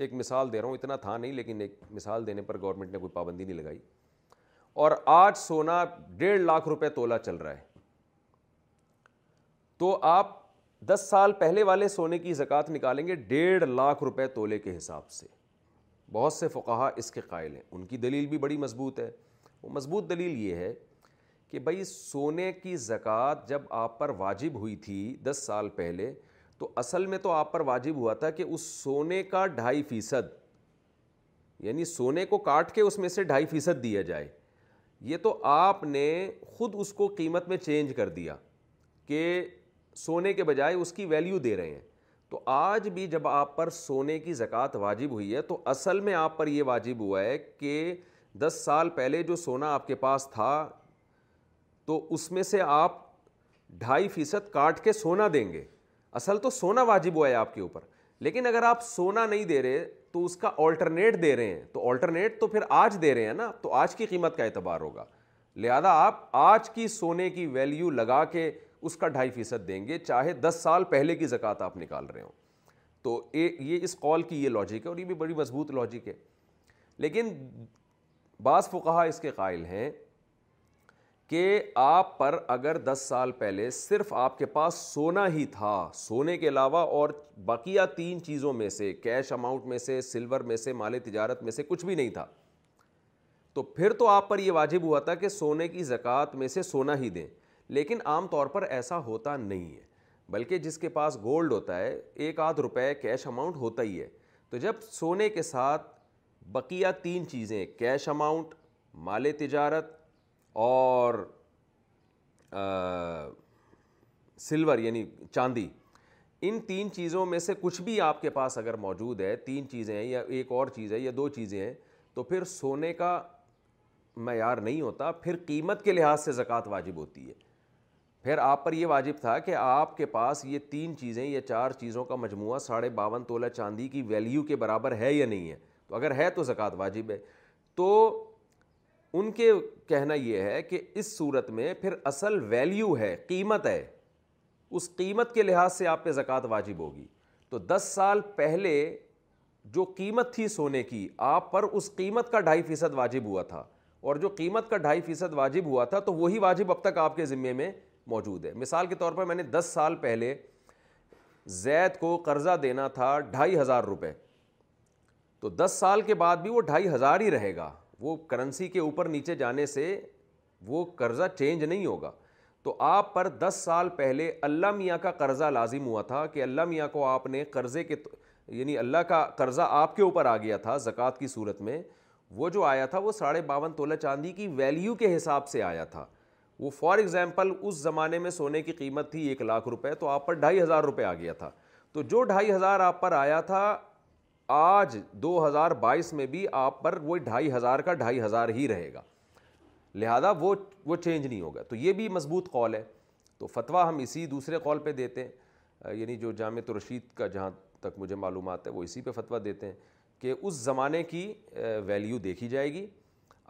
ایک مثال دے رہا ہوں اتنا تھا نہیں لیکن ایک مثال دینے پر گورنمنٹ نے کوئی پابندی نہیں لگائی اور آج سونا ڈیڑھ لاکھ روپے تولا چل رہا ہے تو آپ دس سال پہلے والے سونے کی زکوٰۃ نکالیں گے ڈیڑھ لاکھ روپے تولے کے حساب سے بہت سے فقہا اس کے قائل ہیں ان کی دلیل بھی بڑی مضبوط ہے وہ مضبوط دلیل یہ ہے کہ بھائی سونے کی زکوٰۃ جب آپ پر واجب ہوئی تھی دس سال پہلے تو اصل میں تو آپ پر واجب ہوا تھا کہ اس سونے کا ڈھائی فیصد یعنی سونے کو کاٹ کے اس میں سے ڈھائی فیصد دیا جائے یہ تو آپ نے خود اس کو قیمت میں چینج کر دیا کہ سونے کے بجائے اس کی ویلیو دے رہے ہیں تو آج بھی جب آپ پر سونے کی زکوٰۃ واجب ہوئی ہے تو اصل میں آپ پر یہ واجب ہوا ہے کہ دس سال پہلے جو سونا آپ کے پاس تھا تو اس میں سے آپ ڈھائی فیصد کاٹ کے سونا دیں گے اصل تو سونا واجب ہوا ہے آپ کے اوپر لیکن اگر آپ سونا نہیں دے رہے تو اس کا آلٹرنیٹ دے رہے ہیں تو آلٹرنیٹ تو پھر آج دے رہے ہیں نا تو آج کی قیمت کا اعتبار ہوگا لہذا آپ آج کی سونے کی ویلیو لگا کے اس کا ڈھائی فیصد دیں گے چاہے دس سال پہلے کی زکوٰۃ آپ نکال رہے ہوں تو یہ اس قول کی یہ لاجک ہے اور یہ بھی بڑی مضبوط لاجک ہے لیکن بعض فقہ اس کے قائل ہیں کہ آپ پر اگر دس سال پہلے صرف آپ کے پاس سونا ہی تھا سونے کے علاوہ اور بقیہ تین چیزوں میں سے کیش اماؤنٹ میں سے سلور میں سے مال تجارت میں سے کچھ بھی نہیں تھا تو پھر تو آپ پر یہ واجب ہوا تھا کہ سونے کی زکوٰۃ میں سے سونا ہی دیں لیکن عام طور پر ایسا ہوتا نہیں ہے بلکہ جس کے پاس گولڈ ہوتا ہے ایک آدھ روپے کیش اماؤنٹ ہوتا ہی ہے تو جب سونے کے ساتھ بقیہ تین چیزیں کیش اماؤنٹ مال تجارت اور سلور یعنی چاندی ان تین چیزوں میں سے کچھ بھی آپ کے پاس اگر موجود ہے تین چیزیں ہیں یا ایک اور چیز ہے یا دو چیزیں ہیں تو پھر سونے کا معیار نہیں ہوتا پھر قیمت کے لحاظ سے زکوٰۃ واجب ہوتی ہے پھر آپ پر یہ واجب تھا کہ آپ کے پاس یہ تین چیزیں یا چار چیزوں کا مجموعہ ساڑھے باون تولہ چاندی کی ویلیو کے برابر ہے یا نہیں ہے تو اگر ہے تو زکوٰۃ واجب ہے تو ان کے کہنا یہ ہے کہ اس صورت میں پھر اصل ویلیو ہے قیمت ہے اس قیمت کے لحاظ سے آپ پہ زکوٰۃ واجب ہوگی تو دس سال پہلے جو قیمت تھی سونے کی آپ پر اس قیمت کا ڈھائی فیصد واجب ہوا تھا اور جو قیمت کا ڈھائی فیصد واجب ہوا تھا تو وہی واجب اب تک آپ کے ذمے میں موجود ہے مثال کے طور پر میں نے دس سال پہلے زید کو قرضہ دینا تھا ڈھائی ہزار روپے تو دس سال کے بعد بھی وہ ڈھائی ہزار ہی رہے گا وہ کرنسی کے اوپر نیچے جانے سے وہ قرضہ چینج نہیں ہوگا تو آپ پر دس سال پہلے اللہ میاں کا قرضہ لازم ہوا تھا کہ اللہ میاں کو آپ نے قرضے کے یعنی اللہ کا قرضہ آپ کے اوپر آ گیا تھا زکوٰۃ کی صورت میں وہ جو آیا تھا وہ ساڑھے باون تولہ چاندی کی ویلیو کے حساب سے آیا تھا وہ فار ایگزامپل اس زمانے میں سونے کی قیمت تھی ایک لاکھ روپے تو آپ پر ڈھائی ہزار روپے آ گیا تھا تو جو ڈھائی ہزار آپ پر آیا تھا آج دو ہزار بائیس میں بھی آپ پر وہ ڈھائی ہزار کا ڈھائی ہزار ہی رہے گا لہذا وہ وہ چینج نہیں ہوگا تو یہ بھی مضبوط قول ہے تو فتویٰ ہم اسی دوسرے قول پہ دیتے ہیں یعنی جو جامع رشید کا جہاں تک مجھے معلومات ہے وہ اسی پہ فتویٰ دیتے ہیں کہ اس زمانے کی ویلیو دیکھی جائے گی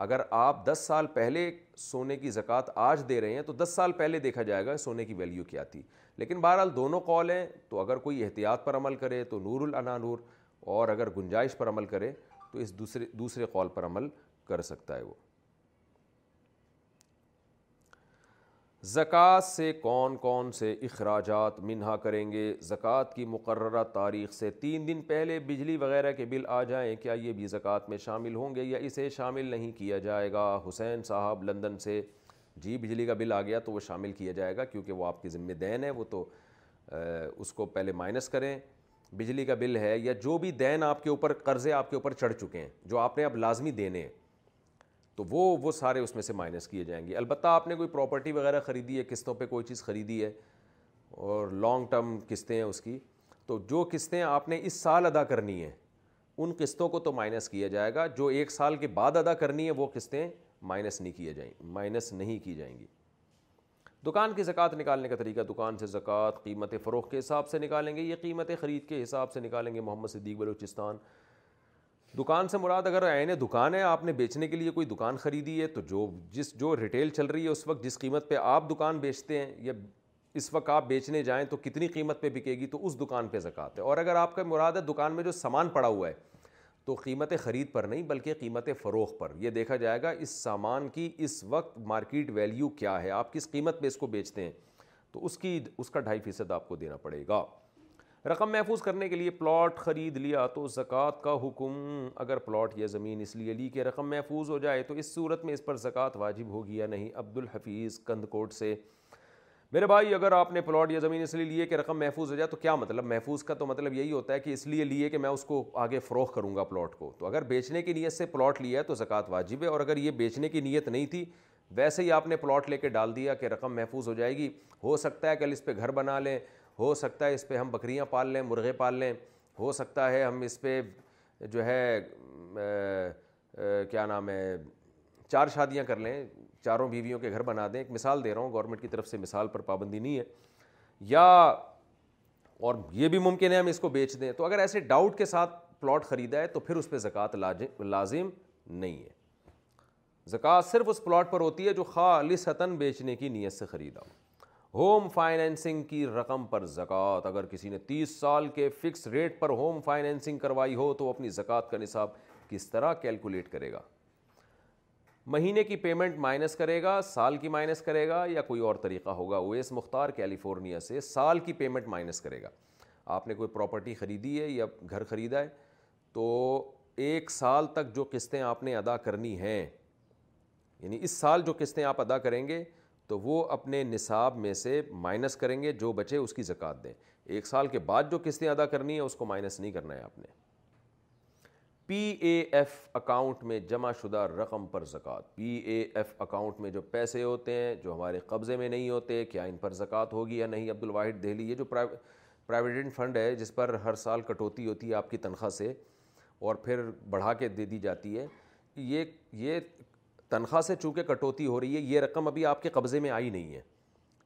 اگر آپ دس سال پہلے سونے کی زکوٰۃ آج دے رہے ہیں تو دس سال پہلے دیکھا جائے گا سونے کی ویلیو کیا تھی لیکن بہرحال دونوں قول ہیں تو اگر کوئی احتیاط پر عمل کرے تو نور الانا نور اور اگر گنجائش پر عمل کرے تو اس دوسرے دوسرے قول پر عمل کر سکتا ہے وہ زکوٰۃ سے کون کون سے اخراجات منہا کریں گے زکوٰۃ کی مقررہ تاریخ سے تین دن پہلے بجلی وغیرہ کے بل آ جائیں کیا یہ بھی زکوٰۃ میں شامل ہوں گے یا اسے شامل نہیں کیا جائے گا حسین صاحب لندن سے جی بجلی کا بل آ گیا تو وہ شامل کیا جائے گا کیونکہ وہ آپ کے ذمہ دین ہے وہ تو اس کو پہلے مائنس کریں بجلی کا بل ہے یا جو بھی دین آپ کے اوپر قرضے آپ کے اوپر چڑھ چکے ہیں جو آپ نے اب لازمی دینے ہیں تو وہ وہ سارے اس میں سے مائنس کیے جائیں گے البتہ آپ نے کوئی پراپرٹی وغیرہ خریدی ہے قسطوں پہ کوئی چیز خریدی ہے اور لانگ ٹرم قسطیں ہیں اس کی تو جو قسطیں آپ نے اس سال ادا کرنی ہیں ان قسطوں کو تو مائنس کیا جائے گا جو ایک سال کے بعد ادا کرنی ہے وہ قسطیں مائنس نہیں کیے جائیں مائنس نہیں کی جائیں گی دکان کی زکوٰۃ نکالنے کا طریقہ دکان سے زکوٰۃ قیمت فروغ کے حساب سے نکالیں گے یہ قیمت خرید کے حساب سے نکالیں گے محمد صدیق بلوچستان دکان سے مراد اگر عین دکان ہے آپ نے بیچنے کے لیے کوئی دکان خریدی ہے تو جو جس جو ریٹیل چل رہی ہے اس وقت جس قیمت پہ آپ دکان بیچتے ہیں یا اس وقت آپ بیچنے جائیں تو کتنی قیمت پہ بکے گی تو اس دکان پہ زکوٰۃ ہے اور اگر آپ کا مراد ہے دکان میں جو سامان پڑا ہوا ہے تو قیمت خرید پر نہیں بلکہ قیمت فروغ پر یہ دیکھا جائے گا اس سامان کی اس وقت مارکیٹ ویلیو کیا ہے آپ کس قیمت پہ اس کو بیچتے ہیں تو اس کی اس کا ڈھائی فیصد آپ کو دینا پڑے گا رقم محفوظ کرنے کے لیے پلاٹ خرید لیا تو زکوٰۃ کا حکم اگر پلاٹ یا زمین اس لیے لی کہ رقم محفوظ ہو جائے تو اس صورت میں اس پر زکوٰۃ واجب ہوگی یا نہیں عبد الحفیظ کندکوٹ سے میرے بھائی اگر آپ نے پلاٹ یا زمین اس لیے لیے کہ رقم محفوظ ہو جائے تو کیا مطلب محفوظ کا تو مطلب یہی ہوتا ہے کہ اس لیے لیے کہ میں اس کو آگے فروغ کروں گا پلاٹ کو تو اگر بیچنے کی نیت سے پلاٹ لیا ہے تو زکوٰۃ واجب ہے اور اگر یہ بیچنے کی نیت نہیں تھی ویسے ہی آپ نے پلاٹ لے کے ڈال دیا کہ رقم محفوظ ہو جائے گی ہو سکتا ہے کل اس پہ گھر بنا لیں ہو سکتا ہے اس پہ ہم بکریاں پال لیں مرغے پال لیں ہو سکتا ہے ہم اس پہ جو ہے کیا نام ہے چار شادیاں کر لیں چاروں بیویوں کے گھر بنا دیں ایک مثال دے رہا ہوں گورنمنٹ کی طرف سے مثال پر پابندی نہیں ہے یا اور یہ بھی ممکن ہے ہم اس کو بیچ دیں تو اگر ایسے ڈاؤٹ کے ساتھ پلاٹ خریدا ہے تو پھر اس پہ زکوٰۃ لازم نہیں ہے زکوٰۃ صرف اس پلاٹ پر ہوتی ہے جو خالص سطن بیچنے کی نیت سے خریدا ہو ہوم فائنینسنگ کی رقم پر زکوٰۃ اگر کسی نے تیس سال کے فکس ریٹ پر ہوم فائنینسنگ کروائی ہو تو اپنی زکوٰۃ کا نصاب کس طرح کیلکولیٹ کرے گا مہینے کی پیمنٹ مائنس کرے گا سال کی مائنس کرے گا یا کوئی اور طریقہ ہوگا وہ اس مختار کیلیفورنیا سے سال کی پیمنٹ مائنس کرے گا آپ نے کوئی پراپرٹی خریدی ہے یا گھر خریدا ہے تو ایک سال تک جو قسطیں آپ نے ادا کرنی ہیں یعنی اس سال جو قسطیں آپ ادا کریں گے تو وہ اپنے نصاب میں سے مائنس کریں گے جو بچے اس کی زکوٰۃ دیں ایک سال کے بعد جو قسطیں ادا کرنی ہیں اس کو مائنس نہیں کرنا ہے آپ نے پی اے ایف اکاؤنٹ میں جمع شدہ رقم پر زکوٰۃ پی اے ایف اکاؤنٹ میں جو پیسے ہوتے ہیں جو ہمارے قبضے میں نہیں ہوتے کیا ان پر زکوٰۃ ہوگی یا نہیں عبد الواحد دہلی یہ جو پرائیویڈنٹ فنڈ ہے جس پر ہر سال کٹوتی ہوتی ہے آپ کی تنخواہ سے اور پھر بڑھا کے دے دی جاتی ہے یہ یہ تنخواہ سے چونکہ کٹوتی ہو رہی ہے یہ رقم ابھی آپ کے قبضے میں آئی نہیں ہے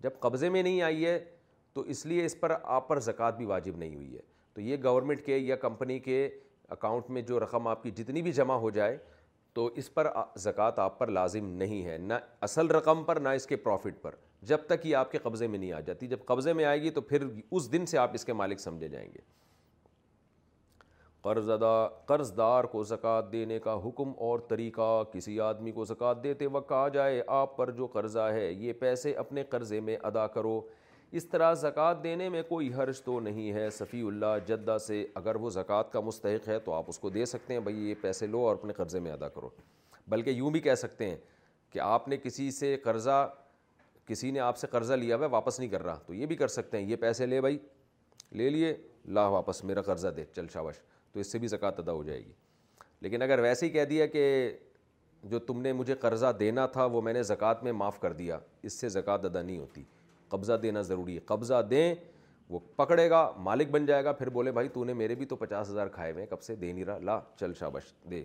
جب قبضے میں نہیں آئی ہے تو اس لیے اس پر آپ پر زکوٰۃ بھی واجب نہیں ہوئی ہے تو یہ گورنمنٹ کے یا کمپنی کے اکاؤنٹ میں جو رقم آپ کی جتنی بھی جمع ہو جائے تو اس پر زکوٰۃ آپ پر لازم نہیں ہے نہ اصل رقم پر نہ اس کے پروفٹ پر جب تک یہ آپ کے قبضے میں نہیں آ جاتی جب قبضے میں آئے گی تو پھر اس دن سے آپ اس کے مالک سمجھے جائیں گے قرض ادا قرض دار کو زکوٰۃ دینے کا حکم اور طریقہ کسی آدمی کو زکوٰۃ دیتے وقت آ جائے آپ پر جو قرضہ ہے یہ پیسے اپنے قرضے میں ادا کرو اس طرح زکوٰۃ دینے میں کوئی حرج تو نہیں ہے صفی اللہ جدہ سے اگر وہ زکوٰۃ کا مستحق ہے تو آپ اس کو دے سکتے ہیں بھائی یہ پیسے لو اور اپنے قرضے میں ادا کرو بلکہ یوں بھی کہہ سکتے ہیں کہ آپ نے کسی سے قرضہ کسی نے آپ سے قرضہ لیا ہے واپس نہیں کر رہا تو یہ بھی کر سکتے ہیں یہ پیسے لے بھائی لے لیے لا واپس میرا قرضہ دے چل شاوش تو اس سے بھی زکوٰۃ ادا ہو جائے گی لیکن اگر ویسے ہی کہہ دیا کہ جو تم نے مجھے قرضہ دینا تھا وہ میں نے زکوٰۃ میں معاف کر دیا اس سے زکوٰۃ ادا نہیں ہوتی قبضہ دینا ضروری ہے قبضہ دیں وہ پکڑے گا مالک بن جائے گا پھر بولے بھائی تو نے میرے بھی تو پچاس ہزار کھائے ہوئے ہیں کب سے دے نہیں رہا لا چل شابش دے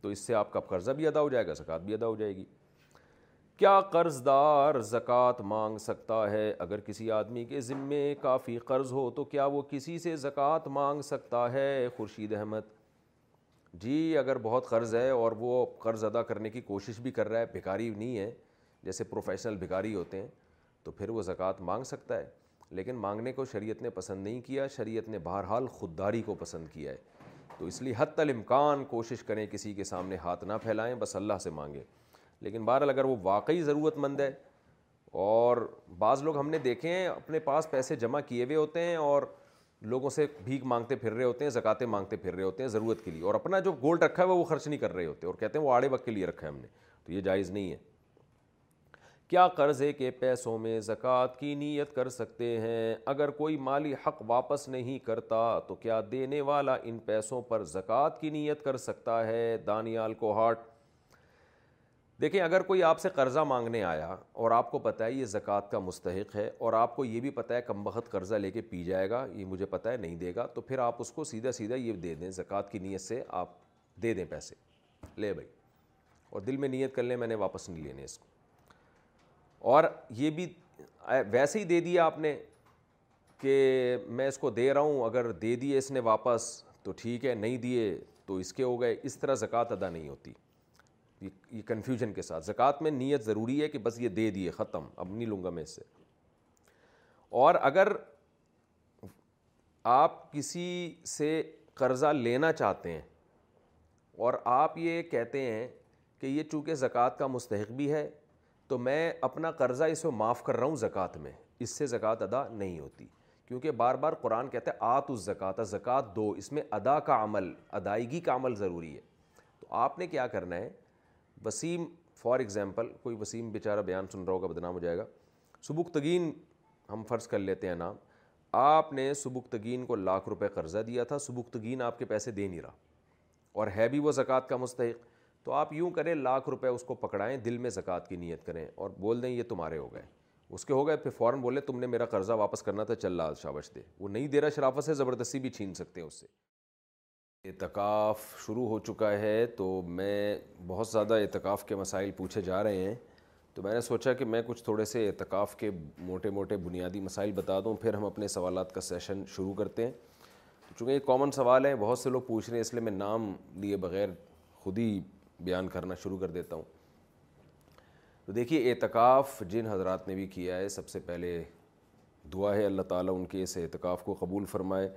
تو اس سے آپ کا قرضہ بھی ادا ہو جائے گا زکوٰۃ بھی ادا ہو جائے گی کیا قرض دار زکوٰۃ مانگ سکتا ہے اگر کسی آدمی کے ذمے کافی قرض ہو تو کیا وہ کسی سے زکوٰۃ مانگ سکتا ہے خورشید احمد جی اگر بہت قرض ہے اور وہ قرض ادا کرنے کی کوشش بھی کر رہا ہے بھکاری نہیں ہے جیسے پروفیشنل بھکاری ہوتے ہیں تو پھر وہ زکوٰۃ مانگ سکتا ہے لیکن مانگنے کو شریعت نے پسند نہیں کیا شریعت نے بہرحال خودداری کو پسند کیا ہے تو اس لیے حتی الامکان کوشش کریں کسی کے سامنے ہاتھ نہ پھیلائیں بس اللہ سے مانگیں لیکن بہرحال اگر وہ واقعی ضرورت مند ہے اور بعض لوگ ہم نے دیکھے ہیں اپنے پاس پیسے جمع کیے ہوئے ہوتے ہیں اور لوگوں سے بھیک مانگتے پھر رہے ہوتے ہیں زکواتیں مانگتے پھر رہے ہوتے ہیں ضرورت کے لیے اور اپنا جو گولڈ رکھا ہے وہ خرچ نہیں کر رہے ہوتے اور کہتے ہیں وہ آڑے وقت کے لیے رکھا ہے ہم نے تو یہ جائز نہیں ہے کیا قرضے کے پیسوں میں زکوٰۃ کی نیت کر سکتے ہیں اگر کوئی مالی حق واپس نہیں کرتا تو کیا دینے والا ان پیسوں پر زکوٰۃ کی نیت کر سکتا ہے دانیال کو ہارٹ دیکھیں اگر کوئی آپ سے قرضہ مانگنے آیا اور آپ کو پتہ ہے یہ زکوٰۃ کا مستحق ہے اور آپ کو یہ بھی پتہ ہے کم بخت قرضہ لے کے پی جائے گا یہ مجھے پتہ ہے نہیں دے گا تو پھر آپ اس کو سیدھا سیدھا یہ دے دیں زکوٰۃ کی نیت سے آپ دے دیں پیسے لے بھائی اور دل میں نیت کر لیں میں نے واپس نہیں لینے اس کو اور یہ بھی ویسے ہی دے دیا آپ نے کہ میں اس کو دے رہا ہوں اگر دے دیے اس نے واپس تو ٹھیک ہے نہیں دیے تو اس کے ہو گئے اس طرح زکوٰۃ ادا نہیں ہوتی یہ کنفیوژن کے ساتھ زکوٰۃ میں نیت ضروری ہے کہ بس یہ دے دیے ختم اب نہیں لوں گا میں اس سے اور اگر آپ کسی سے قرضہ لینا چاہتے ہیں اور آپ یہ کہتے ہیں کہ یہ چونکہ زکوٰۃ کا مستحق بھی ہے تو میں اپنا قرضہ اس کو معاف کر رہا ہوں زکوٰۃ میں اس سے زکوٰۃ ادا نہیں ہوتی کیونکہ بار بار قرآن کہتا ہے آت اس زکوٰۃ زکوٰۃ دو اس میں ادا کا عمل ادائیگی کا عمل ضروری ہے تو آپ نے کیا کرنا ہے وسیم فار ایگزامپل کوئی وسیم بیچارہ بیان سن رہا ہوگا بدنام ہو جائے گا سبکتگین ہم فرض کر لیتے ہیں نام آپ نے سبکتگین کو لاکھ روپے قرضہ دیا تھا سبکتگین آپ کے پیسے دے نہیں رہا اور ہے بھی وہ زکوٰۃ کا مستحق تو آپ یوں کریں لاکھ روپے اس کو پکڑائیں دل میں زکوٰۃ کی نیت کریں اور بول دیں یہ تمہارے ہو گئے اس کے ہو گئے پھر فوراً بولے تم نے میرا قرضہ واپس کرنا تھا چل رہا شابش دے وہ نہیں دیرا شرافت سے زبردستی بھی چھین سکتے ہیں اس سے اعتکاف شروع ہو چکا ہے تو میں بہت زیادہ اعتکاف کے مسائل پوچھے جا رہے ہیں تو میں نے سوچا کہ میں کچھ تھوڑے سے اعتکاف کے موٹے موٹے بنیادی مسائل بتا دوں پھر ہم اپنے سوالات کا سیشن شروع کرتے ہیں چونکہ یہ کامن سوال ہے بہت سے لوگ پوچھ رہے ہیں اس لیے میں نام لیے بغیر خود ہی بیان کرنا شروع کر دیتا ہوں تو دیکھیے اعتکاف جن حضرات نے بھی کیا ہے سب سے پہلے دعا ہے اللہ تعالیٰ ان کے اس اعتکاف کو قبول فرمائے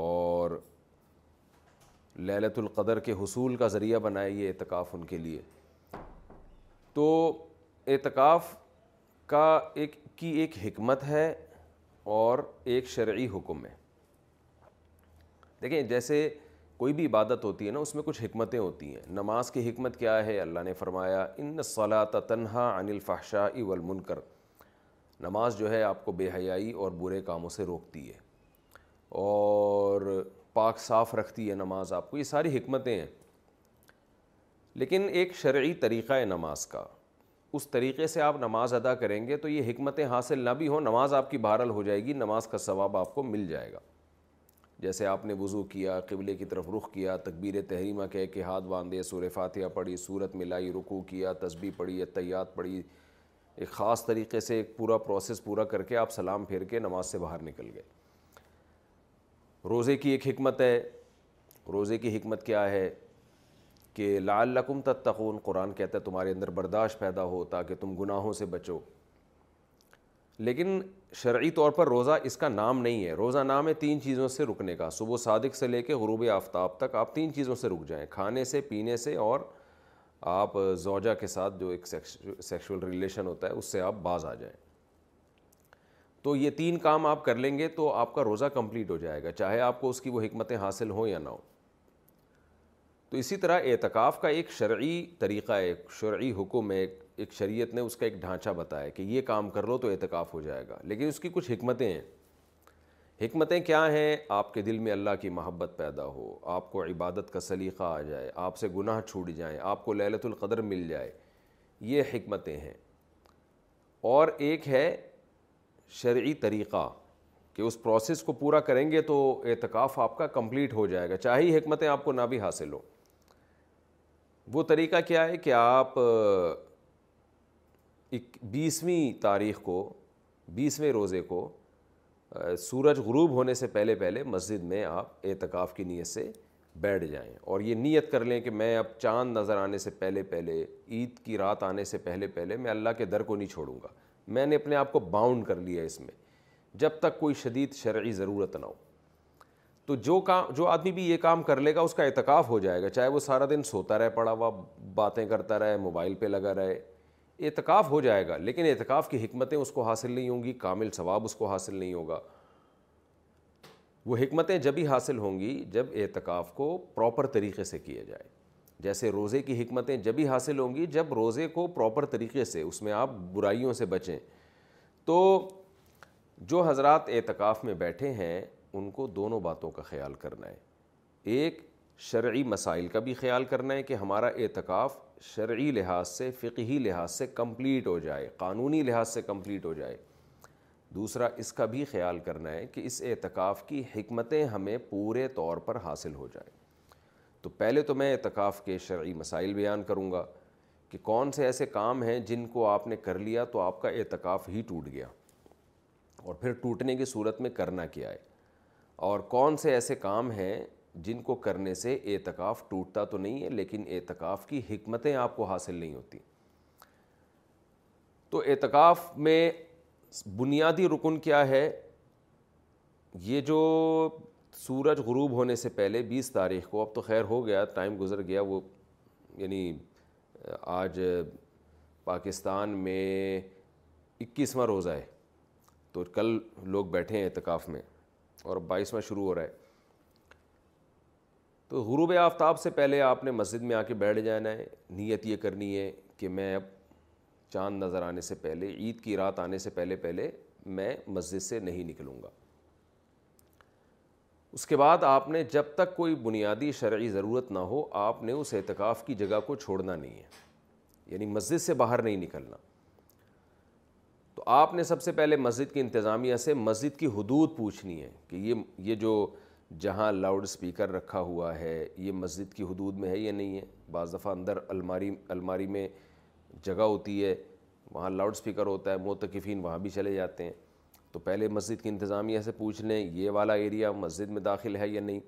اور للت القدر کے حصول کا ذریعہ بنائے یہ اعتکاف ان کے لیے تو اعتکاف کا ایک کی ایک حکمت ہے اور ایک شرعی حکم ہے دیکھیں جیسے کوئی بھی عبادت ہوتی ہے نا اس میں کچھ حکمتیں ہوتی ہیں نماز کی حکمت کیا ہے اللہ نے فرمایا ان صلاۃ تنہا عن الفحشاء والمنکر نماز جو ہے آپ کو بے حیائی اور برے کاموں سے روکتی ہے اور پاک صاف رکھتی ہے نماز آپ کو یہ ساری حکمتیں ہیں لیکن ایک شرعی طریقہ ہے نماز کا اس طریقے سے آپ نماز ادا کریں گے تو یہ حکمتیں حاصل نہ بھی ہوں نماز آپ کی بہرحال ہو جائے گی نماز کا ثواب آپ کو مل جائے گا جیسے آپ نے وضو کیا قبلے کی طرف رخ کیا تکبیر تحریمہ کہہ کے ہاتھ باندھے سور فاتحہ پڑھی صورت ملائی رکو کیا تسبیح پڑھی اتیات پڑھی ایک خاص طریقے سے ایک پورا پروسیس پورا کر کے آپ سلام پھیر کے نماز سے باہر نکل گئے روزے کی ایک حکمت ہے روزے کی حکمت کیا ہے کہ لال رقم تتقون قرآن کہتا ہے تمہارے اندر برداشت پیدا ہو تاکہ تم گناہوں سے بچو لیکن شرعی طور پر روزہ اس کا نام نہیں ہے روزہ نام ہے تین چیزوں سے رکنے کا صبح صادق سے لے کے غروب آفتاب تک آپ تین چیزوں سے رک جائیں کھانے سے پینے سے اور آپ زوجہ کے ساتھ جو ایک سیکشول ریلیشن ہوتا ہے اس سے آپ باز آ جائیں تو یہ تین کام آپ کر لیں گے تو آپ کا روزہ کمپلیٹ ہو جائے گا چاہے آپ کو اس کی وہ حکمتیں حاصل ہوں یا نہ ہوں تو اسی طرح اعتکاف کا ایک شرعی طریقہ ایک شرعی حکم ہے ایک ایک شریعت نے اس کا ایک ڈھانچہ بتایا کہ یہ کام کر لو تو اعتکاف ہو جائے گا لیکن اس کی کچھ حکمتیں ہیں حکمتیں کیا ہیں آپ کے دل میں اللہ کی محبت پیدا ہو آپ کو عبادت کا سلیقہ آ جائے آپ سے گناہ چھوٹ جائیں آپ کو لیلت القدر مل جائے یہ حکمتیں ہیں اور ایک ہے شرعی طریقہ کہ اس پروسیس کو پورا کریں گے تو اعتکاف آپ کا کمپلیٹ ہو جائے گا چاہے حکمتیں آپ کو نہ بھی حاصل ہو وہ طریقہ کیا ہے کہ آپ بیسویں تاریخ کو بیسویں روزے کو سورج غروب ہونے سے پہلے پہلے مسجد میں آپ اعتکاف کی نیت سے بیٹھ جائیں اور یہ نیت کر لیں کہ میں اب چاند نظر آنے سے پہلے پہلے عید کی رات آنے سے پہلے پہلے میں اللہ کے در کو نہیں چھوڑوں گا میں نے اپنے آپ کو باؤنڈ کر لیا اس میں جب تک کوئی شدید شرعی ضرورت نہ ہو تو جو کام جو آدمی بھی یہ کام کر لے گا اس کا اعتکاف ہو جائے گا چاہے وہ سارا دن سوتا رہے پڑا ہوا باتیں کرتا رہے موبائل پہ لگا رہے اعتکاف ہو جائے گا لیکن اعتکاف کی حکمتیں اس کو حاصل نہیں ہوں گی کامل ثواب اس کو حاصل نہیں ہوگا وہ حکمتیں جب ہی حاصل ہوں گی جب اعتکاف کو پراپر طریقے سے کیا جائے جیسے روزے کی حکمتیں جب ہی حاصل ہوں گی جب روزے کو پراپر طریقے سے اس میں آپ برائیوں سے بچیں تو جو حضرات اعتکاف میں بیٹھے ہیں ان کو دونوں باتوں کا خیال کرنا ہے ایک شرعی مسائل کا بھی خیال کرنا ہے کہ ہمارا اعتکاف شرعی لحاظ سے فقہی لحاظ سے کمپلیٹ ہو جائے قانونی لحاظ سے کمپلیٹ ہو جائے دوسرا اس کا بھی خیال کرنا ہے کہ اس اعتکاف کی حکمتیں ہمیں پورے طور پر حاصل ہو جائیں تو پہلے تو میں اعتکاف کے شرعی مسائل بیان کروں گا کہ کون سے ایسے کام ہیں جن کو آپ نے کر لیا تو آپ کا اعتکاف ہی ٹوٹ گیا اور پھر ٹوٹنے کی صورت میں کرنا کیا ہے اور کون سے ایسے کام ہیں جن کو کرنے سے اعتکاف ٹوٹتا تو نہیں ہے لیکن اعتکاف کی حکمتیں آپ کو حاصل نہیں ہوتی تو اعتکاف میں بنیادی رکن کیا ہے یہ جو سورج غروب ہونے سے پہلے بیس تاریخ کو اب تو خیر ہو گیا ٹائم گزر گیا وہ یعنی آج پاکستان میں اکیسواں روزہ ہے تو کل لوگ بیٹھے ہیں اعتکاف میں اور بائیسواں شروع ہو رہا ہے تو غروب آفتاب سے پہلے آپ نے مسجد میں آ کے بیٹھ جانا ہے نیت یہ کرنی ہے کہ میں اب چاند نظر آنے سے پہلے عید کی رات آنے سے پہلے پہلے میں مسجد سے نہیں نکلوں گا اس کے بعد آپ نے جب تک کوئی بنیادی شرعی ضرورت نہ ہو آپ نے اس اعتکاف کی جگہ کو چھوڑنا نہیں ہے یعنی مسجد سے باہر نہیں نکلنا تو آپ نے سب سے پہلے مسجد کی انتظامیہ سے مسجد کی حدود پوچھنی ہے کہ یہ یہ جو جہاں لاؤڈ سپیکر رکھا ہوا ہے یہ مسجد کی حدود میں ہے یا نہیں ہے بعض دفعہ اندر الماری الماری میں جگہ ہوتی ہے وہاں لاؤڈ سپیکر ہوتا ہے موتقفین وہاں بھی چلے جاتے ہیں تو پہلے مسجد کی انتظامیہ سے پوچھ لیں یہ والا ایریا مسجد میں داخل ہے یا نہیں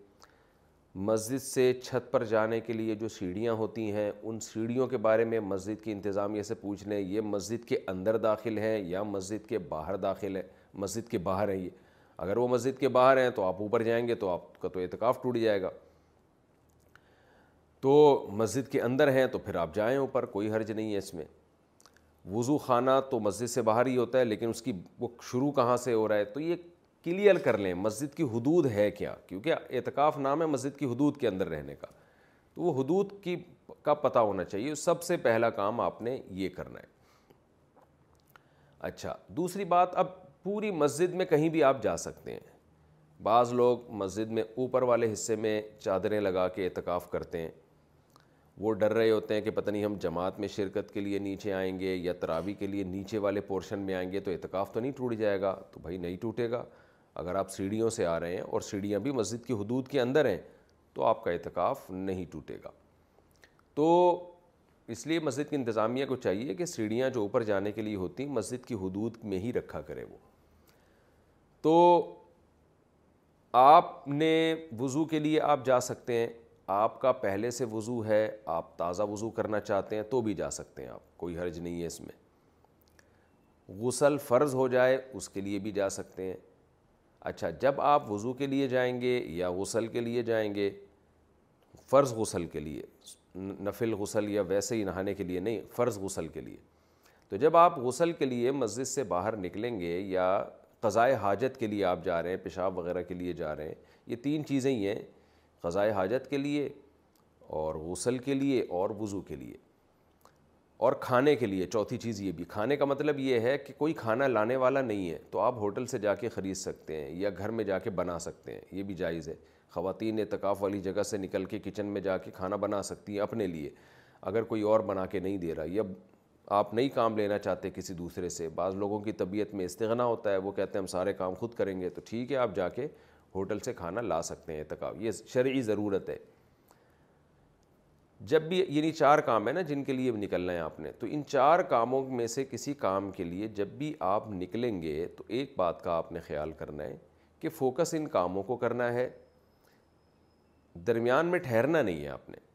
مسجد سے چھت پر جانے کے لیے جو سیڑھیاں ہوتی ہیں ان سیڑھیوں کے بارے میں مسجد کی انتظامیہ سے پوچھ لیں یہ مسجد کے اندر داخل ہیں یا مسجد کے باہر داخل ہے مسجد کے باہر ہے یہ اگر وہ مسجد کے باہر ہیں تو آپ اوپر جائیں گے تو آپ کا تو اعتکاف ٹوٹ جائے گا تو مسجد کے اندر ہیں تو پھر آپ جائیں اوپر کوئی حرج نہیں ہے اس میں وضو خانہ تو مسجد سے باہر ہی ہوتا ہے لیکن اس کی وہ شروع کہاں سے ہو رہا ہے تو یہ کلیئر کر لیں مسجد کی حدود ہے کیا کیونکہ اعتکاف نام ہے مسجد کی حدود کے اندر رہنے کا تو وہ حدود کی کا پتہ ہونا چاہیے سب سے پہلا کام آپ نے یہ کرنا ہے اچھا دوسری بات اب پوری مسجد میں کہیں بھی آپ جا سکتے ہیں بعض لوگ مسجد میں اوپر والے حصے میں چادریں لگا کے اعتکاف کرتے ہیں وہ ڈر رہے ہوتے ہیں کہ پتہ نہیں ہم جماعت میں شرکت کے لیے نیچے آئیں گے یا تراوی کے لیے نیچے والے پورشن میں آئیں گے تو اعتکاف تو نہیں ٹوٹ جائے گا تو بھائی نہیں ٹوٹے گا اگر آپ سیڑھیوں سے آ رہے ہیں اور سیڑھیاں بھی مسجد کی حدود کے اندر ہیں تو آپ کا اعتکاف نہیں ٹوٹے گا تو اس لیے مسجد کی انتظامیہ کو چاہیے کہ سیڑھیاں جو اوپر جانے کے لیے ہوتی ہیں مسجد کی حدود میں ہی رکھا کرے وہ تو آپ نے وضو کے لیے آپ جا سکتے ہیں آپ کا پہلے سے وضو ہے آپ تازہ وضو کرنا چاہتے ہیں تو بھی جا سکتے ہیں آپ کوئی حرج نہیں ہے اس میں غسل فرض ہو جائے اس کے لیے بھی جا سکتے ہیں اچھا جب آپ وضو کے لیے جائیں گے یا غسل کے لیے جائیں گے فرض غسل کے لیے نفل غسل یا ویسے ہی نہانے کے لیے نہیں فرض غسل کے لیے تو جب آپ غسل کے لیے مسجد سے باہر نکلیں گے یا قضائے حاجت کے لیے آپ جا رہے ہیں پیشاب وغیرہ کے لیے جا رہے ہیں یہ تین چیزیں ہی ہیں قضائے حاجت کے لیے اور غسل کے لیے اور وضو کے لیے اور کھانے کے لیے چوتھی چیز یہ بھی کھانے کا مطلب یہ ہے کہ کوئی کھانا لانے والا نہیں ہے تو آپ ہوٹل سے جا کے خرید سکتے ہیں یا گھر میں جا کے بنا سکتے ہیں یہ بھی جائز ہے خواتین اعتکاف والی جگہ سے نکل کے کچن میں جا کے کھانا بنا سکتی ہیں اپنے لیے اگر کوئی اور بنا کے نہیں دے رہا یا آپ نئی کام لینا چاہتے کسی دوسرے سے بعض لوگوں کی طبیعت میں استغنا ہوتا ہے وہ کہتے ہیں ہم سارے کام خود کریں گے تو ٹھیک ہے آپ جا کے ہوٹل سے کھانا لا سکتے ہیں اعتکاب یہ شرعی ضرورت ہے جب بھی یعنی چار کام ہے نا جن کے لیے نکلنا ہے آپ نے تو ان چار کاموں میں سے کسی کام کے لیے جب بھی آپ نکلیں گے تو ایک بات کا آپ نے خیال کرنا ہے کہ فوکس ان کاموں کو کرنا ہے درمیان میں ٹھہرنا نہیں ہے آپ نے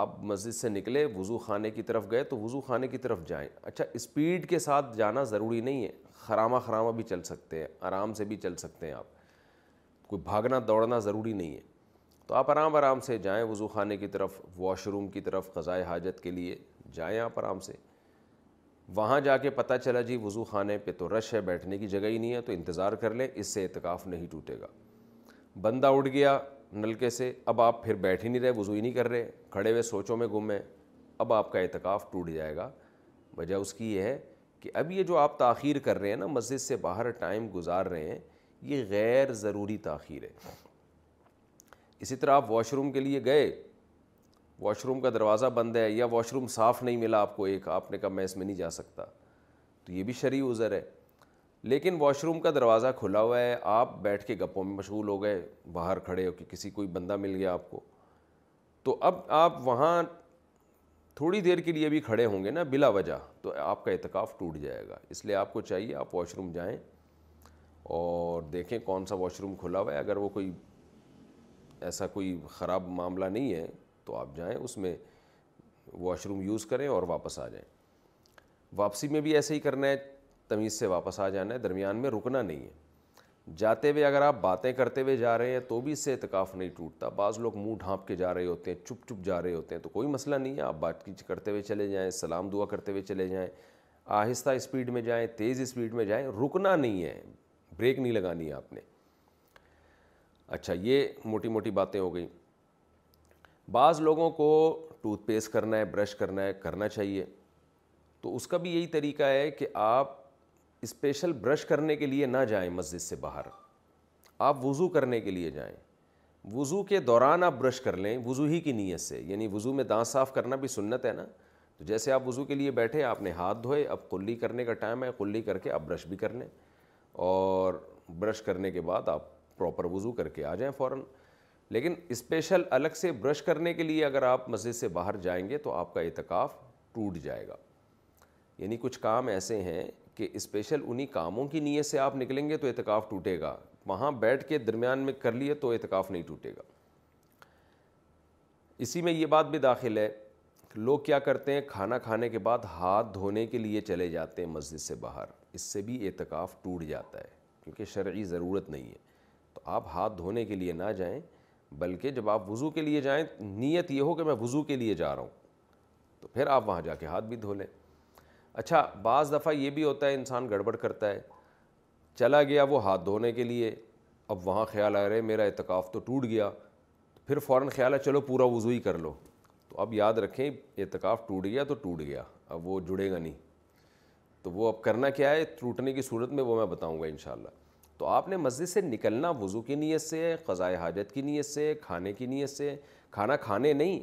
آپ مسجد سے نکلے وضو خانے کی طرف گئے تو وضو خانے کی طرف جائیں اچھا اسپیڈ کے ساتھ جانا ضروری نہیں ہے خرامہ خرامہ بھی چل سکتے ہیں آرام سے بھی چل سکتے ہیں آپ کوئی بھاگنا دوڑنا ضروری نہیں ہے تو آپ آرام آرام سے جائیں وضو خانے کی طرف واش روم کی طرف قضائے حاجت کے لیے جائیں آپ آرام سے وہاں جا کے پتہ چلا جی وضو خانے پہ تو رش ہے بیٹھنے کی جگہ ہی نہیں ہے تو انتظار کر لیں اس سے اعتکاف نہیں ٹوٹے گا بندہ اٹھ گیا نلکے سے اب آپ پھر بیٹھ ہی نہیں رہے وضو ہی نہیں کر رہے کھڑے ہوئے سوچوں میں گم ہیں اب آپ کا اعتکاف ٹوٹ جائے گا وجہ اس کی یہ ہے کہ اب یہ جو آپ تاخیر کر رہے ہیں نا مسجد سے باہر ٹائم گزار رہے ہیں یہ غیر ضروری تاخیر ہے اسی طرح آپ واش روم کے لیے گئے واش روم کا دروازہ بند ہے یا واش روم صاف نہیں ملا آپ کو ایک آپ نے کہا میں اس میں نہیں جا سکتا تو یہ بھی شرعی عذر ہے لیکن واش روم کا دروازہ کھلا ہوا ہے آپ بیٹھ کے گپوں میں مشغول ہو گئے باہر کھڑے ہو کہ کسی کوئی بندہ مل گیا آپ کو تو اب آپ وہاں تھوڑی دیر کے لیے بھی کھڑے ہوں گے نا بلا وجہ تو آپ کا اعتکاف ٹوٹ جائے گا اس لیے آپ کو چاہیے آپ واش روم جائیں اور دیکھیں کون سا واش روم کھلا ہوا ہے اگر وہ کوئی ایسا کوئی خراب معاملہ نہیں ہے تو آپ جائیں اس میں واش روم یوز کریں اور واپس آ جائیں واپسی میں بھی ایسے ہی کرنا ہے تمیز سے واپس آ جانا ہے درمیان میں رکنا نہیں ہے جاتے ہوئے اگر آپ باتیں کرتے ہوئے جا رہے ہیں تو بھی اس سے اعتکاف نہیں ٹوٹتا بعض لوگ منہ ڈھانپ کے جا رہے ہوتے ہیں چپ چپ جا رہے ہوتے ہیں تو کوئی مسئلہ نہیں ہے آپ بات چیت کرتے ہوئے چلے جائیں سلام دعا کرتے ہوئے چلے جائیں آہستہ اسپیڈ میں جائیں تیز اسپیڈ میں جائیں رکنا نہیں ہے بریک نہیں لگانی ہے آپ نے اچھا یہ موٹی موٹی باتیں ہو گئیں بعض لوگوں کو ٹوتھ پیسٹ کرنا ہے برش کرنا ہے کرنا چاہیے تو اس کا بھی یہی طریقہ ہے کہ آپ اسپیشل برش کرنے کے لیے نہ جائیں مسجد سے باہر آپ وضو کرنے کے لیے جائیں وضو کے دوران آپ برش کر لیں وضو ہی کی نیت سے یعنی وضو میں دانت صاف کرنا بھی سنت ہے نا تو جیسے آپ وضو کے لیے بیٹھے آپ نے ہاتھ دھوئے اب کلی کرنے کا ٹائم ہے کلی کر کے آپ برش بھی کر لیں اور برش کرنے کے بعد آپ پراپر وضو کر کے آ جائیں فوراً لیکن اسپیشل الگ سے برش کرنے کے لیے اگر آپ مسجد سے باہر جائیں گے تو آپ کا اعتکاف ٹوٹ جائے گا یعنی کچھ کام ایسے ہیں کہ اسپیشل انہی کاموں کی نیت سے آپ نکلیں گے تو اعتکاف ٹوٹے گا وہاں بیٹھ کے درمیان میں کر لیے تو اعتکاف نہیں ٹوٹے گا اسی میں یہ بات بھی داخل ہے لوگ کیا کرتے ہیں کھانا کھانے کے بعد ہاتھ دھونے کے لیے چلے جاتے ہیں مسجد سے باہر اس سے بھی اعتکاف ٹوٹ جاتا ہے کیونکہ شرعی ضرورت نہیں ہے تو آپ ہاتھ دھونے کے لیے نہ جائیں بلکہ جب آپ وضو کے لیے جائیں نیت یہ ہو کہ میں وضو کے لیے جا رہا ہوں تو پھر آپ وہاں جا کے ہاتھ بھی دھو لیں اچھا بعض دفعہ یہ بھی ہوتا ہے انسان گڑبڑ کرتا ہے چلا گیا وہ ہاتھ دھونے کے لیے اب وہاں خیال آ رہے میرا اعتکاف تو ٹوٹ گیا پھر فوراً خیال ہے چلو پورا وضو ہی کر لو تو اب یاد رکھیں اعتکاف ٹوٹ گیا تو ٹوٹ گیا اب وہ جڑے گا نہیں تو وہ اب کرنا کیا ہے ٹوٹنے کی صورت میں وہ میں بتاؤں گا انشاءاللہ تو آپ نے مسجد سے نکلنا وضو کی نیت سے قضائے حاجت کی نیت سے کھانے کی نیت سے کھانا کھانے نہیں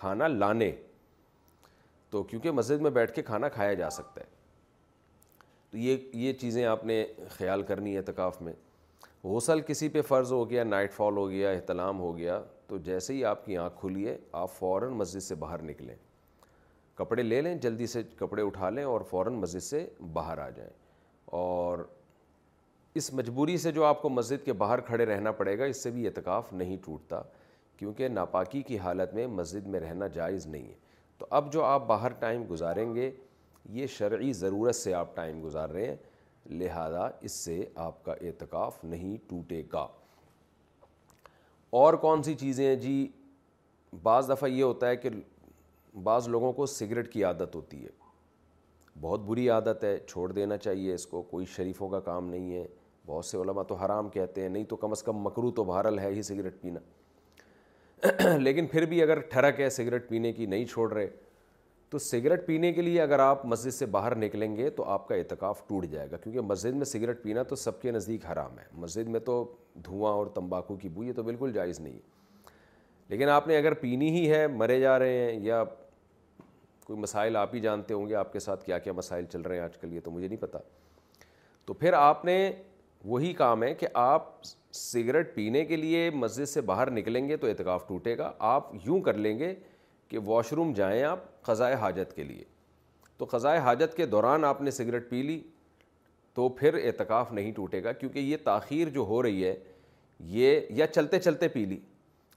کھانا لانے تو کیونکہ مسجد میں بیٹھ کے کھانا کھایا جا سکتا ہے تو یہ یہ چیزیں آپ نے خیال کرنی ہے تکاف میں غسل کسی پہ فرض ہو گیا نائٹ فال ہو گیا احتلام ہو گیا تو جیسے ہی آپ کی آنکھ کھلی ہے آپ فوراً مسجد سے باہر نکلیں کپڑے لے لیں جلدی سے کپڑے اٹھا لیں اور فوراً مسجد سے باہر آ جائیں اور اس مجبوری سے جو آپ کو مسجد کے باہر کھڑے رہنا پڑے گا اس سے بھی اعتکاف نہیں ٹوٹتا کیونکہ ناپاکی کی حالت میں مسجد میں رہنا جائز نہیں ہے تو اب جو آپ باہر ٹائم گزاریں گے یہ شرعی ضرورت سے آپ ٹائم گزار رہے ہیں لہذا اس سے آپ کا اعتکاف نہیں ٹوٹے گا اور کون سی چیزیں ہیں جی بعض دفعہ یہ ہوتا ہے کہ بعض لوگوں کو سگریٹ کی عادت ہوتی ہے بہت بری عادت ہے چھوڑ دینا چاہیے اس کو کوئی شریفوں کا کام نہیں ہے بہت سے علماء تو حرام کہتے ہیں نہیں تو کم از کم مکرو تو بھارل ہے ہی سگریٹ پینا (clears throat) لیکن پھر بھی اگر ٹھڑک ہے سگریٹ پینے کی نہیں چھوڑ رہے تو سگریٹ پینے کے لیے اگر آپ مسجد سے باہر نکلیں گے تو آپ کا اعتکاف ٹوٹ جائے گا کیونکہ مسجد میں سگریٹ پینا تو سب کے نزدیک حرام ہے مسجد میں تو دھواں اور تمباکو کی بوئی تو بالکل جائز نہیں ہے لیکن آپ نے اگر پینی ہی ہے مرے جا رہے ہیں یا کوئی مسائل آپ ہی جانتے ہوں گے آپ کے ساتھ کیا کیا مسائل چل رہے ہیں آج کل یہ تو مجھے نہیں پتہ تو پھر آپ نے وہی کام ہے کہ آپ سگریٹ پینے کے لیے مسجد سے باہر نکلیں گے تو اعتکاف ٹوٹے گا آپ یوں کر لیں گے کہ واش روم جائیں آپ خزائے حاجت کے لیے تو خزائے حاجت کے دوران آپ نے سگریٹ پی لی تو پھر اعتکاف نہیں ٹوٹے گا کیونکہ یہ تاخیر جو ہو رہی ہے یہ یا چلتے چلتے پی لی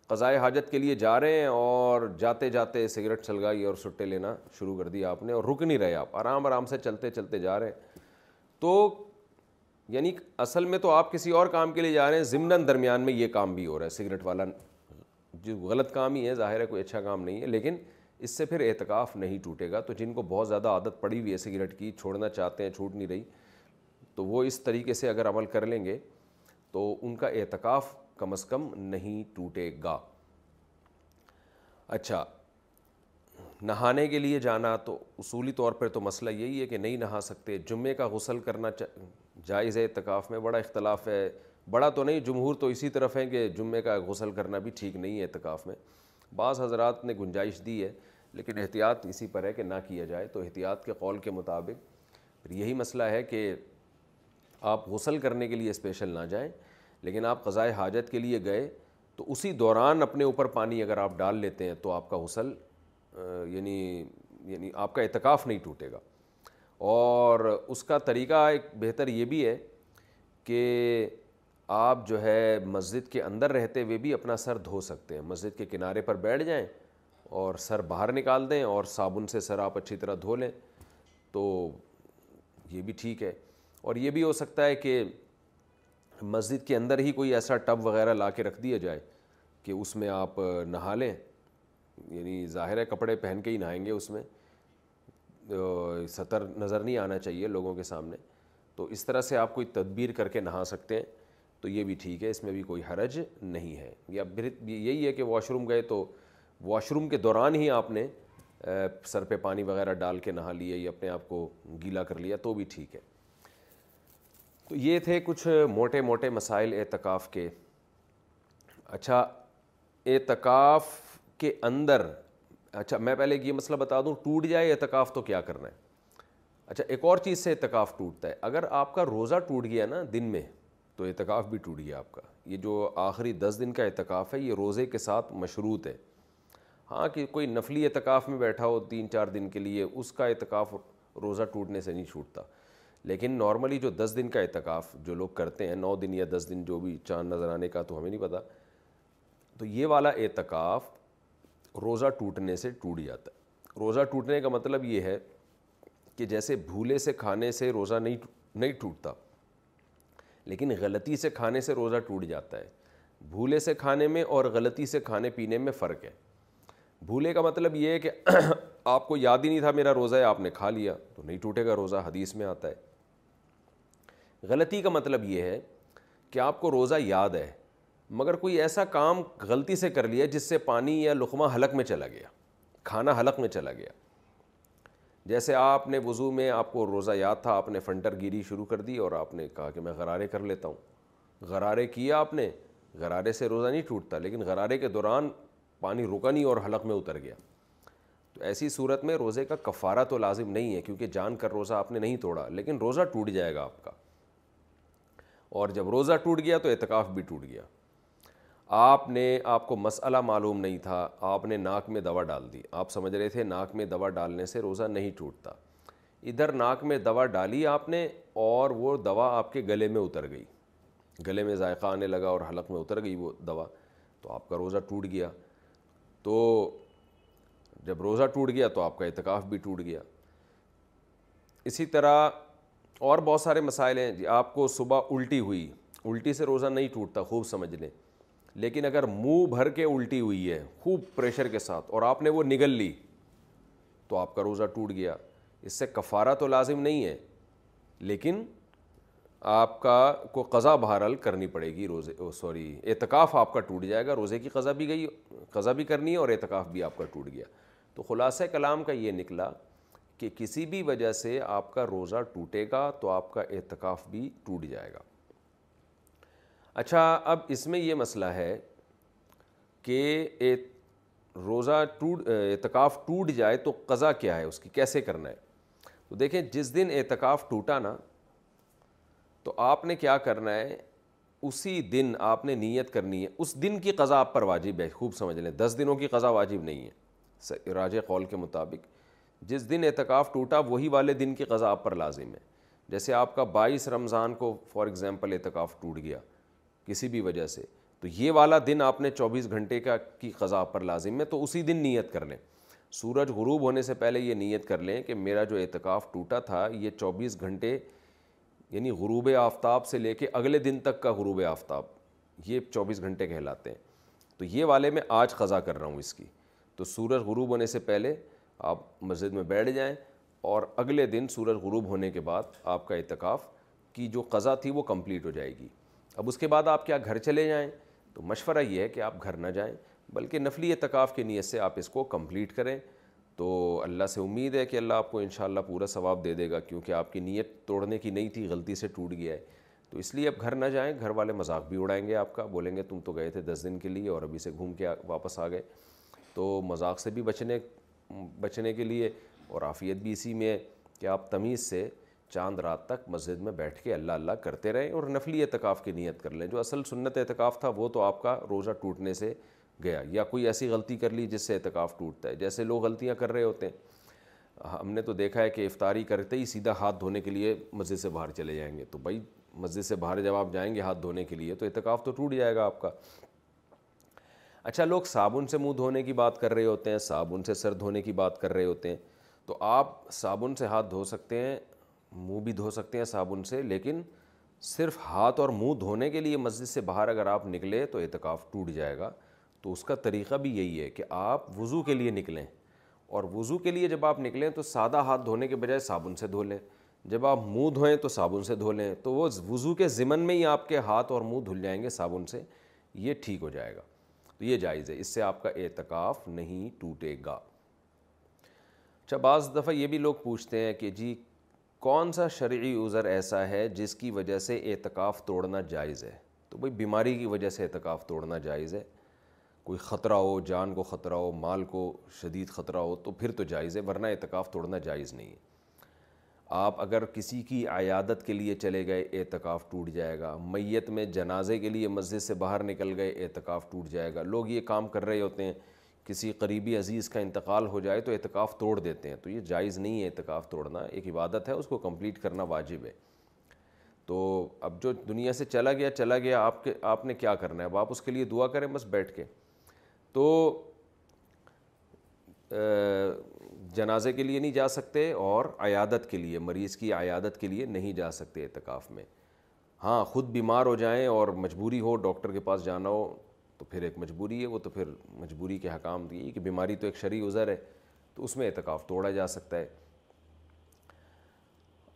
قضائے حاجت کے لیے جا رہے ہیں اور جاتے جاتے سگریٹ چھلگائی اور سٹے لینا شروع کر دیا آپ نے اور رک نہیں رہے آپ آرام آرام سے چلتے چلتے جا رہے ہیں تو یعنی اصل میں تو آپ کسی اور کام کے لیے جا رہے ہیں ضمن درمیان میں یہ کام بھی ہو رہا ہے سگریٹ والا جو غلط کام ہی ہے ظاہر ہے کوئی اچھا کام نہیں ہے لیکن اس سے پھر احتکاف نہیں ٹوٹے گا تو جن کو بہت زیادہ عادت پڑی ہوئی ہے سگریٹ کی چھوڑنا چاہتے ہیں چھوٹ نہیں رہی تو وہ اس طریقے سے اگر عمل کر لیں گے تو ان کا احتکاف کم از کم نہیں ٹوٹے گا اچھا نہانے کے لیے جانا تو اصولی طور پر تو مسئلہ یہی ہے کہ نہیں نہا سکتے جمعے کا غسل کرنا جائز ہے اتقاف میں بڑا اختلاف ہے بڑا تو نہیں جمہور تو اسی طرف ہیں کہ جمعے کا غسل کرنا بھی ٹھیک نہیں ہے اعتکاف میں بعض حضرات نے گنجائش دی ہے لیکن احتیاط اسی پر ہے کہ نہ کیا جائے تو احتیاط کے قول کے مطابق یہی مسئلہ ہے کہ آپ غسل کرنے کے لیے اسپیشل نہ جائیں لیکن آپ قضائے حاجت کے لیے گئے تو اسی دوران اپنے اوپر پانی اگر آپ ڈال لیتے ہیں تو آپ کا غسل یعنی یعنی آپ کا اعتکاف نہیں ٹوٹے گا اور اس کا طریقہ ایک بہتر یہ بھی ہے کہ آپ جو ہے مسجد کے اندر رہتے ہوئے بھی اپنا سر دھو سکتے ہیں مسجد کے کنارے پر بیٹھ جائیں اور سر باہر نکال دیں اور صابن سے سر آپ اچھی طرح دھو لیں تو یہ بھی ٹھیک ہے اور یہ بھی ہو سکتا ہے کہ مسجد کے اندر ہی کوئی ایسا ٹب وغیرہ لا کے رکھ دیا جائے کہ اس میں آپ نہا لیں یعنی ظاہر ہے کپڑے پہن کے ہی نہائیں گے اس میں سطر نظر نہیں آنا چاہیے لوگوں کے سامنے تو اس طرح سے آپ کوئی تدبیر کر کے نہا سکتے ہیں تو یہ بھی ٹھیک ہے اس میں بھی کوئی حرج نہیں ہے یا یہی ہے کہ واش روم گئے تو واش روم کے دوران ہی آپ نے سر پہ پانی وغیرہ ڈال کے نہا لیے یا اپنے آپ کو گیلا کر لیا تو بھی ٹھیک ہے تو یہ تھے کچھ موٹے موٹے مسائل اعتکاف کے اچھا اعتکاف کے اندر اچھا میں پہلے یہ مسئلہ بتا دوں ٹوٹ جائے اعتکاف تو کیا کرنا ہے اچھا ایک اور چیز سے اعتکاف ٹوٹتا ہے اگر آپ کا روزہ ٹوٹ گیا نا دن میں تو اعتکاف بھی ٹوٹ گیا آپ کا یہ جو آخری دس دن کا اعتکاف ہے یہ روزے کے ساتھ مشروط ہے ہاں کہ کوئی نفلی اعتکاف میں بیٹھا ہو تین چار دن کے لیے اس کا اعتکاف روزہ ٹوٹنے سے نہیں چھوٹتا لیکن نارملی جو دس دن کا اعتکاف جو لوگ کرتے ہیں نو دن یا دس دن جو بھی چاند نظر آنے کا تو ہمیں نہیں پتہ تو یہ والا اعتکاف روزہ ٹوٹنے سے ٹوٹ جاتا ہے روزہ ٹوٹنے کا مطلب یہ ہے کہ جیسے بھولے سے کھانے سے روزہ نہیں ٹوٹتا لیکن غلطی سے کھانے سے روزہ ٹوٹ جاتا ہے بھولے سے کھانے میں اور غلطی سے کھانے پینے میں فرق ہے بھولے کا مطلب یہ ہے کہ (clears throat) آپ کو یاد ہی نہیں تھا میرا روزہ ہے آپ نے کھا لیا تو نہیں ٹوٹے گا روزہ حدیث میں آتا ہے غلطی کا مطلب یہ ہے کہ آپ کو روزہ یاد ہے مگر کوئی ایسا کام غلطی سے کر لیا جس سے پانی یا لقمہ حلق میں چلا گیا کھانا حلق میں چلا گیا جیسے آپ نے وضو میں آپ کو روزہ یاد تھا آپ نے فنٹر گیری شروع کر دی اور آپ نے کہا کہ میں غرارے کر لیتا ہوں غرارے کیا آپ نے غرارے سے روزہ نہیں ٹوٹتا لیکن غرارے کے دوران پانی رکا نہیں اور حلق میں اتر گیا تو ایسی صورت میں روزے کا کفارہ تو لازم نہیں ہے کیونکہ جان کر روزہ آپ نے نہیں توڑا لیکن روزہ ٹوٹ جائے گا آپ کا اور جب روزہ ٹوٹ گیا تو اعتکاف بھی ٹوٹ گیا آپ نے آپ کو مسئلہ معلوم نہیں تھا آپ نے ناک میں دوا ڈال دی آپ سمجھ رہے تھے ناک میں دوا ڈالنے سے روزہ نہیں ٹوٹتا ادھر ناک میں دوا ڈالی آپ نے اور وہ دوا آپ کے گلے میں اتر گئی گلے میں ذائقہ آنے لگا اور حلق میں اتر گئی وہ دوا تو آپ کا روزہ ٹوٹ گیا تو جب روزہ ٹوٹ گیا تو آپ کا اعتکاف بھی ٹوٹ گیا اسی طرح اور بہت سارے مسائل ہیں جی، آپ کو صبح الٹی ہوئی الٹی سے روزہ نہیں ٹوٹتا خوب سمجھ لیں لیکن اگر منہ بھر کے الٹی ہوئی ہے خوب پریشر کے ساتھ اور آپ نے وہ نگل لی تو آپ کا روزہ ٹوٹ گیا اس سے کفارہ تو لازم نہیں ہے لیکن آپ کا کو قضا بہرحال کرنی پڑے گی روزے سوری اعتکاف آپ کا ٹوٹ جائے گا روزے کی قضا بھی گئی قضا بھی کرنی ہے اور اعتکاف بھی آپ کا ٹوٹ گیا تو خلاصہ کلام کا یہ نکلا کہ کسی بھی وجہ سے آپ کا روزہ ٹوٹے گا تو آپ کا اعتکاف بھی ٹوٹ جائے گا اچھا اب اس میں یہ مسئلہ ہے کہ روزہ ٹوٹ اعتکاف ٹوٹ جائے تو قضا کیا ہے اس کی کیسے کرنا ہے تو دیکھیں جس دن اعتکاف ٹوٹا نا تو آپ نے کیا کرنا ہے اسی دن آپ نے نیت کرنی ہے اس دن کی قضا آپ پر واجب ہے خوب سمجھ لیں دس دنوں کی قضا واجب نہیں ہے راج قول کے مطابق جس دن اعتکاف ٹوٹا وہی والے دن کی قضا آپ پر لازم ہے جیسے آپ کا بائیس رمضان کو فار ایگزامپل اعتکاف ٹوٹ گیا کسی بھی وجہ سے تو یہ والا دن آپ نے چوبیس گھنٹے کا کی قضا پر لازم ہے تو اسی دن نیت کر لیں سورج غروب ہونے سے پہلے یہ نیت کر لیں کہ میرا جو اعتکاف ٹوٹا تھا یہ چوبیس گھنٹے یعنی غروب آفتاب سے لے کے اگلے دن تک کا غروب آفتاب یہ چوبیس گھنٹے کہلاتے ہیں تو یہ والے میں آج قضا کر رہا ہوں اس کی تو سورج غروب ہونے سے پہلے آپ مسجد میں بیٹھ جائیں اور اگلے دن سورج غروب ہونے کے بعد آپ کا اعتکاف کی جو قضا تھی وہ کمپلیٹ ہو جائے گی اب اس کے بعد آپ کیا گھر چلے جائیں تو مشورہ یہ ہے کہ آپ گھر نہ جائیں بلکہ نفلی اتقاف کی نیت سے آپ اس کو کمپلیٹ کریں تو اللہ سے امید ہے کہ اللہ آپ کو انشاءاللہ پورا ثواب دے دے گا کیونکہ آپ کی نیت توڑنے کی نہیں تھی غلطی سے ٹوٹ گیا ہے تو اس لیے اب گھر نہ جائیں گھر والے مذاق بھی اڑائیں گے آپ کا بولیں گے تم تو گئے تھے دس دن کے لیے اور ابھی سے گھوم کے واپس آ گئے تو مذاق سے بھی بچنے بچنے کے لیے اور عافیت بھی اسی میں ہے کہ آپ تمیز سے چاند رات تک مسجد میں بیٹھ کے اللہ اللہ کرتے رہیں اور نفلی اعتکاف کی نیت کر لیں جو اصل سنت اعتکاف تھا وہ تو آپ کا روزہ ٹوٹنے سے گیا یا کوئی ایسی غلطی کر لی جس سے اعتکاف ٹوٹتا ہے جیسے لوگ غلطیاں کر رہے ہوتے ہیں ہم نے تو دیکھا ہے کہ افطاری کرتے ہی سیدھا ہاتھ دھونے کے لیے مسجد سے باہر چلے جائیں گے تو بھائی مسجد سے باہر جب آپ جائیں گے ہاتھ دھونے کے لیے تو اعتکاف تو ٹوٹ جائے گا آپ کا اچھا لوگ صابن سے منہ دھونے کی بات کر رہے ہوتے ہیں صابن سے سر دھونے کی بات کر رہے ہوتے ہیں تو آپ صابن سے ہاتھ دھو سکتے ہیں منہ بھی دھو سکتے ہیں صابن سے لیکن صرف ہاتھ اور منہ دھونے کے لیے مسجد سے باہر اگر آپ نکلے تو اعتکاف ٹوٹ جائے گا تو اس کا طریقہ بھی یہی ہے کہ آپ وضو کے لیے نکلیں اور وضو کے لیے جب آپ نکلیں تو سادہ ہاتھ دھونے کے بجائے صابن سے دھو لیں جب آپ منہ دھوئیں تو صابن سے دھو لیں تو وہ وضو کے ضمن میں ہی آپ کے ہاتھ اور منہ دھل جائیں گے صابن سے یہ ٹھیک ہو جائے گا تو یہ جائز ہے اس سے آپ کا اعتکاف نہیں ٹوٹے گا اچھا بعض دفعہ یہ بھی لوگ پوچھتے ہیں کہ جی کون سا شرعی عذر ایسا ہے جس کی وجہ سے اعتکاف توڑنا جائز ہے تو بھائی بیماری کی وجہ سے اعتکاف توڑنا جائز ہے کوئی خطرہ ہو جان کو خطرہ ہو مال کو شدید خطرہ ہو تو پھر تو جائز ہے ورنہ اعتکاف توڑنا جائز نہیں ہے آپ اگر کسی کی عیادت کے لیے چلے گئے اعتکاف ٹوٹ جائے گا میت میں جنازے کے لیے مسجد سے باہر نکل گئے اعتکاف ٹوٹ جائے گا لوگ یہ کام کر رہے ہوتے ہیں کسی قریبی عزیز کا انتقال ہو جائے تو اعتکاف توڑ دیتے ہیں تو یہ جائز نہیں ہے اعتکاف توڑنا ایک عبادت ہے اس کو کمپلیٹ کرنا واجب ہے تو اب جو دنیا سے چلا گیا چلا گیا آپ کے آپ نے کیا کرنا ہے اب آپ اس کے لیے دعا کریں بس بیٹھ کے تو جنازے کے لیے نہیں جا سکتے اور عیادت کے لیے مریض کی عیادت کے لیے نہیں جا سکتے اعتکاف میں ہاں خود بیمار ہو جائیں اور مجبوری ہو ڈاکٹر کے پاس جانا ہو تو پھر ایک مجبوری ہے وہ تو پھر مجبوری کے حکام دی کہ بیماری تو ایک شرعی عذر ہے تو اس میں اعتکاف توڑا جا سکتا ہے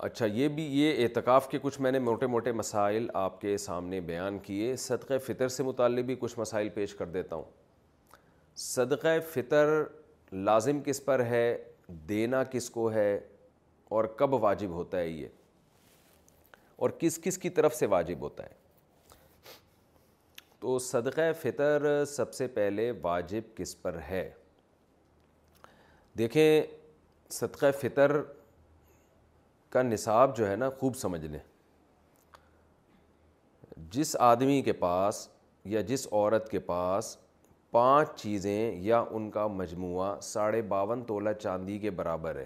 اچھا یہ بھی یہ اعتکاف کے کچھ میں نے موٹے موٹے مسائل آپ کے سامنے بیان کیے صدقہ فطر سے متعلق بھی کچھ مسائل پیش کر دیتا ہوں صدقہ فطر لازم کس پر ہے دینا کس کو ہے اور کب واجب ہوتا ہے یہ اور کس کس کی طرف سے واجب ہوتا ہے تو صدقہ فطر سب سے پہلے واجب کس پر ہے دیکھیں صدقہ فطر کا نصاب جو ہے نا خوب سمجھ لیں جس آدمی کے پاس یا جس عورت کے پاس پانچ چیزیں یا ان کا مجموعہ ساڑھے باون تولہ چاندی کے برابر ہے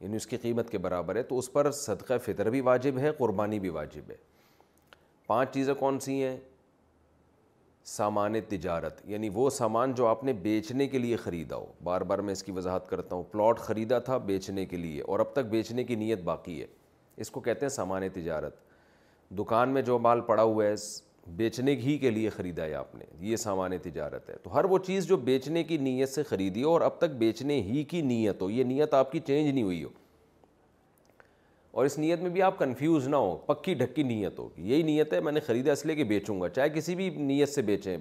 یعنی اس کی قیمت کے برابر ہے تو اس پر صدقہ فطر بھی واجب ہے قربانی بھی واجب ہے پانچ چیزیں کون سی ہیں سامان تجارت یعنی وہ سامان جو آپ نے بیچنے کے لیے خریدا ہو بار بار میں اس کی وضاحت کرتا ہوں پلاٹ خریدا تھا بیچنے کے لیے اور اب تک بیچنے کی نیت باقی ہے اس کو کہتے ہیں سامان تجارت دکان میں جو مال پڑا ہوا ہے بیچنے ہی کے لیے خریدا ہے آپ نے یہ سامان تجارت ہے تو ہر وہ چیز جو بیچنے کی نیت سے خریدی ہو اور اب تک بیچنے ہی کی نیت ہو یہ نیت آپ کی چینج نہیں ہوئی ہو اور اس نیت میں بھی آپ کنفیوز نہ ہو پکی ڈھکی نیت ہو یہی نیت ہے میں نے خریدا اس لیے کہ بیچوں گا چاہے کسی بھی نیت سے بیچیں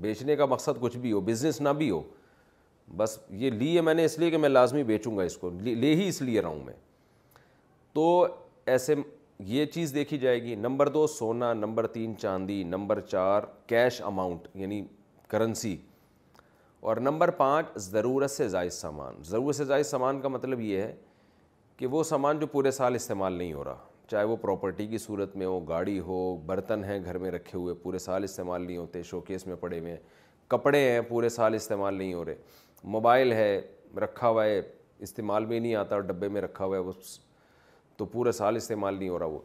بیچنے کا مقصد کچھ بھی ہو بزنس نہ بھی ہو بس یہ لی ہے میں نے اس لیے کہ میں لازمی بیچوں گا اس کو لے ہی اس لیے رہا ہوں میں تو ایسے یہ چیز دیکھی جائے گی نمبر دو سونا نمبر تین چاندی نمبر چار کیش اماؤنٹ یعنی کرنسی اور نمبر پانچ ضرورت سے زائد سامان ضرورت سے زائد سامان کا مطلب یہ ہے کہ وہ سامان جو پورے سال استعمال نہیں ہو رہا چاہے وہ پراپرٹی کی صورت میں ہو گاڑی ہو برتن ہیں گھر میں رکھے ہوئے پورے سال استعمال نہیں ہوتے شوکیس میں پڑے ہوئے ہیں کپڑے ہیں پورے سال استعمال نہیں ہو رہے موبائل ہے رکھا ہوا ہے استعمال میں نہیں آتا ڈبے میں رکھا ہوا ہے وہ تو پورے سال استعمال نہیں ہو رہا وہ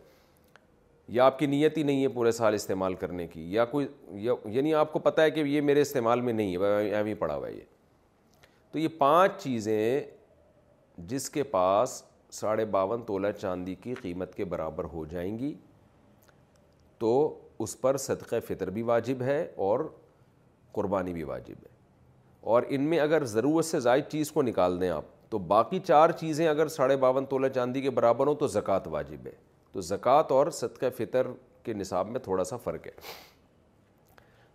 یا آپ کی نیت ہی نہیں ہے پورے سال استعمال کرنے کی یا کوئی یا یعنی آپ کو پتہ ہے کہ یہ میرے استعمال میں نہیں ہے ایم ہی پڑا ہوا ہے یہ تو یہ پانچ چیزیں جس کے پاس ساڑھے باون تولہ چاندی کی قیمت کے برابر ہو جائیں گی تو اس پر صدقہ فطر بھی واجب ہے اور قربانی بھی واجب ہے اور ان میں اگر ضرورت سے زائد چیز کو نکال دیں آپ تو باقی چار چیزیں اگر ساڑھے باون تولہ چاندی کے برابر ہوں تو زکوٰۃ واجب ہے تو زکوٰۃ اور صدقہ فطر کے نصاب میں تھوڑا سا فرق ہے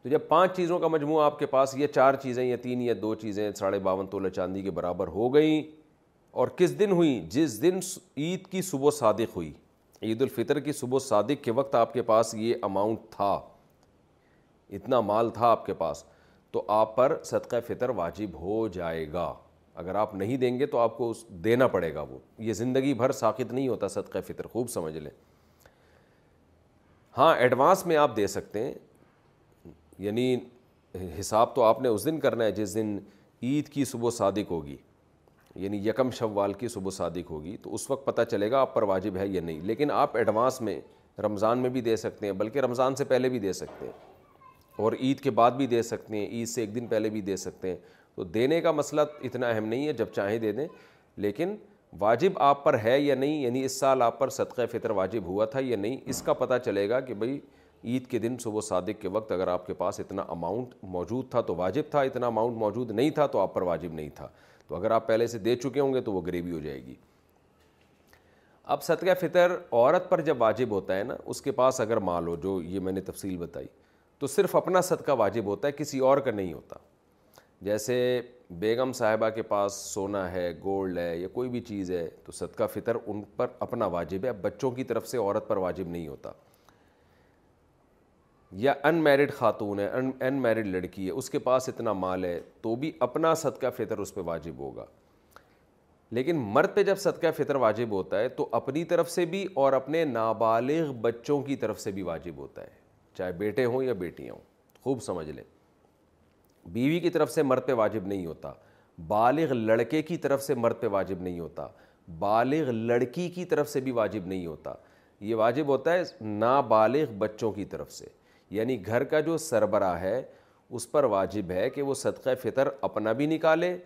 تو جب پانچ چیزوں کا مجموعہ آپ کے پاس یہ چار چیزیں یا تین یا دو چیزیں ساڑھے باون تولہ چاندی کے برابر ہو گئیں اور کس دن ہوئی جس دن عید کی صبح صادق ہوئی عید الفطر کی صبح صادق کے وقت آپ کے پاس یہ اماؤنٹ تھا اتنا مال تھا آپ کے پاس تو آپ پر صدقہ فطر واجب ہو جائے گا اگر آپ نہیں دیں گے تو آپ کو اس دینا پڑے گا وہ یہ زندگی بھر ساقت نہیں ہوتا صدقہ فطر خوب سمجھ لیں ہاں ایڈوانس میں آپ دے سکتے ہیں یعنی حساب تو آپ نے اس دن کرنا ہے جس دن عید کی صبح صادق ہوگی یعنی یکم شوال کی صبح صادق ہوگی تو اس وقت پتہ چلے گا آپ پر واجب ہے یا نہیں لیکن آپ ایڈوانس میں رمضان میں بھی دے سکتے ہیں بلکہ رمضان سے پہلے بھی دے سکتے ہیں اور عید کے بعد بھی دے سکتے ہیں عید سے ایک دن پہلے بھی دے سکتے ہیں تو دینے کا مسئلہ اتنا اہم نہیں ہے جب چاہیں دے دیں لیکن واجب آپ پر ہے یا نہیں یعنی اس سال آپ پر صدقہ فطر واجب ہوا تھا یا نہیں اس کا پتہ چلے گا کہ بھئی عید کے دن صبح صادق کے وقت اگر آپ کے پاس اتنا اماؤنٹ موجود تھا تو واجب تھا اتنا اماؤنٹ موجود نہیں تھا تو آپ پر واجب نہیں تھا تو اگر آپ پہلے سے دے چکے ہوں گے تو وہ غریبی ہو جائے گی اب صدقہ فطر عورت پر جب واجب ہوتا ہے نا اس کے پاس اگر مال ہو جو یہ میں نے تفصیل بتائی تو صرف اپنا صدقہ واجب ہوتا ہے کسی اور کا نہیں ہوتا جیسے بیگم صاحبہ کے پاس سونا ہے گولڈ ہے یا کوئی بھی چیز ہے تو صدقہ فطر ان پر اپنا واجب ہے اب بچوں کی طرف سے عورت پر واجب نہیں ہوتا یا ان میرڈ خاتون ہے ان ان میرڈ لڑکی ہے اس کے پاس اتنا مال ہے تو بھی اپنا صدقہ فطر اس پہ واجب ہوگا لیکن مرد پہ جب صدقہ فطر واجب ہوتا ہے تو اپنی طرف سے بھی اور اپنے نابالغ بچوں کی طرف سے بھی واجب ہوتا ہے چاہے بیٹے ہوں یا بیٹیاں ہوں خوب سمجھ لیں بیوی کی طرف سے مرد پہ واجب نہیں ہوتا بالغ لڑکے کی طرف سے مرد پہ واجب نہیں ہوتا بالغ لڑکی کی طرف سے بھی واجب نہیں ہوتا یہ واجب ہوتا ہے نابالغ بچوں کی طرف سے یعنی گھر کا جو سربراہ ہے اس پر واجب ہے کہ وہ صدقہ فطر اپنا بھی نکالے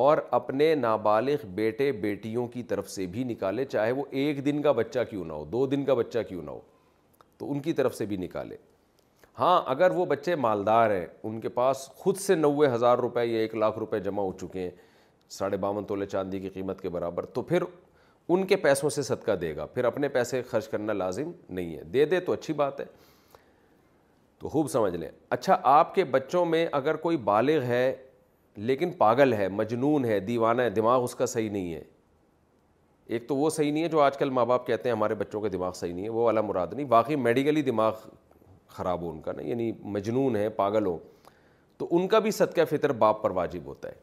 اور اپنے نابالغ بیٹے بیٹیوں کی طرف سے بھی نکالے چاہے وہ ایک دن کا بچہ کیوں نہ ہو دو دن کا بچہ کیوں نہ ہو تو ان کی طرف سے بھی نکالے ہاں اگر وہ بچے مالدار ہیں ان کے پاس خود سے نوے ہزار روپے یا ایک لاکھ روپے جمع ہو چکے ہیں ساڑھے باون تولے چاندی کی قیمت کے برابر تو پھر ان کے پیسوں سے صدقہ دے گا پھر اپنے پیسے خرچ کرنا لازم نہیں ہے دے دے تو اچھی بات ہے تو خوب سمجھ لیں اچھا آپ کے بچوں میں اگر کوئی بالغ ہے لیکن پاگل ہے مجنون ہے دیوانہ ہے دماغ اس کا صحیح نہیں ہے ایک تو وہ صحیح نہیں ہے جو آج کل ماں باپ کہتے ہیں ہمارے بچوں کا دماغ صحیح نہیں ہے وہ والا مراد نہیں باقی میڈیکلی دماغ خراب ہو ان کا نا یعنی مجنون ہے پاگل ہو تو ان کا بھی صدقہ فطر باپ پر واجب ہوتا ہے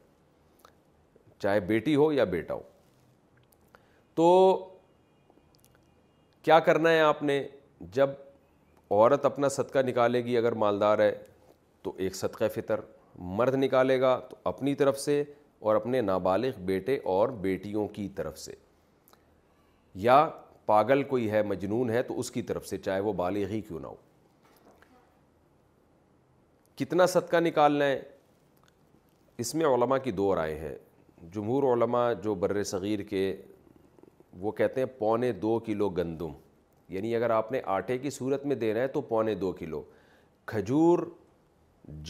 چاہے بیٹی ہو یا بیٹا ہو تو کیا کرنا ہے آپ نے جب عورت اپنا صدقہ نکالے گی اگر مالدار ہے تو ایک صدقہ فطر مرد نکالے گا تو اپنی طرف سے اور اپنے نابالغ بیٹے اور بیٹیوں کی طرف سے یا پاگل کوئی ہے مجنون ہے تو اس کی طرف سے چاہے وہ بالغ ہی کیوں نہ ہو کتنا صدقہ نکالنا ہے اس میں علماء کی دو رائے ہیں جمہور علماء جو بر صغیر کے وہ کہتے ہیں پونے دو کلو گندم یعنی اگر آپ نے آٹے کی صورت میں دینا ہے تو پونے دو کلو کھجور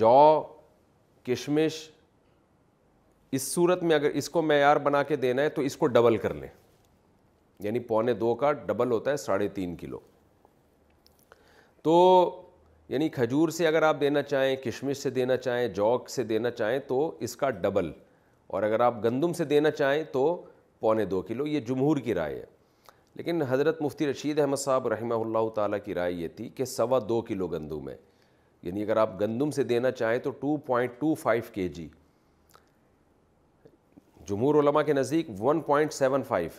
جو کشمش اس صورت میں اگر اس کو معیار بنا کے دینا ہے تو اس کو ڈبل کر لیں یعنی پونے دو کا ڈبل ہوتا ہے ساڑھے تین کلو تو یعنی کھجور سے اگر آپ دینا چاہیں کشمش سے دینا چاہیں جوک سے دینا چاہیں تو اس کا ڈبل اور اگر آپ گندم سے دینا چاہیں تو پونے دو کلو یہ جمہور کی رائے ہے لیکن حضرت مفتی رشید احمد صاحب رحمہ اللہ تعالیٰ کی رائے یہ تھی کہ سوا دو کلو گندم ہے یعنی اگر آپ گندم سے دینا چاہیں تو ٹو پوائنٹ ٹو فائیو کے جی جمہور علماء کے نزدیک ون پوائنٹ سیون فائیو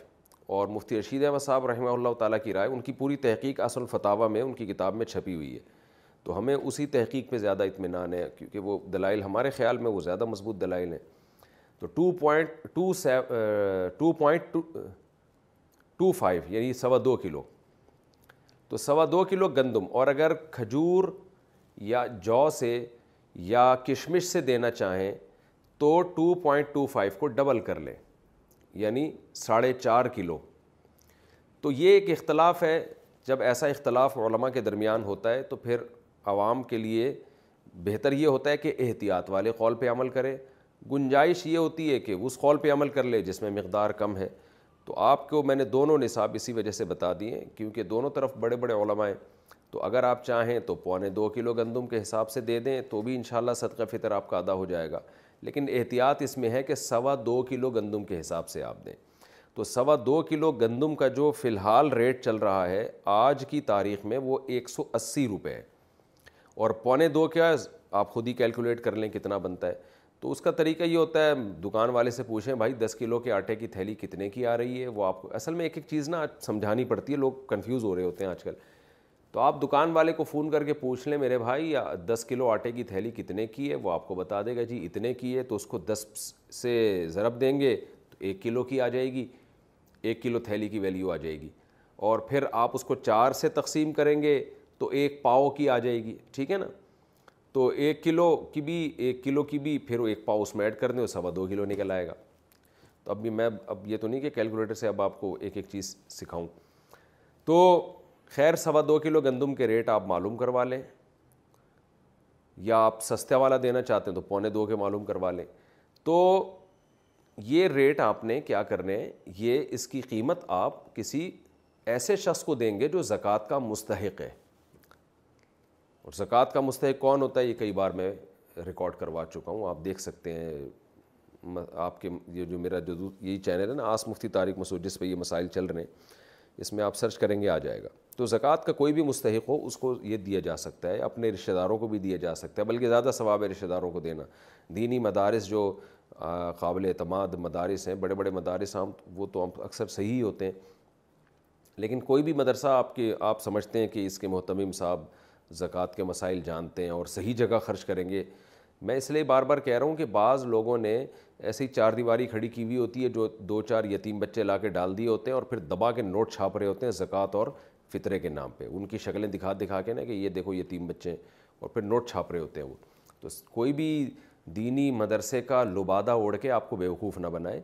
اور مفتی رشید احمد صاحب رحمہ اللہ تعالیٰ کی رائے ان کی پوری تحقیق اصل الفتح میں ان کی کتاب میں چھپی ہوئی ہے تو ہمیں اسی تحقیق پہ زیادہ اطمینان ہے کیونکہ وہ دلائل ہمارے خیال میں وہ زیادہ مضبوط دلائل ہیں تو two point two two point two two five یعنی سوا دو کلو تو سوا دو کلو گندم اور اگر کھجور یا جو سے یا کشمش سے دینا چاہیں تو ٹو پوائنٹ ٹو فائیو کو ڈبل کر لیں یعنی ساڑھے چار کلو تو یہ ایک اختلاف ہے جب ایسا اختلاف علماء کے درمیان ہوتا ہے تو پھر عوام کے لیے بہتر یہ ہوتا ہے کہ احتیاط والے قول پہ عمل کرے گنجائش یہ ہوتی ہے کہ اس قول پہ عمل کر لے جس میں مقدار کم ہے تو آپ کو میں نے دونوں نصاب اسی وجہ سے بتا دیے کیونکہ دونوں طرف بڑے بڑے علماء ہیں تو اگر آپ چاہیں تو پونے دو کلو گندم کے حساب سے دے دیں تو بھی انشاءاللہ صدقہ فطر آپ کا ادا ہو جائے گا لیکن احتیاط اس میں ہے کہ سوا دو کلو گندم کے حساب سے آپ دیں تو سوا دو کلو گندم کا جو فی الحال ریٹ چل رہا ہے آج کی تاریخ میں وہ ایک سو اسی روپے ہے اور پونے دو کیا آپ خود ہی کیلکولیٹ کر لیں کتنا بنتا ہے تو اس کا طریقہ یہ ہوتا ہے دکان والے سے پوچھیں بھائی دس کلو کے آٹے کی تھیلی کتنے کی آ رہی ہے وہ آپ کو اصل میں ایک ایک چیز نا سمجھانی پڑتی ہے لوگ کنفیوز ہو رہے ہوتے ہیں آج کل تو آپ دکان والے کو فون کر کے پوچھ لیں میرے بھائی دس کلو آٹے کی تھیلی کتنے کی ہے وہ آپ کو بتا دے گا جی اتنے کی ہے تو اس کو دس سے ضرب دیں گے تو ایک کلو کی آ جائے گی ایک کلو تھیلی کی ویلیو آ جائے گی اور پھر آپ اس کو چار سے تقسیم کریں گے تو ایک پاؤ کی آ جائے گی ٹھیک ہے نا تو ایک کلو کی بھی ایک کلو کی بھی پھر ایک پاؤ اس میں ایڈ کر دیں سوا دو کلو نکل آئے گا تو اب بھی میں اب یہ تو نہیں کہ کیلکولیٹر سے اب آپ کو ایک ایک چیز سکھاؤں تو خیر سوا دو کلو گندم کے ریٹ آپ معلوم کروا لیں یا آپ سستے والا دینا چاہتے ہیں تو پونے دو کے معلوم کروا لیں تو یہ ریٹ آپ نے کیا کرنے یہ اس کی قیمت آپ کسی ایسے شخص کو دیں گے جو زکوٰۃ کا مستحق ہے اور زکوٰۃ کا مستحق کون ہوتا ہے یہ کئی بار میں ریکارڈ کروا چکا ہوں آپ دیکھ سکتے ہیں آپ کے یہ جو میرا جو یہی چینل ہے نا آس مفتی تاریخ مسود جس پہ یہ مسائل چل رہے ہیں اس میں آپ سرچ کریں گے آ جائے گا تو زکوٰۃ کا کوئی بھی مستحق ہو اس کو یہ دیا جا سکتا ہے اپنے رشتہ داروں کو بھی دیا جا سکتا ہے بلکہ زیادہ ثواب ہے رشتہ داروں کو دینا دینی مدارس جو قابل اعتماد مدارس ہیں بڑے بڑے مدارس ہم وہ تو اکثر صحیح ہوتے ہیں لیکن کوئی بھی مدرسہ آپ کے آپ سمجھتے ہیں کہ اس کے محتمم صاحب زکوٰۃ کے مسائل جانتے ہیں اور صحیح جگہ خرچ کریں گے میں اس لیے بار بار کہہ رہا ہوں کہ بعض لوگوں نے ایسی چار دیواری کھڑی کی ہوئی ہوتی ہے جو دو چار یتیم بچے لا کے ڈال دیے ہوتے ہیں اور پھر دبا کے نوٹ چھاپ رہے ہوتے ہیں زکوٰۃ اور فطرے کے نام پہ ان کی شکلیں دکھا دکھا کے نا کہ یہ دیکھو یتیم بچے اور پھر نوٹ چھاپ رہے ہوتے ہیں وہ تو کوئی بھی دینی مدرسے کا لبادہ اوڑھ کے آپ کو بیوقوف نہ بنائیں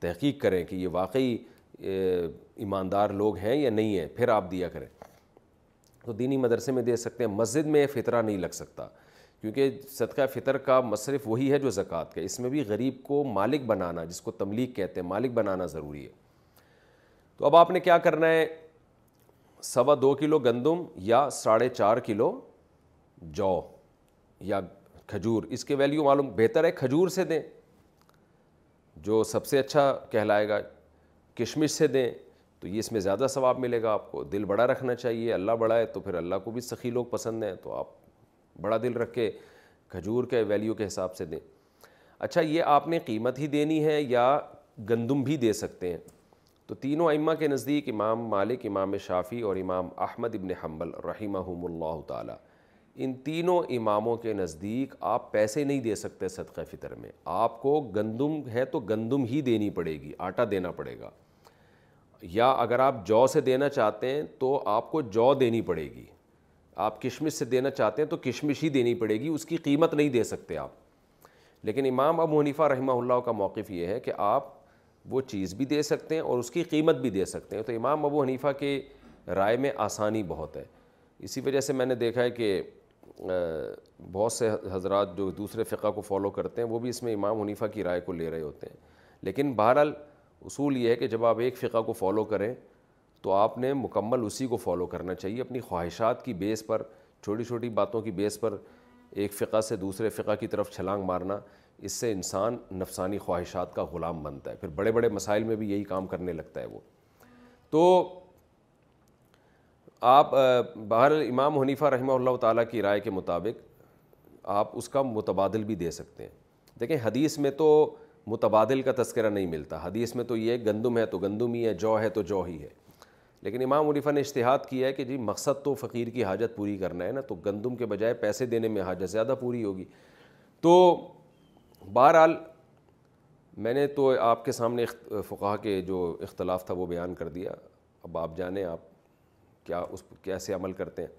تحقیق کریں کہ یہ واقعی ایماندار لوگ ہیں یا نہیں ہیں پھر آپ دیا کریں تو دینی مدرسے میں دے سکتے ہیں مسجد میں فطرہ نہیں لگ سکتا کیونکہ صدقہ فطر کا مصرف وہی ہے جو زکوٰۃ کا اس میں بھی غریب کو مالک بنانا جس کو تملیغ کہتے ہیں مالک بنانا ضروری ہے تو اب آپ نے کیا کرنا ہے سوا دو کلو گندم یا ساڑھے چار کلو جو یا کھجور اس کے ویلیو معلوم بہتر ہے کھجور سے دیں جو سب سے اچھا کہلائے گا کشمش سے دیں تو یہ اس میں زیادہ ثواب ملے گا آپ کو دل بڑا رکھنا چاہیے اللہ بڑا ہے تو پھر اللہ کو بھی سخی لوگ پسند ہیں تو آپ بڑا دل رکھ کے کھجور کے ویلیو کے حساب سے دیں اچھا یہ آپ نے قیمت ہی دینی ہے یا گندم بھی دے سکتے ہیں تو تینوں امہ کے نزدیک امام مالک امام شافی اور امام احمد ابن حنبل رحمہ اللہ تعالی ان تینوں اماموں کے نزدیک آپ پیسے نہیں دے سکتے صدقہ فطر میں آپ کو گندم ہے تو گندم ہی دینی پڑے گی آٹا دینا پڑے گا یا اگر آپ جو سے دینا چاہتے ہیں تو آپ کو جو دینی پڑے گی آپ کشمش سے دینا چاہتے ہیں تو کشمش ہی دینی پڑے گی اس کی قیمت نہیں دے سکتے آپ لیکن امام ابو حنیفہ رحمہ اللہ کا موقف یہ ہے کہ آپ وہ چیز بھی دے سکتے ہیں اور اس کی قیمت بھی دے سکتے ہیں تو امام ابو حنیفہ کے رائے میں آسانی بہت ہے اسی وجہ سے میں نے دیکھا ہے کہ بہت سے حضرات جو دوسرے فقہ کو فالو کرتے ہیں وہ بھی اس میں امام حنیفہ کی رائے کو لے رہے ہوتے ہیں لیکن بہرحال اصول یہ ہے کہ جب آپ ایک فقہ کو فالو کریں تو آپ نے مکمل اسی کو فالو کرنا چاہیے اپنی خواہشات کی بیس پر چھوٹی چھوٹی باتوں کی بیس پر ایک فقہ سے دوسرے فقہ کی طرف چھلانگ مارنا اس سے انسان نفسانی خواہشات کا غلام بنتا ہے پھر بڑے بڑے مسائل میں بھی یہی کام کرنے لگتا ہے وہ تو آپ بہر امام حنیفہ رحمہ اللہ تعالیٰ کی رائے کے مطابق آپ اس کا متبادل بھی دے سکتے ہیں دیکھیں حدیث میں تو متبادل کا تذکرہ نہیں ملتا حدیث میں تو یہ گندم ہے تو گندم ہی ہے جو ہے تو جو ہی ہے لیکن امام علیفا نے اشتہاد کیا ہے کہ جی مقصد تو فقیر کی حاجت پوری کرنا ہے نا تو گندم کے بجائے پیسے دینے میں حاجت زیادہ پوری ہوگی تو بہرحال میں نے تو آپ کے سامنے فقہ کے جو اختلاف تھا وہ بیان کر دیا اب آپ جانیں آپ کیا اس کیسے عمل کرتے ہیں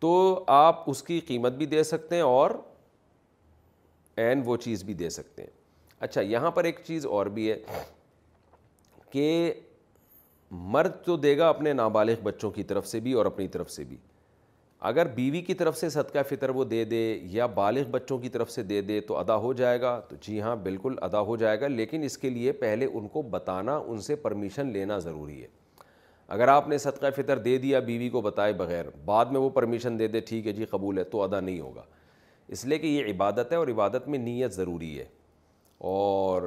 تو آپ اس کی قیمت بھی دے سکتے ہیں اور این وہ چیز بھی دے سکتے ہیں اچھا یہاں پر ایک چیز اور بھی ہے کہ مرد تو دے گا اپنے نابالغ بچوں کی طرف سے بھی اور اپنی طرف سے بھی اگر بیوی کی طرف سے صدقہ فطر وہ دے دے یا بالغ بچوں کی طرف سے دے دے تو ادا ہو جائے گا تو جی ہاں بالکل ادا ہو جائے گا لیکن اس کے لیے پہلے ان کو بتانا ان سے پرمیشن لینا ضروری ہے اگر آپ نے صدقہ فطر دے دیا بیوی کو بتائے بغیر بعد میں وہ پرمیشن دے دے ٹھیک ہے جی قبول ہے تو ادا نہیں ہوگا اس لیے کہ یہ عبادت ہے اور عبادت میں نیت ضروری ہے اور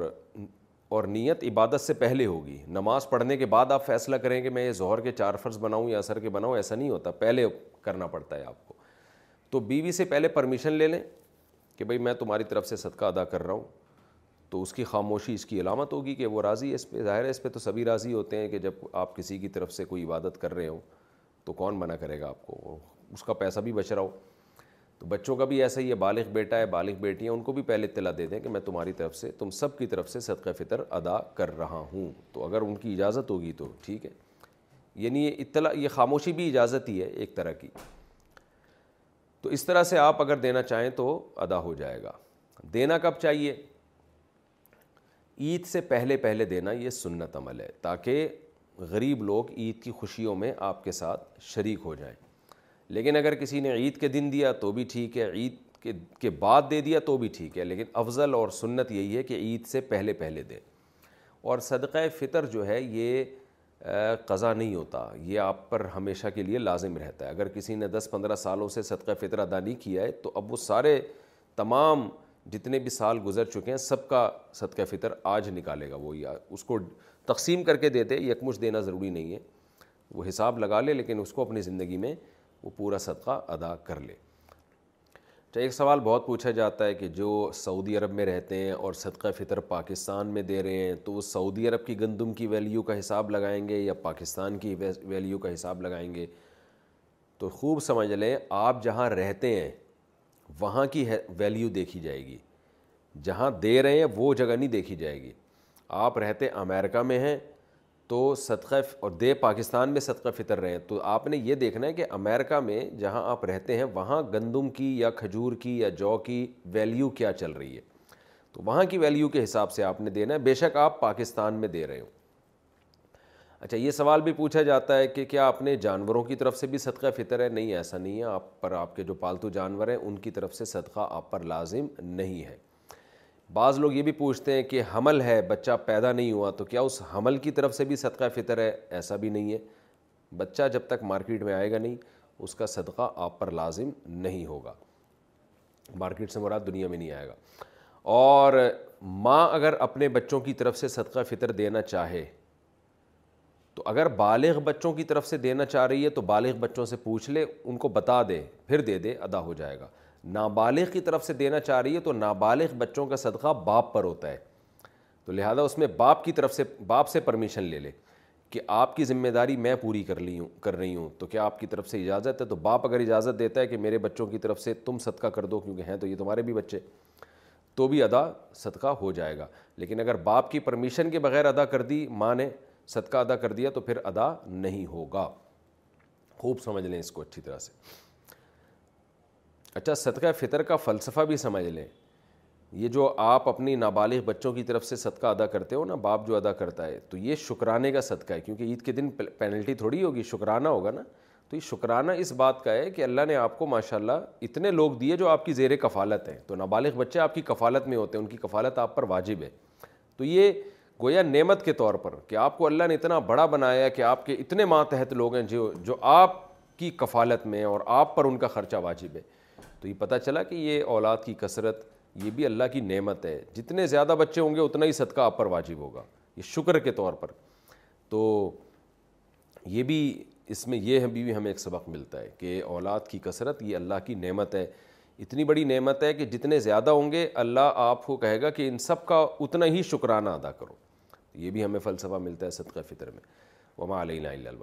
اور نیت عبادت سے پہلے ہوگی نماز پڑھنے کے بعد آپ فیصلہ کریں کہ میں یہ ظہر کے چار فرض بناؤں یا اثر کے بناؤں ایسا نہیں ہوتا پہلے کرنا پڑتا ہے آپ کو تو بیوی سے پہلے پرمیشن لے لیں کہ بھائی میں تمہاری طرف سے صدقہ ادا کر رہا ہوں تو اس کی خاموشی اس کی علامت ہوگی کہ وہ راضی اس پہ ظاہر ہے اس پہ تو سبھی راضی ہوتے ہیں کہ جب آپ کسی کی طرف سے کوئی عبادت کر رہے ہوں تو کون منع کرے گا آپ کو اس کا پیسہ بھی بچ رہا ہو تو بچوں کا بھی ایسا ہی ہے بالغ بیٹا ہے بالغ بیٹی ہیں ان کو بھی پہلے اطلاع دے دیں کہ میں تمہاری طرف سے تم سب کی طرف سے صدقہ فطر ادا کر رہا ہوں تو اگر ان کی اجازت ہوگی تو ٹھیک ہے یعنی یہ اطلاع یہ خاموشی بھی اجازت ہی ہے ایک طرح کی تو اس طرح سے آپ اگر دینا چاہیں تو ادا ہو جائے گا دینا کب چاہیے عید سے پہلے پہلے دینا یہ سنت عمل ہے تاکہ غریب لوگ عید کی خوشیوں میں آپ کے ساتھ شریک ہو جائیں لیکن اگر کسی نے عید کے دن دیا تو بھی ٹھیک ہے عید کے بعد دے دیا تو بھی ٹھیک ہے لیکن افضل اور سنت یہی ہے کہ عید سے پہلے پہلے دے اور صدقہ فطر جو ہے یہ قضا نہیں ہوتا یہ آپ پر ہمیشہ کے لیے لازم رہتا ہے اگر کسی نے دس پندرہ سالوں سے صدقہ فطر ادا نہیں کیا ہے تو اب وہ سارے تمام جتنے بھی سال گزر چکے ہیں سب کا صدقہ فطر آج نکالے گا وہ یا اس کو تقسیم کر کے دیتے یکمش دینا ضروری نہیں ہے وہ حساب لگا لے لیکن اس کو اپنی زندگی میں وہ پورا صدقہ ادا کر لے اچھا ایک سوال بہت پوچھا جاتا ہے کہ جو سعودی عرب میں رہتے ہیں اور صدقہ فطر پاکستان میں دے رہے ہیں تو وہ سعودی عرب کی گندم کی ویلیو کا حساب لگائیں گے یا پاکستان کی ویلیو کا حساب لگائیں گے تو خوب سمجھ لیں آپ جہاں رہتے ہیں وہاں کی ویلیو دیکھی جائے گی جہاں دے رہے ہیں وہ جگہ نہیں دیکھی جائے گی آپ رہتے امریکہ میں ہیں تو صدقہ اور دے پاکستان میں صدقہ فطر رہے تو آپ نے یہ دیکھنا ہے کہ امریکہ میں جہاں آپ رہتے ہیں وہاں گندم کی یا کھجور کی یا جو کی ویلیو کیا چل رہی ہے تو وہاں کی ویلیو کے حساب سے آپ نے دینا ہے بے شک آپ پاکستان میں دے رہے ہو اچھا یہ سوال بھی پوچھا جاتا ہے کہ کیا آپ نے جانوروں کی طرف سے بھی صدقہ فطر ہے نہیں ایسا نہیں ہے آپ پر آپ کے جو پالتو جانور ہیں ان کی طرف سے صدقہ آپ پر لازم نہیں ہے بعض لوگ یہ بھی پوچھتے ہیں کہ حمل ہے بچہ پیدا نہیں ہوا تو کیا اس حمل کی طرف سے بھی صدقہ فطر ہے ایسا بھی نہیں ہے بچہ جب تک مارکیٹ میں آئے گا نہیں اس کا صدقہ آپ پر لازم نہیں ہوگا مارکیٹ سے مراد دنیا میں نہیں آئے گا اور ماں اگر اپنے بچوں کی طرف سے صدقہ فطر دینا چاہے تو اگر بالغ بچوں کی طرف سے دینا چاہ رہی ہے تو بالغ بچوں سے پوچھ لے ان کو بتا دے پھر دے دے ادا ہو جائے گا نابالغ کی طرف سے دینا چاہ رہی ہے تو نابالغ بچوں کا صدقہ باپ پر ہوتا ہے تو لہٰذا اس میں باپ کی طرف سے باپ سے پرمیشن لے لے کہ آپ کی ذمہ داری میں پوری کر لی ہوں کر رہی ہوں تو کیا آپ کی طرف سے اجازت ہے تو باپ اگر اجازت دیتا ہے کہ میرے بچوں کی طرف سے تم صدقہ کر دو کیونکہ ہیں تو یہ تمہارے بھی بچے تو بھی ادا صدقہ ہو جائے گا لیکن اگر باپ کی پرمیشن کے بغیر ادا کر دی ماں نے صدقہ ادا کر دیا تو پھر ادا نہیں ہوگا خوب سمجھ لیں اس کو اچھی طرح سے اچھا صدقہ فطر کا فلسفہ بھی سمجھ لیں یہ جو آپ اپنی نابالغ بچوں کی طرف سے صدقہ ادا کرتے ہو نا باپ جو ادا کرتا ہے تو یہ شکرانے کا صدقہ ہے کیونکہ عید کے دن پینلٹی تھوڑی ہوگی شکرانہ ہوگا نا تو یہ شکرانہ اس بات کا ہے کہ اللہ نے آپ کو ماشاء اللہ اتنے لوگ دیے جو آپ کی زیر کفالت ہیں تو نابالغ بچے آپ کی کفالت میں ہوتے ہیں ان کی کفالت آپ پر واجب ہے تو یہ گویا نعمت کے طور پر کہ آپ کو اللہ نے اتنا بڑا بنایا کہ آپ کے اتنے ماتحت لوگ ہیں جو جو آپ کی کفالت میں اور آپ پر ان کا خرچہ واجب ہے تو یہ پتہ چلا کہ یہ اولاد کی کثرت یہ بھی اللہ کی نعمت ہے جتنے زیادہ بچے ہوں گے اتنا ہی صدقہ آپ پر واجب ہوگا یہ شکر کے طور پر تو یہ بھی اس میں یہ بھی ہمیں ایک سبق ملتا ہے کہ اولاد کی کثرت یہ اللہ کی نعمت ہے اتنی بڑی نعمت ہے کہ جتنے زیادہ ہوں گے اللہ آپ کو کہے گا کہ ان سب کا اتنا ہی شکرانہ ادا کرو یہ بھی ہمیں فلسفہ ملتا ہے صدقہ فطر میں وما علیہ اللہ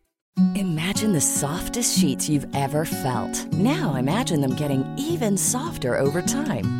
Imagine the softest sheets you've ever felt. Now imagine them getting even softer over time.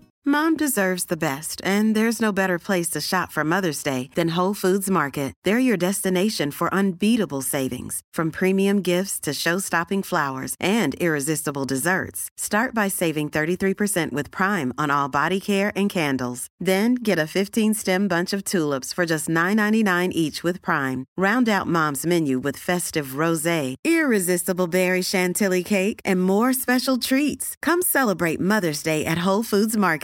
Mom deserves the best, and there's no better place to shop for Mother's Day than Whole Foods Market. They're your destination for unbeatable savings, from premium gifts to show-stopping flowers and irresistible desserts. Start by saving 33% with Prime on all body care and candles. Then get a 15-stem bunch of tulips for just $9.99 each with Prime. Round out Mom's menu with festive rosé, irresistible berry chantilly cake, and more special treats. Come celebrate Mother's Day at Whole Foods Market.